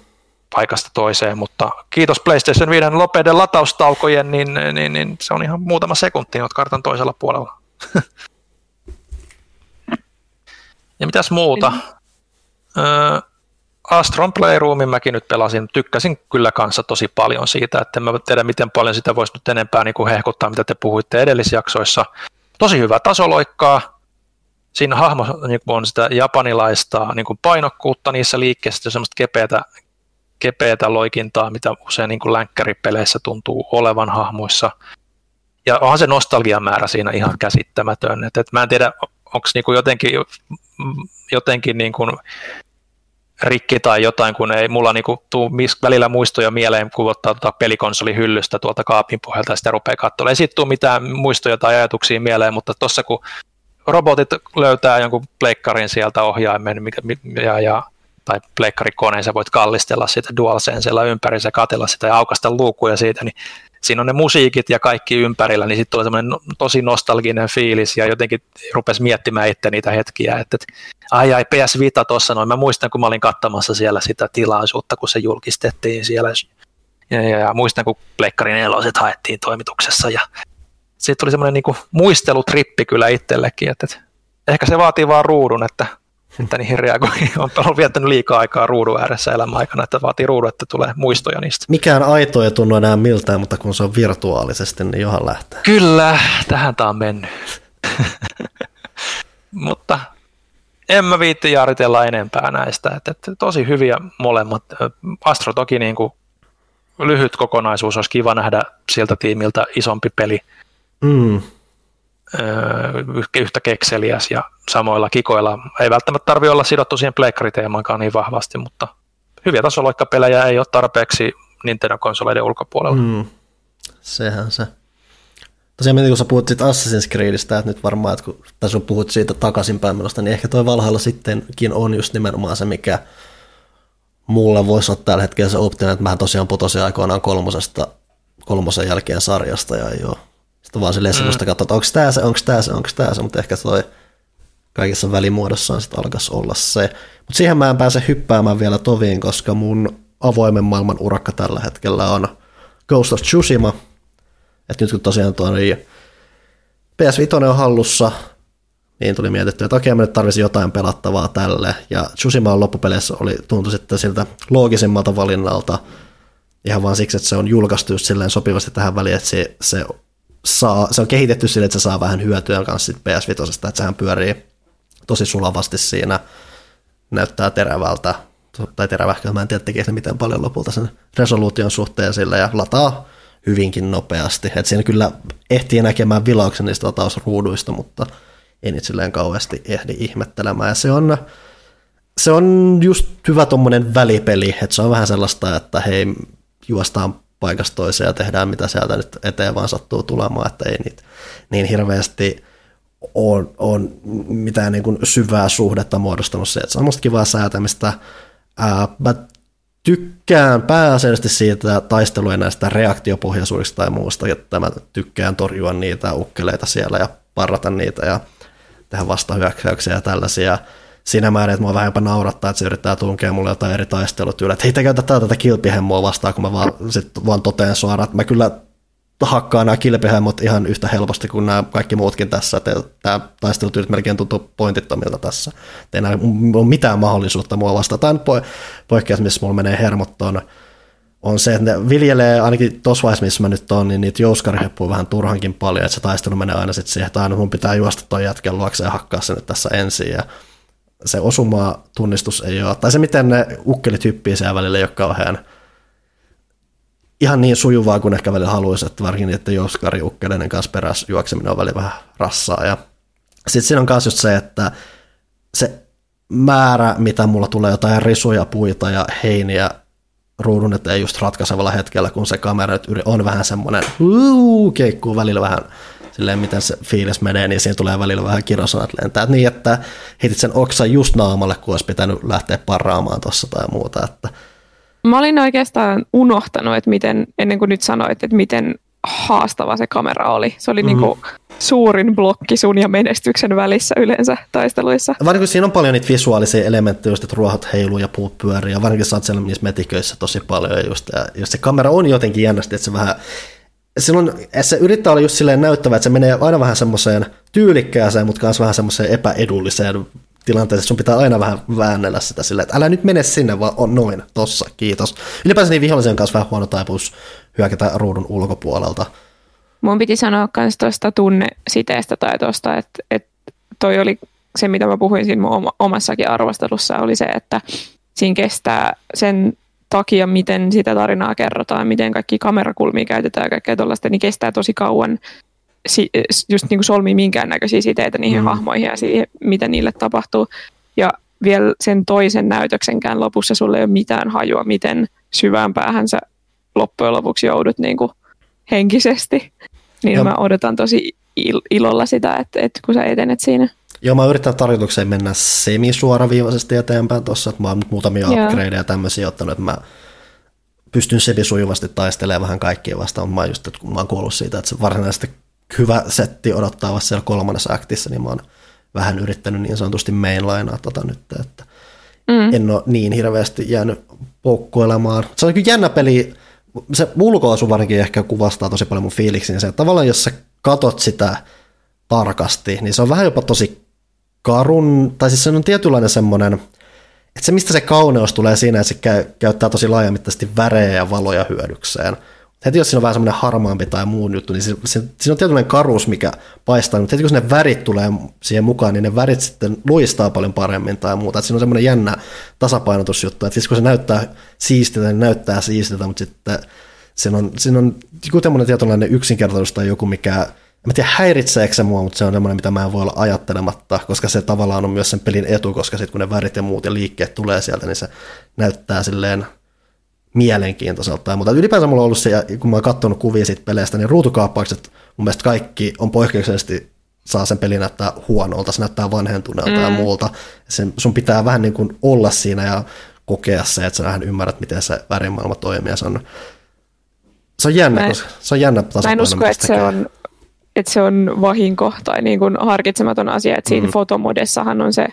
paikasta toiseen, mutta kiitos PlayStation 5 lopeiden lataustaukojen, niin, niin, niin se on ihan muutama sekunti, olet kartan toisella puolella. ja mitäs muuta? Ö, Astron Playroomin mäkin nyt pelasin, tykkäsin kyllä kanssa tosi paljon siitä, että en mä tiedä miten paljon sitä voisi nyt enempää niin kuin hehkuttaa, mitä te puhuitte edellisjaksoissa. Tosi hyvä tasoloikkaa, siinä hahmo niin on sitä japanilaista niin kuin painokkuutta niissä liikkeissä, semmoista kepeätä, kepeätä loikintaa, mitä usein niin kuin länkkäripeleissä tuntuu olevan hahmoissa. Ja onhan se nostalgiamäärä siinä ihan käsittämätön. Et, et mä en tiedä, onko niin jotenkin, jotenkin niin kuin rikki tai jotain, kun ei mulla niinku tuu välillä muistoja mieleen, kun ottaa tuota pelikonsoli hyllystä tuolta kaapin pohjalta ja sitten rupeaa katsomaan. Ei siitä tule mitään muistoja tai ajatuksia mieleen, mutta tuossa kun robotit löytää jonkun pleikkarin sieltä ohjaimen mikä, ja, ja tai pleikkarikoneen, sä voit kallistella sitä DualSensella ympäri, sä katella sitä ja aukasta luukuja siitä, niin siinä on ne musiikit ja kaikki ympärillä, niin sitten tulee semmoinen tosi nostalginen fiilis ja jotenkin rupesi miettimään itse niitä hetkiä, että, että ai ai PS Vita tuossa noin, mä muistan kun mä olin katsomassa siellä sitä tilaisuutta, kun se julkistettiin siellä ja, ja, ja muistan kun Pleikkarin eloset haettiin toimituksessa ja siitä tuli semmoinen niin muistelutrippi kyllä itsellekin, että, että ehkä se vaatii vaan ruudun, että, että niihin reagoi. On, on viettänyt liikaa aikaa ruudun ääressä elämän aikana, että vaatii ruudun, että tulee muistoja niistä. Mikään aito ei tunnu enää miltään, mutta kun se on virtuaalisesti, niin johan lähtee. Kyllä, tähän tämä on mennyt. mutta en mä viitti jaaritella enempää näistä. Että, että tosi hyviä molemmat. Astro toki niin kuin lyhyt kokonaisuus, olisi kiva nähdä siltä tiimiltä isompi peli. Mm. Yhtä kekseliäs ja samoilla kikoilla. Ei välttämättä tarvitse olla sidottu siihen pleikkariteemaankaan niin vahvasti, mutta hyviä tasoloikkapelejä ei ole tarpeeksi Nintendo-konsoleiden ulkopuolella. Mm. Sehän se. Tosiaan mietin, kun sä puhut siitä Assassin's Creedistä, että nyt varmaan, että kun tässä puhut siitä takaisinpäin menosta, niin ehkä toi Valhalla sittenkin on just nimenomaan se, mikä mulla voisi olla tällä hetkellä se optinen, että mä tosiaan putosin aikoinaan kolmosesta, kolmosen jälkeen sarjasta ja ei ole. Sitten vaan silleen mm. katsoa, että onko tämä se, onko tämä se, onko tämä se, mutta ehkä toi kaikissa välimuodossaan sitten alkaisi olla se. Mutta siihen mä en pääse hyppäämään vielä toviin, koska mun avoimen maailman urakka tällä hetkellä on Ghost of Tsushima. Että nyt kun tosiaan tuo PS5 on hallussa, niin tuli mietitty, että okei, mä nyt tarvisin jotain pelattavaa tälle. Ja Tsushima loppupeleissä oli, tuntui sitten siltä loogisimmalta valinnalta, ihan vaan siksi, että se on julkaistu just silleen sopivasti tähän väliin, että se, se, saa, se on kehitetty sille, että se saa vähän hyötyä kanssa PS5, että sehän pyörii tosi sulavasti siinä, näyttää terävältä, tai terävähkö, mä en tiedä tekee miten paljon lopulta sen resoluution suhteen sille, ja lataa hyvinkin nopeasti. että siinä kyllä ehtii näkemään vilauksen niistä latausruuduista, mutta ei niitä silleen kauheasti ehdi ihmettelemään. Ja se on, se on just hyvä tuommoinen välipeli, että se on vähän sellaista, että hei, juostaan paikasta toiseen ja tehdään mitä sieltä nyt eteen vaan sattuu tulemaan, että ei niitä niin hirveästi on, on mitään niin kuin syvää suhdetta muodostanut se, että se on musta kivaa säätämistä. Ää, mä tykkään pääasiallisesti siitä taistelujen näistä reaktiopohjaisuudesta tai muusta, että mä tykkään torjua niitä ukkeleita siellä ja parrata niitä ja tehdä vastahyökkäyksiä ja tällaisia siinä määrin, että mua vähän jopa naurattaa, että se yrittää tunkea mulle jotain eri taistelutyylä. Että hei, te käytä tätä kilpihemmoa vastaan, kun mä vaan, sit vaan toteen suoraan, että mä kyllä hakkaa nämä kilpihemmot ihan yhtä helposti kuin nämä kaikki muutkin tässä. Että tämä taistelutyylit melkein tuntuu pointittomilta tässä. Ei enää ole mitään mahdollisuutta mua vastaan. Tämä on poikkeus, missä mulla menee hermot on, se, että ne viljelee, ainakin tuossa vaiheessa, missä mä nyt on, niin niitä jouskariheppuja vähän turhankin paljon, että se taistelu menee aina sitten siihen, että aina mun pitää juosta toi jätken luokse ja hakkaa se nyt tässä ensin. Ja se osuma tunnistus ei ole, tai se miten ne ukkelit hyppii siellä välillä ei ole kauhean ihan niin sujuvaa kuin ehkä välillä haluaisi, että varsinkin että Joskari Ukkeleiden kanssa perässä juokseminen on välillä vähän rassaa. Ja sitten siinä on myös just se, että se määrä, mitä mulla tulee jotain risuja, puita ja heiniä ruudun eteen just ratkaisevalla hetkellä, kun se kamera on vähän semmoinen, uu, keikkuu välillä vähän silleen, miten se fiilis menee, niin siinä tulee välillä vähän kirosanat lentää. Niin, että heitit sen oksan just naamalle, kun olisi pitänyt lähteä parraamaan tuossa tai muuta. Että. Mä olin oikeastaan unohtanut, että miten, ennen kuin nyt sanoit, että miten haastava se kamera oli. Se oli mm-hmm. niin kuin suurin blokki sun ja menestyksen välissä yleensä taisteluissa. Varsinkin siinä on paljon niitä visuaalisia elementtejä, just, että ruohot heiluu ja puut pyörii, ja varsinkin sä oot siellä niissä metiköissä tosi paljon, just, ja just se kamera on jotenkin jännästi, että se vähän silloin se yrittää olla just silleen näyttävä, että se menee aina vähän semmoiseen tyylikkääseen, mutta myös vähän semmoiseen epäedulliseen tilanteeseen. Sun pitää aina vähän väännellä sitä silleen, että älä nyt mene sinne, vaan on noin, tossa, kiitos. Ylipäänsä niin vihollisen kanssa vähän huono taipuus hyökätä ruudun ulkopuolelta. Mun piti sanoa myös tuosta tunnesiteestä tai tuosta, että, että toi oli se, mitä mä puhuin siinä mun omassakin arvostelussa, oli se, että siinä kestää sen takia, miten sitä tarinaa kerrotaan, miten kaikki kamerakulmia käytetään ja kaikkea tuollaista, niin kestää tosi kauan just niin kuin solmii minkäännäköisiä siteitä niihin mm. hahmoihin ja siihen, mitä niille tapahtuu. Ja vielä sen toisen näytöksenkään lopussa sulle ei ole mitään hajua, miten syvään päähän sä loppujen lopuksi joudut niin kuin henkisesti. Niin ja. mä odotan tosi il- ilolla sitä, että, että kun sä etenet siinä. Joo, mä yritän tarkoitukseen mennä semisuoraviivaisesti eteenpäin tuossa, että mä oon nyt muutamia Joo. upgradeja tämmöisiä ottanut, että mä pystyn semisujuvasti taistelemaan vähän kaikkia vastaan, mutta mä, just, että kun mä oon kuullut siitä, että se varsinaisesti hyvä setti odottaa vasta siellä kolmannessa aktissa, niin mä oon vähän yrittänyt niin sanotusti mainlainaa tota nyt, että mm. en ole niin hirveästi jäänyt poukkoilemaan. Se on kyllä jännä peli, se ulkoasu varsinkin ehkä kuvastaa tosi paljon mun fiiliksi, niin se, että tavallaan jos sä katot sitä tarkasti, niin se on vähän jopa tosi karun, tai siis se on tietynlainen semmoinen, että se mistä se kauneus tulee siinä, että se käy, käyttää tosi laajamittaisesti värejä ja valoja hyödykseen. Heti jos siinä on vähän semmoinen harmaampi tai muu juttu, niin se, siinä on tietynlainen karuus, mikä paistaa, mutta heti kun ne värit tulee siihen mukaan, niin ne värit sitten luistaa paljon paremmin tai muuta. Että siinä on semmoinen jännä tasapainotusjuttu, että siis kun se näyttää siistiltä, niin näyttää siistiltä, mutta sitten siinä on, siinä on joku tämmöinen tietynlainen yksinkertaisuus tai joku, mikä Mä tiedä häiritseekö se mua, mutta se on semmoinen, mitä mä en voi olla ajattelematta, koska se tavallaan on myös sen pelin etu, koska sitten kun ne värit ja muut ja liikkeet tulee sieltä, niin se näyttää silleen mielenkiintoiselta. Mutta ylipäänsä mulla on ollut se, kun mä oon katsonut kuvia siitä peleistä, niin ruutukaappaukset mun mielestä kaikki on poikkeuksellisesti saa sen pelin näyttää huonolta, se näyttää vanhentuneelta mm. ja muulta. Sen, sun pitää vähän niin kuin olla siinä ja kokea se, että sä vähän ymmärrät, miten se värimaailma toimii. Se on, se on jännä, mä, koska se on jännä Mä en usko, että se on että se on vahinko tai niin kuin harkitsematon asia, että siinä mm. fotomodessahan on se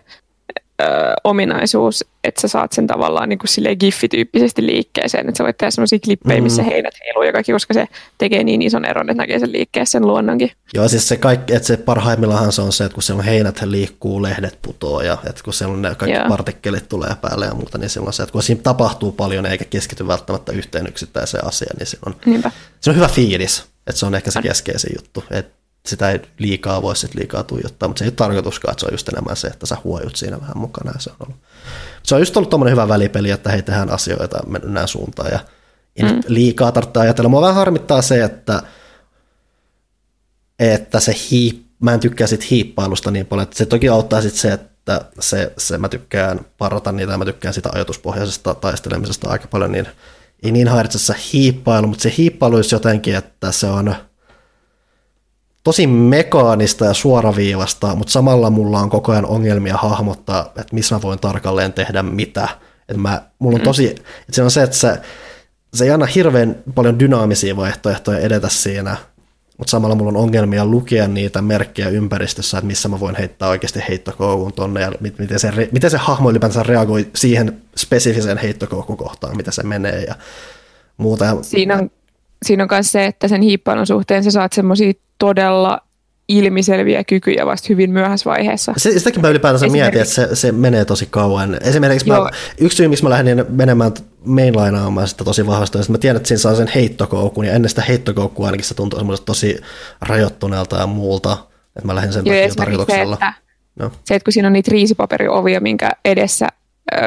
ö, ominaisuus, että sä saat sen tavallaan niin kuin giffityyppisesti liikkeeseen, että sä voit tehdä sellaisia klippejä, missä mm. heinät heiluu ja kaikki, koska se tekee niin ison eron, että näkee sen liikkeessä sen luonnonkin. Joo, siis se kaikki, että se parhaimmillaan se on se, että kun siellä on heinät liikkuu, lehdet putoo ja että kun siellä on ne kaikki Joo. partikkelit tulee päälle ja muuta, niin silloin se, että kun siinä tapahtuu paljon eikä keskity välttämättä yhteen yksittäiseen asiaan, niin siinä on, Niinpä. siinä on hyvä fiilis. Että se on ehkä se keskeisin juttu. Että sitä ei liikaa voi sitten liikaa tuijottaa, mutta se ei ole tarkoituskaan, että se on just enemmän se, että sä huojut siinä vähän mukana. Ja se, on ollut. se on just ollut tuommoinen hyvä välipeli, että hei, tehdään asioita mennään suuntaan ja mm. liikaa tarvitse ajatella. Mua vähän harmittaa se, että, että se hiip, mä en tykkää siitä hiippailusta niin paljon, että se toki auttaa sitten se, että se, se mä tykkään parata niitä ja mä tykkään sitä ajatuspohjaisesta taistelemisesta aika paljon, niin ei niin häiritse se hiippailu, mutta se hiippailu olisi jotenkin, että se on tosi mekaanista ja suoraviivasta, mutta samalla mulla on koko ajan ongelmia hahmottaa, että missä mä voin tarkalleen tehdä mitä. Että mä, mulla on mm. tosi, että se on se, että se, se ei anna hirveän paljon dynaamisia vaihtoehtoja edetä siinä, mutta samalla mulla on ongelmia lukea niitä merkkejä ympäristössä, että missä mä voin heittää oikeasti heittokoukun tonne ja miten se, miten se hahmo ylipäänsä reagoi siihen spesifiseen heittokoukukohtaan, mitä se menee ja muuta. Siinä on, siinä on myös se, että sen hiippailun suhteen sä saat semmoisia todella ilmiselviä kykyjä vasta hyvin myöhässä vaiheessa. Se, sitäkin mä ylipäätänsä mietin, että se, se menee tosi kauan. Esimerkiksi mä, yksi syy, miksi mä lähdin menemään mainlineaamaan sitä tosi vahvasti, että mä tiedän, että siinä saa sen heittokoukun, ja ennen sitä heittokoukkua ainakin se tuntuu tosi rajoittuneelta ja muulta, että mä lähdin sen Joo, takia tarkoituksella. Se, että, no. se, että kun siinä on niitä riisipaperiovia, minkä edessä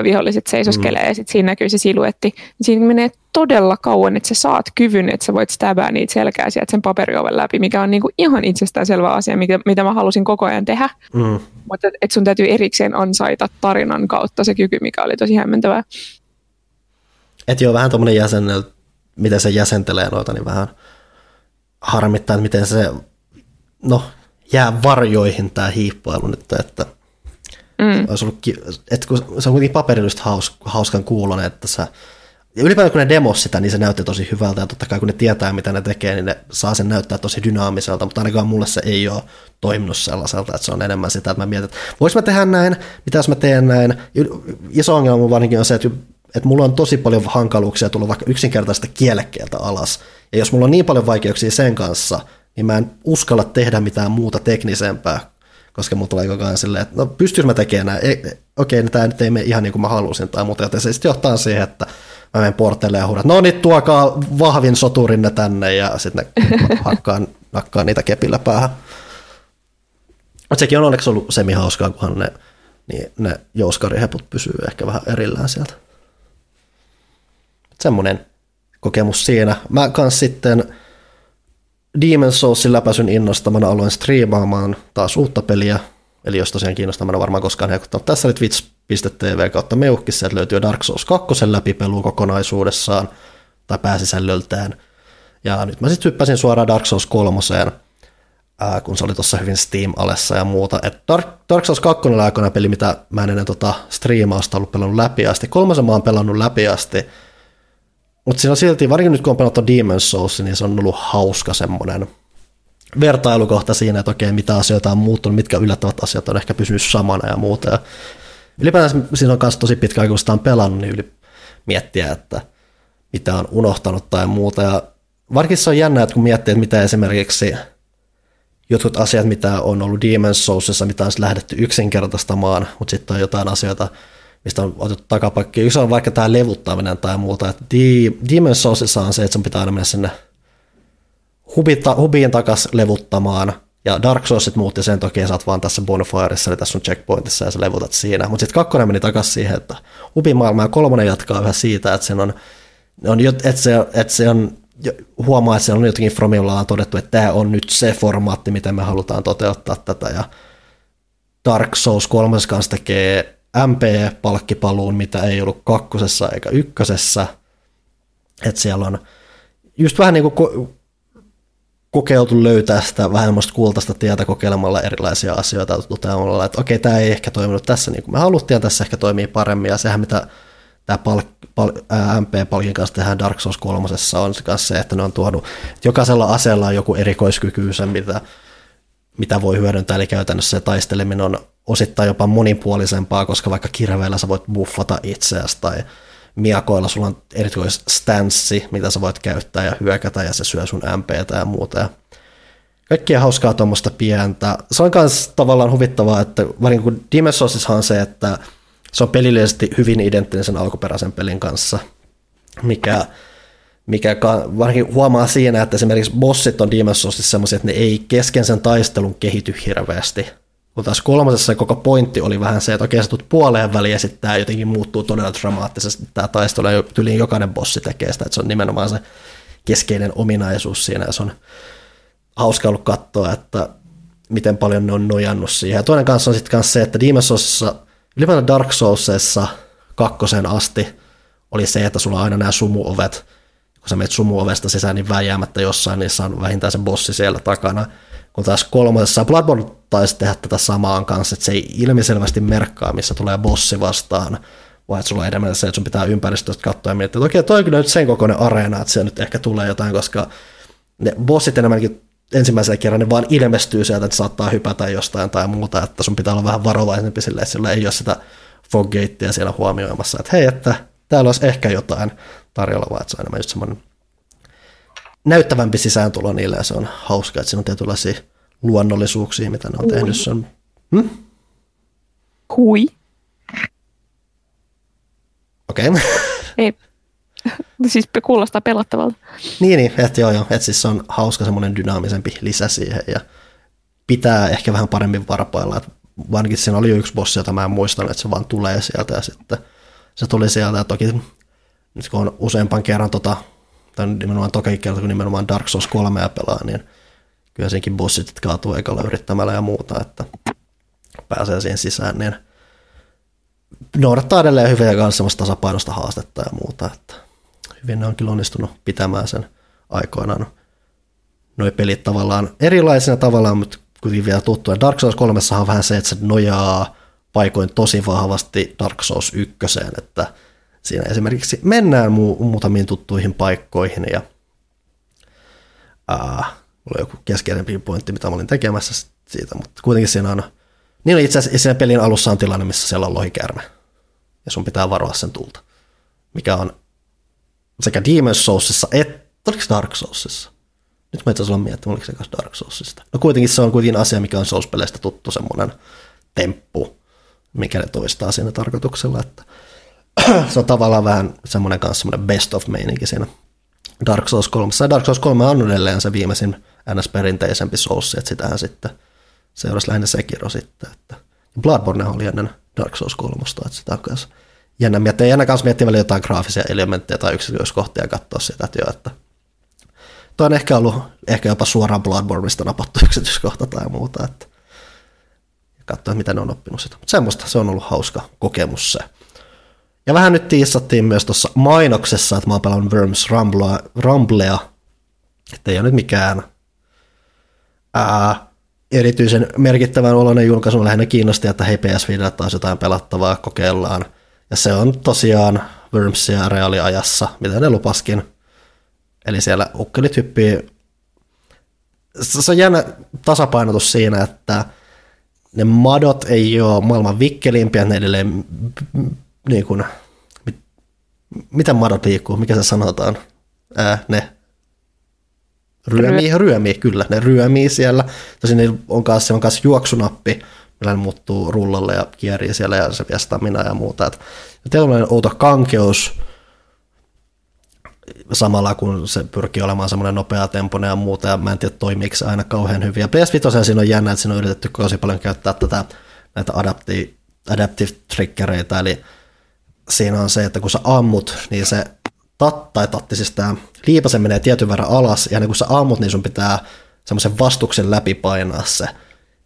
viholliset seisoskelee mm. ja sitten siinä näkyy se siluetti. Niin siinä menee todella kauan, että sä saat kyvyn, että sä voit stäbää niitä selkää sieltä sen paperioven läpi, mikä on niinku ihan itsestäänselvä asia, mikä, mitä mä halusin koko ajan tehdä. Mm. Mutta että et sun täytyy erikseen ansaita tarinan kautta se kyky, mikä oli tosi hämmentävää. Että joo, vähän tuommoinen jäsenel, miten se jäsentelee noita, niin vähän harmittaa, että miten se, no, jää varjoihin tämä hiippailu nyt, että – Mm. Olisi ollut, että kun se on kuitenkin paperillisesti haus, hauskan kuulonen, että sä, ja ylipäätään kun ne demos sitä, niin se näytti tosi hyvältä, ja totta kai kun ne tietää, mitä ne tekee, niin ne saa sen näyttää tosi dynaamiselta, mutta ainakaan mulle se ei ole toiminut sellaiselta, että se on enemmän sitä, että mä mietin, että vois mä tehdä näin, mitä jos mä teen näin. Iso ongelma mun varsinkin on se, että, että mulla on tosi paljon hankaluuksia tulla vaikka yksinkertaista kielekkeeltä alas, ja jos mulla on niin paljon vaikeuksia sen kanssa, niin mä en uskalla tehdä mitään muuta teknisempää koska mulla tulee koko ajan silleen, että no pystyis mä tekemään ei, okei, niin tämä nyt ei mene ihan niin kuin mä halusin tai muuta, joten se sitten johtaa siihen, että mä menen porteille ja huudan, no niin tuokaa vahvin soturinne tänne ja sitten ne hakkaa, nakkaa niitä kepillä päähän. Mutta sekin on onneksi ollut semi-hauskaa, kunhan ne, niin ne jouskariheput pysyy ehkä vähän erillään sieltä. Semmoinen kokemus siinä. Mä kans sitten Demon Soulsin läpäisyn innostamana aloin striimaamaan taas uutta peliä, eli jos tosiaan kiinnostamana varmaan koskaan heikuttanut. Tässä oli twitch.tv kautta meuhkissa, että löytyy Dark Souls 2 läpipelu kokonaisuudessaan tai pääsisällöltään. Ja nyt mä sitten hyppäsin suoraan Dark Souls 3, ää, kun se oli tuossa hyvin Steam-alessa ja muuta. Et Dark, Dark Souls 2 oli aikoina peli, mitä mä en ennen tota striimausta ollut pelannut läpi asti. Kolmasen mä oon pelannut läpi asti, mutta on silti, varsinkin nyt kun on pelattu Demon's Souls, niin se on ollut hauska semmoinen vertailukohta siinä, että okei, mitä asioita on muuttunut, mitkä yllättävät asiat on ehkä pysynyt samana ja muuta. Ja ylipäätään siinä on myös tosi pitkä aika, kun sitä on pelannut, niin yli miettiä, että mitä on unohtanut tai muuta. Ja varsinkin se on jännä, että kun miettii, että mitä esimerkiksi jotkut asiat, mitä on ollut Demon's Soulsissa, mitä on lähdetty yksinkertaistamaan, mutta sitten on jotain asioita, mistä on otettu takapakki. Yksi on vaikka tämä levuttaminen tai muuta. Että Demon's Soulsissa on se, että sun pitää aina mennä sinne hubiin takas levuttamaan, ja Dark Soulsit muutti sen toki, saat vaan tässä Bonfireissa, eli tässä on checkpointissa ja sä levutat siinä. Mutta sitten kakkonen meni takaisin siihen, että hubimaailma ja kolmonen jatkaa yhä siitä, että, on, on, että, se, että se on huomaa, että siellä on jotenkin Fromilla on todettu, että tämä on nyt se formaatti, miten me halutaan toteuttaa tätä, ja Dark Souls 3 kanssa tekee MP-palkkipaluun, mitä ei ollut kakkosessa eikä ykkösessä, että siellä on just vähän niin kuin kokeiltu löytää sitä vähän kultaista tietä kokeilemalla erilaisia asioita, toteamalla, että okei, tämä ei ehkä toiminut tässä niin kuin me haluttiin, tässä ehkä toimii paremmin, ja sehän mitä tämä pal- pal- MP-palkin kanssa tehdään Dark Souls 3 on se, että ne on tuonut, että jokaisella aseella on joku erikoiskykyysä, mitä, mitä voi hyödyntää, eli käytännössä se taisteleminen on osittain jopa monipuolisempaa, koska vaikka kirveellä sä voit buffata itseäsi tai miakoilla sulla on erikoisstanssi, mitä sä voit käyttää ja hyökätä ja se syö sun MPtä ja muuta. Ja kaikkia hauskaa tuommoista pientä. Se on myös tavallaan huvittavaa, että varsinkin kun Dimensosishan on se, että se on pelillisesti hyvin identtinen sen alkuperäisen pelin kanssa, mikä, mikä varsinkin huomaa siinä, että esimerkiksi bossit on Demon's Soulsissa sellaisia, että ne ei kesken sen taistelun kehity hirveästi. Kun taas kolmosessa koko pointti oli vähän se, että okei sä puoleen väliin ja sitten tämä jotenkin muuttuu todella dramaattisesti. Tämä taistelu ja jokainen bossi tekee sitä, että se on nimenomaan se keskeinen ominaisuus siinä ja se on hauska ollut katsoa, että miten paljon ne on nojannut siihen. Ja toinen kanssa on sitten se, että Demon's Soulsissa ylipäätään Dark Soulsissa kakkosen asti oli se, että sulla on aina nämä sumuovet, kun sä menet sumuovesta sisään, niin väjäämättä jossain niissä on vähintään se bossi siellä takana. Kun taas kolmosessa Bloodborne taisi tehdä tätä samaan kanssa, että se ei ilmiselvästi merkkaa, missä tulee bossi vastaan, vaan että sulla on enemmän se, että sun pitää ympäristöstä katsoa ja miettiä, että okei, toi on kyllä nyt sen kokoinen areena, että se nyt ehkä tulee jotain, koska ne bossit enemmänkin ensimmäisellä kerran ne vaan ilmestyy sieltä, että saattaa hypätä jostain tai muuta, että sun pitää olla vähän varovaisempi sille, että sillä ei ole sitä foggatea siellä huomioimassa, että hei, että täällä olisi ehkä jotain tarjolla, vaan että se on enemmän just semmoinen näyttävämpi sisääntulo niille ja se on hauska, että siinä on tietynlaisia luonnollisuuksia, mitä ne on Hui. tehnyt. Se on, hmm? Hui. Okei. Okay. Ei, siis kuulostaa pelottavalta. Niin, niin että joo, joo, että siis se on hauska semmoinen dynaamisempi lisä siihen ja pitää ehkä vähän paremmin varpailla, että varsinkin siinä oli yksi bossi, jota mä en muistanut, että se vaan tulee sieltä ja sitten se tuli sieltä ja toki nyt kun on useampan kerran tota, tai nimenomaan toki kerta, kun nimenomaan Dark Souls 3 pelaa, niin kyllä siinkin bossit kaatuu ekalla yrittämällä ja muuta, että pääsee siihen sisään, niin noudattaa edelleen hyvin ja semmoista tasapainosta haastetta ja muuta, että hyvin ne on kyllä onnistunut pitämään sen aikoinaan. Noi pelit tavallaan erilaisina tavallaan, mutta kuitenkin vielä tuttuja. Dark Souls 3 on vähän se, että se nojaa paikoin tosi vahvasti Dark Souls 1, että siinä esimerkiksi mennään mu- muutamiin tuttuihin paikkoihin ja ää, mulla on joku keskeisempi pointti, mitä mä olin tekemässä siitä, mutta kuitenkin siinä on, niin itse asiassa siinä pelin alussa on tilanne, missä siellä on lohikärme ja sun pitää varoa sen tulta, mikä on sekä Demon's Soulsissa että, oliko Dark Soulsissa? Nyt mä itse asiassa miettinyt, oliko se Dark Soulsista. No kuitenkin se on kuitenkin asia, mikä on Souls-peleistä tuttu semmoinen temppu, mikä ne toistaa siinä tarkoituksella, että se on tavallaan vähän semmoinen kanssa semmoinen best of meininki siinä Dark Souls 3. Dark Souls 3 on edelleen se viimeisin ns-perinteisempi Souls, että sitähän sitten seurasi lähinnä Sekiro sitten. Että Bloodborne oli ennen Dark Souls 3, että sitä on kanssa jännä miettiä. Jännä kanssa miettiä välillä jotain graafisia elementtejä tai yksityiskohtia ja katsoa sitä, joo, että toi on ehkä ollut ehkä jopa suoraan Bloodborneista napattu yksityiskohta tai muuta, että katsoa, miten ne on oppinut sitä. Mutta semmoista se on ollut hauska kokemus se. Ja vähän nyt tiissattiin myös tuossa mainoksessa, että mä oon pelannut Worms Rumblea, Rumblea että ei ole nyt mikään ää, erityisen merkittävän oloinen julkaisu, lähinnä kiinnosti, että hei PS Vita taas jotain pelattavaa, kokeillaan. Ja se on tosiaan Wormsia reaaliajassa, mitä ne lupaskin. Eli siellä ukkelit hyppii. Se on jännä tasapainotus siinä, että ne madot ei ole maailman vikkelimpiä, ne edelleen niin kuin, mit, miten madot liikkuu, mikä se sanotaan, ää, ne Ryömii, Ryö. ryömii, kyllä, ne ryömii siellä. Tosin ne on kanssa, on kanssa juoksunappi, millä ne muuttuu rullalle ja kierii siellä ja se vie stamina ja muuta. Et, on outo kankeus, samalla kun se pyrkii olemaan semmoinen nopea tempoinen ja muuta, ja mä en tiedä toimiiko se aina kauhean hyvin. Ja PS5 siinä on jännä, että siinä on yritetty tosi paljon käyttää tätä, näitä adapti, adaptive triggereitä, eli siinä on se, että kun sä ammut, niin se tat, tai tatti, siis tämä liipase menee tietyn verran alas, ja niin kun sä ammut, niin sun pitää semmoisen vastuksen läpi painaa se.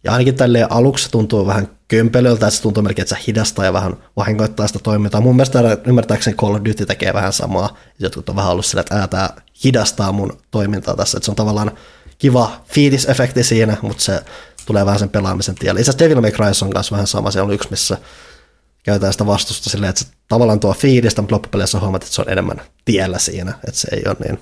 Ja ainakin tälleen aluksi tuntuu vähän kömpelöltä, että se tuntuu melkein, että se hidastaa ja vähän vahingoittaa sitä toimintaa. Mun mielestä ymmärtääkseni Call of Duty tekee vähän samaa. Jotkut on vähän ollut sillä, että tämä hidastaa mun toimintaa tässä. Että se on tavallaan kiva fiilisefekti siinä, mutta se tulee vähän sen pelaamisen tielle. Itse asiassa Devil May Cry on kanssa vähän sama. Se on yksi, missä käytetään sitä vastusta silleen, että se tavallaan tuo fiilistä, mutta loppupeleissä huomaat, että se on enemmän tiellä siinä, että se ei ole niin.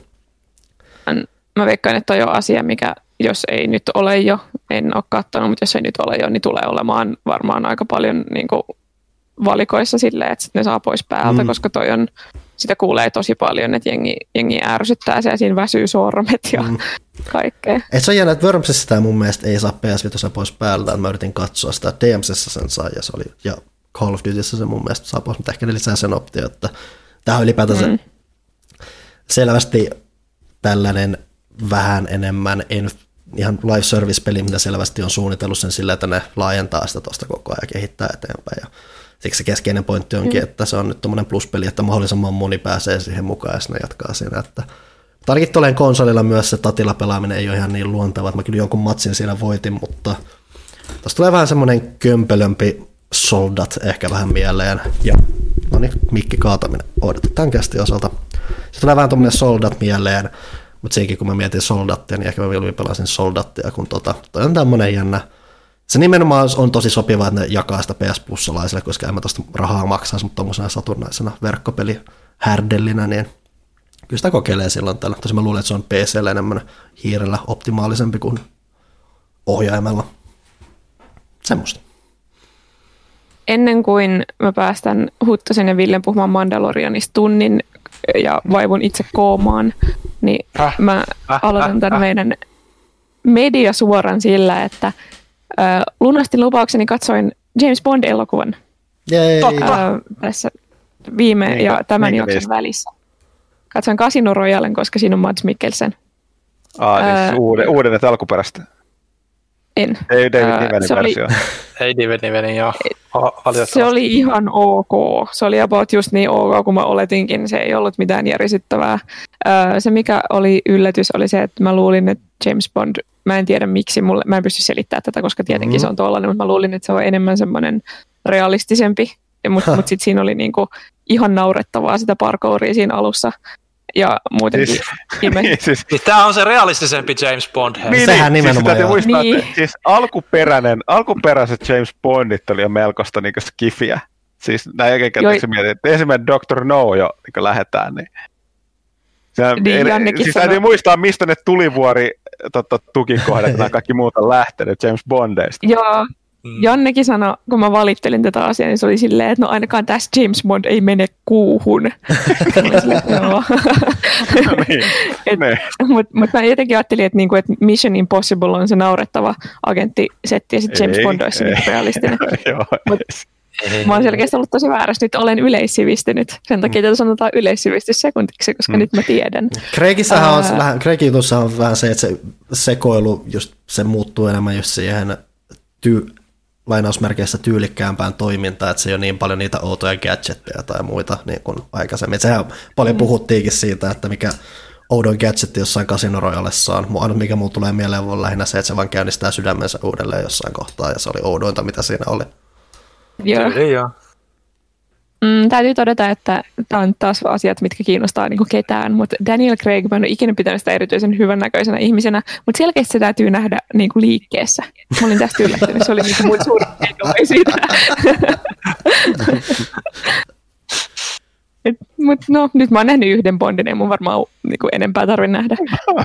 Mä veikkaan, että toi on asia, mikä jos ei nyt ole jo, en ole katsonut, mutta jos ei nyt ole jo, niin tulee olemaan varmaan aika paljon niin kuin valikoissa silleen, että ne saa pois päältä, mm. koska toi on, sitä kuulee tosi paljon, että jengi, jengi ärsyttää se ja siinä väsyy sormet ja mm. kaikkea. Et se on jännä, että Wormsissa sitä mun mielestä ei saa PS5 pois päältä, mä yritin katsoa sitä, DMSssä sen sai ja se oli, ja Call of Dutyssä se mun mielestä saa pois, mutta ehkä ne lisää sen optio, että tämä on ylipäätänsä mm. selvästi tällainen vähän enemmän en ihan live service-peli, mitä selvästi on suunnitellut sen sillä, että ne laajentaa sitä tuosta koko ajan ja kehittää eteenpäin. Ja siksi se keskeinen pointti onkin, mm. että se on nyt tuommoinen pluspeli, että mahdollisimman moni pääsee siihen mukaan ja ne jatkaa siinä. Että Tarkittoleen konsolilla myös se tatilla pelaaminen ei ole ihan niin luonteva, että mä kyllä jonkun matsin siinä voitin, mutta tuossa tulee vähän semmoinen kömpelömpi soldat ehkä vähän mieleen. Ja no niin, mikki kaataminen odotetaan kästi osalta. Se tulee vähän tuommoinen soldat mieleen, mutta sekin kun mä mietin soldattia, niin ehkä mä vielä pelasin soldattia, kun tota, toi on tämmönen jännä. Se nimenomaan on tosi sopiva, että ne jakaa sitä PS Plus-salaisille, koska en mä tosta rahaa maksaisi, mutta tuommoisena satunnaisena verkkopeli härdellinä, niin kyllä sitä kokeilee silloin tällä. Tosi mä luulen, että se on PClle enemmän hiirellä optimaalisempi kuin ohjaimella. Semmoista. Ennen kuin mä päästän Huttosen ja Villen puhumaan Mandalorianista tunnin ja vaivun itse koomaan, niin äh, mä äh, aloitan tämän äh, meidän mediasuoran sillä, että äh, lunastin lupaukseni katsoin James Bond-elokuvan äh, tässä viime Minkä, ja tämän jakson viesti? välissä. Katsoin Casino Royalen, koska siinä on Mads Mikkelsen. Ah, niin äh, uuden, uuden että alkuperäistä. En. Ei David Nivenin versio. Oli, ei David Nivenin, joo. Se oli ihan ok. Se oli about just niin ok, kuin mä oletinkin. Se ei ollut mitään järisyttävää. Se, mikä oli yllätys, oli se, että mä luulin, että James Bond, mä en tiedä miksi, mulle, mä en pysty selittämään tätä, koska tietenkin mm. se on tuollainen, mutta mä luulin, että se on enemmän semmoinen realistisempi. Mutta mut sitten siinä oli niinku ihan naurettavaa sitä parkouria siinä alussa ja muutenkin siis, niin, siis, siis tämä on se realistisempi James Bond. Niin, niin, Sehän niin, nimenomaan siis, muistaa, niin. Että, siis alkuperäinen, alkuperäiset James Bondit oli jo melkoista niin skifiä. Siis näin jälkikäteen mietin, että ensimmäinen Dr. No jo niin lähetään, niin Sehän, niin, ei, siis täytyy muistaa, mistä ne tulivuori totta, tukikohdat ja kaikki muut on lähtenyt James Bondeista. Joo, Mm. Jannekin sanoi, kun mä valittelin tätä asiaa, niin se oli silleen, että no ainakaan tässä James Bond ei mene kuuhun. Mutta mut mä jotenkin ajattelin, että, niinku, että Mission Impossible on se naurettava agenttisetti ja sitten James ei, Bond olisi realistinen. Mut, Mä oon selkeästi ollut tosi väärässä. Nyt olen yleissivistynyt. Sen takia tätä sanotaan yleissivistys sekuntiksi, koska mm. nyt mä tiedän. Kreigissähän on, vähän, Kreikin on vähän se, että se sekoilu just, se muuttuu enemmän just siihen ty- lainausmerkeissä tyylikkäämpään toimintaan, että se ei ole niin paljon niitä outoja gadgetteja tai muita niin kuin aikaisemmin. Et sehän paljon mm. puhuttiinkin siitä, että mikä oudon gadgetti jossain kasinorojallessa on. Ainut mikä muu tulee mieleen on lähinnä se, että se vaan käynnistää sydämensä uudelleen jossain kohtaa ja se oli oudointa, mitä siinä oli. Joo. Joo. Mm, täytyy todeta, että tämä on taas asiat, mitkä kiinnostaa niin ketään, mutta Daniel Craig, mä en ole ikinä pitänyt sitä erityisen hyvännäköisenä ihmisenä, mutta selkeästi se täytyy nähdä niin kuin liikkeessä. Mä olin tästä yllättynyt, se oli niin mun suuri siitä. Mutta no, nyt mä oon nähnyt yhden Bondin, ei mun varmaan niin kuin enempää tarvitse nähdä.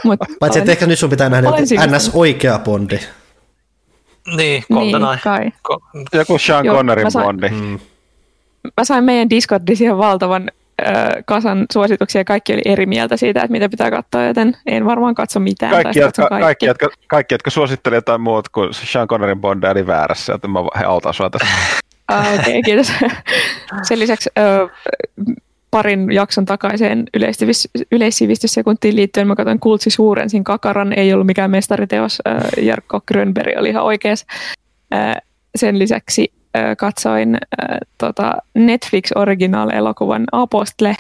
Mut Paitsi, että ehkä nyt sun pitää nähdä ns. oikea Bondi. Niin, Goldeneye. Niin, kai. Joku Sean Connerin Bondi. Mm mä sain meidän Discordin siihen valtavan kasan suosituksia ja kaikki oli eri mieltä siitä, että mitä pitää katsoa, joten en varmaan katso mitään. Kaikki, jotka, kaikki. Kaikki, jotka, kaikki, jotka suosittelivat jotain muuta kuin Sean Connerin Bondia, oli väärässä, joten mä autan sua tässä. Ah, Okei, okay, kiitos. Sen lisäksi ö, parin jakson takaiseen yleissivistyssekuntiin liittyen mä katsoin Kultsi Suurensin Kakaran, ei ollut mikään mestariteos, ö, Jarkko Grönberg oli ihan oikeas. Ö, sen lisäksi ö, katsoin tota Netflix Original-elokuvan Apostle.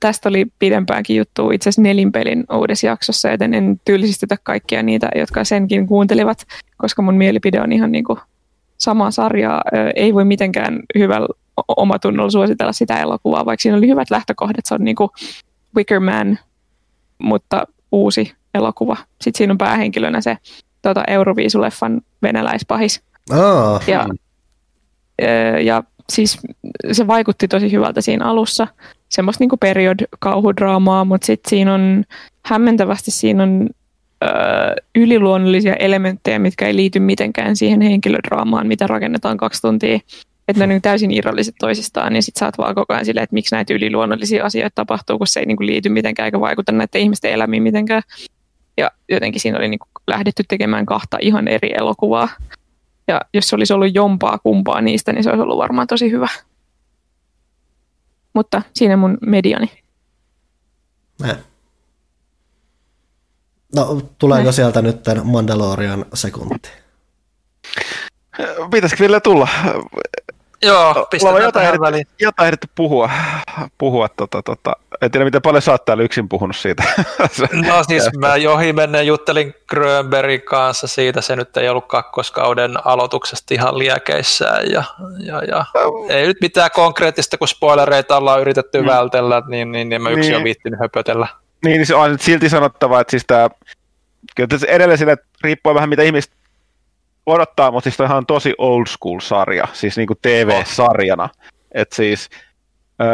Tästä oli pidempäänkin juttu itse asiassa nelinpelin uudessa jaksossa, joten en tyylisistetä kaikkia niitä, jotka senkin kuuntelivat, koska mun mielipide on ihan niin kuin samaa sarjaa. Ei voi mitenkään hyvällä omatunnolla suositella sitä elokuvaa, vaikka siinä oli hyvät lähtökohdat. Se on niin kuin Wicker Man, mutta uusi elokuva. Sitten siinä on päähenkilönä se tota, Euroviisuleffan venäläispahis. Oh. Ja, ja siis se vaikutti tosi hyvältä siinä alussa. Semmoista niin period-kauhudraamaa, mutta sitten siinä on hämmentävästi siinä on yliluonnollisia elementtejä, mitkä ei liity mitenkään siihen henkilödraamaan, mitä rakennetaan kaksi tuntia. Että ne on niin täysin irralliset toisistaan, niin sitten oot vaan koko ajan silleen, että miksi näitä yliluonnollisia asioita tapahtuu, kun se ei niin kuin liity mitenkään eikä vaikuta näiden ihmisten elämiin mitenkään. Ja jotenkin siinä oli niin kuin lähdetty tekemään kahta ihan eri elokuvaa. Ja jos se olisi ollut jompaa kumpaa niistä, niin se olisi ollut varmaan tosi hyvä. Mutta siinä mun mediani. Näin. No, tuleeko Näin. sieltä nyt Mandalorian sekunti? Pitäisikö vielä tulla? Joo, pistetään jotain, tähän väliin. Jotain ehditty puhua. puhua tota, tota. En tiedä, miten paljon sä oot täällä yksin puhunut siitä. no siis mä johi menneen juttelin Grönbergin kanssa siitä, se nyt ei ollut kakkoskauden aloituksesta ihan liekeissään ja, ja, ja. ei nyt mitään konkreettista, kun spoilereita ollaan yritetty mm. vältellä, niin, niin, niin mä yksin niin. on viittinyt höpötellä. Niin, niin se on silti sanottava, että siis tämä, kyllä tässä edelleen sille, että riippuu vähän mitä ihmiset odottaa, mutta siis ihan tosi old school sarja, siis niin kuin TV-sarjana. Että siis öö,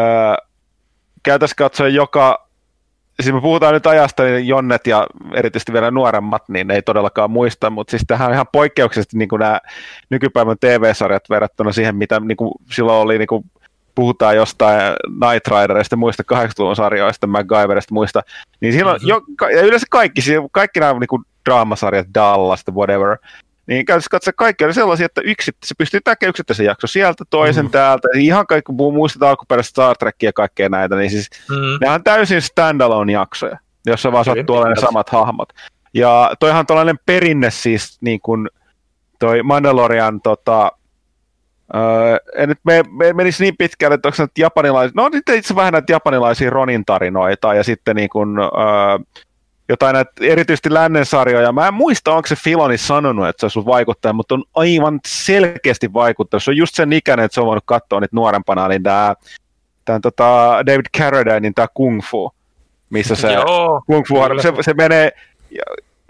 käytäisiin katsoa joka, siis me puhutaan nyt ajasta, niin Jonnet ja erityisesti vielä nuoremmat, niin ne ei todellakaan muista, mutta siis tähän on ihan poikkeuksellisesti niin kuin nämä nykypäivän TV-sarjat verrattuna siihen, mitä niin kuin silloin oli niin kuin puhutaan jostain Night Riderista, muista 80-luvun sarjoista, MacGyverista, muista, niin silloin, mm-hmm. jo, ja yleensä kaikki, kaikki nämä niin kuin draamasarjat, Dallas, whatever, niin käytössä katsoa kaikki oli sellaisia, että yksi, se pystyy tekemään yksittäisen jakso sieltä, toisen mm. täältä, ihan kaikki muistat alkuperäistä Star Trekia ja kaikkea näitä, niin siis mm. ne on täysin standalone jaksoja, jossa vaan sattuu olemaan ne samat hahmot. Ja toihan on tällainen perinne siis, niin kuin toi Mandalorian tota, Öö, en nyt me, me menisi niin pitkälle, että onko se japanilaisia, no nyt itse vähän näitä japanilaisia Ronin tarinoita ja sitten niin kuin, öö, jotain näitä erityisesti lännen sarjoja. Mä en muista, onko se Filoni sanonut, että se olisi vaikuttanut, mutta on aivan selkeästi vaikuttanut. Se on just sen ikäinen, että se on voinut katsoa niitä nuorempana, niin tämä, tämän, tota David Carradinein tämä Kung Fu, missä se Joo, Kung Fu, se, se menee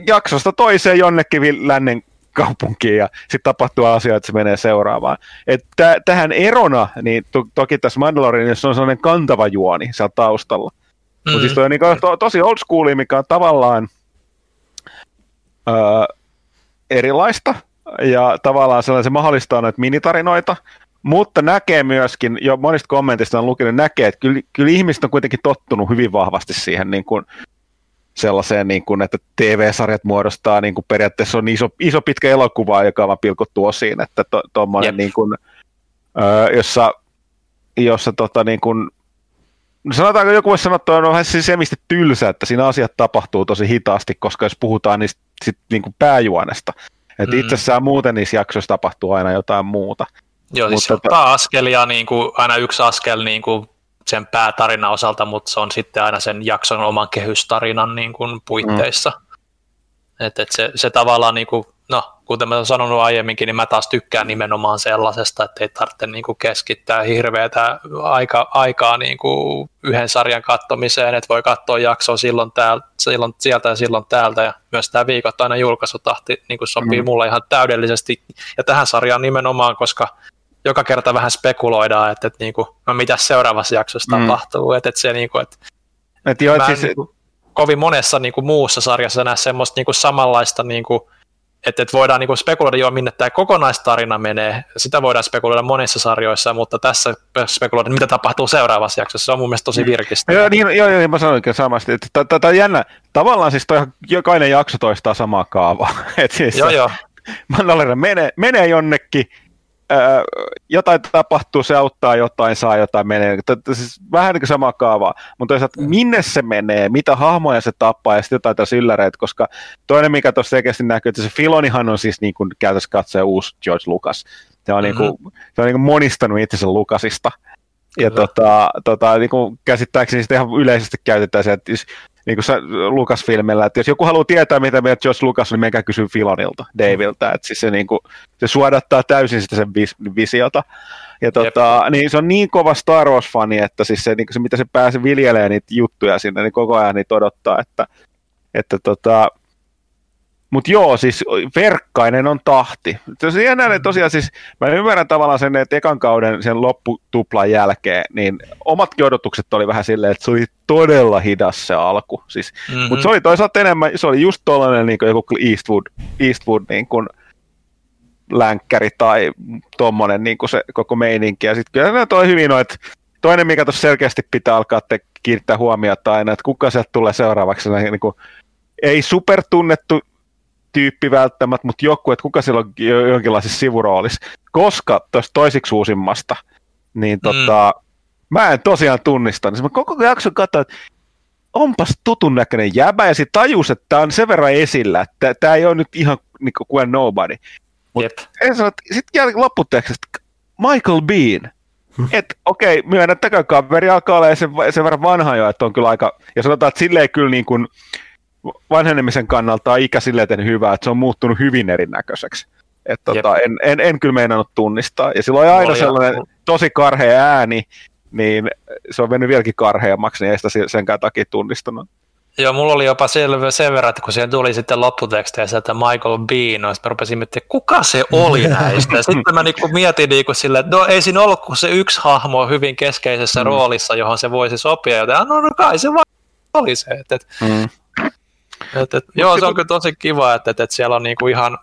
jaksosta toiseen jonnekin lännen kaupunkiin ja sitten tapahtuu asioita, että se menee seuraavaan. Et t- tähän erona, niin to- toki tässä Mandalorianissa on sellainen kantava juoni siellä taustalla. Mm. Mutta siis toi on niin to- tosi old school, mikä on tavallaan öö, erilaista ja tavallaan sellainen se mahdollistaa näitä minitarinoita, mutta näkee myöskin, jo monista kommentista on lukenut, näkee, että kyllä, kyllä ihmiset on kuitenkin tottunut hyvin vahvasti siihen niin kuin, sellaiseen, niin kuin, että TV-sarjat muodostaa niin kuin periaatteessa on iso, iso pitkä elokuva, joka on pilkottu osiin, että to, niin kuin, öö, jossa, jossa tota, niin kuin, no sanotaanko joku voisi sanoa, että on vähän siis semistä tylsä, että siinä asiat tapahtuu tosi hitaasti, koska jos puhutaan niistä sit, niin kuin pääjuonesta, että mm. itsessään muuten niissä jaksoissa tapahtuu aina jotain muuta. Joo, siis Mutta, ottaa askelia, niin kuin, aina yksi askel niin kuin sen päätarinan osalta, mutta se on sitten aina sen jakson oman kehystarinan niin kuin puitteissa. Mm. Et, et se, se tavallaan, niin kuin, no, kuten mä olen sanonut aiemminkin, niin mä taas tykkään nimenomaan sellaisesta, että ei tarvitse niin kuin keskittää hirveätä aika, aikaa niin kuin yhden sarjan kattomiseen, että voi katsoa jaksoa silloin, tääl, silloin sieltä ja silloin täältä, ja myös tämä viikoittainen julkaisutahti niin kuin sopii mm. mulle ihan täydellisesti, ja tähän sarjaan nimenomaan, koska joka kerta vähän spekuloidaan, että, että niin kuin, no mitä seuraavassa jaksossa mm. tapahtuu. Että, että se, niin kuin, että et joo, siis... niin kuin, kovin monessa niin kuin, muussa sarjassa näe semmoista niin kuin, samanlaista niin kuin, että et voidaan niinku spekuloida jo, minne tämä kokonaistarina menee. Sitä voidaan spekuloida monissa sarjoissa, mutta tässä spekuloida, mitä tapahtuu seuraavassa jaksossa. Se on mun mielestä tosi virkistä. Joo, niin, joo, joo, mä sanoinkin samasti. Tämä on jännä. Tavallaan siis toi, jokainen jakso toistaa samaa kaavaa. Et siis joo, joo. Mandalorian menee, menee jonnekin, jotain tapahtuu, se auttaa jotain, saa jotain, menee. Tätä, siis vähän niin kuin sama kaavaa, mutta toisaalta minne se menee, mitä hahmoja se tappaa ja sitten jotain tässä ylläreitä, koska toinen mikä tuossa selkeästi näkyy, että se Filonihan on siis niin kuin käytössä katsoja uusi George Lucas. Se on, mm-hmm. niin kuin, se on niin kuin monistanut itsensä Lucasista. Ja tota, tota, niin kuin käsittääkseni sitä ihan yleisesti käytetään se, että jos niin kuin Lucasfilmillä, että jos joku haluaa tietää, mitä meidät George Lucas, niin menkää kysyä Filonilta, Daviltä, että siis se, niin kuin, se suodattaa täysin sitä sen vis- visiota. Ja tota, niin se on niin kova Star Wars-fani, että siis se, niin se, mitä se pääsee viljelemään niitä juttuja sinne, niin koko ajan niitä odottaa, että, että tota, mutta joo, siis verkkainen on tahti. Se jännä, että tosiaan siis, mä ymmärrän tavallaan sen, että ekan kauden sen lopputuplan jälkeen, niin omatkin odotukset oli vähän silleen, että se oli todella hidas se alku. Siis, mm-hmm. Mutta se oli toisaalta enemmän, se oli just tollainen niin joku Eastwood, Eastwood niin kuin länkkäri tai tommonen niin se koko meininki. Ja sitten kyllä toi hyvin no, että toinen, mikä tuossa selkeästi pitää alkaa te kiinnittää huomiota aina, että kuka sieltä tulee seuraavaksi, niin kuin, ei supertunnettu tyyppi välttämättä, mutta joku, että kuka siellä on jonkinlaisessa sivuroolissa. Koska tuosta toisiksi uusimmasta, niin tota, mm. mä en tosiaan tunnista. Niin mä koko jakson katsoin, että onpas tutun näköinen jäbä, ja sitten tajus, että tämä on sen verran esillä, että tämä ei ole nyt ihan niin kuin nobody. Mutta sitten lopputekstistä, Michael Bean, hmm. että okei, okay, myönnättäkö kaveri alkaa olla sen, sen verran vanha jo, että on kyllä aika, ja sanotaan, että silleen kyllä niin kuin, vanhenemisen kannalta on ikä silleen tehnyt hyvää, että se on muuttunut hyvin erinäköiseksi. Että tota, en, en, en, kyllä meinannut tunnistaa. Ja silloin aina Oli sellainen ja... tosi karhea ääni, niin se on mennyt vieläkin karheammaksi, niin ei sitä senkään takia tunnistanut. Joo, mulla oli jopa selvä sen verran, että kun siihen tuli sitten lopputeksteissä, että Michael Bean, niin sitten mä rupesin miettimään, kuka se oli näistä. sitten mä niinku mietin niinku silleen, että no ei siinä ollut kuin se yksi hahmo hyvin keskeisessä mm. roolissa, johon se voisi sopia, joten no, no kai se vaan oli se. Että, mm. Et, et, joo, se on kyllä tosi kiva, että, että, että siellä on niinku ihan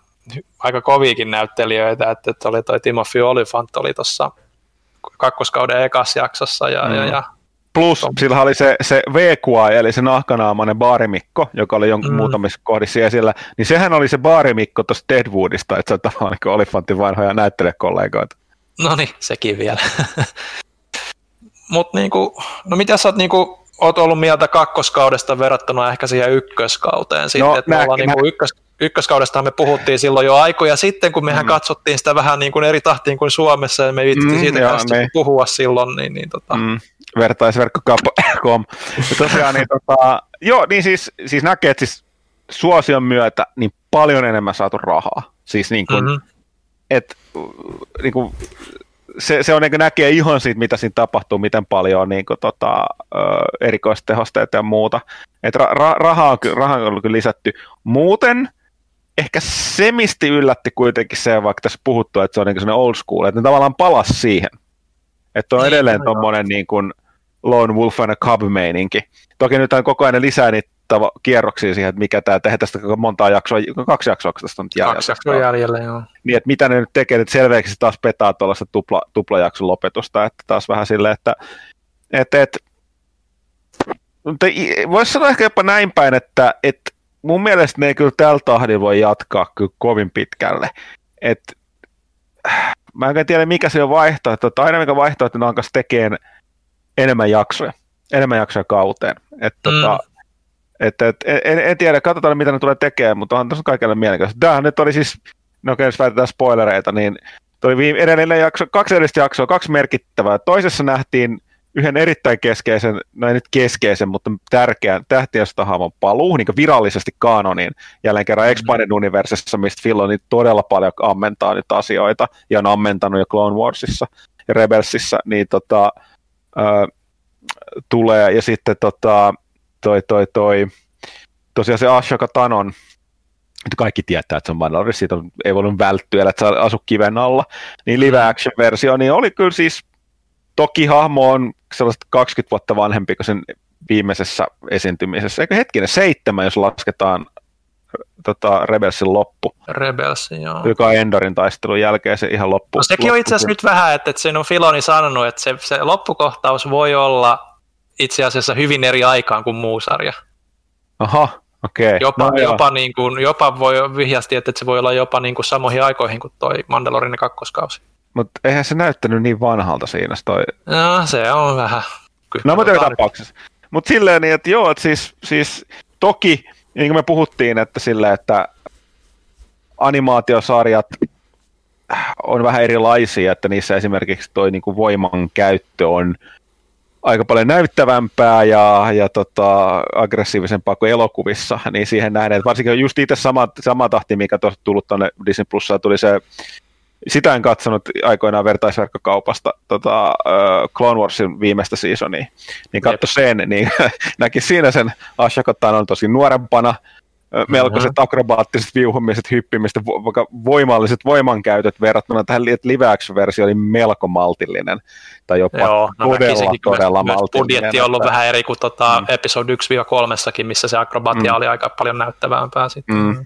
aika koviikin näyttelijöitä, että, että oli toi Timothy Olyphant oli tuossa kakkoskauden ekas jaksossa ja, mm. ja, ja Plus sillä oli se, se VQA, eli se nahkanaamainen baarimikko, joka oli jonkun mm. muutamissa kohdissa esillä, niin sehän oli se baarimikko tuosta Deadwoodista, että se on tavallaan niin Olifantin vanhoja näyttelijäkollegoita. No niin, sekin vielä. Mutta niinku, no mitä sä oot niinku oot ollut mieltä kakkoskaudesta verrattuna ehkä siihen ykköskauteen sitten, no, että me ollaan niin kuin ykkös, ykköskaudesta me puhuttiin silloin jo aikoja sitten, kun mehän mm. katsottiin sitä vähän niin kuin eri tahtiin kuin Suomessa, ja me viitttiin mm, siitä joo, me... puhua silloin, niin, niin tota. Mm. Vertaisverkko.com. tosiaan, niin, tota, joo, niin siis, siis näkee, että siis suosion myötä niin paljon enemmän saatu rahaa. Siis niin kuin, mm-hmm. et, niin kuin, se, se on niin näkee ihan siitä, mitä siinä tapahtuu, miten paljon on niin kuin, tota, erikoistehosteita ja muuta. Et ra, ra, rahaa, on, rahaa on kyllä lisätty. Muuten ehkä semisti yllätti kuitenkin se, vaikka tässä puhuttu, että se on niin old school, että ne tavallaan palas siihen. Että on niin, edelleen tuommoinen niin kuin Lone Wolf and a Cub meininki. Toki nyt on koko ajan lisää niitä tava, kierroksia siihen, että mikä tämä, tehdään tästä montaa jaksoa, kaksi jaksoa tästä on jäljellä. Kaksi jaksoa jäljellä, joo. Niin, että mitä ne nyt tekee, että selveäksi taas petaa tuollaista tupla, tuplajakson lopetusta, että taas vähän silleen, että että mutta voisi sanoa ehkä jopa näin päin, että, että mun mielestä ne ei kyllä tällä tahdilla voi jatkaa kyllä kovin pitkälle. Et, mä en tiedä mikä se on vaihtoehto, että aina mikä vaihtoehto ne alkaisi tekemään enemmän jaksoja, enemmän jaksoja kauteen. Että mm. tota, et, et, en, en, tiedä, katsotaan mitä ne tulee tekemään, mutta on tässä kaikille mielenkiintoista. Tämähän nyt oli siis, no okei, jos väitetään spoilereita, niin toi viime, edellinen jakso, kaksi edellistä jaksoa, kaksi merkittävää. Toisessa nähtiin yhden erittäin keskeisen, no ei nyt keskeisen, mutta tärkeän tähtiöstahamon paluu niin virallisesti kanoniin jälleen kerran Expanded mm-hmm. Universessa, mistä Phil on todella paljon ammentaa nyt asioita ja on ammentanut jo Clone Warsissa ja Rebelsissa, niin tota, äh, tulee ja sitten tota, toi, toi, toi, tosiaan se Ashoka Tanon, kaikki tietää, että se on Mandalore, siitä on, ei voinut välttyä, että se asu kiven alla, niin live action versio, niin oli kyllä siis, toki hahmo on sellaista 20 vuotta vanhempi kuin sen viimeisessä esiintymisessä, eikö hetkinen, seitsemän, jos lasketaan tota, Rebelsin loppu. Rebelsin, joo. Joka Endorin taistelun jälkeen se ihan loppu. No sekin on itse asiassa nyt vähän, että, että sen on Filoni sanonut, että se, se loppukohtaus voi olla itse asiassa hyvin eri aikaan kuin muu sarja. Aha, okei. Okay. Jopa, no, jopa, niin kuin, jopa voi vihjasti, että se voi olla jopa niin kuin samoihin aikoihin kuin toi Mandalorian kakkoskausi. Mutta eihän se näyttänyt niin vanhalta siinä. Toi... No, se on vähän. No, mutta tapauksessa. Mutta silleen niin, että joo, että siis, siis toki, niin kuin me puhuttiin, että sille, että animaatiosarjat on vähän erilaisia, että niissä esimerkiksi toi niin kuin voiman käyttö on aika paljon näyttävämpää ja, ja tota, aggressiivisempaa kuin elokuvissa, niin siihen nähden, että varsinkin just itse sama, sama tahti, mikä tuossa tullut tuonne Disney Plussaan, tuli se sitä en katsonut aikoinaan vertaisverkkokaupasta tota, uh, Clone Warsin viimeistä seasonia, niin katso sen, niin näki siinä sen Ashokotaan on tosi nuorempana, melkoiset akrobaattiset viuhumiset, hyppimiset, vaikka voimalliset voimankäytöt verrattuna tähän live action-versio oli melko maltillinen, tai jopa Joo, no todella, todella myös, maltillinen. budjetti on ollut että... vähän eri kuin tota mm. episode 1-3, missä se akrobatia mm. oli aika paljon näyttävämpää sitten. Mm.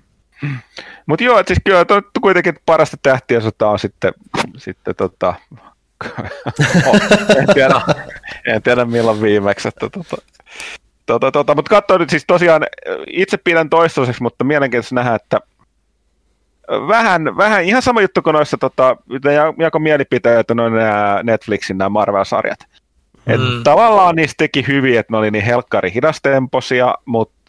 Mutta joo, siis kyllä to, kuitenkin parasta tähtiä sota on sitten, sitten tota, en, tiedä, en tiedä milloin viimeksi, että tota, tota, tota, mutta katso nyt siis tosiaan, itse pidän toistaiseksi, mutta mielenkiintoista nähdä, että vähän, vähän ihan sama juttu kuin noissa tota, jako mielipiteet noin nämä Netflixin nämä Marvel-sarjat. Et mm. Tavallaan niistä teki hyvin, että ne oli niin helkkari hidastemposia, mutta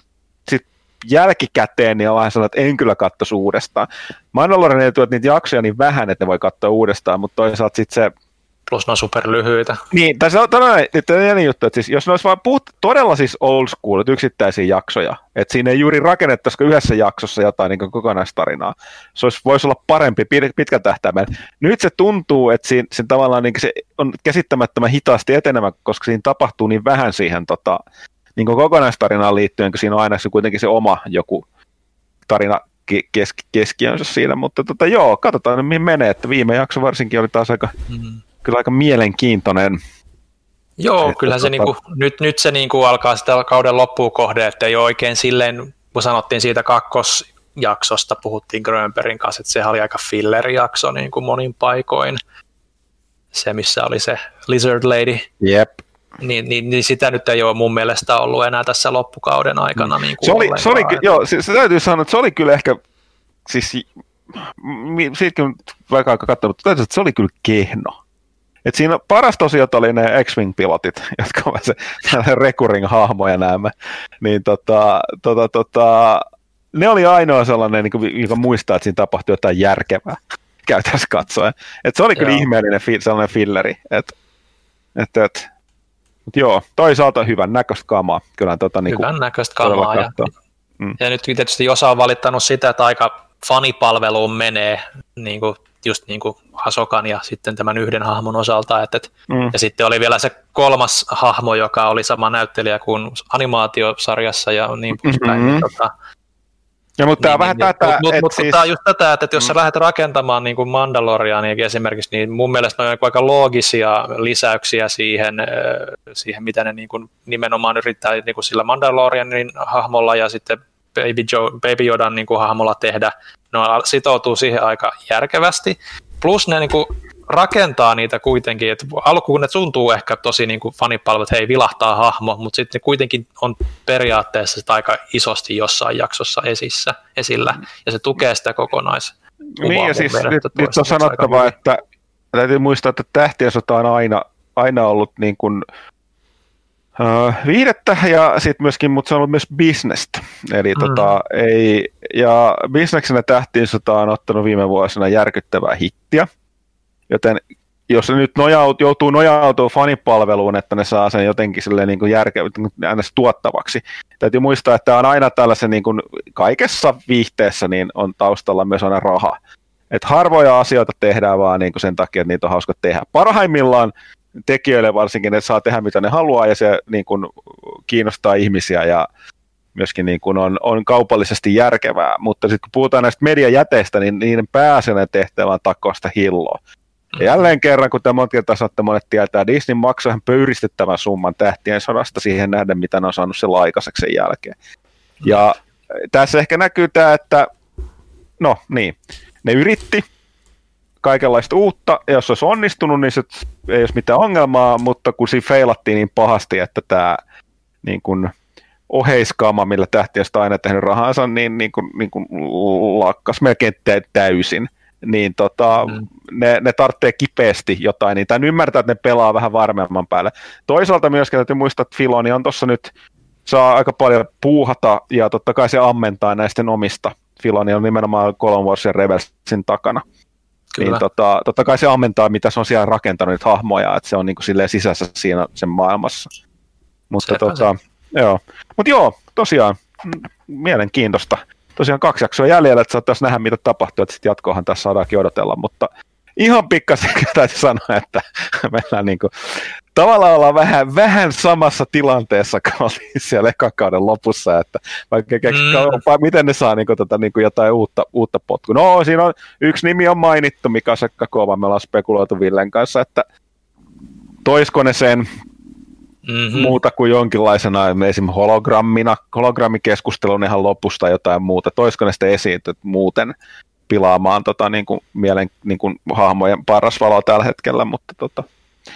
jälkikäteen niin on vähän sellainen, että en kyllä katsoisi uudestaan. Mandalorian ei niitä jaksoja niin vähän, että ne voi katsoa uudestaan, mutta toisaalta sitten se plus ne on superlyhyitä. Niin, se on tällainen juttu, että siis, jos ne olisi vaan puhut todella siis old school, yksittäisiä jaksoja, että siinä ei juuri rakennettaisiko yhdessä jaksossa jotain niin kokonaistarinaa, se olisi, voisi olla parempi pitkä tähtäimen. Nyt se tuntuu, että siinä, siinä tavallaan niin se on käsittämättömän hitaasti etenemä, koska siinä tapahtuu niin vähän siihen tota, niin kokonaistarinaan liittyen, kun siinä on aina se kuitenkin se oma joku tarina kes- keskiönsä siinä, mutta tota, joo, katsotaan mihin menee, että viime jakso varsinkin oli taas aika, mm. Kyllä aika mielenkiintoinen. Joo, että, kyllähän tota, se niinku, nyt, nyt se niinku alkaa sitä kauden loppuun kohde, että ei ole oikein silleen, kun sanottiin siitä kakkosjaksosta, puhuttiin Grönbergin kanssa, että se oli aika filler-jakso niin kuin monin paikoin. Se, missä oli se Lizard Lady. Jep niin, niin, niin sitä nyt ei ole mun mielestä ollut enää tässä loppukauden aikana. Niin kuin se oli, se oli, joo, se, se, täytyy sanoa, että se oli kyllä ehkä, siis siitäkin on vaikka aika katsonut, täytyy, että se oli kyllä kehno. Et siinä paras tosiaan oli ne X-Wing-pilotit, jotka ovat se recurring-hahmoja näemme. Niin tota, tota, tota, ne oli ainoa sellainen, niin kuin, joka muistaa, että siinä tapahtui jotain järkevää käytännössä katsoen. Et se oli kyllä Joo. ihmeellinen fi, sellainen filleri. Et, et, et, Mut joo, toisaalta hyvän näköistä kamaa. Kyllä, tota, niin hyvän näköistä kamaa. Ja, mm. ja nyt tietysti osa on valittanut sitä, että aika fanipalveluun menee niin kuin, just niin kuin Hasokan ja sitten tämän yhden hahmon osalta. Että, mm. Ja sitten oli vielä se kolmas hahmo, joka oli sama näyttelijä kuin animaatiosarjassa ja niin poispäin. Mm-hmm. Tota, ja, mutta niin, vähän niin, tätä, mutta, mutta, mutta siis... tämä on just tätä, että, jos mm. sä lähdet rakentamaan niin kuin Mandaloriania esimerkiksi, niin mun mielestä ne on aika loogisia lisäyksiä siihen, siihen mitä ne niin kuin nimenomaan yrittää niin kuin sillä Mandalorianin hahmolla ja sitten Baby, Joe, Baby Yodan niin kuin hahmolla tehdä. Ne sitoutuu siihen aika järkevästi. Plus ne niin kuin rakentaa niitä kuitenkin, että alkuun ne tuntuu ehkä tosi niin kuin fanipalvelut, että hei vilahtaa hahmo, mutta sitten ne kuitenkin on periaatteessa sitä aika isosti jossain jaksossa esissä, esillä, ja se tukee sitä kokonais. Niin, ja siis nyt, nyt on sanottava, että täytyy muistaa, että tähtien sota on aina, aina ollut niin kuin, Uh, viihdettä ja sitten myöskin, mutta se on ollut myös bisnestä. Eli mm. tota, ei, ja bisneksenä tähtien sota on ottanut viime vuosina järkyttävää hittiä. Joten jos se nyt nojaut, joutuu nojautumaan fanipalveluun, että ne saa sen jotenkin silleen niin kuin järke, tuottavaksi. Täytyy muistaa, että on aina tällaisen niin kuin kaikessa viihteessä niin on taustalla myös aina raha. Et harvoja asioita tehdään vaan niin kuin sen takia, että niitä on hauska tehdä. Parhaimmillaan tekijöille varsinkin, että saa tehdä mitä ne haluaa ja se niin kuin, kiinnostaa ihmisiä ja myöskin niin kuin on, on kaupallisesti järkevää. Mutta sitten kun puhutaan näistä mediajäteistä, niin niiden pääasiallinen tehtävä on takoa sitä hilloa. Ja jälleen kerran, kun tämä monta kertaa sanotte, monet tietää, Disney maksoi ihan pöyristyttävän summan tähtien sodasta siihen nähden, mitä ne on saanut sen aikaiseksi sen jälkeen. Ja tässä ehkä näkyy tämä, että no niin, ne yritti kaikenlaista uutta, ja jos olisi onnistunut, niin se ei olisi mitään ongelmaa, mutta kun siinä feilattiin niin pahasti, että tämä niin kuin, oheiskaama, millä tähtiöstä on aina tehnyt rahansa, niin, niin, kuin, niin kuin lakkas melkein täysin. Niin tota, mm. ne, ne tarvitsee kipeästi jotain, niin tämän ymmärtää, että ne pelaa vähän varmemman päälle. Toisaalta myöskin täytyy muistaa, että Filoni on tuossa nyt, saa aika paljon puuhata, ja totta kai se ammentaa näistä omista. Filoni on nimenomaan Clone Wars ja Rebelsin takana. Kyllä. Niin tota, totta kai se ammentaa, mitä se on siellä rakentanut hahmoja, että se on niin kuin sisässä siinä sen maailmassa. Mutta tota, joo. Mut joo, tosiaan mielenkiintoista. Tosiaan kaksi jaksoa jäljellä, että saattaisi nähdä, mitä tapahtuu, että sitten jatkohan tässä saadaankin odotella, mutta ihan pikkasen täytyy sanoa, että mennään niin kuin, tavallaan ollaan vähän, vähän samassa tilanteessa kuin oli siellä ekakauden lopussa, että vaikka mm. miten ne saa niin kuin, tota, niin kuin jotain uutta, uutta potkua. No, siinä on yksi nimi on mainittu, mikä Sekka Kova, me ollaan spekuloitu Villen kanssa, että toisko ne sen mm-hmm. muuta kuin jonkinlaisena esimerkiksi hologrammina, hologrammikeskustelun ihan lopusta jotain muuta, toisko ne sitten esiin, että muuten pilaamaan tota, niin kuin, mielen niin kuin, hahmojen paras valo tällä hetkellä, mutta tota,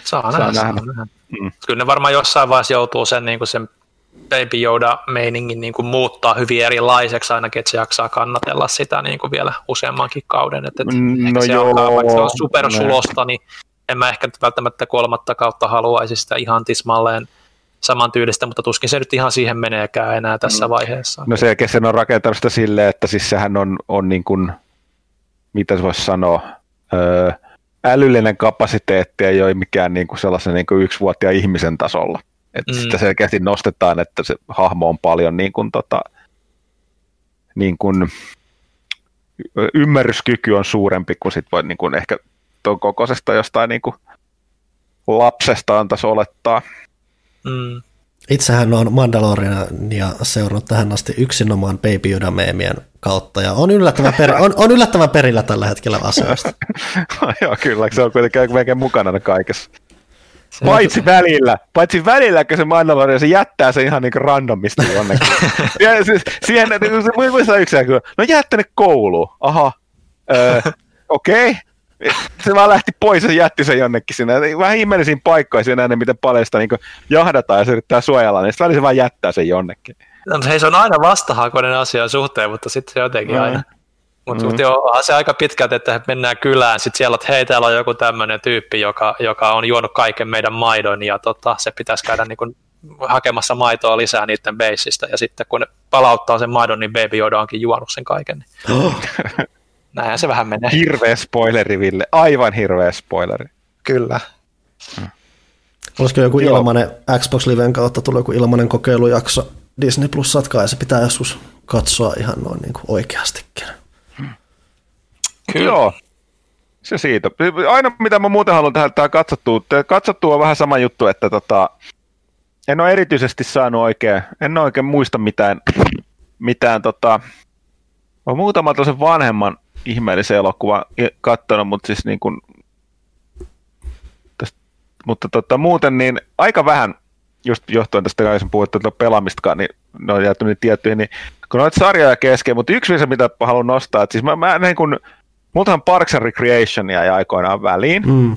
saa, saa nähdä. Saa nähdä. Mm. Kyllä ne varmaan jossain vaiheessa joutuu sen, niin kuin sen Baby Yoda-meiningin niin kuin muuttaa hyvin erilaiseksi ainakin, että se jaksaa kannatella sitä niin kuin vielä useammankin kauden. Että, että no se joo, alkaa, vaikka se on supersulosta, niin en mä ehkä välttämättä kolmatta kautta haluaisi sitä ihan tismalleen samantyylistä, mutta tuskin se nyt ihan siihen meneekään enää tässä mm. vaiheessa. No se sen on rakentanut sitä silleen, että siis sehän on, on niin kuin, mitä se voisi sanoa, öö, älyllinen kapasiteetti ei ole mikään niin kuin sellaisen niin kuin yksivuotiaan ihmisen tasolla. Että mm. sitä selkeästi nostetaan, että se hahmo on paljon niin kuin, tota, niin kuin, ymmärryskyky on suurempi kuin sit voi niin kuin ehkä tuon kokoisesta jostain niin kuin lapsesta antaisi olettaa. Mm. Itsehän on Mandaloriania seurannut tähän asti yksinomaan Baby Yoda-meemien kautta, ja on yllättävän, per, on, on yllättävän perillä tällä hetkellä asioista. Joo, kyllä, se on kuitenkin melkein mukana kaikessa. Se paitsi on... välillä, paitsi välillä, kun se Mandalorian, se jättää se ihan niin randomisti jonnekin. siihen, siihen, se muistaa yksi no jättänyt kouluun, aha, öö, okei, okay se vaan lähti pois ja jätti sen jonnekin sinne. Vähän ihmeellisiin paikkoihin näin, miten paljon sitä niin jahdataan ja se yrittää suojella, niin sitten se vaan jättää sen jonnekin. No, hei, se on aina vastahakoinen asia suhteen, mutta sitten se jotenkin mm. aina. Mutta mm. onhan se aika pitkälti, että mennään kylään, sitten siellä, että hei, täällä on joku tämmöinen tyyppi, joka, joka on juonut kaiken meidän maidon, ja tota, se pitäisi käydä niin kuin hakemassa maitoa lisää niiden beisistä, ja sitten kun ne palauttaa sen maidon, niin Baby Yoda onkin juonut sen kaiken. Niin. näinhän se vähän menee. Hirveä spoileri, Ville. Aivan hirveä spoileri. Kyllä. Hmm. Olisiko joku Joo. ilmanen Xbox Liven kautta tulee joku ilmanen kokeilujakso Disney Plus satkaa ja se pitää joskus katsoa ihan noin niin kuin oikeastikin. Hmm. Kyllä. Joo. Se siitä. Aina mitä mä muuten haluan tehdä, tämä katsottu. Katsottu on vähän sama juttu, että tota, en ole erityisesti saanut oikein, en ole oikein muista mitään, mitään tota, olen muutama tosen vanhemman ihmeellisen elokuvan katsonut, mutta siis niin kuin, tästä, mutta tota, muuten niin aika vähän, just johtuen tästä kun puhuttu että pelaamistakaan, niin ne on jääty niin tiettyjä, niin kun noita sarjoja kesken, mutta yksi viisi, mitä haluan nostaa, että siis mä, mä niin kuin, multahan Parks and Recreationia ja aikoinaan väliin, mm.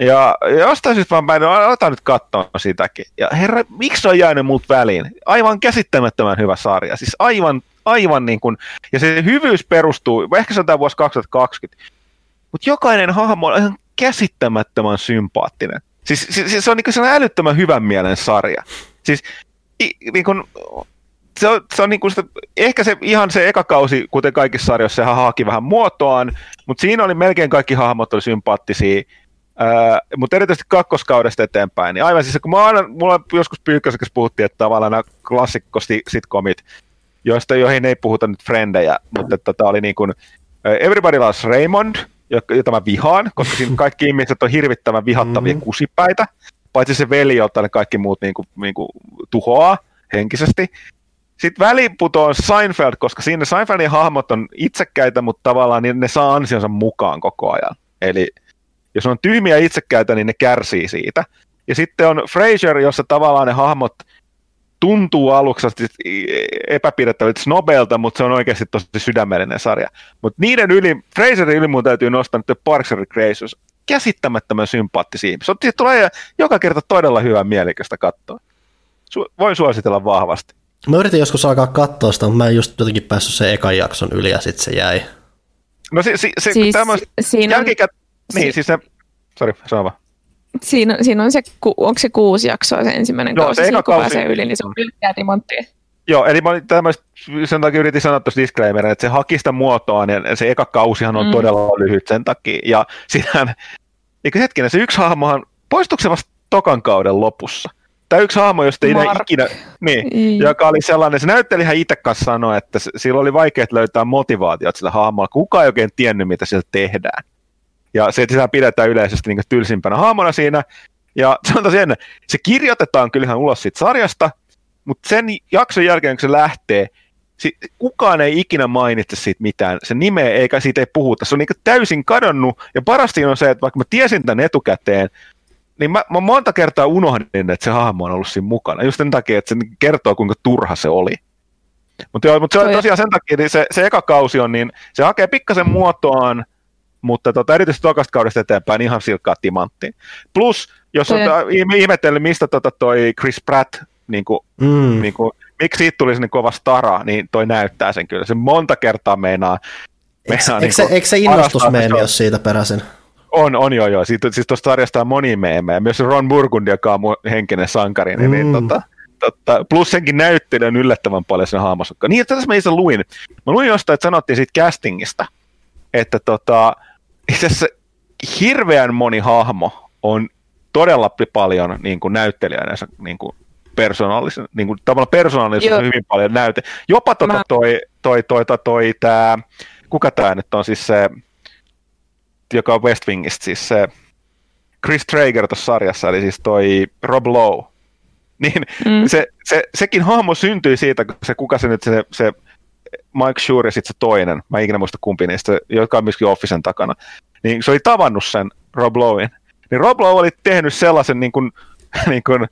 Ja jostain syystä vaan päin, aloitan nyt katsoa sitäkin. Ja herra, miksi on jäänyt muut väliin? Aivan käsittämättömän hyvä sarja. Siis aivan aivan niin kuin, ja se hyvyys perustuu, ehkä se on tämä vuosi 2020, mutta jokainen hahmo on ihan käsittämättömän sympaattinen. Siis, siis se on niin sellainen älyttömän hyvän mielen sarja. Siis i, niin kuin, se on, se on niin kuin sitä, ehkä se ihan se eka kausi, kuten kaikissa sarjoissa, sehän haaki vähän muotoaan, mutta siinä oli melkein kaikki hahmot oli sympaattisia, Uh, mutta erityisesti kakkoskaudesta eteenpäin, niin aivan siis kun mä aina, mulla joskus Pyykkösessä puhuttiin, että tavallaan nämä klassikko sitcomit, joista joihin ei puhuta nyt frendejä, mutta tämä oli niin kuin Everybody Loves Raymond, jota mä vihaan, koska siinä kaikki ihmiset on hirvittävän vihattavia mm-hmm. kusipäitä, paitsi se veli, jota ne kaikki muut niin kuin, niin kuin tuhoaa henkisesti. Sitten väliputo on Seinfeld, koska siinä Seinfeldin hahmot on itsekkäitä, mutta tavallaan niin ne saa ansionsa mukaan koko ajan. Eli jos on tyhmiä itsekkäitä, niin ne kärsii siitä. Ja sitten on Frasier, jossa tavallaan ne hahmot tuntuu aluksi epäpidettävältä snobelta, mutta se on oikeasti tosi sydämellinen sarja. Mutta niiden yli, Fraserin yli mun täytyy nostaa nyt Parks and Recreations, käsittämättömän sympaattisia ihmisiä. Siitä tulee joka kerta todella hyvää mielikästä katsoa. Su- voin suositella vahvasti. Mä yritin joskus alkaa katsoa sitä, mutta mä en just jotenkin päässyt sen ekan jakson yli ja sitten se jäi. No se, se, se siis, siinä jälkikät... Niin, si- siis se... Sori, sano vaan. Siinä, siinä on se, onko se kuusi jaksoa se ensimmäinen Joo, kausi, se eka kausi... pääsee yli, niin se on pelkkää timanttia. Joo, eli mä tämmöistä, sen takia yritin sanoa tuossa disclaimerin, että se haki sitä muotoaan ja se eka kausihan on mm. todella lyhyt sen takia. Ja siinähän, eikö hetkinen, se yksi hahmohan, poistuiko se vasta tokan kauden lopussa? Tämä yksi hahmo, josta ei ikinä, niin, mm. joka oli sellainen, se näyttelijä itse kanssa sanoi, että sillä oli vaikea löytää motivaatiot sillä hahmolla, kukaan ei oikein tiennyt, mitä sillä tehdään. Ja se, että sitä pidetään yleisesti niin tylsimpänä hahmona siinä. Ja se on tosiaan, se kirjoitetaan kyllähän ulos siitä sarjasta, mutta sen jakson jälkeen, kun se lähtee, kukaan ei ikinä mainitse siitä mitään, se nimeä eikä siitä ei puhuta, se on niin täysin kadonnut, ja parasti on se, että vaikka mä tiesin tämän etukäteen, niin mä, mä monta kertaa unohdin, että se hahmo on ollut siinä mukana, just sen takia, että se kertoo, kuinka turha se oli. Mutta joo, mutta se on tosiaan sen takia, niin se, se eka kausi on, niin se hakee pikkasen muotoaan, mutta tota, erityisesti tokasta kaudesta eteenpäin ihan silkkaa timanttiin. Plus, jos on ihmetellyt, mistä tota toi Chris Pratt, niin kuin, mm. niin kuin, miksi siitä tuli sinne kova stara, niin toi näyttää sen kyllä. Se monta kertaa meinaa. meinaa eikö, niin se, eikö se innostusmeemi ole siitä peräisin? On, on joo joo. Siitä, siis tuosta sarjasta on moni meemejä. Myös Ron Burgundy, joka on mun henkinen sankari, niin, niin mm. niin tota, tota, plus senkin näyttely on yllättävän paljon sen hahmossa. Niin, että tässä mä itse luin. Mä luin jostain, että sanottiin siitä castingista, että tota, itse asiassa hirveän moni hahmo on todella paljon niin kuin näyttelijänä niin kuin persoonallisen, niin kuin, tavallaan persoonallisuus on hyvin paljon näyte. Jopa tota Mä... toi, toi, toi, toi, toi tää, kuka tämä nyt on siis se, joka on West Wingistä, siis se Chris Traeger tuossa sarjassa, eli siis toi Rob Lowe, niin mm. se, se, sekin hahmo syntyi siitä, se kuka se nyt se, se Mike Shure ja sitten se toinen, mä en ikinä muista kumpi niistä, joka on myöskin Officen takana, niin se oli tavannut sen Rob Lowein. Niin Rob Lowe oli tehnyt sellaisen niin kuin, niin kuin,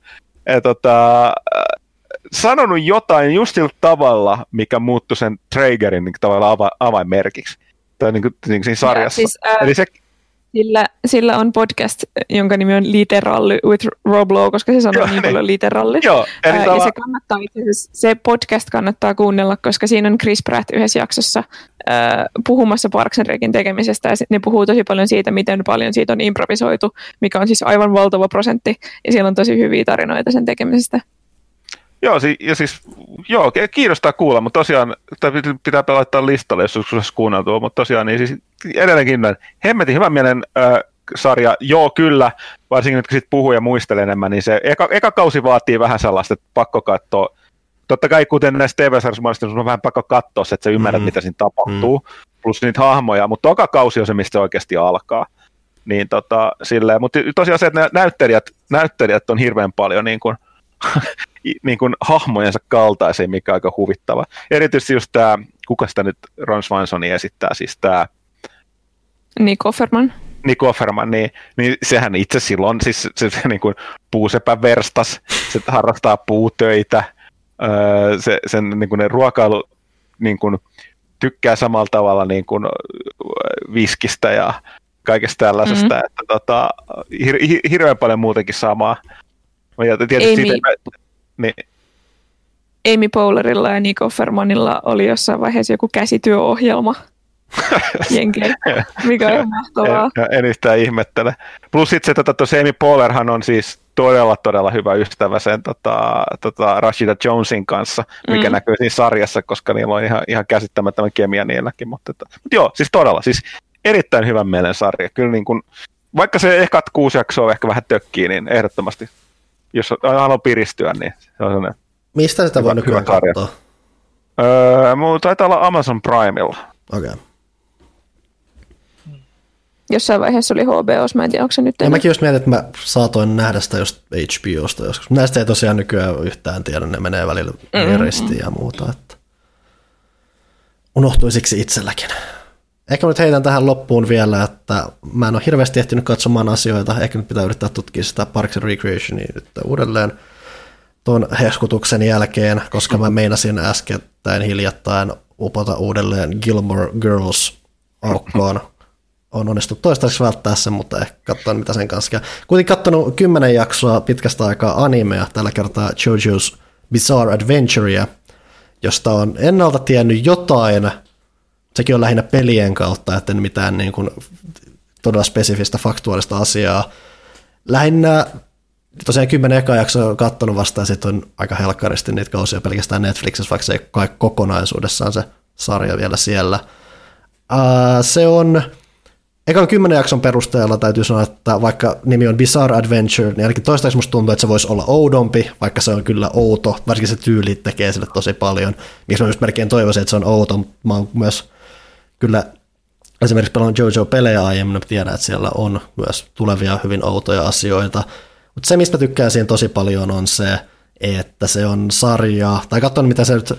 et, tota, sanonut jotain just sillä tavalla, mikä muuttui sen Traegerin niin tavallaan ava, avainmerkiksi. Tai niin kuin, niin kuin siinä sarjassa. Ja siis, äh, Eli se, sillä, sillä on podcast, jonka nimi on Literalli with Rob Lowe, koska se sanoo Joo, niin, niin paljon literalli. Joo, eli Ää, tava... Ja se, kannattaa, se podcast kannattaa kuunnella, koska siinä on Chris Pratt yhdessä jaksossa ää, puhumassa Parks and tekemisestä, ja ne puhuu tosi paljon siitä, miten paljon siitä on improvisoitu, mikä on siis aivan valtava prosentti, ja siellä on tosi hyviä tarinoita sen tekemisestä. Joo, ja siis, joo, kiinnostaa kuulla, mutta tosiaan pitää laittaa listalle, jos joskus kuunneltua, mutta tosiaan niin siis edelleenkin hemmetin hyvän mielen äh, sarja, joo kyllä, varsinkin nyt kun sit puhuu ja muistelee enemmän, niin se eka, eka kausi vaatii vähän sellaista, että pakko katsoa. Totta kai kuten näissä TV-sarjoissa on vähän pakko katsoa että sä ymmärrät, mm. mitä siinä tapahtuu, mm. plus niitä hahmoja, mutta toka kausi on se, mistä se oikeasti alkaa. Niin tota, silleen, mutta tosiaan se, että näyttelijät, näyttelijät on hirveän paljon niin kuin, niin kuin hahmojensa kaltaisia, mikä on aika huvittava. Erityisesti just tämä, kuka sitä nyt Ron Swansoni esittää, siis tämä Nick Offerman. Nick Offerman, niin, niin sehän itse silloin, siis se, se, se niin kuin puusepä verstas, se harrastaa puutöitä, öö, se, sen niin kuin ne ruokailu niin kuin, tykkää samalla tavalla niin kuin viskistä ja kaikesta tällaisesta, mm-hmm. että tota, hir, hir, hirveän paljon muutenkin samaa. Ja tietysti Amy, siitä, niin. Amy Poehlerilla ja Nico Fermanilla oli jossain vaiheessa joku käsityöohjelma Jenkeillä, mikä on mahtavaa. En, en yhtään ihmettele. Plus sitten se, tota, Amy Poehlerhan on siis todella, todella hyvä ystävä sen tota, tota Rashida Jonesin kanssa, mikä mm. näkyy siinä sarjassa, koska niillä on ihan, ihan käsittämättömän kemia niilläkin. Mutta, että, mutta joo, siis todella, siis erittäin hyvän mielen sarja. Kyllä niin kuin, vaikka se ehkä kuusi jaksoa ehkä vähän tökkii, niin ehdottomasti jos haluaa piristyä, niin se on sellainen Mistä sitä voi nykyään katsoa? Öö, mulla taitaa olla Amazon Primella. Okei. Okay. Jossain vaiheessa oli HBO, mä en tiedä, onko se nyt Ja mäkin just mietin, että mä saatoin nähdä sitä just HBOsta joskus. Näistä ei tosiaan nykyään yhtään tiedä, ne menee välillä mm-hmm. ristiin ja muuta. Että unohtui siksi itselläkin. Ehkä nyt heitän tähän loppuun vielä, että mä en ole hirveästi ehtinyt katsomaan asioita, ehkä nyt pitää yrittää tutkia sitä Parks and Recreationia nyt uudelleen. tuon heskutuksen jälkeen, koska mä meinasin äskettäin hiljattain upota uudelleen Gilmore Girls aukkoon. On onnistuttu toistaiseksi välttää sen, mutta ehkä katsoa mitä sen kanssa käy. Kuitenkin katsonut kymmenen jaksoa pitkästä aikaa animea, tällä kertaa JoJo's Bizarre Adventurea, josta on ennalta tiennyt jotain, sekin on lähinnä pelien kautta, että mitään niin kuin todella spesifistä faktuaalista asiaa. Lähinnä tosiaan kymmenen eka jaksoa on kattonut vasta ja sitten on aika helkkaristi niitä kausia pelkästään Netflixissä, vaikka se ei kai kokonaisuudessaan se sarja vielä siellä. Uh, se on, ekan kymmenen jakson perusteella täytyy sanoa, että vaikka nimi on Bizarre Adventure, niin ainakin toistaiseksi musta tuntuu, että se voisi olla oudompi, vaikka se on kyllä outo, varsinkin se tyyli tekee sille tosi paljon. Miksi mä just melkein toivoisin, että se on outo, mutta mä oon myös kyllä esimerkiksi pelannut JoJo-pelejä aiemmin, tiedän, että siellä on myös tulevia hyvin outoja asioita, mutta se, mistä tykkään siinä tosi paljon, on se, että se on sarja, tai katson mitä se nyt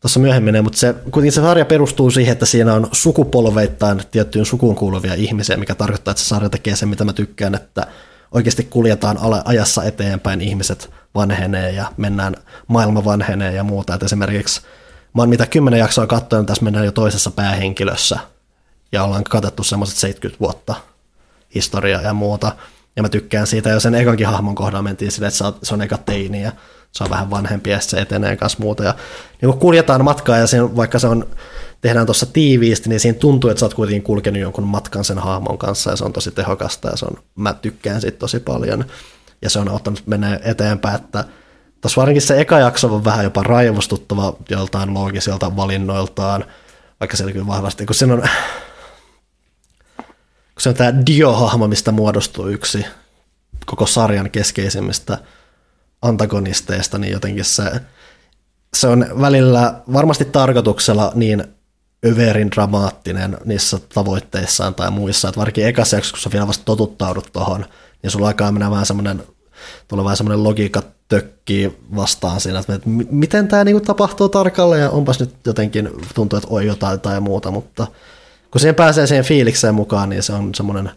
tuossa myöhemmin, mutta se, kuitenkin se sarja perustuu siihen, että siinä on sukupolveittain tiettyyn sukuun kuuluvia ihmisiä, mikä tarkoittaa, että se sarja tekee sen, mitä mä tykkään, että oikeasti kuljetaan ajassa eteenpäin, ihmiset vanhenee ja mennään, maailma vanhenee ja muuta. että esimerkiksi mä oon mitä kymmenen jaksoa katsonut, tässä mennään jo toisessa päähenkilössä ja ollaan katettu semmoiset 70 vuotta historiaa ja muuta. Ja mä tykkään siitä, jo sen ekankin hahmon kohdalla mentiin sille, että se on eka teini ja se on vähän vanhempi ja se etenee kanssa muuta. Ja niin kun kuljetaan matkaa ja sen, vaikka se on, tehdään tuossa tiiviisti, niin siinä tuntuu, että sä oot kuitenkin kulkenut jonkun matkan sen hahmon kanssa ja se on tosi tehokasta ja se on, mä tykkään siitä tosi paljon. Ja se on auttanut mennä eteenpäin, että tuossa varsinkin se eka jakso on vähän jopa raivostuttava joltain loogisilta valinnoiltaan, vaikka se kyllä vahvasti, kun siinä on kun se on tämä Dio-hahmo, mistä muodostuu yksi koko sarjan keskeisimmistä antagonisteista, niin jotenkin se, se on välillä varmasti tarkoituksella niin överin dramaattinen niissä tavoitteissaan tai muissa, että varsinkin ekassa kun sä vielä vasta totuttaudut tuohon, niin sulla alkaa mennä vähän semmoinen, tulee vähän semmoinen logiikka tökkii vastaan siinä, että miten tämä niinku tapahtuu tarkalleen ja onpas nyt jotenkin tuntuu, että oi jotain tai muuta, mutta kun siihen pääsee siihen fiilikseen mukaan, niin se on semmoinen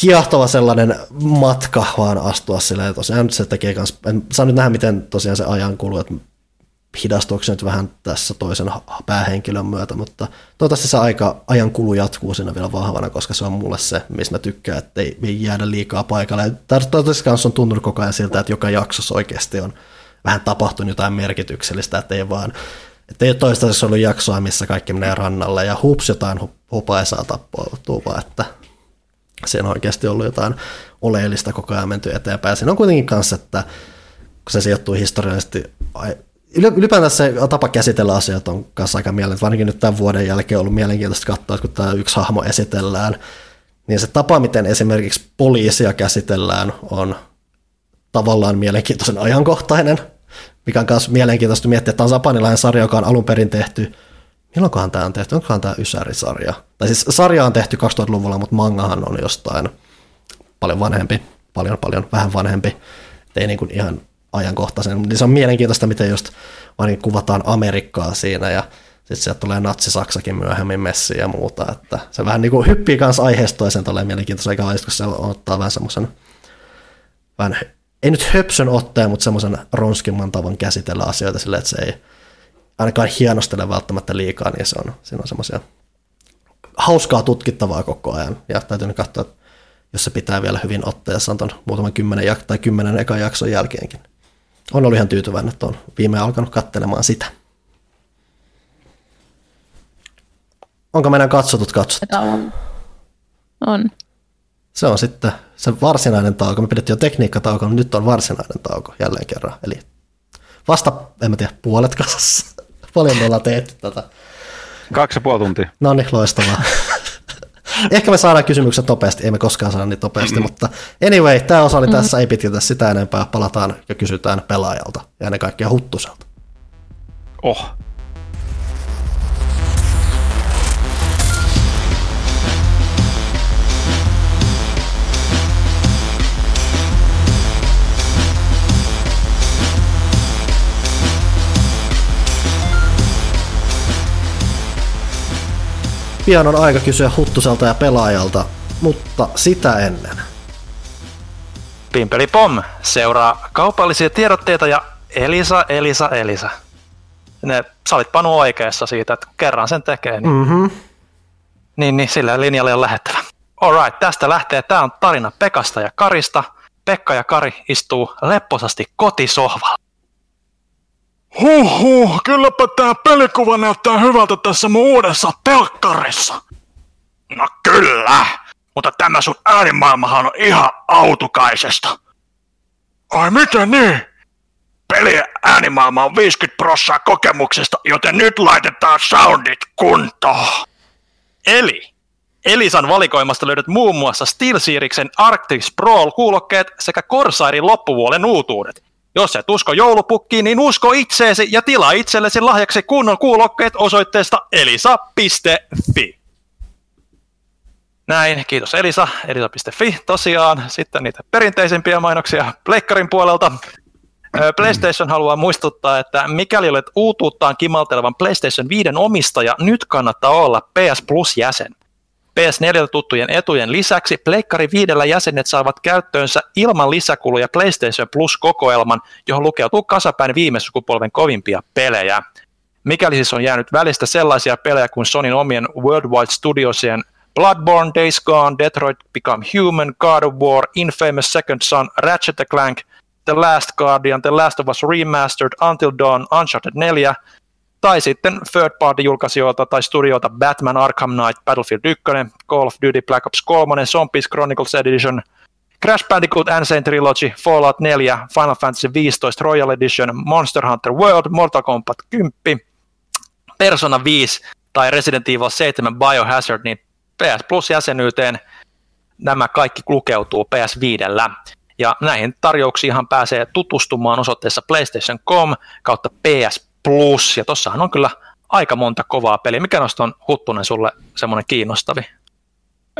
kiehtova sellainen matka vaan astua silleen. Tosiaan se tekee kans, en saa nyt nähdä, miten tosiaan se ajan kuluu, että hidastuuko se nyt vähän tässä toisen päähenkilön myötä, mutta toivottavasti se aika, ajan kulu jatkuu siinä vielä vahvana, koska se on mulle se, mistä mä tykkään, että ei, jäädä liikaa paikalle. Toivottavasti kanssa on tuntunut koko ajan siltä, että joka jaksossa oikeasti on vähän tapahtunut jotain merkityksellistä, että ei vaan että ei ole toistaiseksi ollut jaksoa, missä kaikki menee rannalle ja hups jotain hupaisaa tappoutuu, vaan että siinä on oikeasti ollut jotain oleellista koko ajan menty eteenpäin. Siinä on kuitenkin kanssa, että kun se sijoittuu historiallisesti, ylipäätään se tapa käsitellä asioita on kanssa aika mielenkiintoista, varsinkin nyt tämän vuoden jälkeen on ollut mielenkiintoista katsoa, kun tämä yksi hahmo esitellään, niin se tapa, miten esimerkiksi poliisia käsitellään, on tavallaan mielenkiintoisen ajankohtainen, mikä on myös mielenkiintoista miettiä, että tämä on japanilainen sarja, joka on alun perin tehty, milloinkohan tämä on tehty, onkohan tämä Ysäri-sarja? Tai siis sarja on tehty 2000-luvulla, mutta mangahan on jostain paljon vanhempi, paljon paljon vähän vanhempi, ei niin kuin ihan ajankohtaisen, niin se on mielenkiintoista, miten just vaan niin kuvataan Amerikkaa siinä ja sitten sieltä tulee natsi-Saksakin myöhemmin messiin ja muuta, että se vähän niin kuin hyppii kanssa aiheesta toiseen tolleen mielenkiintoista, eikä kun se ottaa vähän semmoisen vähän ei nyt höpsön otteen, mutta semmoisen ronskimman tavan käsitellä asioita sille, että se ei ainakaan hienostele välttämättä liikaa, niin se on, siinä on semmoisia hauskaa tutkittavaa koko ajan. Ja täytyy nyt katsoa, että jos se pitää vielä hyvin otteessa on muutaman kymmenen jak- tai kymmenen ekan jakson jälkeenkin. On ollut ihan tyytyväinen, että on viime alkanut katselemaan sitä. Onko meidän katsotut katsottu? On. on. Se on sitten se varsinainen tauko. Me pidettiin jo tekniikkatauko, mutta nyt on varsinainen tauko jälleen kerran. Eli vasta, en mä tiedä, puolet kasassa. Paljon me ollaan tehty tätä. Kaksi ja puoli tuntia. No niin, loistavaa. Ehkä me saadaan kysymykset nopeasti, ei me koskaan saada niin nopeasti, mutta anyway, tämä osa oli tässä, ei pitkitä sitä enempää, palataan ja kysytään pelaajalta ja ennen kaikkea Huttuselta. Oh, Pian on aika kysyä Huttuselta ja pelaajalta, mutta sitä ennen. Pimpeli Pom seuraa kaupallisia tiedotteita ja Elisa, Elisa, Elisa. Ne, sä olit Panu oikeassa siitä, että kerran sen tekee, niin, Mm-hmm. niin, niin sillä linjalle on lähettävä. Alright, tästä lähtee. Tämä on tarina Pekasta ja Karista. Pekka ja Kari istuu lepposasti kotisohvalla. Huhhuh, kylläpä tää pelikuva näyttää hyvältä tässä mun uudessa telkkarissa. No kyllä, mutta tämä sun äänimaailmahan on ihan autukaisesta. Ai miten niin? Pelien äänimaailma on 50 prossaa kokemuksesta, joten nyt laitetaan soundit kuntoon. Eli Elisan valikoimasta löydät muun muassa SteelSeriesin Arctic Sprawl-kuulokkeet sekä Corsairin loppuvuoden uutuudet. Jos et usko joulupukkiin, niin usko itseesi ja tilaa itsellesi lahjaksi kunnon kuulokkeet osoitteesta elisa.fi. Näin, kiitos Elisa, elisa.fi tosiaan. Sitten niitä perinteisempiä mainoksia Pleikkarin puolelta. PlayStation haluaa muistuttaa, että mikäli olet uutuuttaan kimaltelevan PlayStation 5 omistaja, nyt kannattaa olla PS Plus-jäsen. PS4 tuttujen etujen lisäksi Pleikkari viidellä jäsenet saavat käyttöönsä ilman lisäkuluja PlayStation Plus-kokoelman, johon lukeutuu kasapäin viime sukupolven kovimpia pelejä. Mikäli siis on jäänyt välistä sellaisia pelejä kuin Sonin omien Worldwide Studiosien Bloodborne, Days Gone, Detroit Become Human, God of War, Infamous Second Son, Ratchet Clank, The Last Guardian, The Last of Us Remastered, Until Dawn, Uncharted 4, tai sitten third party julkaisijoilta tai studioilta Batman Arkham Knight, Battlefield 1, Call of Duty Black Ops 3, Zombies Chronicles Edition, Crash Bandicoot Insane Trilogy, Fallout 4, Final Fantasy 15 Royal Edition, Monster Hunter World, Mortal Kombat 10, Persona 5 tai Resident Evil 7 Biohazard, niin PS Plus-jäsenyyteen nämä kaikki lukeutuu PS5. Ja näihin tarjouksiinhan pääsee tutustumaan osoitteessa PlayStation.com kautta PS Plus. Ja tossahan on kyllä aika monta kovaa peliä. Mikä noista on Huttunen sulle semmoinen kiinnostavi?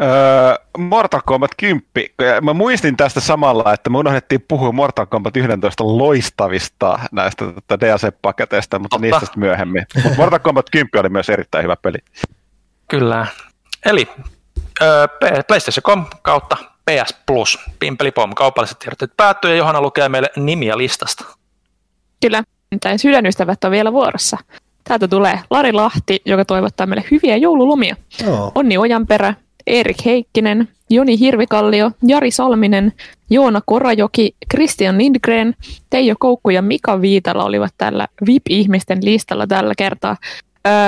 Öö, Mortal Kombat 10. Mä muistin tästä samalla, että me unohdettiin puhua Mortal Kombat 11 loistavista näistä tota, DLC-paketeista, mutta Totta. niistä myöhemmin. Mutta Mortal Kombat 10 oli myös erittäin hyvä peli. Kyllä. Eli ö, P- PlayStation.com kautta PS Plus. Pimpelipom kaupalliset tiedotteet päättyy ja Johanna lukee meille nimiä listasta. Kyllä, tai sydänystävät on vielä vuorossa. Täältä tulee Lari Lahti, joka toivottaa meille hyviä joululomia. Joo. Onni Ojanperä, Erik Heikkinen, Joni Hirvikallio, Jari Salminen, Joona Korajoki, Christian Lindgren, Teijo Koukku ja Mika Viitala olivat tällä VIP-ihmisten listalla tällä kertaa.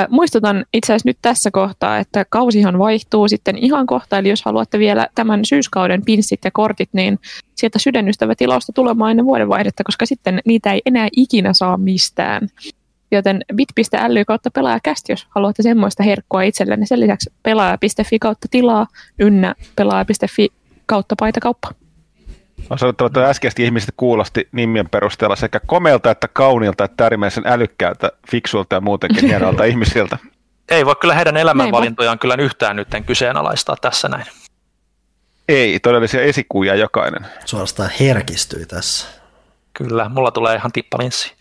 Muistutan itse asiassa nyt tässä kohtaa, että kausihan vaihtuu sitten ihan kohta, eli jos haluatte vielä tämän syyskauden pinssit ja kortit, niin sieltä sydänystävätilausta tulemaan ennen vuodenvaihdetta, koska sitten niitä ei enää ikinä saa mistään. Joten bit.ly kautta pelaajakästi, jos haluatte semmoista herkkua itsellenne. Sen lisäksi pelaaja.fi kautta tilaa ynnä pelaaja.fi kautta paitakauppa. On sanottava, että äskeisesti ihmiset kuulosti nimien perusteella sekä komeilta että kauniilta että äärimmäisen älykkäältä, fiksuilta ja muutenkin hienolta ihmisiltä. Ei voi kyllä heidän elämänvalintojaan kyllä yhtään nyt kyseenalaistaa tässä näin. Ei, todellisia esikuvia jokainen. Suorastaan herkistyi tässä. Kyllä, mulla tulee ihan tippalinssi.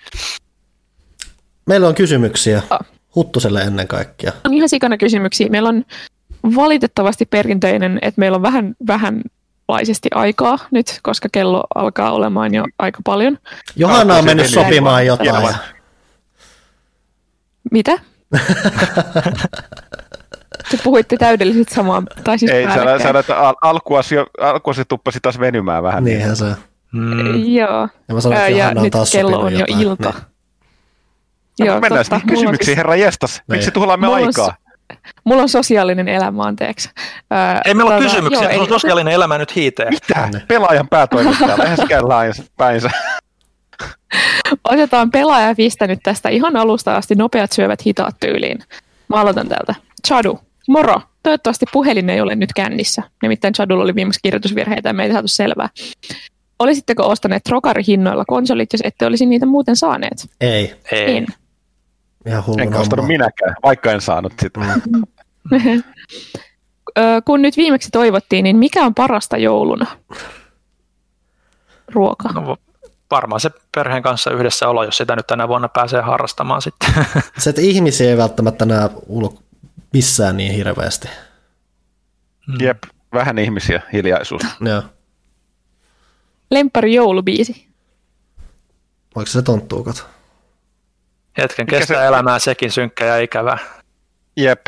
Meillä on kysymyksiä. Ah. Huttuselle ennen kaikkea. On ihan sikana kysymyksiä. Meillä on valitettavasti perinteinen, että meillä on vähän, vähän laisesti aikaa nyt, koska kello alkaa olemaan jo aika paljon. Johanna on mennyt sopimaan jotain. Mitä? Te puhuitte täydellisesti samaa, tai siis Ei, sä, päällekkäin. sä että al- alkuasi, tuppasi taas venymään vähän. Niinhän se. Mm. Joo. Ja mä sanoin, että ja Johanna on nyt taas kello on jo jotain. ilta. Niin. Joo, Mennään totta. sitten kysymyksiin, siis- herra jestas. Miksi Niin. tuhlaamme Mulla on aikaa? Mulla on sosiaalinen elämä, anteeksi. Ää, Ei meillä ole tota, kysymyksiä, joo, joo, eli- sosiaalinen elämä nyt hiiteen. Mitä? Pelaajan päätoimittaja, läheskään päinsä. Otetaan pelaaja pistänyt tästä ihan alusta asti nopeat syövät hitaat tyyliin. Mä aloitan täältä. Chadu, moro. Toivottavasti puhelin ei ole nyt kännissä. Nimittäin Chadulla oli viimeksi kirjoitusvirheitä ja me ei saatu selvää. Olisitteko ostaneet trokarihinnoilla konsolit, jos ette olisi niitä muuten saaneet? Ei, Ei. En. Ihan hullun Enkä ostanut minäkään, vaikka en saanut sitä. Ö, kun nyt viimeksi toivottiin, niin mikä on parasta jouluna? Ruoka. No, varmaan se perheen kanssa yhdessä olo, jos sitä nyt tänä vuonna pääsee harrastamaan sitten. Se, että ihmisiä ei välttämättä näe ulko missään niin hirveästi. Jep, vähän ihmisiä, hiljaisuus. Joo. Lempari joulubiisi. Voiko se tonttuukat? Hetken Mikä kestää se- elämää sekin synkkä ja ikävää. Jep.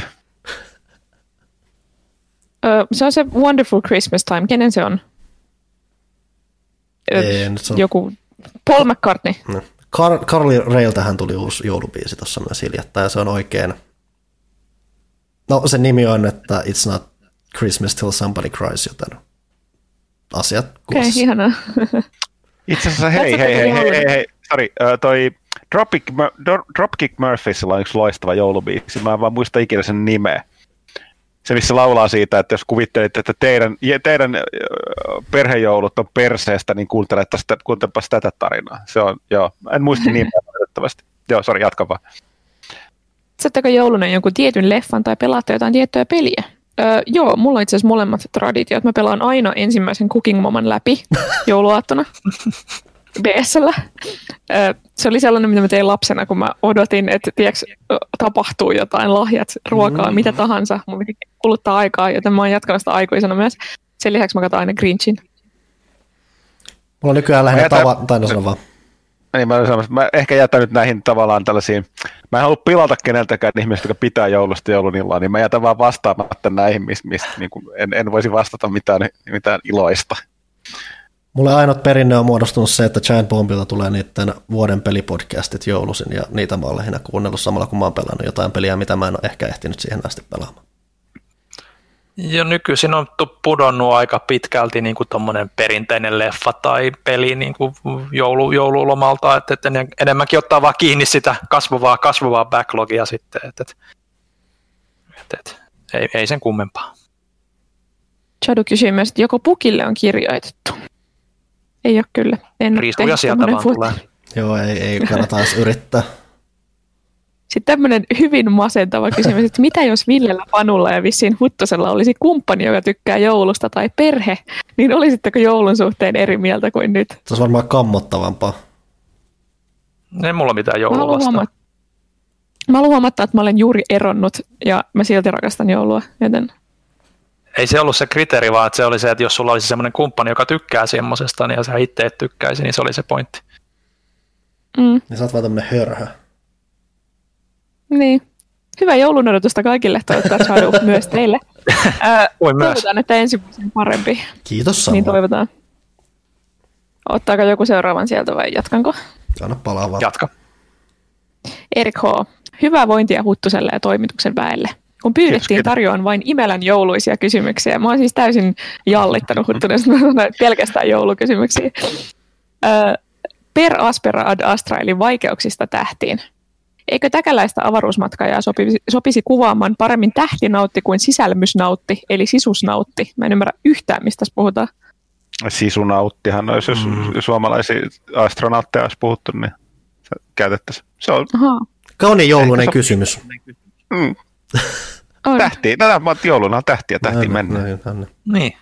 Ö, se on se Wonderful Christmas Time. Kenen se on? Ö, Ei, nyt se on- Joku Paul McCartney. No. Car- Carly Railtähän tuli uusi joulubiisi tuossa myös hiljattain ja se on oikein. No se nimi on, että It's not Christmas till somebody cries, joten asiat Okei, okay, ihanaa. Itse asiassa hei, hei, hei, hei, joulun? hei, hei, sorry, ö, toi Dropkick, Dropkick Murphysilla on yksi loistava joulubiisi, mä en vaan muista ikinä sen nimeä. Se, missä laulaa siitä, että jos kuvittelitte, että teidän, teidän perhejoulut on perseestä, niin kuuntelepas tätä tarinaa. Se on, joo, en muista nimeä valitettavasti. Joo, sori, jatka vaan. Katsotteko jouluna jonkun tietyn leffan tai pelaatte jotain tiettyä peliä? Öö, joo, mulla on itse asiassa molemmat traditiot. Mä pelaan aina ensimmäisen Cooking Moman läpi jouluaattona BSllä. Öö, se oli sellainen, mitä mä tein lapsena, kun mä odotin, että tiiäks, tapahtuu jotain, lahjat, ruokaa, mitä tahansa. Mun piti kuluttaa aikaa, joten mä oon jatkanut sitä aikuisena myös. Sen lisäksi mä katson aina Grinchin. Mulla on nykyään lähinnä jätän- tava, tai no sano vaan. Niin, mä, sanomassa, mä ehkä jätän nyt näihin tavallaan tällaisiin, mä en halua pilata keneltäkään ihmistä, joka pitää joulusta joulunillaan, niin mä jätän vaan vastaamatta näihin, mistä mis, niin kuin en, en, voisi vastata mitään, mitään iloista. Mulle ainut perinne on muodostunut se, että Giant Bombilla tulee niiden vuoden pelipodcastit joulusin, ja niitä mä oon lähinnä kuunnellut samalla, kun mä oon pelannut jotain peliä, mitä mä en ole ehkä ehtinyt siihen asti pelaamaan. Ja nykyisin on tu- pudonnut aika pitkälti niin kuin tommonen perinteinen leffa tai peli niin kuin joulu, joululomalta, että, että ne enemmänkin ottaa vaan kiinni sitä kasvavaa, kasvavaa backlogia sitten, että, että, että, että ei, ei sen kummempaa. Chadu kysyy myös, että joko pukille on kirjoitettu. Ei ole kyllä. En tehnyt sieltä vaan fut- tulee. Joo, ei, ei kannata edes yrittää. Sitten tämmöinen hyvin masentava kysymys, että mitä jos Villellä, Panulla ja vissiin Huttosella olisi kumppani, joka tykkää joulusta tai perhe, niin olisitteko joulun suhteen eri mieltä kuin nyt? Se olisi varmaan kammottavampaa. Ei mulla mitään Mä joulua haluan, vastaan. huomata, mä haluan huomata, että mä olen juuri eronnut ja mä silti rakastan joulua, joten Ei se ollut se kriteeri, vaan että se oli se, että jos sulla olisi semmoinen kumppani, joka tykkää semmosesta, niin ja sä itse et tykkäisi, niin se oli se pointti. mm, Niin sä oot vaan tämmönen hörhö. niin. Hyvää joulun odotusta kaikille, toivottavasti Chadu myös teille. Ää, Voi myös. toivotaan, että ensi vuosi on parempi. Kiitos Niin samoin. toivotaan. Ottaako joku seuraavan sieltä vai jatkanko? Anna palaa vaan. Jatka. Erik H. Hyvää vointia Huttuselle ja toimituksen väelle. Kun pyydettiin tarjoan vain Imelän jouluisia kysymyksiä. Mä oon siis täysin jallittanut Huttunen, pelkästään joulukysymyksiä. Ö, per Aspera ad Astra, eli vaikeuksista tähtiin. Eikö täkäläistä avaruusmatkajaa sopisi, sopisi kuvaamaan paremmin tähtinautti kuin sisälmysnautti, eli sisusnautti? Mä en ymmärrä yhtään, mistä tässä puhutaan. Sisunauttihan olisi, jos Mm. suomalaisia astronautteja olisi puhuttu, niin se käytettäisiin. Se on Ahaa. Kauniin joulunen kysymys. mm, On. tähti. Tätä mä jouluna on tähtiä, tähti Näin, mennään. näin, näin. Niin.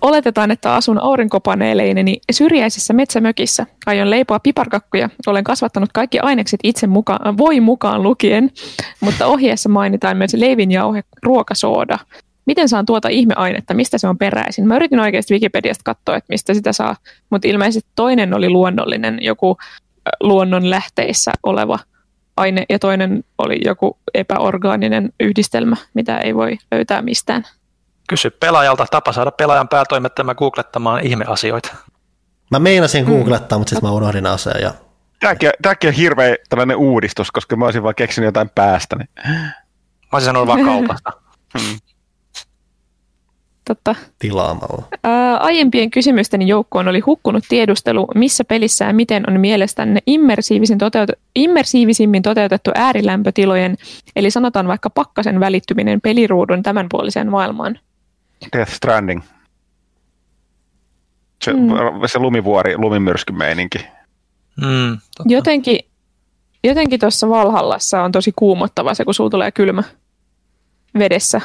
Oletetaan, että asun aurinkopaneeleineni syrjäisessä metsämökissä. Aion leipoa piparkakkuja. Olen kasvattanut kaikki ainekset itse mukaan, voi mukaan lukien, mutta ohjeessa mainitaan myös leivinjauhe, ruokasooda. Miten saan tuota ihmeainetta? Mistä se on peräisin? Mä yritin oikeasti Wikipediasta katsoa, että mistä sitä saa, mutta ilmeisesti toinen oli luonnollinen, joku luonnon lähteissä oleva aine, ja toinen oli joku epäorgaaninen yhdistelmä, mitä ei voi löytää mistään. Kysy pelaajalta tapa saada pelaajan päätoimittamaan googlettamaan ihmeasioita. Mä meinasin googlettaa, mutta sitten mä unohdin aseen ja Tämäkin, tämäkin on hirveä tällainen uudistus, koska mä olisin vaan keksinyt jotain päästä. Niin. Mä olisin sanonut vaan kaupasta. Totta. tilaamalla. Ää, aiempien kysymysteni joukkoon oli hukkunut tiedustelu, missä pelissä ja miten on mielestänne immersiivisin toteutu- immersiivisimmin toteutettu äärilämpötilojen, eli sanotaan vaikka pakkasen välittyminen peliruudun tämänpuoliseen maailmaan. Death Stranding. Se, Mm. se lumivuori, lumimyrskymeininki. Mm, totta. Jotenkin, jotenkin tuossa Valhallassa on tosi kuumottava se, kun sulla tulee kylmä vedessä.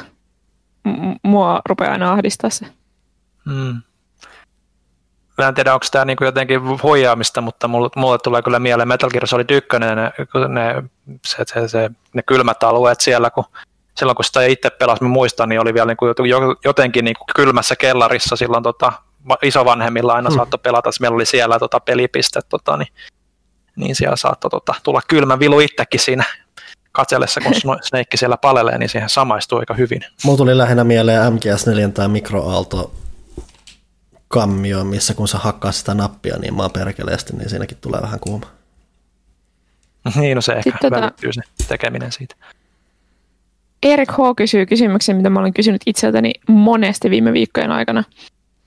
M- mua rupeaa aina ahdistaa se. Mm. Mä en tiedä, onko tämä niinku jotenkin huijaamista, mutta mulle, mulle tulee kyllä mieleen Metal Gear Solid 1, ne, ne, se, se, se, ne kylmät alueet siellä, kun silloin kun sitä itse pelasi, mä muistan, niin oli vielä niinku jotenkin niinku kylmässä kellarissa silloin tota, isovanhemmilla aina hmm. saattoi pelata, meillä oli siellä tota, pelipiste, tota, niin, niin siellä saattoi tota, tulla kylmä vilu itsekin siinä katsellessa, kun Snake siellä palelee, niin siihen samaistuu aika hyvin. Mulla tuli lähinnä mieleen MGS4 tai mikroaalto kammio, missä kun sä hakkaa sitä nappia niin maan perkeleesti, niin siinäkin tulee vähän kuuma. Niin, no se ehkä Sitten tota- välittyy se tekeminen siitä. Erik H. kysyy kysymyksen, mitä mä olen kysynyt itseltäni monesti viime viikkojen aikana.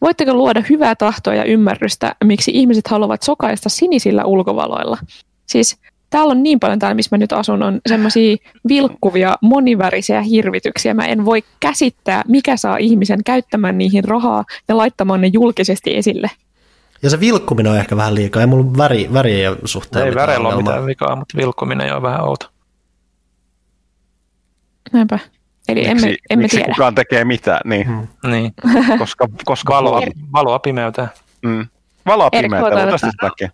Voitteko luoda hyvää tahtoa ja ymmärrystä, miksi ihmiset haluavat sokaista sinisillä ulkovaloilla? Siis täällä on niin paljon täällä, missä mä nyt asun, on semmoisia vilkkuvia, monivärisiä hirvityksiä. Mä en voi käsittää, mikä saa ihmisen käyttämään niihin rahaa ja laittamaan ne julkisesti esille. Ja se vilkkuminen on ehkä vähän liikaa. Ei mulla väri, väri ei suhteen Ei värillä ole mitään vikaa, mutta vilkkuminen on vähän outo. Näinpä. Eli miksi, emme, emme miksi tiedä. kukaan tekee mitään, niin. Hmm. niin. koska, koska valoa, valoa pimeytää. Mm. Valoa pimeytää, mutta takia.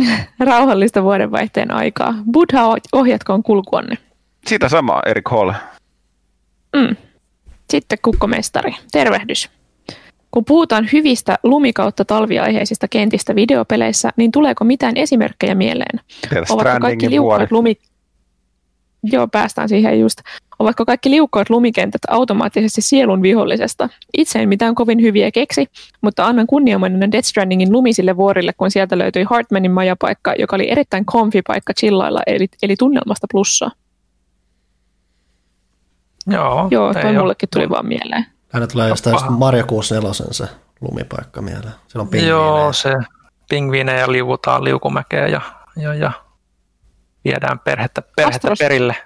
Rauhallista vuodenvaihteen aikaa. Buddha, ohjatkoon kulkuonne. Sitä samaa, Erik Hall. Mm. Sitten kukkomestari. Tervehdys. Kun puhutaan hyvistä lumikautta talviaiheisista kentistä videopeleissä, niin tuleeko mitään esimerkkejä mieleen? Ovatko kaikki liukkaat lumi... Joo, päästään siihen just. Ovatko kaikki liukkaat lumikentät automaattisesti sielun vihollisesta? Itse en mitään kovin hyviä keksi, mutta annan kunniamainen Death Strandingin lumisille vuorille, kun sieltä löytyi Hartmanin majapaikka, joka oli erittäin comfy paikka chillailla, eli, eli tunnelmasta plussaa. Joo, Joo toi mullekin tuli vaan mieleen. Aina tulee jostain Mario 64 se lumipaikka mieleen. Se on pingviinejä. Joo, se pingviinejä liuutaan liukumäkeä ja, ja, ja viedään perhettä, perhettä Astros, perille.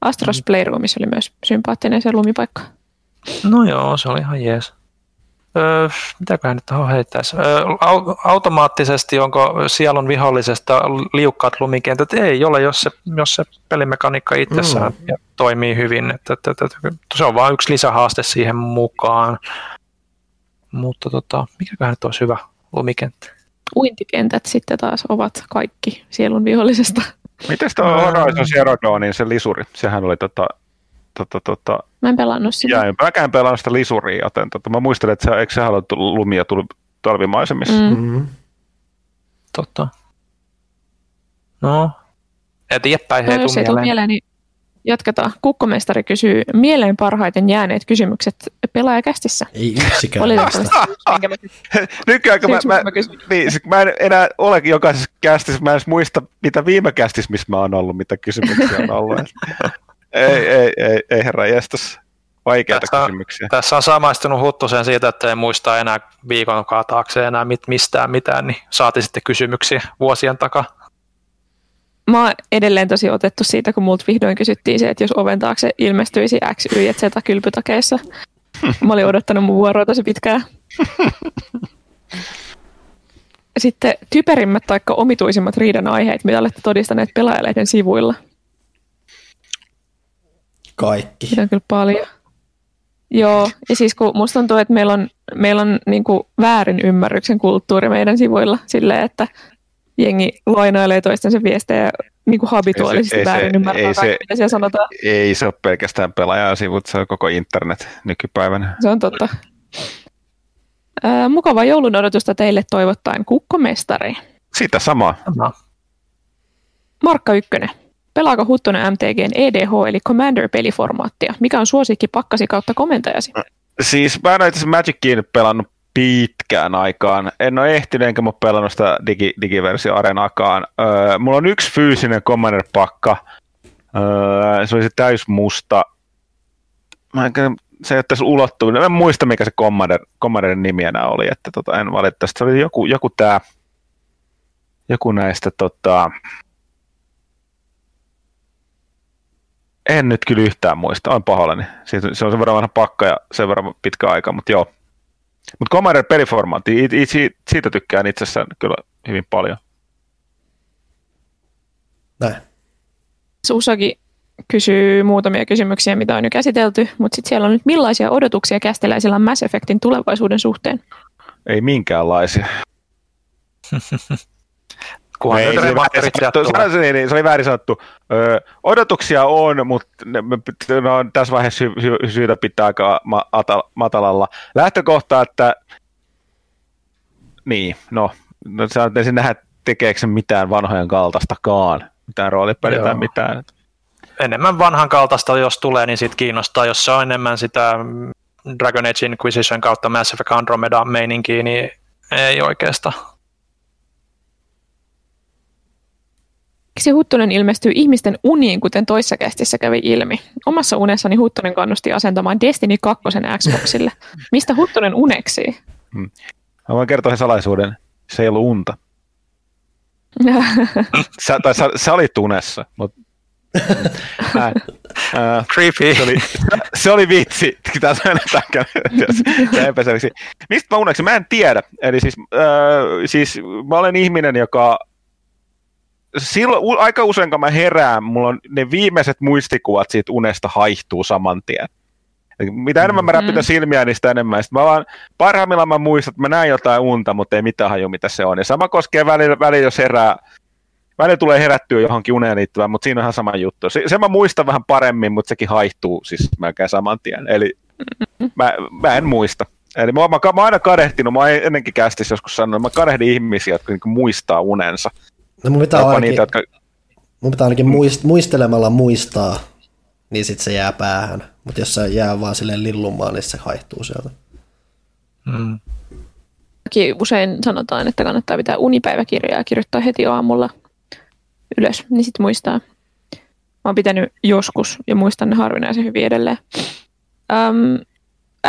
Astros Playroomissa oli myös sympaattinen se lumipaikka. No joo, se oli ihan jees. Öö, mitäköhän nyt tuohon heittäisi? Öö, automaattisesti onko sielun vihollisesta liukkaat lumikentät? Ei ole, jos se, jos se pelimekaniikka itsessään mm. toimii hyvin. Että, että, että, se on vain yksi lisähaaste siihen mukaan. Mutta tota, mikäköhän nyt olisi hyvä lumikenttä? Uintikentät sitten taas ovat kaikki sielun vihollisesta. Miten tuo Horizon Zero Dawnin se lisuri? Sehän oli tota, tota, tota, Mä en pelannut sitä. Jäin, mäkään pelannut sitä lisuria, joten tota, mä muistelen, että se, eikö se haluttu lumia tuli talvimaisemissa? Mm. Mm-hmm. Totta. No, et jäppäin no, jos ei tule mieleen, niin jatketaan. Kukkomestari kysyy mieleen parhaiten jääneet kysymykset pelaajakästissä. Ei yksikään Nykyään, kun mä, mä, niin, mä en enää ole jokaisessa kästissä, mä en edes muista, mitä viime kästissä, missä mä oon ollut, mitä kysymyksiä on ollut. ei, ei, ei, ei herra jestas. Vaikeita tässä, kysymyksiä. Tässä on samaistunut Huttusen siitä, että ei muista enää viikon taakse enää mit, mistään mitään, niin saati sitten kysymyksiä vuosien takaa. Mä oon edelleen tosi otettu siitä, kun multa vihdoin kysyttiin se, että jos oven taakse ilmestyisi X, Y ja Z kylpytakeissa. Mä olin odottanut mun vuoroa tosi pitkään. Sitten typerimmät tai omituisimmat riidan aiheet, mitä olette todistaneet pelaajalehden sivuilla – kaikki. Se on kyllä paljon. Joo, ja siis kun musta tuntuu, että meillä on, meillä on niin väärin ymmärryksen kulttuuri meidän sivuilla silleen, että jengi lainailee toistensa viestejä niin kuin habituaalisesti ei se, väärin ymmärtää ei kaikki, se, mitä siellä sanotaan. Ei se ole pelkästään sivut, se on koko internet nykypäivänä. Se on totta. Ää, mukavaa joulun odotusta teille toivottaen kukkomestari. Sitä samaa. Markka Ykkönen. Pelaako Huttunen MTGn EDH eli Commander-peliformaattia? Mikä on suosikki pakkasi kautta komentajasi? Siis mä en ole itse Magicin pelannut pitkään aikaan. En ole ehtinyt enkä mä pelannut sitä digi, digiversio. Öö, mulla on yksi fyysinen Commander-pakka. Öö, se oli se täysmusta. Mä en, se ei ole tässä. En muista, mikä se Commander, Commanderin nimi enää oli. Että tota, en valitettavasti. Se oli joku, joku tää, joku näistä tota, En nyt kyllä yhtään muista, on pahoillani. Se on sen verran vanha pakka ja sen verran pitkä aika, mutta joo. Mutta Commander peliformaatti, siitä tykkään itsessään kyllä hyvin paljon. Näin. Susaki kysyy muutamia kysymyksiä, mitä on jo käsitelty, mutta sitten siellä on nyt millaisia odotuksia kästeläisillä on Mass Effectin tulevaisuuden suhteen? Ei minkäänlaisia. Kunhan Ei, nyt se, oli väärin sieltä sanottu, se, oli- niin, se oli väärin sanottu. Ö, odotuksia on, mutta ne, me, ne on tässä vaiheessa sy, sy, syytä pitää aika ma, atal, matalalla. Lähtökohta, että niin, no, no sä ensin nähdä, tekeekö se mitään vanhojen kaltaistakaan, mitään roolipeliä tai mitään. enemmän vanhan kaltaista, jos tulee, niin siitä kiinnostaa. Jos se on enemmän sitä Dragon Age Inquisition kautta Mass Effect Andromeda meininkiä, niin ei oikeastaan. Miksi Huttunen ilmestyy ihmisten uniin, kuten toissa kästissä kävi ilmi? Omassa unessani Huttunen kannusti asentamaan Destiny 2 Xboxille. Mistä Huttunen uneksii? Mä voin kertoa sen salaisuuden, se ei ollut unta. Sä, tai sä, sä olit unessa, mutta... Ää, ää, Creepy. se, oli, se oli vitsi. Tämä. Mistä mä uneksin? Mä en tiedä. Eli siis, äh, siis mä olen ihminen, joka silloin, aika usein kun mä herään, mulla on ne viimeiset muistikuvat siitä unesta haihtuu saman tien. Mitä enemmän mä räpytän Mm. silmiä, niin sitä enemmän. Sitten mä vaan, parhaimmillaan mä muistan, että mä näen jotain unta, mutta ei mitään haju, mitä se on. Ja sama koskee välillä, välillä jos herää, välillä tulee herättyä johonkin uneen liittyvään, mutta siinä on ihan sama juttu. Se, sen mä muistan vähän paremmin, mutta sekin haihtuu siis melkein saman tien. Eli mä, mä en muista. Eli mä, mä, mä aina kadehtinut, mä ennenkin kästissä joskus sanonut, mä kadehdin ihmisiä, jotka niinku muistaa unensa. No mun pitää, ainakin, niitä, jotka, mun pitää ainakin muist, muistelemalla muistaa, niin sit se jää päähän. Mutta jos se jää vaan silleen lillumaan, niin se haihtuu sieltä. Mm. Usein sanotaan, että kannattaa pitää unipäiväkirjaa ja kirjoittaa heti aamulla ylös, niin sitten muistaa. Mä oon pitänyt joskus ja muistan ne harvinaisen hyvin edelleen. Öm,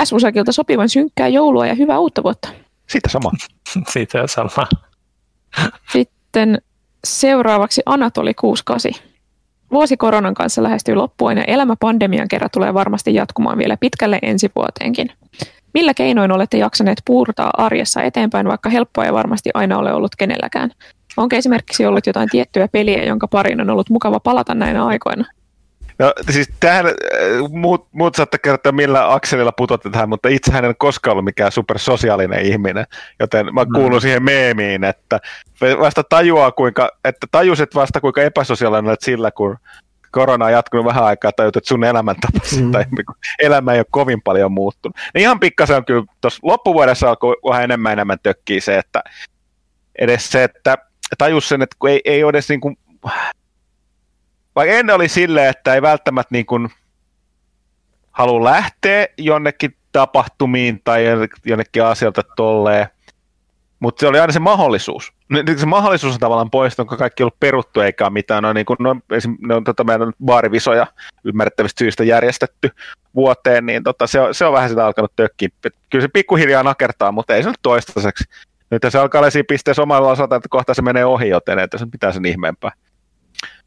S-Musakilta sopivan synkkää joulua ja hyvää uutta vuotta. siitä sama. Siitä sama. Sitten seuraavaksi Anatoli 68. Vuosi koronan kanssa lähestyy loppuun ja elämä pandemian kerran tulee varmasti jatkumaan vielä pitkälle ensi vuoteenkin. Millä keinoin olette jaksaneet puurtaa arjessa eteenpäin, vaikka helppoa ei varmasti aina ole ollut kenelläkään? Onko esimerkiksi ollut jotain tiettyä peliä, jonka parin on ollut mukava palata näinä aikoina? No siis tähän, äh, muut, muut saatte kertoa millä akselilla putotte tähän, mutta itsehän en koskaan ollut mikään supersosiaalinen ihminen, joten mä kuulun siihen meemiin, että vasta tajuaa kuinka, että tajusit vasta kuinka epäsosiaalinen olet sillä, kun korona on jatkunut vähän aikaa, tajut, että sun elämäntapa mm. tai niinku elämä ei ole kovin paljon muuttunut. Niin ihan pikkasen on kyllä, tuossa loppuvuodessa alkoi vähän enemmän enemmän tökkiä se, että edes se, että tajus sen, että kun ei, ei ole edes niin kuin, vaikka ennen oli silleen, että ei välttämättä niin kuin halua lähteä jonnekin tapahtumiin tai jonnekin asialta tolleen, mutta se oli aina se mahdollisuus. Se mahdollisuus on tavallaan poistunut, kun kaikki on ollut peruttu eikä ole mitään. No, niin kuin, no, esim, ne on tota, meidän baarivisoja ymmärrettävistä syistä järjestetty vuoteen, niin tota, se, on, se on vähän sitä alkanut tökkiä. Kyllä se pikkuhiljaa nakertaa, mutta ei se nyt toistaiseksi. Nyt se alkaa olla siinä pisteessä omalla osalta, että kohta se menee ohi, joten että se pitää sen ihmeempää.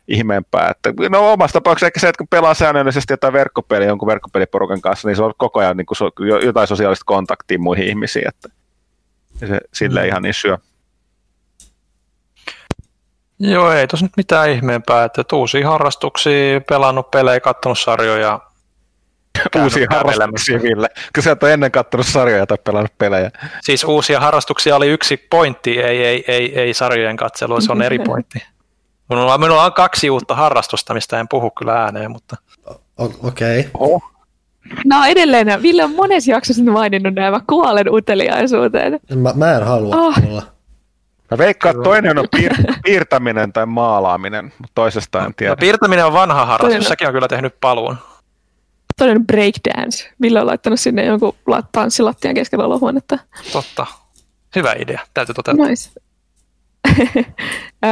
Ihmeempää. Että, no omassa tapauksessa ehkä se, että kun pelaa säännöllisesti jotain verkkopeliä jonkun verkkopeliporukan kanssa, niin se on koko ajan niin kuin, so, jotain sosiaalista kontaktia muihin ihmisiin, että ja se silleen ihan niin syö. Joo, ei tos nyt mitään ihmeempää, että uusia harrastuksia, pelannut pelejä, kattonut sarjoja. Uusia harrastuksia, Ville. Kun sä et ole ennen katsonut sarjoja tai pelannut pelejä. Siis uusia harrastuksia oli yksi pointti, ei, ei, ei, ei sarjojen katselu, se on eri pointti. Minulla on, minulla on kaksi uutta harrastusta, mistä en puhu kyllä ääneen, mutta Okei. Okay. No edelleen, Ville on monessa jaksossa maininnut nämä, mä kuolen uteliaisuuteen. Mä, mä en halua Oh. oh. olla. Mä veikkaan, että toinen on piir- piirtäminen tai maalaaminen, mutta toisesta en tiedä. no, piirtäminen on vanha harrastus, Toinen- sekin on kyllä tehnyt paluun. Toinen breakdance. Ville on laittanut sinne jonkun la- tanssilattian keskellä olohuonetta. Totta. Hyvä idea, täytyy toteuttaa. Nice.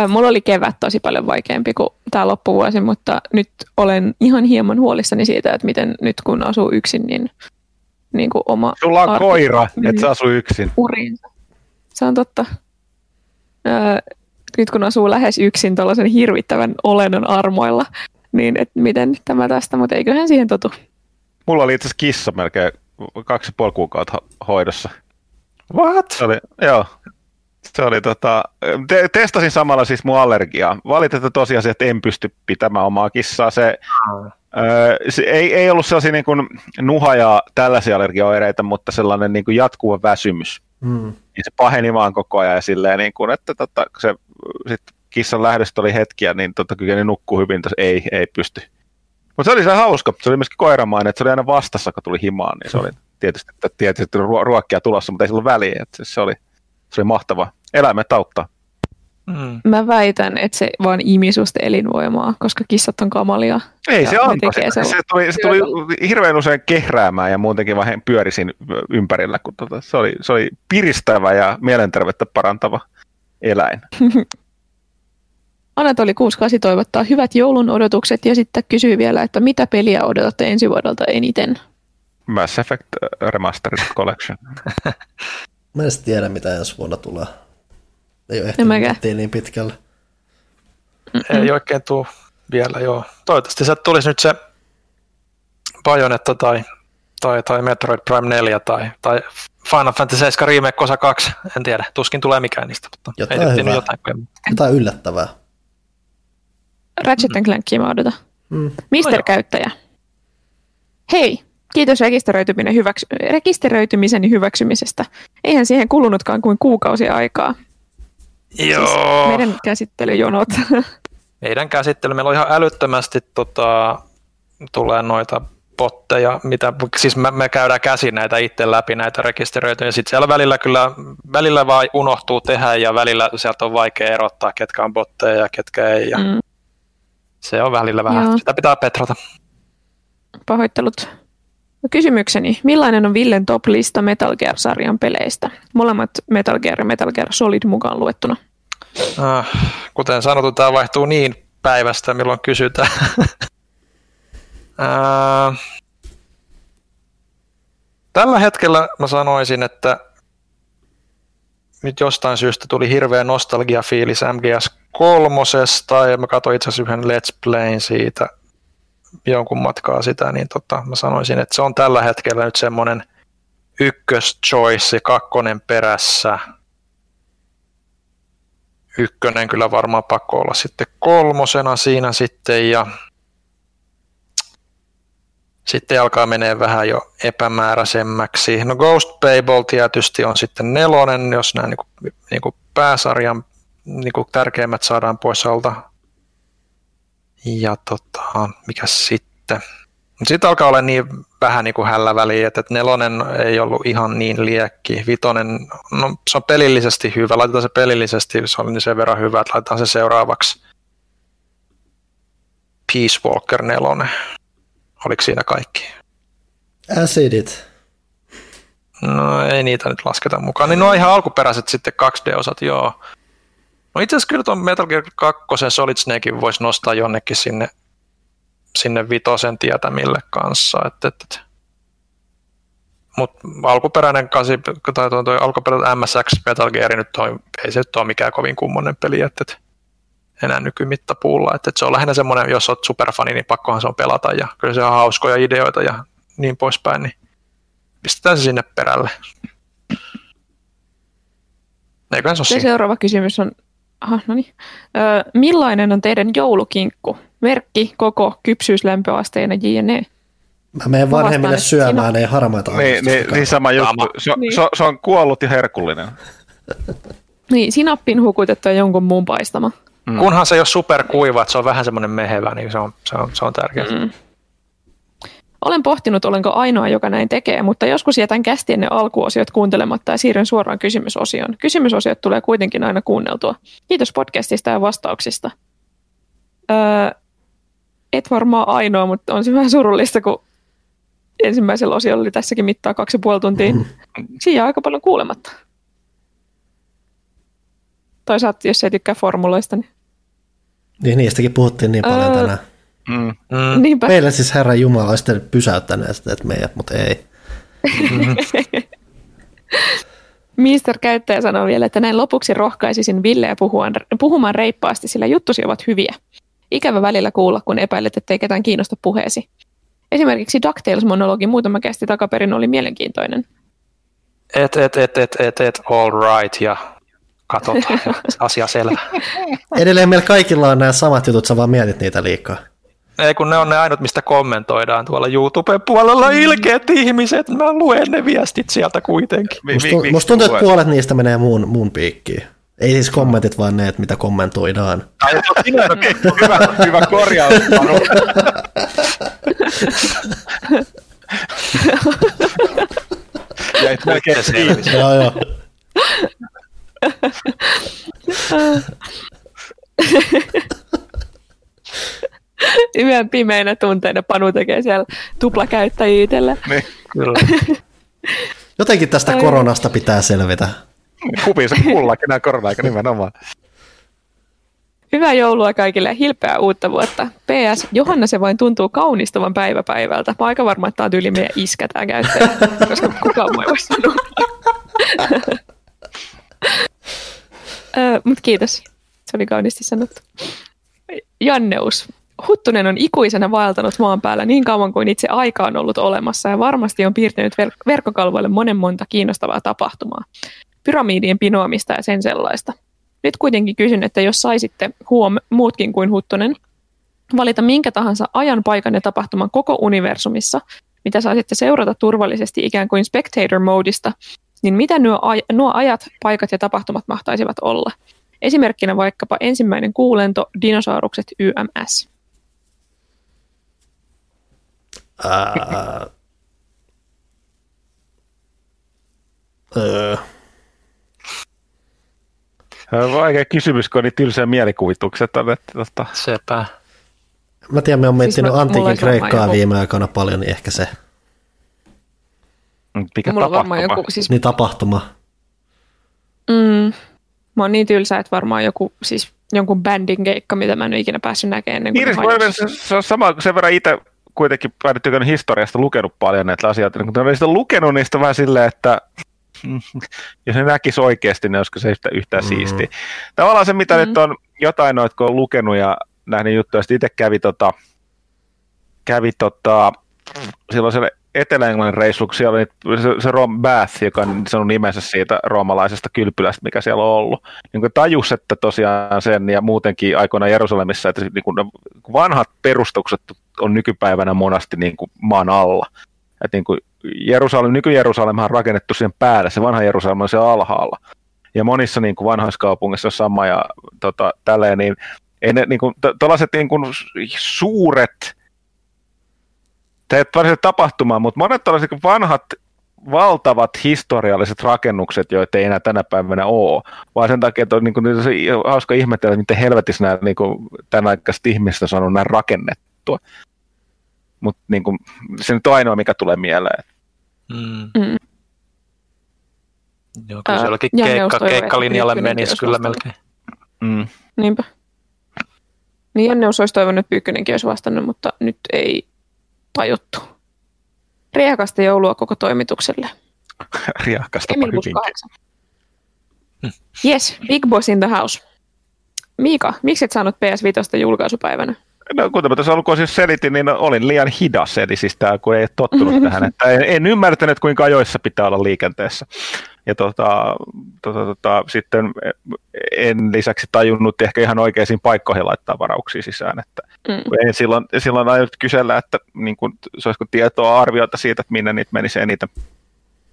Mulla oli kevät tosi paljon vaikeampi kuin tämä loppuvuosi, mutta nyt olen ihan hieman huolissani siitä, että miten nyt kun asuu yksin, niin, niin kuin oma Sulla on arki koira, menee et sä asu yksin. uriinsa. Se on totta. Öö, nyt kun asuu lähes yksin tuollaisen hirvittävän olennon armoilla, niin et miten tämä tästä, mutta eiköhän siihen totu. Mulla oli itse asiassa kissa melkein kaksi ja puoli kuukautta ho- hoidossa. What? Se oli, joo. Se oli tota, te- testasin samalla siis mun allergiaa. Valitettavasti tosiasia, että en pysty pitämään omaa kissaa. Se, öö, se ei, ei ollut sellaisia niin kuin nuha ja tällaisia allergiaoireita, mutta sellainen niin kuin jatkuva väsymys. Mm. Niin se paheni vaan koko ajan ja silleen, niin kuin, että tota, se sit kissan lähdöstä oli hetkiä, niin totta kyllä ne nukkuu hyvin, tos ei, ei pysty. Mutta se oli se hauska, se oli myöskin koiramainen, että se oli aina vastassa, kun tuli himaan, niin se oli tietysti, että tietysti ruokkia tulossa, mutta ei sillä väliä, että se oli, se oli mahtava. Eläimet auttaa. Mm. Mä väitän, että se vaan imi susta elinvoimaa, koska kissat on kamalia. Ei se antoi. Se, se, tuli, se tuli hirveän usein kehräämään ja muutenkin vähän pyörisin ympärillä, kun tota, se, oli, se oli piristävä ja mielenterveyttä parantava eläin. Anatoli 68 toivottaa hyvät joulun odotukset ja sitten kysyy vielä, että mitä peliä odotatte ensi vuodelta eniten? Mass Effect Remastered Collection. Mä en tiedä, mitä ensi vuonna tulee. Ei ole ehtinyt niin pitkälle. Mm-mm. Ei oikein tule vielä, joo. Toivottavasti se tulisi nyt se Bayonetta tai, tai, tai Metroid Prime 4 tai, tai Final Fantasy 7 Remake osa 2, en tiedä, tuskin tulee mikään niistä, mutta jotain ei hyvää. Jotain, jotain yllättävää. Ratchet mm. Clankia mä odotan. Mm. Mister-käyttäjä. Hei, kiitos rekisteröityminen hyväksy- rekisteröitymisen hyväksymisestä. Eihän siihen kulunutkaan kuin kuukausi aikaa. Joo. Siis meidän käsittelyjonot. Meidän käsittely, meillä on ihan älyttömästi tota, tulee noita botteja, mitä, siis me, me käydään käsin näitä itse läpi näitä rekisteröityjä, ja sitten siellä välillä kyllä, välillä vaan unohtuu tehdä, ja välillä sieltä on vaikea erottaa, ketkä on botteja ja ketkä ei, ja mm. se on välillä vähän, Joo. sitä pitää petrata. Pahoittelut. No kysymykseni, millainen on Villen top-lista Metal Gear-sarjan peleistä? Molemmat Metal Gear ja Metal Gear Solid mukaan luettuna. Äh, kuten sanottu, tämä vaihtuu niin päivästä, milloin kysytään. äh, tällä hetkellä mä sanoisin, että nyt jostain syystä tuli hirveä nostalgiafiilis MGS kolmosesta ja mä katsoin itse asiassa yhden Let's Playin siitä jonkun matkaa sitä, niin tota, mä sanoisin, että se on tällä hetkellä nyt semmoinen ykkös-choice, kakkonen perässä. Ykkönen kyllä varmaan pakko olla sitten kolmosena siinä sitten ja sitten alkaa menee vähän jo epämääräisemmäksi. No Ghost Babel tietysti on sitten nelonen, jos nämä niin kuin, niin kuin pääsarjan niin kuin tärkeimmät saadaan pois alta. Ja tota, mikä sitten? Sitten alkaa olla niin vähän niin kuin hällä väliä, että nelonen ei ollut ihan niin liekki. Vitonen, no se on pelillisesti hyvä, laitetaan se pelillisesti, se oli niin sen verran hyvä, että laitetaan se seuraavaksi. Peace Walker nelonen. Oliko siinä kaikki? Acidit. No ei niitä nyt lasketa mukaan. Niin no ihan alkuperäiset sitten 2D-osat, joo. No itse asiassa kyllä tuon Metal Gear 2 Solid Snakein voisi nostaa jonnekin sinne, sinne vitosen tietämille kanssa. Et, et, et. Mut alkuperäinen kasi, tai tuo, tuo alkuperäinen MSX Metal Gear nyt toi, ei se ole mikään kovin kummonen peli, että et, enää nykymittapuulla. Että et se on lähinnä semmoinen, jos olet superfani, niin pakkohan se on pelata ja kyllä se on hauskoja ideoita ja niin poispäin, niin pistetään se sinne perälle. Eiköhän se ole Seuraava kysymys on Aha, no niin. Ö, millainen on teidän joulukinkku? Merkki, koko, kypsyys, lämpöasteena, jne. Mä menen vanhemmille syömään, ei harmaita niin, niin, niin, sama juttu. Se, niin. se, se, on kuollut ja herkullinen. niin, sinappin hukutettu ja jonkun muun paistama. Mm. Kunhan se ei ole superkuiva, että se on vähän semmoinen mehevä, niin se on, se on, se on tärkeää. Mm. Olen pohtinut, olenko ainoa, joka näin tekee, mutta joskus jätän kästien ne alkuosiot kuuntelematta ja siirryn suoraan kysymysosioon. Kysymysosiot tulee kuitenkin aina kuunneltua. Kiitos podcastista ja vastauksista. Öö, et varmaan ainoa, mutta on se vähän surullista, kun ensimmäisellä osiolla oli tässäkin mittaa kaksi ja puoli tuntia. Siinä aika paljon kuulematta. Toisaalta, jos ei tykkää formuloista, niin... Niin, niistäkin puhuttiin niin paljon öö, tänään. Mm. Mm. Niinpä. Meillä siis Herra Jumala olisi pysäyttäneet että meidät, mutta ei. Mister käyttäjä sanoi vielä, että näin lopuksi rohkaisisin Villeä puhumaan, puhumaan reippaasti, sillä juttusi ovat hyviä. Ikävä välillä kuulla, kun epäilet, ettei ketään kiinnosta puheesi. Esimerkiksi DuckTales-monologi muutama kästi takaperin oli mielenkiintoinen. Et, et, et, et, et, et, all right, ja katsotaan, asia selvä. Edelleen meillä kaikilla on nämä samat jutut, sä vaan mietit niitä liikaa. Ei kun ne on ne ainut, mistä kommentoidaan tuolla YouTuben puolella mm. ilkeät ihmiset. Mä luen ne viestit sieltä kuitenkin. Musta, musta tuntuu, että puolet niistä menee muun, muun piikkiin. Ei siis kommentit, vaan ne, että mitä kommentoidaan. Ai, no, hyvä, hyvä korjaus. Jäit melkein joo, joo. Yön pimeinä tunteina Panu tekee siellä tuplakäyttäjiä itselle. Niin, Kyllä. Jotenkin tästä Ai. koronasta pitää selvitä. hupisa kullakin nämä korona-aika nimenomaan. Hyvää joulua kaikille ja hilpeää uutta vuotta. PS, Johanna se vain tuntuu kaunistuvan päivä päivältä. Mä aika varma, että tää on tyyli meidän iskä tää käyttäjä, koska kukaan ei voi sanoa. Mutta kiitos. Se oli kauniisti sanottu. Janneus. Huttunen on ikuisena vaeltanut maan päällä niin kauan kuin itse aika on ollut olemassa ja varmasti on piirtänyt ver- verkkokalvoille monen monta kiinnostavaa tapahtumaa. Pyramidien pinoamista ja sen sellaista. Nyt kuitenkin kysyn, että jos saisitte huom muutkin kuin Huttunen, valita minkä tahansa ajan, paikan ja tapahtuman koko universumissa, mitä saisitte seurata turvallisesti ikään kuin spectator-modista, niin mitä nuo, aj- nuo ajat, paikat ja tapahtumat mahtaisivat olla? Esimerkkinä vaikkapa ensimmäinen kuulento, dinosaurukset YMS. Öö, Se on vaikea kysymys, kun on niin tylsää mielikuvitukset on, että tota, Sepä. mä tiedän, me on miettinyt mulla antiikin kreikkaa joku- viime aikoina paljon, niin ehkä se. mikä Mulla on varmaan tapahtuma. joku, siis Niin tapahtuma. Mm, mä oon niin tylsä, että varmaan joku, siis jonkun bändin keikka, mitä mä en ole ikinä päässyt näkemään ennen kuin Niin, se, se on sama, sen verran itse kuitenkin aina tykännyt historiasta lukenut paljon näitä asioita, niin kun olen sitä lukenut niistä vähän silleen, että jos ne näkisi oikeasti, niin olisiko se yhtä, yhtään Mm. mm. siistiä. Tavallaan se, mitä Mm. mm. nyt on jotain noita, kun on lukenut ja nähnyt juttuja, sitten itse kävi, tota, kävi tota, silloin siellä Etelä-Englannin reissulla, kun siellä oli se, se Rom Bath, joka on sanonut nimensä siitä roomalaisesta kylpylästä, mikä siellä on ollut. Niin kuin tajus, että tosiaan sen ja muutenkin aikoinaan Jerusalemissa, että niin kuin ne vanhat perustukset on nykypäivänä monasti niin kuin maan alla. Että niin kuin Jerusalem, nyky-Jerusalemhan on rakennettu siihen päälle, se vanha Jerusalem on siellä alhaalla. Ja monissa niin kuin vanhoissa kaupungeissa on sama ja tota, tälleen, niin ne, niin kuin, tällaiset niin kuin suuret Tämä ei varsinaisesti tapahtumaa, mutta monet tällaiset vanhat valtavat historialliset rakennukset, joita ei enää tänä päivänä ole, vaan sen takia, että on niin kuin, se hauska ihmetellä, että miten helvetissä nämä niin tämän aikaiset ihmiset on saanut näin rakennettua. Mutta niin kuin, se nyt on ainoa, mikä tulee mieleen. Mm. Mm. Joo, kyllä jollakin Janne keikka, keikkalinjalle menisi kyllä melkein. Mm. Niinpä. Niin Janneus olisi toivonut, että Pyykkönenkin olisi vastannut, mutta nyt ei tajuttu. Riehakasta joulua koko toimitukselle. Bus hyvinkin. 8. Yes, Big Boss in the house. Miika, miksi et saanut PS5 julkaisupäivänä? No, kuten mä tuossa alkuun siis selitin, niin olin liian hidas, eli siis tämä, kun ei tottunut tähän, että en, en ymmärtänyt, kuinka ajoissa pitää olla liikenteessä. Ja tota, tota, tota, sitten en lisäksi tajunnut ehkä ihan oikeisiin paikkoihin laittaa varauksia sisään, että Mm. en silloin, silloin aiot kysellä, että niin kun, se olisiko tietoa arviota siitä, että minne niitä menisi eniten.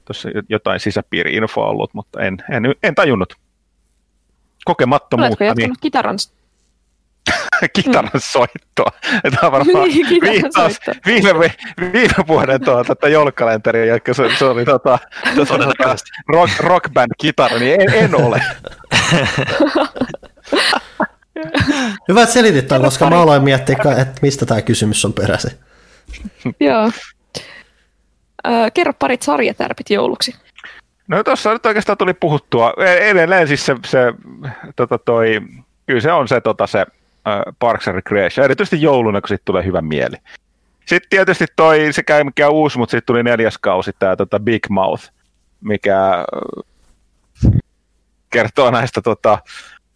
Tuossa jotain sisäpiiri-infoa ollut, mutta en, en, en tajunnut. Oletko Kokemattomuutta, niin jatkanut kitaran? kitaran soittoa. Tämä on varmaan Niin, viittaus viime, viime vuoden tuota, tuota joulukalenteria, joka se, se oli tota, tota, tota, rock, rock band kitara, niin en, en ole. Hyvä, että selitit tämän, koska mä aloin miettiä, että mistä tämä kysymys on peräisin. Joo. Kerro parit sarjatärpit jouluksi. No tuossa nyt oikeastaan tuli puhuttua. E- Edelleen siis se, se tota toi, kyllä se on se, tota, se uh, Parks and Recreation, erityisesti jouluna, kun siitä tulee hyvä mieli. Sitten tietysti toi, se käy mikä uusi, mutta sitten tuli neljäs kausi, tämä tota Big Mouth, mikä äh, kertoo näistä tota,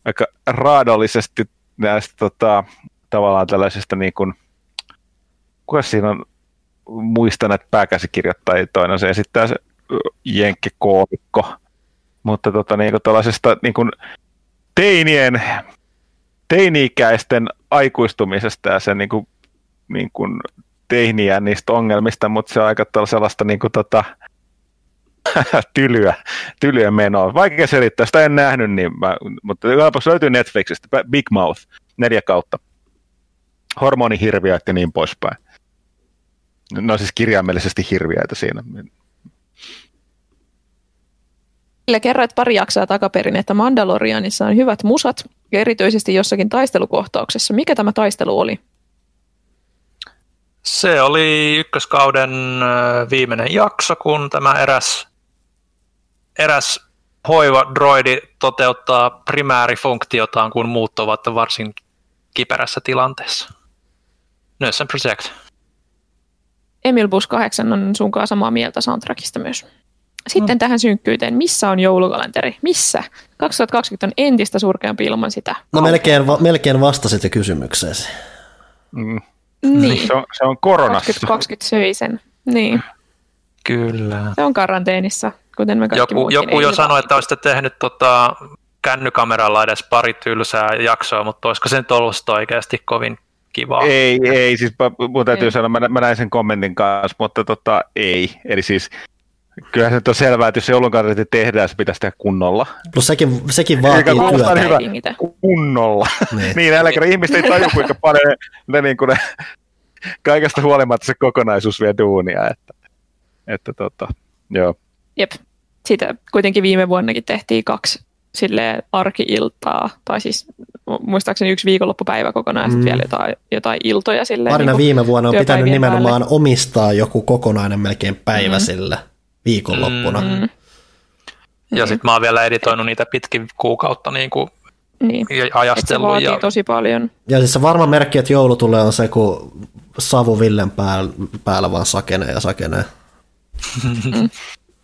aika raadollisesti näistä tota, tavallaan tällaisista niin kuin, kuka siinä on, muistan näitä pääkäsikirjoittajia, toinen se esittää se jenkkikoomikko, mutta tota, niin kuin tällaisesta niin kuin teinien, teini-ikäisten aikuistumisesta ja sen niin kuin, niin kuin teiniä niistä ongelmista, mutta se on aika sellaista niin kuin, tota, tylyä, tylyä menoa. Vaikea selittää, sitä en nähnyt, niin mä, mutta löytyy Netflixistä, Big Mouth, neljä kautta. Hormonihirviöt ja niin poispäin. No siis kirjaimellisesti hirviöitä siinä. Sille kerroit pari jaksoa takaperin, että Mandalorianissa on hyvät musat, ja erityisesti jossakin taistelukohtauksessa. Mikä tämä taistelu oli? Se oli ykköskauden viimeinen jakso, kun tämä eräs, eräs hoiva-droidi toteuttaa primäärifunktiotaan, kun muut ovat varsin kiperässä tilanteessa. Nurse and Protect. Emil Bus 8 on sunkaan samaa mieltä soundtrackista myös. Sitten no. tähän synkkyyteen, missä on joulukalenteri? Missä? 2020 on entistä surkeampi ilman sitä. No melkein, va- melkein vastasit jo kysymykseesi. Mm. Niin. Se on, se on koronassa. 2020 söi sen. Niin. Kyllä. Se on karanteenissa, kuten me kaikki Joku, joku jo sanoi, että olisitte tehnyt tota, kännykameralla edes pari tylsää jaksoa, mutta olisiko se nyt ollut oikeasti kovin kivaa? Ei, ei, siis mun täytyy ei. sanoa, mä, mä näin sen kommentin kanssa, mutta tota, ei. Eli siis Kyllähän se nyt on selvää, että jos se joulunkarnetti tehdään, se pitäisi tehdä kunnolla. Plus sekin, sekin vaatii työtä. Hyvä. Kunnolla. niin, niin älkää ihmiset ei taju, kuinka paljon ne, ne, niin kuin ne kaikesta huolimatta se kokonaisuus vie duunia. Että, että tota, joo. Jep. Sitä kuitenkin viime vuonnakin tehtiin kaksi sille arki-iltaa, tai siis muistaakseni yksi viikonloppupäivä kokonaan, mm. vielä jotain, jotain iltoja. Silleen, Parina niin viime vuonna on pitänyt nimenomaan päälle. omistaa joku kokonainen melkein päivä mm. sille viikonloppuna. Mm. Ja sitten mä oon vielä editoinut niitä pitkin kuukautta niin kuin niin. ajastellut. Se ja... tosi paljon. Ja siis se varma merkki, että joulu tulee on se, kun savu Villen päällä, päällä vaan sakenee ja sakenee. Mm.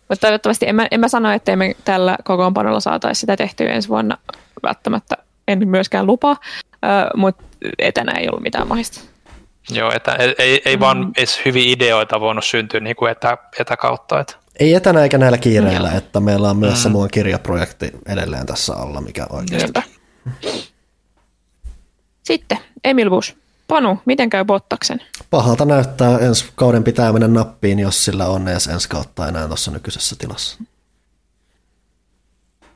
Mutta toivottavasti en mä, en mä sano, että me tällä kokoonpanolla saataisiin sitä tehtyä ensi vuonna välttämättä. En myöskään lupa, mutta etänä ei ollut mitään mahista. Joo, etä, ei, ei mm. vaan edes hyviä ideoita voinut syntyä niin kuin etä, etäkautta. Että. Ei etänä eikä näillä kiireillä, mm. että meillä on myös mm. se muun kirjaprojekti edelleen tässä alla, mikä oikeasti. Jepä. Sitten Emil Bus. Panu, miten käy Bottaksen? Pahalta näyttää ensi kauden pitää mennä nappiin, jos sillä on edes ensi kautta enää tuossa nykyisessä tilassa.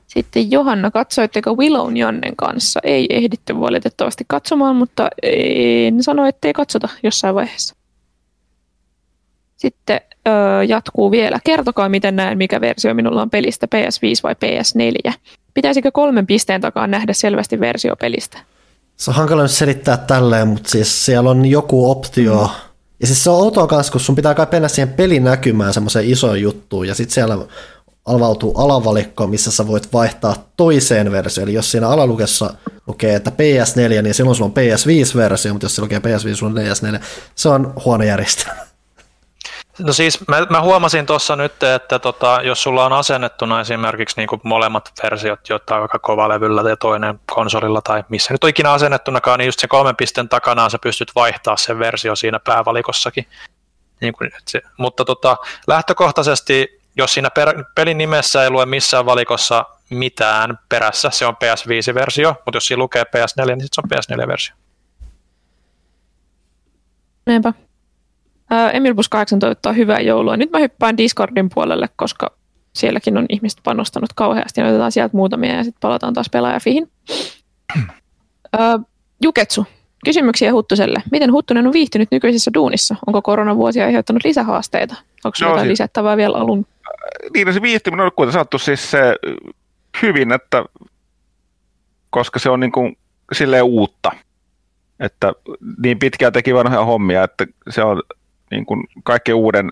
Sitten Johanna, katsoitteko Willown Jannen kanssa? Ei ehditty valitettavasti katsomaan, mutta en sano, ettei katsota jossain vaiheessa. Sitten öö, jatkuu vielä. Kertokaa, miten näen, mikä versio minulla on pelistä, PS5 vai PS4. Pitäisikö kolmen pisteen takaa nähdä selvästi versio pelistä? Se on hankala nyt selittää tälleen, mutta siis siellä on joku optio. Mm. Ja siis se on outoa kanssa, kun sun pitää kai mennä siihen pelinäkymään semmoiseen isoon juttuun, ja sitten siellä avautuu alavalikko, missä sä voit vaihtaa toiseen versioon. Eli jos siinä alalukessa lukee, että PS4, niin silloin sulla on PS5-versio, mutta jos se lukee PS5, sulla on PS4. Se on huono järjestelmä. No siis mä, mä huomasin tuossa nyt, että tota, jos sulla on asennettuna esimerkiksi niin molemmat versiot, joita on aika levyllä ja toinen konsolilla tai missä nyt on ikinä asennettunakaan, niin just sen kolmen pisteen takana sä pystyt vaihtaa sen versio siinä päävalikossakin. Niin kuin, se, mutta tota, lähtökohtaisesti, jos siinä per, pelin nimessä ei lue missään valikossa mitään perässä, se on PS5-versio, mutta jos siinä lukee PS4, niin se on PS4-versio. Niinpä. Emil Bus 8 toivottaa hyvää joulua. Nyt mä hyppään Discordin puolelle, koska sielläkin on ihmiset panostanut kauheasti. Otetaan sieltä muutamia ja sitten palataan taas pelaajafihin. Juketsu, kysymyksiä Huttuselle. Miten Huttunen on viihtynyt nykyisessä duunissa? Onko koronavuosi aiheuttanut lisähaasteita? Onko no, jotain siis, lisättävää vielä alun? Niin, no se viihtyminen on kuten sanottu siis se hyvin, että koska se on niin kuin silleen uutta. Että niin pitkään teki vanhoja hommia, että se on niin kuin kaiken uuden,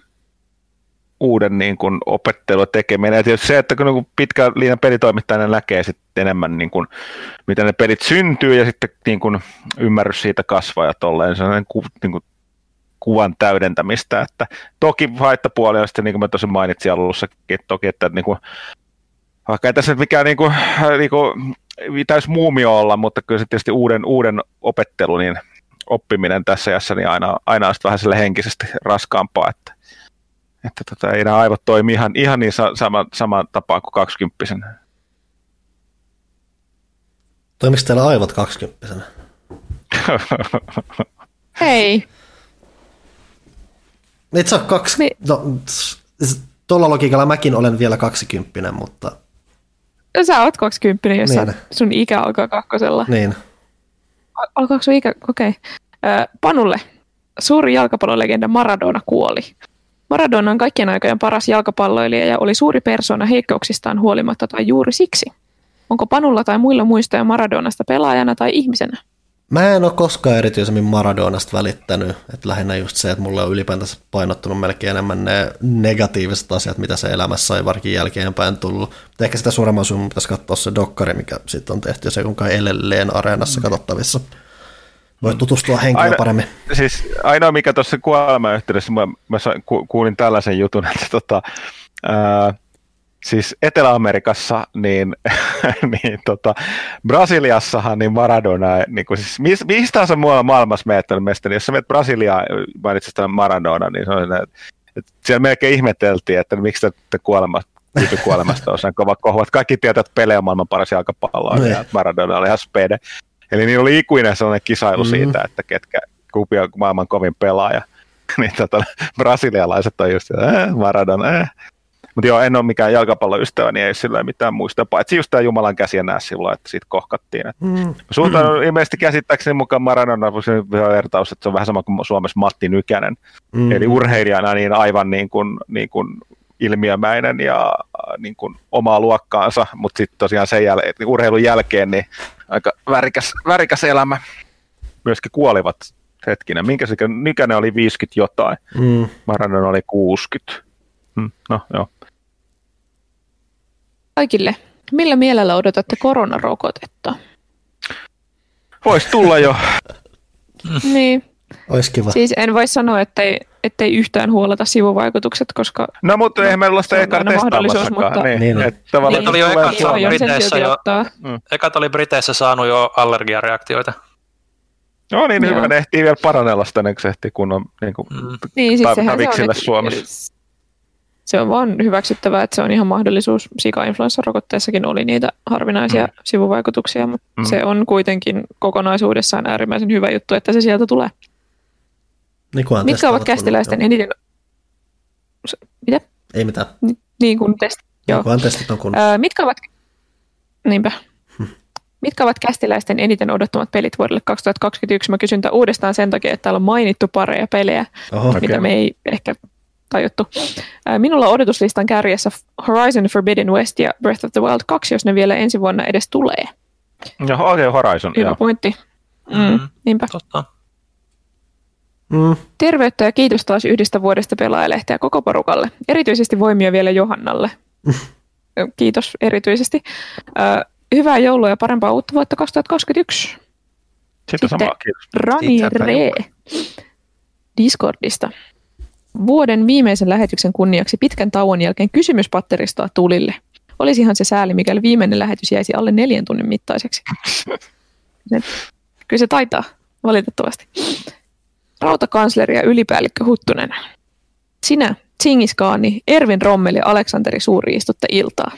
uuden niin kuin opettelu tekeminen. Ja tietysti se, että kun niin pitkä liian pelitoimittajana näkee sitten enemmän, niin kuin, miten ne pelit syntyy ja sitten niin kuin ymmärrys siitä kasvaa ja tolleen. Se on ku, niin kuin kuvan täydentämistä. Että toki haittapuoli on sitten, niin kuin mä tosiaan mainitsin alussa, että toki, että niin kuin, vaikka ei tässä mikään niin kuin, niin kuin, täys muumio olla, mutta kyllä se tietysti uuden, uuden opettelu, niin oppiminen tässä jässä niin aina, aina on vähän sille henkisesti raskaampaa, että, että tota, ei nämä aivot toimi ihan, ihan niin sama, sama tapaan kuin kaksikymppisenä. Toimiko teillä aivot kaksikymppisenä? Hei. Niin se on kaksi, niin. no, tuolla logiikalla mäkin olen vielä kaksikymppinen, mutta Sä oot 20, jos niin. sun ikä alkaa kakkosella. niin. Al- Alkaako sun ikä? Okei. Okay. Panulle. Suuri jalkapallolegenda Maradona kuoli. Maradona on kaikkien aikojen paras jalkapalloilija ja oli suuri persona heikkouksistaan huolimatta tai juuri siksi. Onko Panulla tai muilla muistoja Maradonasta pelaajana tai ihmisenä? Mä en ole koskaan erityisemmin Maradonasta välittänyt, että lähinnä just se, että mulle on ylipäätänsä painottunut melkein enemmän ne negatiiviset asiat, mitä se elämässä on varsinkin jälkeenpäin tullut. Mutta ehkä sitä suuremman sun pitäisi katsoa se dokkari, mikä sitten on tehty, ja se on kai edelleen areenassa katsottavissa. Voit tutustua henkilöön Aina- paremmin. Siis ainoa mikä tuossa kuoleman yhteydessä, mä, mä ku, kuulin tällaisen jutun, että tota, ää, siis Etelä-Amerikassa, niin, niin tota, Brasiliassahan niin Maradona, niin kuin siis, mis, mistä muualla maailmassa menettänyt mestari, jos sä menet Brasiliaan, mainitsit tämän Maradona, niin se on, että, että siellä melkein ihmeteltiin, että miksi te, kuolema, kuolemasta on sen kova kohu, että kaikki tietävät, että Pele on maailman paras jalkapalloa, Niin. ja että Maradona oli ihan spede. Eli niillä oli ikuinen sellainen kisailu Mm. mm. siitä, että ketkä, kumpi on maailman kovin pelaaja. niin tota, brasilialaiset on just, äh, Maradona, äh. Mutta joo, en ole mikään jalkapalloystävä, niin ei sillä mitään muista. Paitsi just tämä Jumalan käsi näe silloin, että siitä kohkattiin. Et Mm. Suhtaudun ilmeisesti käsittääkseni mukaan Maradona vertaus, että se on vähän sama kuin Suomessa Matti Nykänen. Mm. Mm. Eli urheilijana niin aivan niin kuin, niin kuin ilmiömäinen ja niin kuin omaa luokkaansa, mutta sitten tosiaan sen jäl- urheilun jälkeen niin aika värikäs, värikäs elämä. Myöskin kuolivat hetkinen. Minkä se Nykänen oli 50 jotain, Mm. Maradona oli 60. Hmm, no joo. Kaikille. Millä mielellä odotatte koronarokotetta? Voisi tulla jo. Niin, Olisi kiva. siis en voi sanoa, ettei, ettei yhtään huoleta sivuvaikutukset, koska No mutta eihän meillä ole sitä se on eka aina mahdollisuus, testaamassakaan. mutta- Niin, Niin, niin, niin. että tavallaan Niin, oli jo tulee eka- se Suomeen. on sen Briteissä jo- ottaa. Ekat oli Briteissä saanut jo allergiareaktioita. No niin, Joo. hyvä. Ne ehtii vielä paranella sitä, ennen kuin se ehtii kunnon niin kuin, Mm. Niin, siis Ta- sehän se on, että- Suomessa. Se on vaan hyväksyttävää, että se on ihan mahdollisuus. Sika-influenssarokotteessakin oli niitä harvinaisia mm. sivuvaikutuksia, mutta Mm. se on kuitenkin kokonaisuudessaan äärimmäisen hyvä juttu, että se sieltä tulee. Niin Mitkä ovat kästiläisten eniten... Mitä? Ei mitään. Ni- Niin kuin test... Joo. Niin testit on kun... Öö, mitkä ovat... Niinpä. Mitkä ovat kästiläisten eniten odottamat pelit vuodelle 2021? Mä kysyn uudestaan sen takia, että täällä on mainittu pareja pelejä, Oho. Mitä me ei ehkä tajuttu. Minulla on odotuslistan kärjessä Horizon Forbidden West ja Breath of the Wild 2, jos ne vielä ensi vuonna edes tulee. Joo, okei, Horizon. Hyvä joo. pointti. Mm, Mm. niinpä. Totta. Mm. Terveyttä ja kiitos taas yhdestä vuodesta pelaajalehteä koko porukalle. Erityisesti voimia vielä Johannalle. kiitos erityisesti. Ää, Hyvää joulua ja parempaa uutta vuotta 2021. Sitten Sitten- kiitos. Rani Siitä Re Discordista. Vuoden viimeisen lähetyksen kunniaksi pitkän tauon jälkeen kysymyspatteristoa tulille. Olisihan se sääli, mikäli viimeinen lähetys jäisi alle neljän tunnin mittaiseksi. Se, kyllä se taitaa, valitettavasti. Rautakansleri ja ylipäällikkö Huttunen. Sinä, Tsingiskaani, Ervin Rommel ja Aleksanteri Suuri istutte iltaa.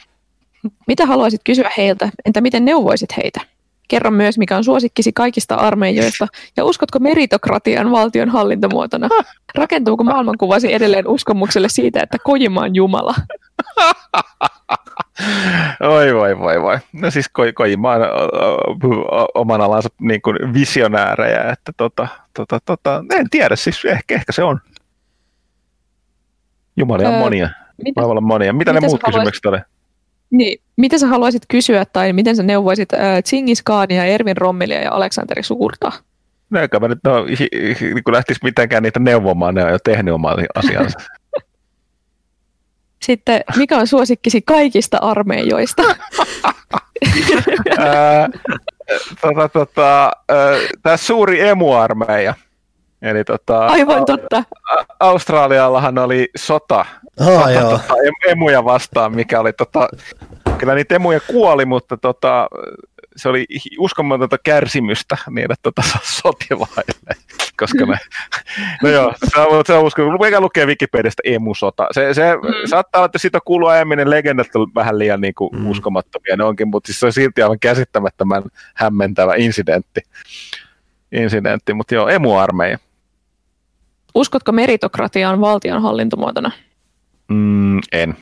Mitä haluaisit kysyä heiltä, entä miten neuvoisit heitä? Kerro myös, mikä on suosikkisi kaikista armeijoista, ja uskotko meritokratian valtion hallintomuotona? Rakentuuko maailmankuvasi edelleen uskomukselle siitä, että Kojima on Jumala? Oi voi voi voi. No siis Ko- Kojima on oman alansa niin kuin visionäärejä, että tota, tota, tota, en tiedä, siis ehkä, ehkä se on. Jumalia on Öö, monia. Mitä, Voi olla monia. Mitä ne mitä sä muut haluaisit- kysymykset oli? niin, mitä sä haluaisit kysyä, tai miten sä neuvoisit äh, Tsingiskaania, Ervin Rommelia ja Aleksanteri Suurta? No eikä mä nyt no, hi, hi, niin kun lähtis mitenkään niitä neuvomaan, ne on jo tehnyt omaa asiansa. Sitten, mikä on suosikkisi kaikista armeijoista? Tota, tota, tämä suuri emuarmeija. Eli tota, Aivan totta. Australiallahan oli sota Ah, joo. tota, em- emuja vastaan, mikä oli tota, kyllä niitä emuja kuoli, mutta tota, se oli uskomatonta kärsimystä niille tota, sotilaille, koska ne, no joo, se on, se on usko, mikä lukee Wikipediasta emusota. Se, se mm. saattaa olla, että siitä kuuluu aiemmin ne legendat on vähän liian niin kuin, Mm. mm. uskomattomia, ne onkin, mutta siis se on silti aivan käsittämättömän hämmentävä incidentti. Incidentti, mutta joo, emuarmeija. Uskotko meritokratiaan valtion hallintomuotona? Mm, en.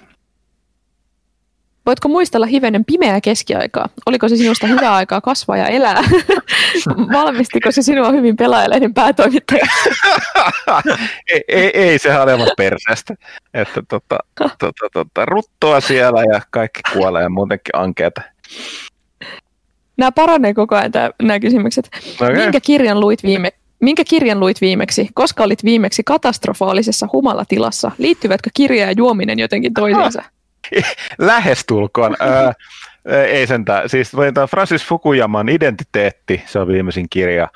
Voitko muistella hivenen pimeää keskiaikaa? Oliko se sinusta hyvää aikaa kasvaa ja elää? Valmistiko se sinua hyvin pelaajalehden päätoimittaja? ei, ei, ei, sehän oli perseestä. Että tota, tota, tota, ruttoa siellä ja kaikki kuolee ja muutenkin ankeeta. Nämä paranee koko ajan tämä, nämä kysymykset. Okay. Minkä kirjan luit viime, Minkä kirjan luit viimeksi? Koska olit viimeksi katastrofaalisessa humalatilassa? Liittyvätkö kirja ja juominen jotenkin toisiinsa? Lähestulkoon. Öö, ei sentään. Siis Francis Fukuyaman Identiteetti, se on viimeisin kirja.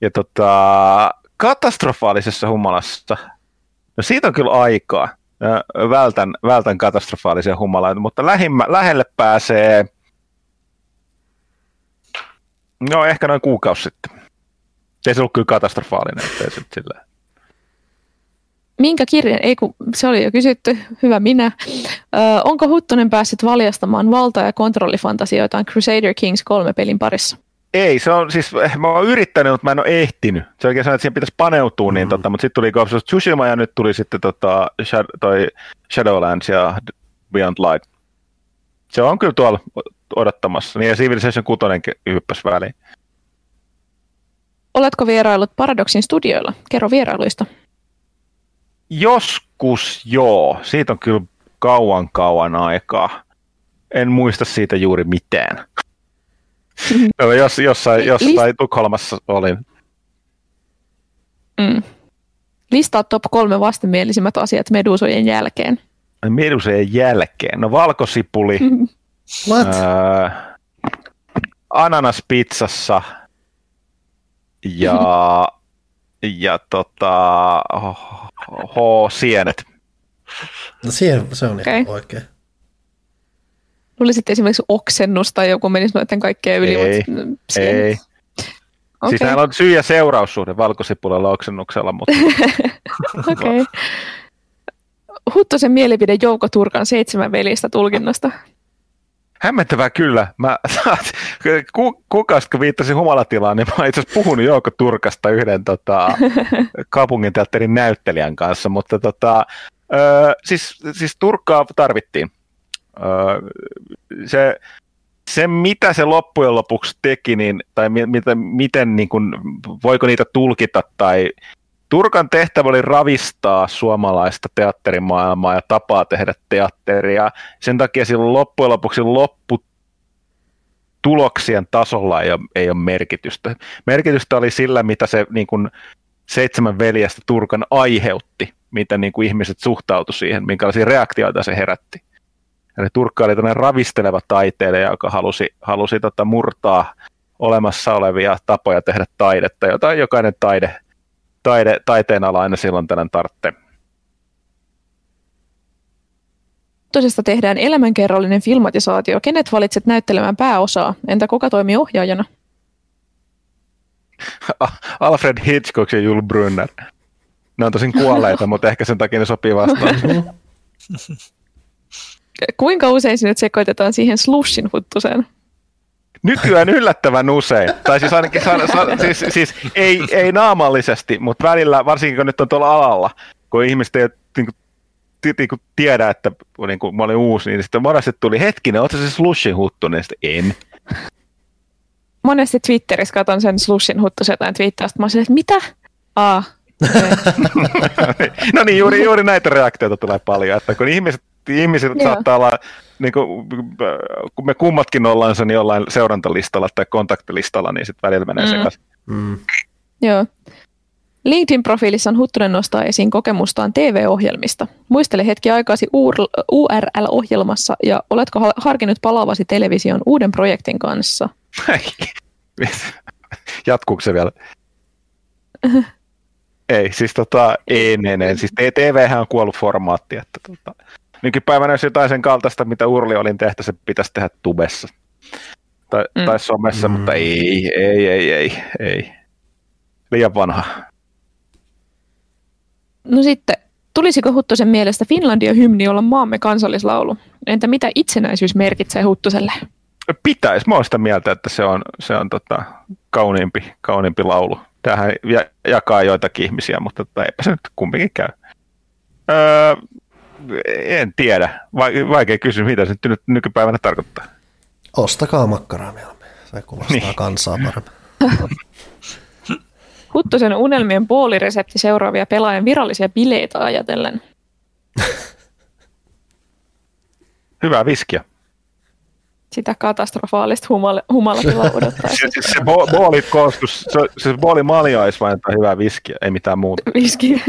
Ja tota, katastrofaalisessa humalassa, no siitä on kyllä aikaa. Vältän, vältän katastrofaalisia humalaita, mutta lähimmä, lähelle pääsee, no ehkä noin kuukausi sitten. Ei se ollut kyllä katastrofaalinen, ettei se sillä. Minkä kirjan, ei kun se oli jo kysytty, hyvä minä. Ö, onko Huttunen päässyt valjastamaan valta- ja kontrollifantasioitaan Crusader Kings 3 pelin parissa? Ei, se on siis, mä oon yrittänyt, mutta mä en ole ehtinyt. Se oikein sanoo, että siihen pitäisi paneutua, niin mm. tota, mutta sitten tuli Ghost of Tsushima ja nyt tuli sitten tota, toi Shadowlands ja Beyond Light. Se on kyllä tuolla odottamassa. Niin ja Civilization 6 hyppäsi väliin. Oletko vierailut Paradoxin studioilla? Kerro vierailuista. Joskus joo. Siitä on kyllä kauan kauan aikaa. En muista siitä juuri mitään. jos, jossain jossain List- Tukholmassa olin. Mm. Listaa top kolme vastenmielisimmät asiat medusojen jälkeen. Medusojen jälkeen? No valkosipuli. What? Öö, ananas pizzassa – ja, ja tota, H-sienet. No siihen se on okay. oikein. Luulisin, sitten esimerkiksi oksennus tai joku menisi noiden kaikkeen yli. Ei, mutta ei. Okay. Siis näillä on syy- ja seuraussuhde valkosipulalla oksennuksella, mutta... Okei. okay. Huttosen mielipide Jouko Turkan seitsemän velistä tulkinnasta. Hämmentävää kyllä. Mä, ku, kukas, kun viittasin humalatilaan, niin mä itse asiassa puhunut Jouko Turkasta yhden tota, kaupunginteatterin näyttelijän kanssa, mutta tota, ö, siis, siis Turkkaa tarvittiin. Ö, se, se, mitä se loppujen lopuksi teki, niin, tai miten, miten niin kuin, voiko niitä tulkita tai Turkan tehtävä oli ravistaa suomalaista teatterimaailmaa ja tapaa tehdä teatteria. Sen takia silloin loppujen lopuksi loppu tuloksien tasolla ei ole, ei ole merkitystä. Merkitystä oli sillä, mitä se niin kuin, seitsemän veljestä Turkan aiheutti, miten niin kuin, ihmiset suhtautuivat siihen, minkälaisia reaktioita se herätti. Eli Turkka oli tämmöinen ravisteleva taiteilija, joka halusi, halusi tota, murtaa olemassa olevia tapoja tehdä taidetta, jota jokainen taide taide, taiteen ala aina silloin tällainen tartte. Tosesta tehdään elämänkerrallinen filmatisaatio. Kenet valitset näyttelemään pääosaa? Entä kuka toimii ohjaajana? Alfred Hitchcock ja Jules Brunner. Ne on tosin kuolleita, mutta ehkä sen takia ne sopii vastaan. Kuinka usein sinut sekoitetaan siihen slushin huttuseen? Nykyään yllättävän usein. Tai siis ainakin sa, sa, siis, siis ei, ei naamallisesti, mutta välillä, varsinkin kun nyt on tuolla alalla, kun ihmiset ei niin kuin, niin kuin tiedä, että niin kuin, mä olin uusi, niin sitten monesti tuli hetkinen, ootko se slushin huttu, niin sitten en. Monesti Twitterissä katson sen slushin huttu jotain twiittausta, mä olen että mitä? Aa, no niin, juuri, juuri näitä reaktioita tulee paljon, että kun ihmiset ihmiset Joo. saattaa olla, niin kuin, kun me kummatkin ollaan sen jollain seurantalistalla tai kontaktilistalla, niin sitten välillä menee mm. sekaisin. Mm. Joo. LinkedIn-profiilissa on Huttunen nostaa esiin kokemustaan TV-ohjelmista. Muistele hetki aikaasi URL-ohjelmassa ja oletko harkinnut palaavasi television uuden projektin kanssa? Jatkuuko se vielä? ei, siis tota, ei, ei, ei. Siis TV on kuollut formaatti, että tota, nykypäivänä jos jotain sen kaltaista, mitä Urli olin tehty, se pitäisi tehdä tubessa tai, mm. tai somessa, mm. mutta ei, ei, ei, ei, ei. Liian vanha. No sitten, tulisiko Huttusen mielestä Finlandia hymni olla maamme kansallislaulu? Entä mitä itsenäisyys merkitsee Huttuselle? Pitäisi. Mä sitä mieltä, että se on, se on tota, kauniimpi, kauniimpi laulu. Tähän jakaa joitakin ihmisiä, mutta tota, eipä se nyt kumminkin käy. Öö, En tiedä. Vaikea kysyä, mitä se nyt nykypäivänä tarkoittaa. Ostakaa makkaraa mieluummin. Se kuvastaa niin. kansaa paremmin. Huttosen unelmien puoliresepti seuraavia pelaajan virallisia bileitä ajatellen. Hyvää viskiä. Sitä katastrofaalista humala, humalatilaa odottaa. se, se, se booli koostus, se, se booli malja olisi vain hyvää viskiä, ei mitään muuta. Viski.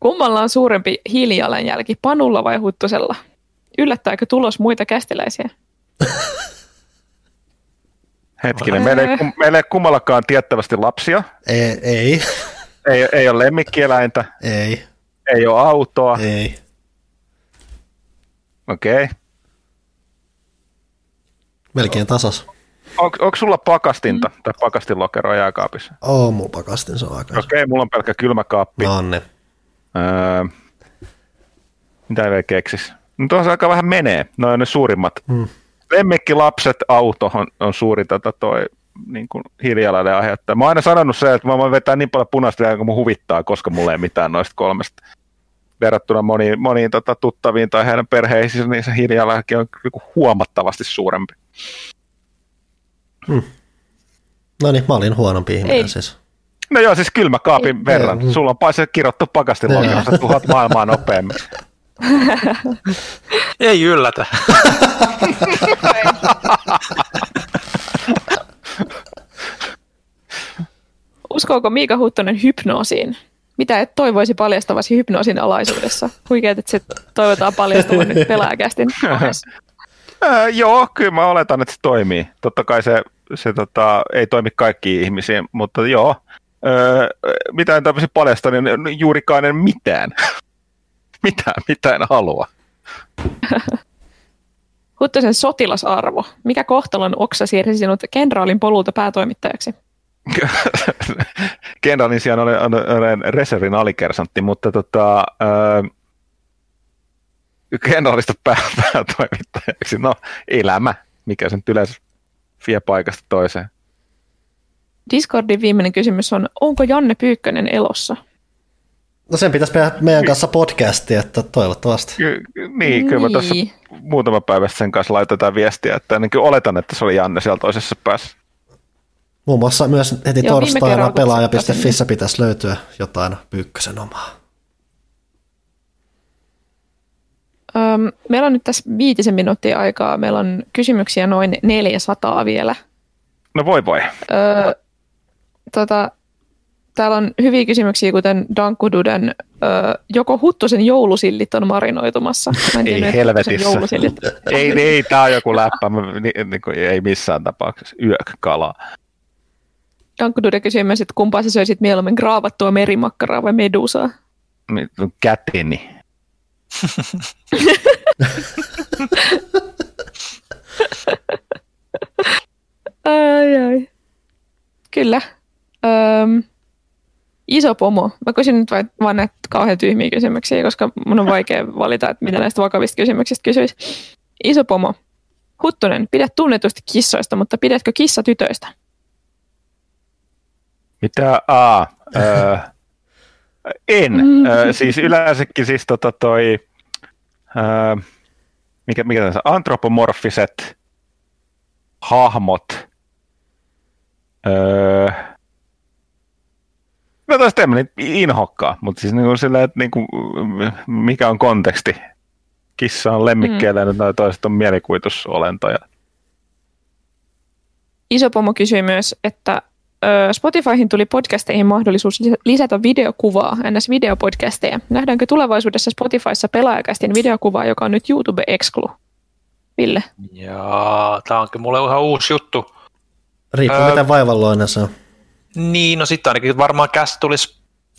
Kummalla on suurempi hiilijalanjälki, panulla vai huttosella? Yllättääkö tulos muita kästiläisiä? Hetkinen, meillä ei, meillä ei kummallakaan tiettävästi lapsia. Ei. Ei, ei, ei ole lemmikkieläintä. Ei. Ei ole autoa. Ei. Okei. Okay. Melkein tasas. On, onko sulla pakastinta mm. tai pakastinlokeroa jääkaapissa? Oo, mun pakastin, se on aika. Okei, okay, mulla on pelkkä kylmäkaappi. No ne. Öö, mitä ei vielä keksis? No tuossa aika vähän menee, noin on ne suurimmat. Hmm. Lemmikki, lapset, auto on, on suuri tätä toi niin kuin hiilijalanjäljen aiheuttaja. Mä oon aina sanonut se, että mä voin vetää niin paljon punaista kun mun huvittaa, koska mulla ei mitään noista kolmesta. Verrattuna moniin, moniin tota, tuttaviin tai heidän perheisiin, niin se hiilijalanjälki on huomattavasti suurempi. Hmm. No niin, mä olin huonompi ihminen ei. siis. No joo, siis kylmäkaapin ei, verran. Ei, Sulla on paise kirottu pakastin lokerossa tuhat maailmaa nopeammin. ei yllätä. Uskooko Miika Huttonen hypnoosiin? Mitä et toivoisi paljastavasi hypnoosin alaisuudessa? Huikeet, että se toivotaan paljastavan nyt pelaajakästin Äh, joo, kyllä mä oletan, että se toimii. Totta kai se, se tota, ei toimi kaikkiin ihmisiin, mutta joo. Öö, mitä en tämmöisen paljasta, niin juurikaan en mitään. mitään, mitään halua. Huttosen sotilasarvo. Mikä kohtalon oksa siirsi sinut kenraalin polulta päätoimittajaksi? Kenraalin sijaan olen, olen reservin alikersantti, mutta tota, öö, kenraalista pää, päätoimittajaksi. No, elämä, mikä sen yleensä vie paikasta toiseen. Discordin viimeinen kysymys on, onko Janne Pyykkönen elossa? No sen pitäisi tehdä meidän kanssa podcasti, että toivottavasti. Ky- niin, kyllä niin. tuossa muutama päivä sen kanssa laitetaan viestiä, että niin oletan, että se oli Janne siellä toisessa päässä. Muun muassa myös heti Joo, torstaina pelaaja.fissä pitäisi löytyä jotain Pyykkösen omaa. Öm, meillä on nyt tässä viitisen minuuttia aikaa. Meillä on kysymyksiä noin 400 vielä. No voi voi. Öö, tota, täällä on hyviä kysymyksiä, kuten Dankududen, öö, joko Huttosen joulusillit on marinoitumassa? Mä en ei tiedä, helvetissä. ei, ei, tämä on joku läppä, niin, niin kuin, ei missään tapauksessa. Yökkala. Dankkudude kysyy myös, että kumpaa sä söisit mieluummin, graavattua merimakkaraa vai medusaa? Käteni. ai ai. Kyllä. Öm, iso pomo. Mä kysyn nyt vain, vaan näitä kauhean tyhmiä kysymyksiä, koska mun on vaikea valita, että mitä näistä vakavista kysymyksistä kysyisi. Iso pomo. Huttunen, pidät tunnetusti kissoista, mutta pidätkö kissa tytöistä? Mitä? A. Öö, en. Mm. Öö, siis yleensäkin siis tota toi, öö, mikä, mikä tässä, antropomorfiset hahmot. Öö, No tästä en niin inhokkaa, mutta siis niin sillä, että niin kuin, mikä on konteksti. Kissa on lemmikkeellä mm. ja toiset on mielikuvitusolentoja. Iso pomo kysyi myös, että Spotifyhin tuli podcasteihin mahdollisuus lisätä videokuvaa, ns. videopodcasteja. Nähdäänkö tulevaisuudessa Spotifyssa pelaajakästin videokuvaa, joka on nyt YouTube-exclu? Ville? Joo, tämä onkin mulle ihan uusi juttu. Riippuu öö, miten vaivalloinen se on. Niin, no sitten ainakin varmaan käs tulisi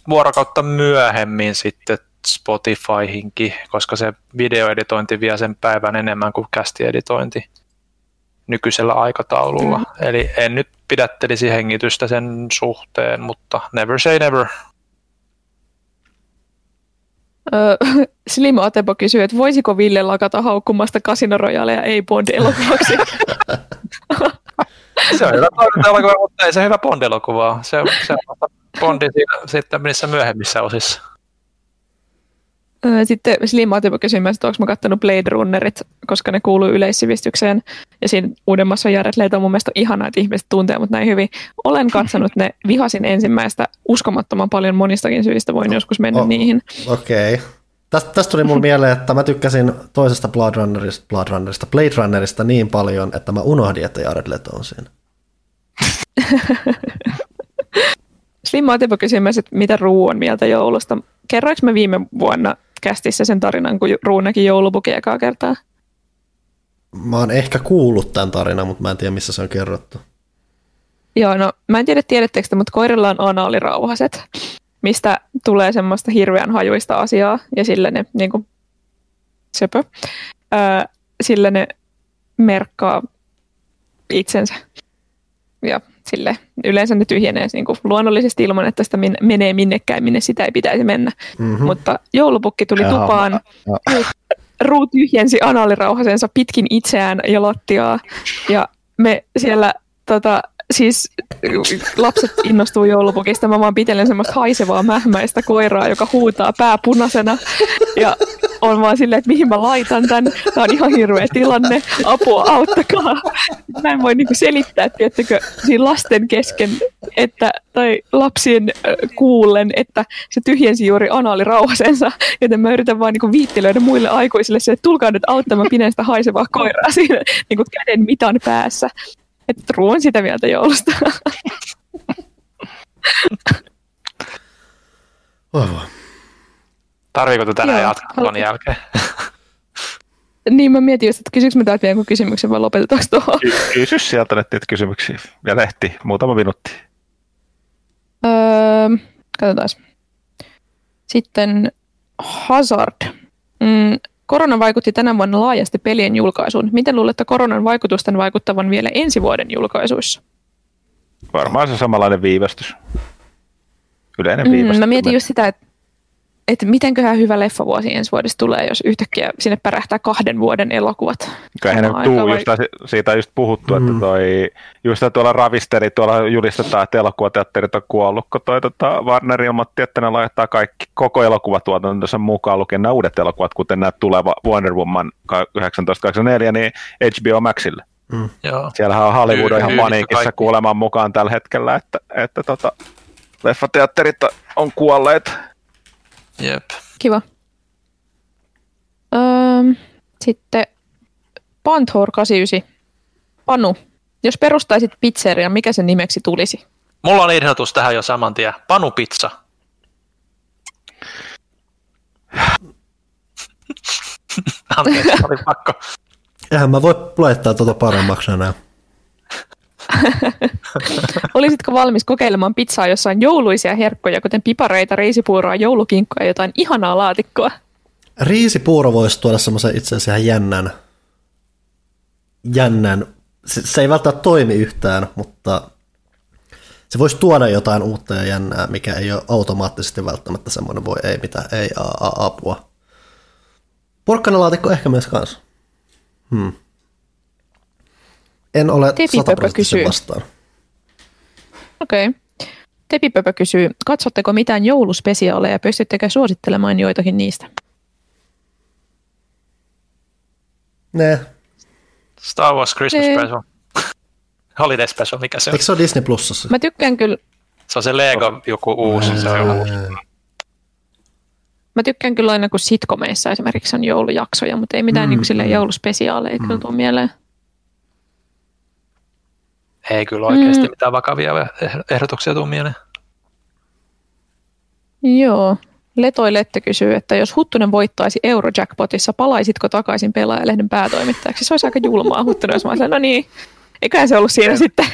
vuorokautta myöhemmin sitten Spotifyhinkin, koska se videoeditointi vie sen päivän enemmän kuin kästieditointi nykyisellä aikataululla. Mm. Eli en nyt pidättelisi hengitystä sen suhteen, mutta never say never. Slim Atebo kysyy, että voisiko Ville lakata haukkumasta Casino Royale ja ei Bond-elokuvaksi? se on hyvä elokuva, mutta ei se hyvä Bond-elokuva. Se, se on Bondi sitten niissä myöhemmissä osissa. Öö, Sitten Slim Atipo kysyi myös, että onko mä kattonut Blade Runnerit, koska ne kuuluu yleissivistykseen. Ja siinä uudemmassa Jared Leto on mun mielestä ihanaa, että ihmiset tuntee mut näin hyvin. Olen katsonut ne, vihasin ensimmäistä uskomattoman paljon monistakin syistä, voin joskus mennä Oh. niihin. Okei. Okay. Tästä, tästä tuli mun mieleen, että mä tykkäsin toisesta Blood Runnerista, Blood Runnerista, Blade Runnerista niin paljon, että mä unohdin, että Jared Leto on siinä. Slim Atipo kysyi myös, että mitä Ruu on mieltä joulusta. Kerroinko mä viime vuonna kästissä sen tarinan, kun Ruu näki joulupukin ekaa kertaa? Mä oon ehkä kuullut tämän tarinan, mutta mä en tiedä, missä se on kerrottu. Joo, no mä en tiedä tiedättekö te, mutta koirilla on anaalirauhaset, mistä tulee semmoista hirveän hajuista asiaa ja sillä ne niin kuin, söpö, ää, sillä ne merkkaa itsensä. Ja sille yleensä ne tyhjenee niin kuin luonnollisesti ilman, että sitä min- menee minnekään, minne sitä ei pitäisi mennä. Mm-hmm. Mutta joulupukki tuli Jaha. tupaan, Ruu tyhjensi anaalirauhasensa pitkin itseään ja lattiaa. Ja me siellä tota, siis lapset innostuu joulupukista. Mä vaan pitelen semmoista haisevaa mähmäistä koiraa, joka huutaa pää punaisena. Ja on vaan silleen, että mihin mä laitan tän. Tää on ihan hirveä tilanne. Apua, auttakaa. Mä en voi niinku selittää, tiettäkö, siinä lasten kesken, että, tai lapsien kuullen, että se tyhjensi juuri anaalirauhasensa, joten mä yritän vaan niinku viittilöidä muille aikuisille se, että tulkaa nyt auttamaan, pidän sitä haisevaa koiraa siinä niinku käden mitan päässä. Että ruoan sitä mieltä joulusta. Oi voi. Tarviiko tätä tänään jatkaa jälkeen? niin mä mietin just, että kysyykö mä täältä vielä jonkun kysymyksen vai lopetetaanko tuohon? Ky- Kysy sieltä nyt niitä kysymyksiä. Ja lehti, muutama minuutti. Öö, katsotaan. Sitten Hazard. Mm, korona vaikutti tänä vuonna laajasti pelien julkaisuun. Miten luulette koronan vaikutusten vaikuttavan vielä ensi vuoden julkaisuissa? Varmaan se samanlainen viivästys. Yleinen Mm, viivästys. mä mietin just sitä, että, että mitenköhän hyvä leffavuosi ensi vuodessa tulee, jos yhtäkkiä sinne pärähtää kahden vuoden elokuvat. Eihän ne tuu, aikaan, just siitä- just puhuttu, että Mm. toi, just tuolla ravisteri, tuolla julistetaan, että elokuvateatterit on kuollut, kun toi tota, Warner ilmoitti, että ne laittaa kaikki, koko elokuvatuotantonsa mukaan lukien nämä uudet elokuvat, kuten nämä tuleva Wonder Woman 1984, niin HBO Maxille. Joo. Siellähän on Hollywood on ihan paniikissa kuuleman mukaan tällä hetkellä, että, että tota, leffateatterit on kuolleet. Jep. Kiva. Öö, sitten Panthor 89. Panu, jos perustaisit pizzerian, mikä sen nimeksi tulisi? Mulla on ehdotus tähän jo saman tien. Panu Pizza. Anteeksi, oli pakko. Eihän mä voi laittaa tuota paremmaksi enää. Olisitko valmis kokeilemaan pizzaa, jossa on jouluisia herkkoja, kuten pipareita, reisipuuroa, joulukinkkoa ja jotain ihanaa laatikkoa? Riisipuuro voisi tuoda semmoisen itse asiassa ihan jännän, jännän, se, se ei välttämättä toimi yhtään, mutta se voisi tuoda jotain uutta ja jännää, mikä ei ole automaattisesti välttämättä semmoinen voi, ei mitään, ei a, a, apua. Porkkanalaatikko ehkä myös kanssa. Hmm. En ole sataprosenttisen vastaan. Okei. Okay. Tepipöpö kysyy, katsotteko mitään jouluspesiaaleja ja pystyttekö suosittelemaan joitakin niistä? Ne, Star Wars Christmas Niin. Special. Holiday Special, mikä se on? eikö se ole Disney Plusassa? Mä tykkään kyllä, Se on se Lego joku uusi. Se on uusi. mä tykkään kyllä aina, kun sitcomeissa esimerkiksi on joulujaksoja, mutta ei mitään Mm, niin kuin jouluspesiaaleja mm. kyllä tuu mieleen. Ei kyllä oikeasti Mm. mitään vakavia eh- ehdotuksia tuu mieleen. Joo. Letoi Lette kysyy, että jos Huttunen voittaisi Eurojackpotissa, palaisitko takaisin pelaajalehden päätoimittajaksi? Se olisi aika julmaa Huttunen, jos mä olisin, no niin, eiköhän se ollut siinä sitten.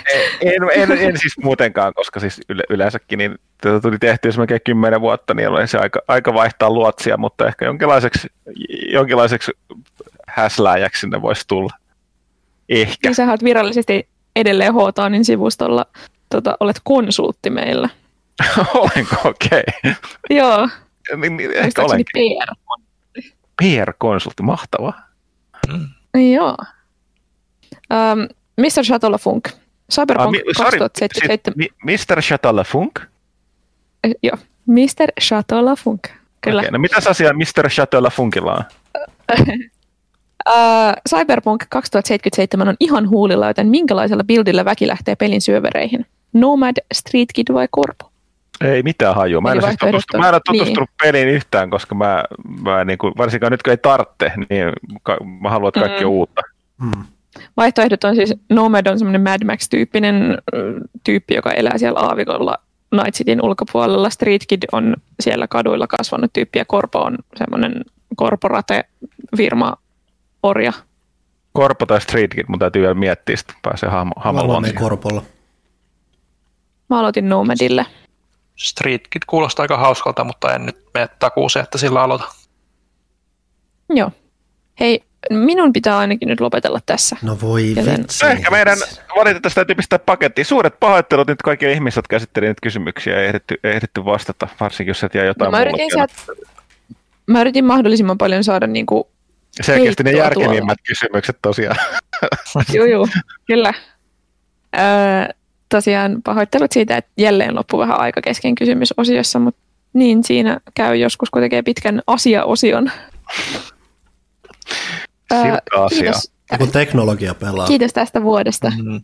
En, en, en siis muutenkaan, koska siis yle, yleensäkin niin tätä tuli tehty jos melkein kymmenen vuotta, niin oli se aika, aika vaihtaa luotsia, mutta ehkä jonkinlaiseksi, jonkinlaiseksi häslääjäksi sinne voisi tulla. Ehkä. Niin sä oot virallisesti edelleen H-Townin sivustolla, tota, olet konsultti meillä. Olenko okei? Okay. Joo, ehkä olenkin. PR. PR-konsultti, mahtavaa. Joo. Um, Mr. Shuttlefunk. Cyberpunk mi- sorry, 2077. Mi- Mr. Chatalafunk? Eh, Joo. Mr. Shuttlefunk. Kyllä. Okei, no mitäs asiaa Mr. Chateaulla Funkilla on? Uh, Cyberpunk 2077 on ihan huulilla, joten minkälaisella buildillä väki lähtee pelin syövereihin? Nomad, Street Kid vai Korpo? Ei mitään hajua. Mä en, siis on- mä en ole tutustunut niin. peliin yhtään, koska mä, mä niin kuin, varsinkaan nyt kun ei tarvitse, niin ka- mä haluan, että kaikki on Mm. uutta. Hmm. Vaihtoehdot on siis Nomad on semmoinen Mad Max-tyyppinen tyyppi, joka elää siellä aavikolla Night Cityn ulkopuolella. Street Kid on siellä kaduilla kasvanut tyyppi ja Korpo on semmoinen korporate firma orja. Korpo tai Street Kid, mun täytyy vielä miettiä, että pääsee hahmo, Mä korpolla. Mä aloitin Nomadille. Street Kid kuulostaa aika hauskalta, mutta en nyt mene takuuseen, että sillä aloita. Joo. Hei, minun pitää ainakin nyt lopetella tässä. No voi Joten- vitsi. No ehkä meidän valitettavasti täytyy pistää pakettiin. Suuret pahoittelut nyt kaikille ihmisille, jotka käsitteli niitä kysymyksiä ei ehditty, ehditty vastata, varsinkin jos sieltä jää jotain No, mä, yritin muuta. sieltä, mä yritin mahdollisimman paljon saada niinku, Selkeästi ne järkevimmät kysymykset tosiaan. juu, juu, kyllä. Öö, tosiaan pahoittelut siitä, että jälleen loppui vähän aika kesken kysymysosiossa, mutta niin siinä käy joskus, kun tekee pitkän asiaosion. Öö, Silkka asia. kiitos, Kun teknologia pelaa. kiitos tästä vuodesta. Mm.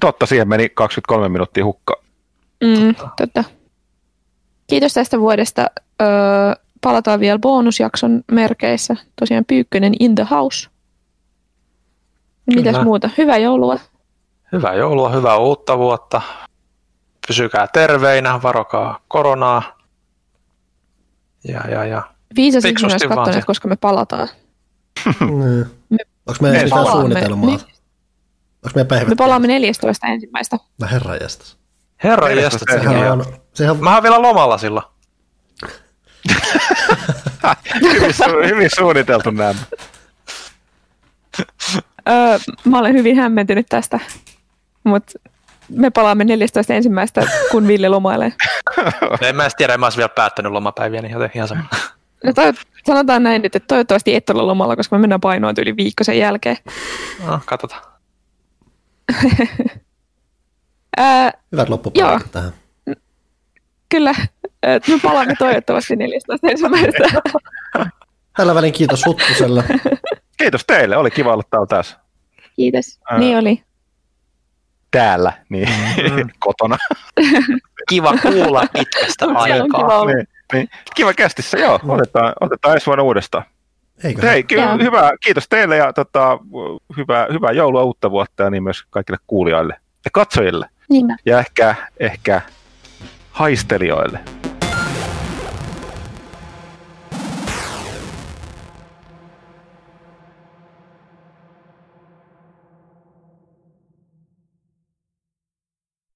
Totta, siihen meni 23 minuuttia hukka. Mm, totta. Kiitos tästä vuodesta. Öö, palataan vielä bonusjakson merkeissä. Tosiaan Pyykkönen in the house. Mitäs Kyllä. muuta? Hyvää joulua. Hyvää joulua, hyvää uutta vuotta. Pysykää terveinä, varokaa koronaa. Ja, ja, ja. Viisas ihminen olisi se. koska me palataan. Niin. Me Onko meillä Me mitään suunnitelmaa? Me- Onko meidän päivät? Me palaamme 14. ensimmäistä. No herra jästäs. Herra Neljästoista jästä, sehän Sehän on- on, sehän, Mä oon vielä lomalla silloin. Hyvin, su- hyvin suunniteltu nämä. Öö, mä olen hyvin hämmentynyt tästä, mutta me palaamme 14. ensimmäistä, kun Ville lomailee. En mä edes tiedä, en mä ois vielä päättänyt lomapäiviä, niin joten ihan sama. No toi, sanotaan näin nyt, että toivottavasti et ole lomalla, koska me mennään painoon yli viikko sen jälkeen. No, katsotaan. Hyvät loppupäivät tähän. kyllä, ää, me palaamme toivottavasti 14. ensimmäistä. Tällä välin kiitos Huttuselle. Kiitos teille, oli kiva olla täällä taas. Kiitos. Ää. Niin oli. Täällä, niin Mm. kotona. Kiva kuulla pitkästä kiva aikaa. olla. Niin, niin. Kiva kästissä, joo. Otetaan, otetaan ensi vuonna uudestaan. Eikö? Hei, kyllä, Joo. hyvä, kiitos teille ja tota, hyvää, hyvää joulua uutta vuotta ja niin myös kaikille kuulijoille ja katsojille Niinpä. ja ehkä, ehkä haistelijoille.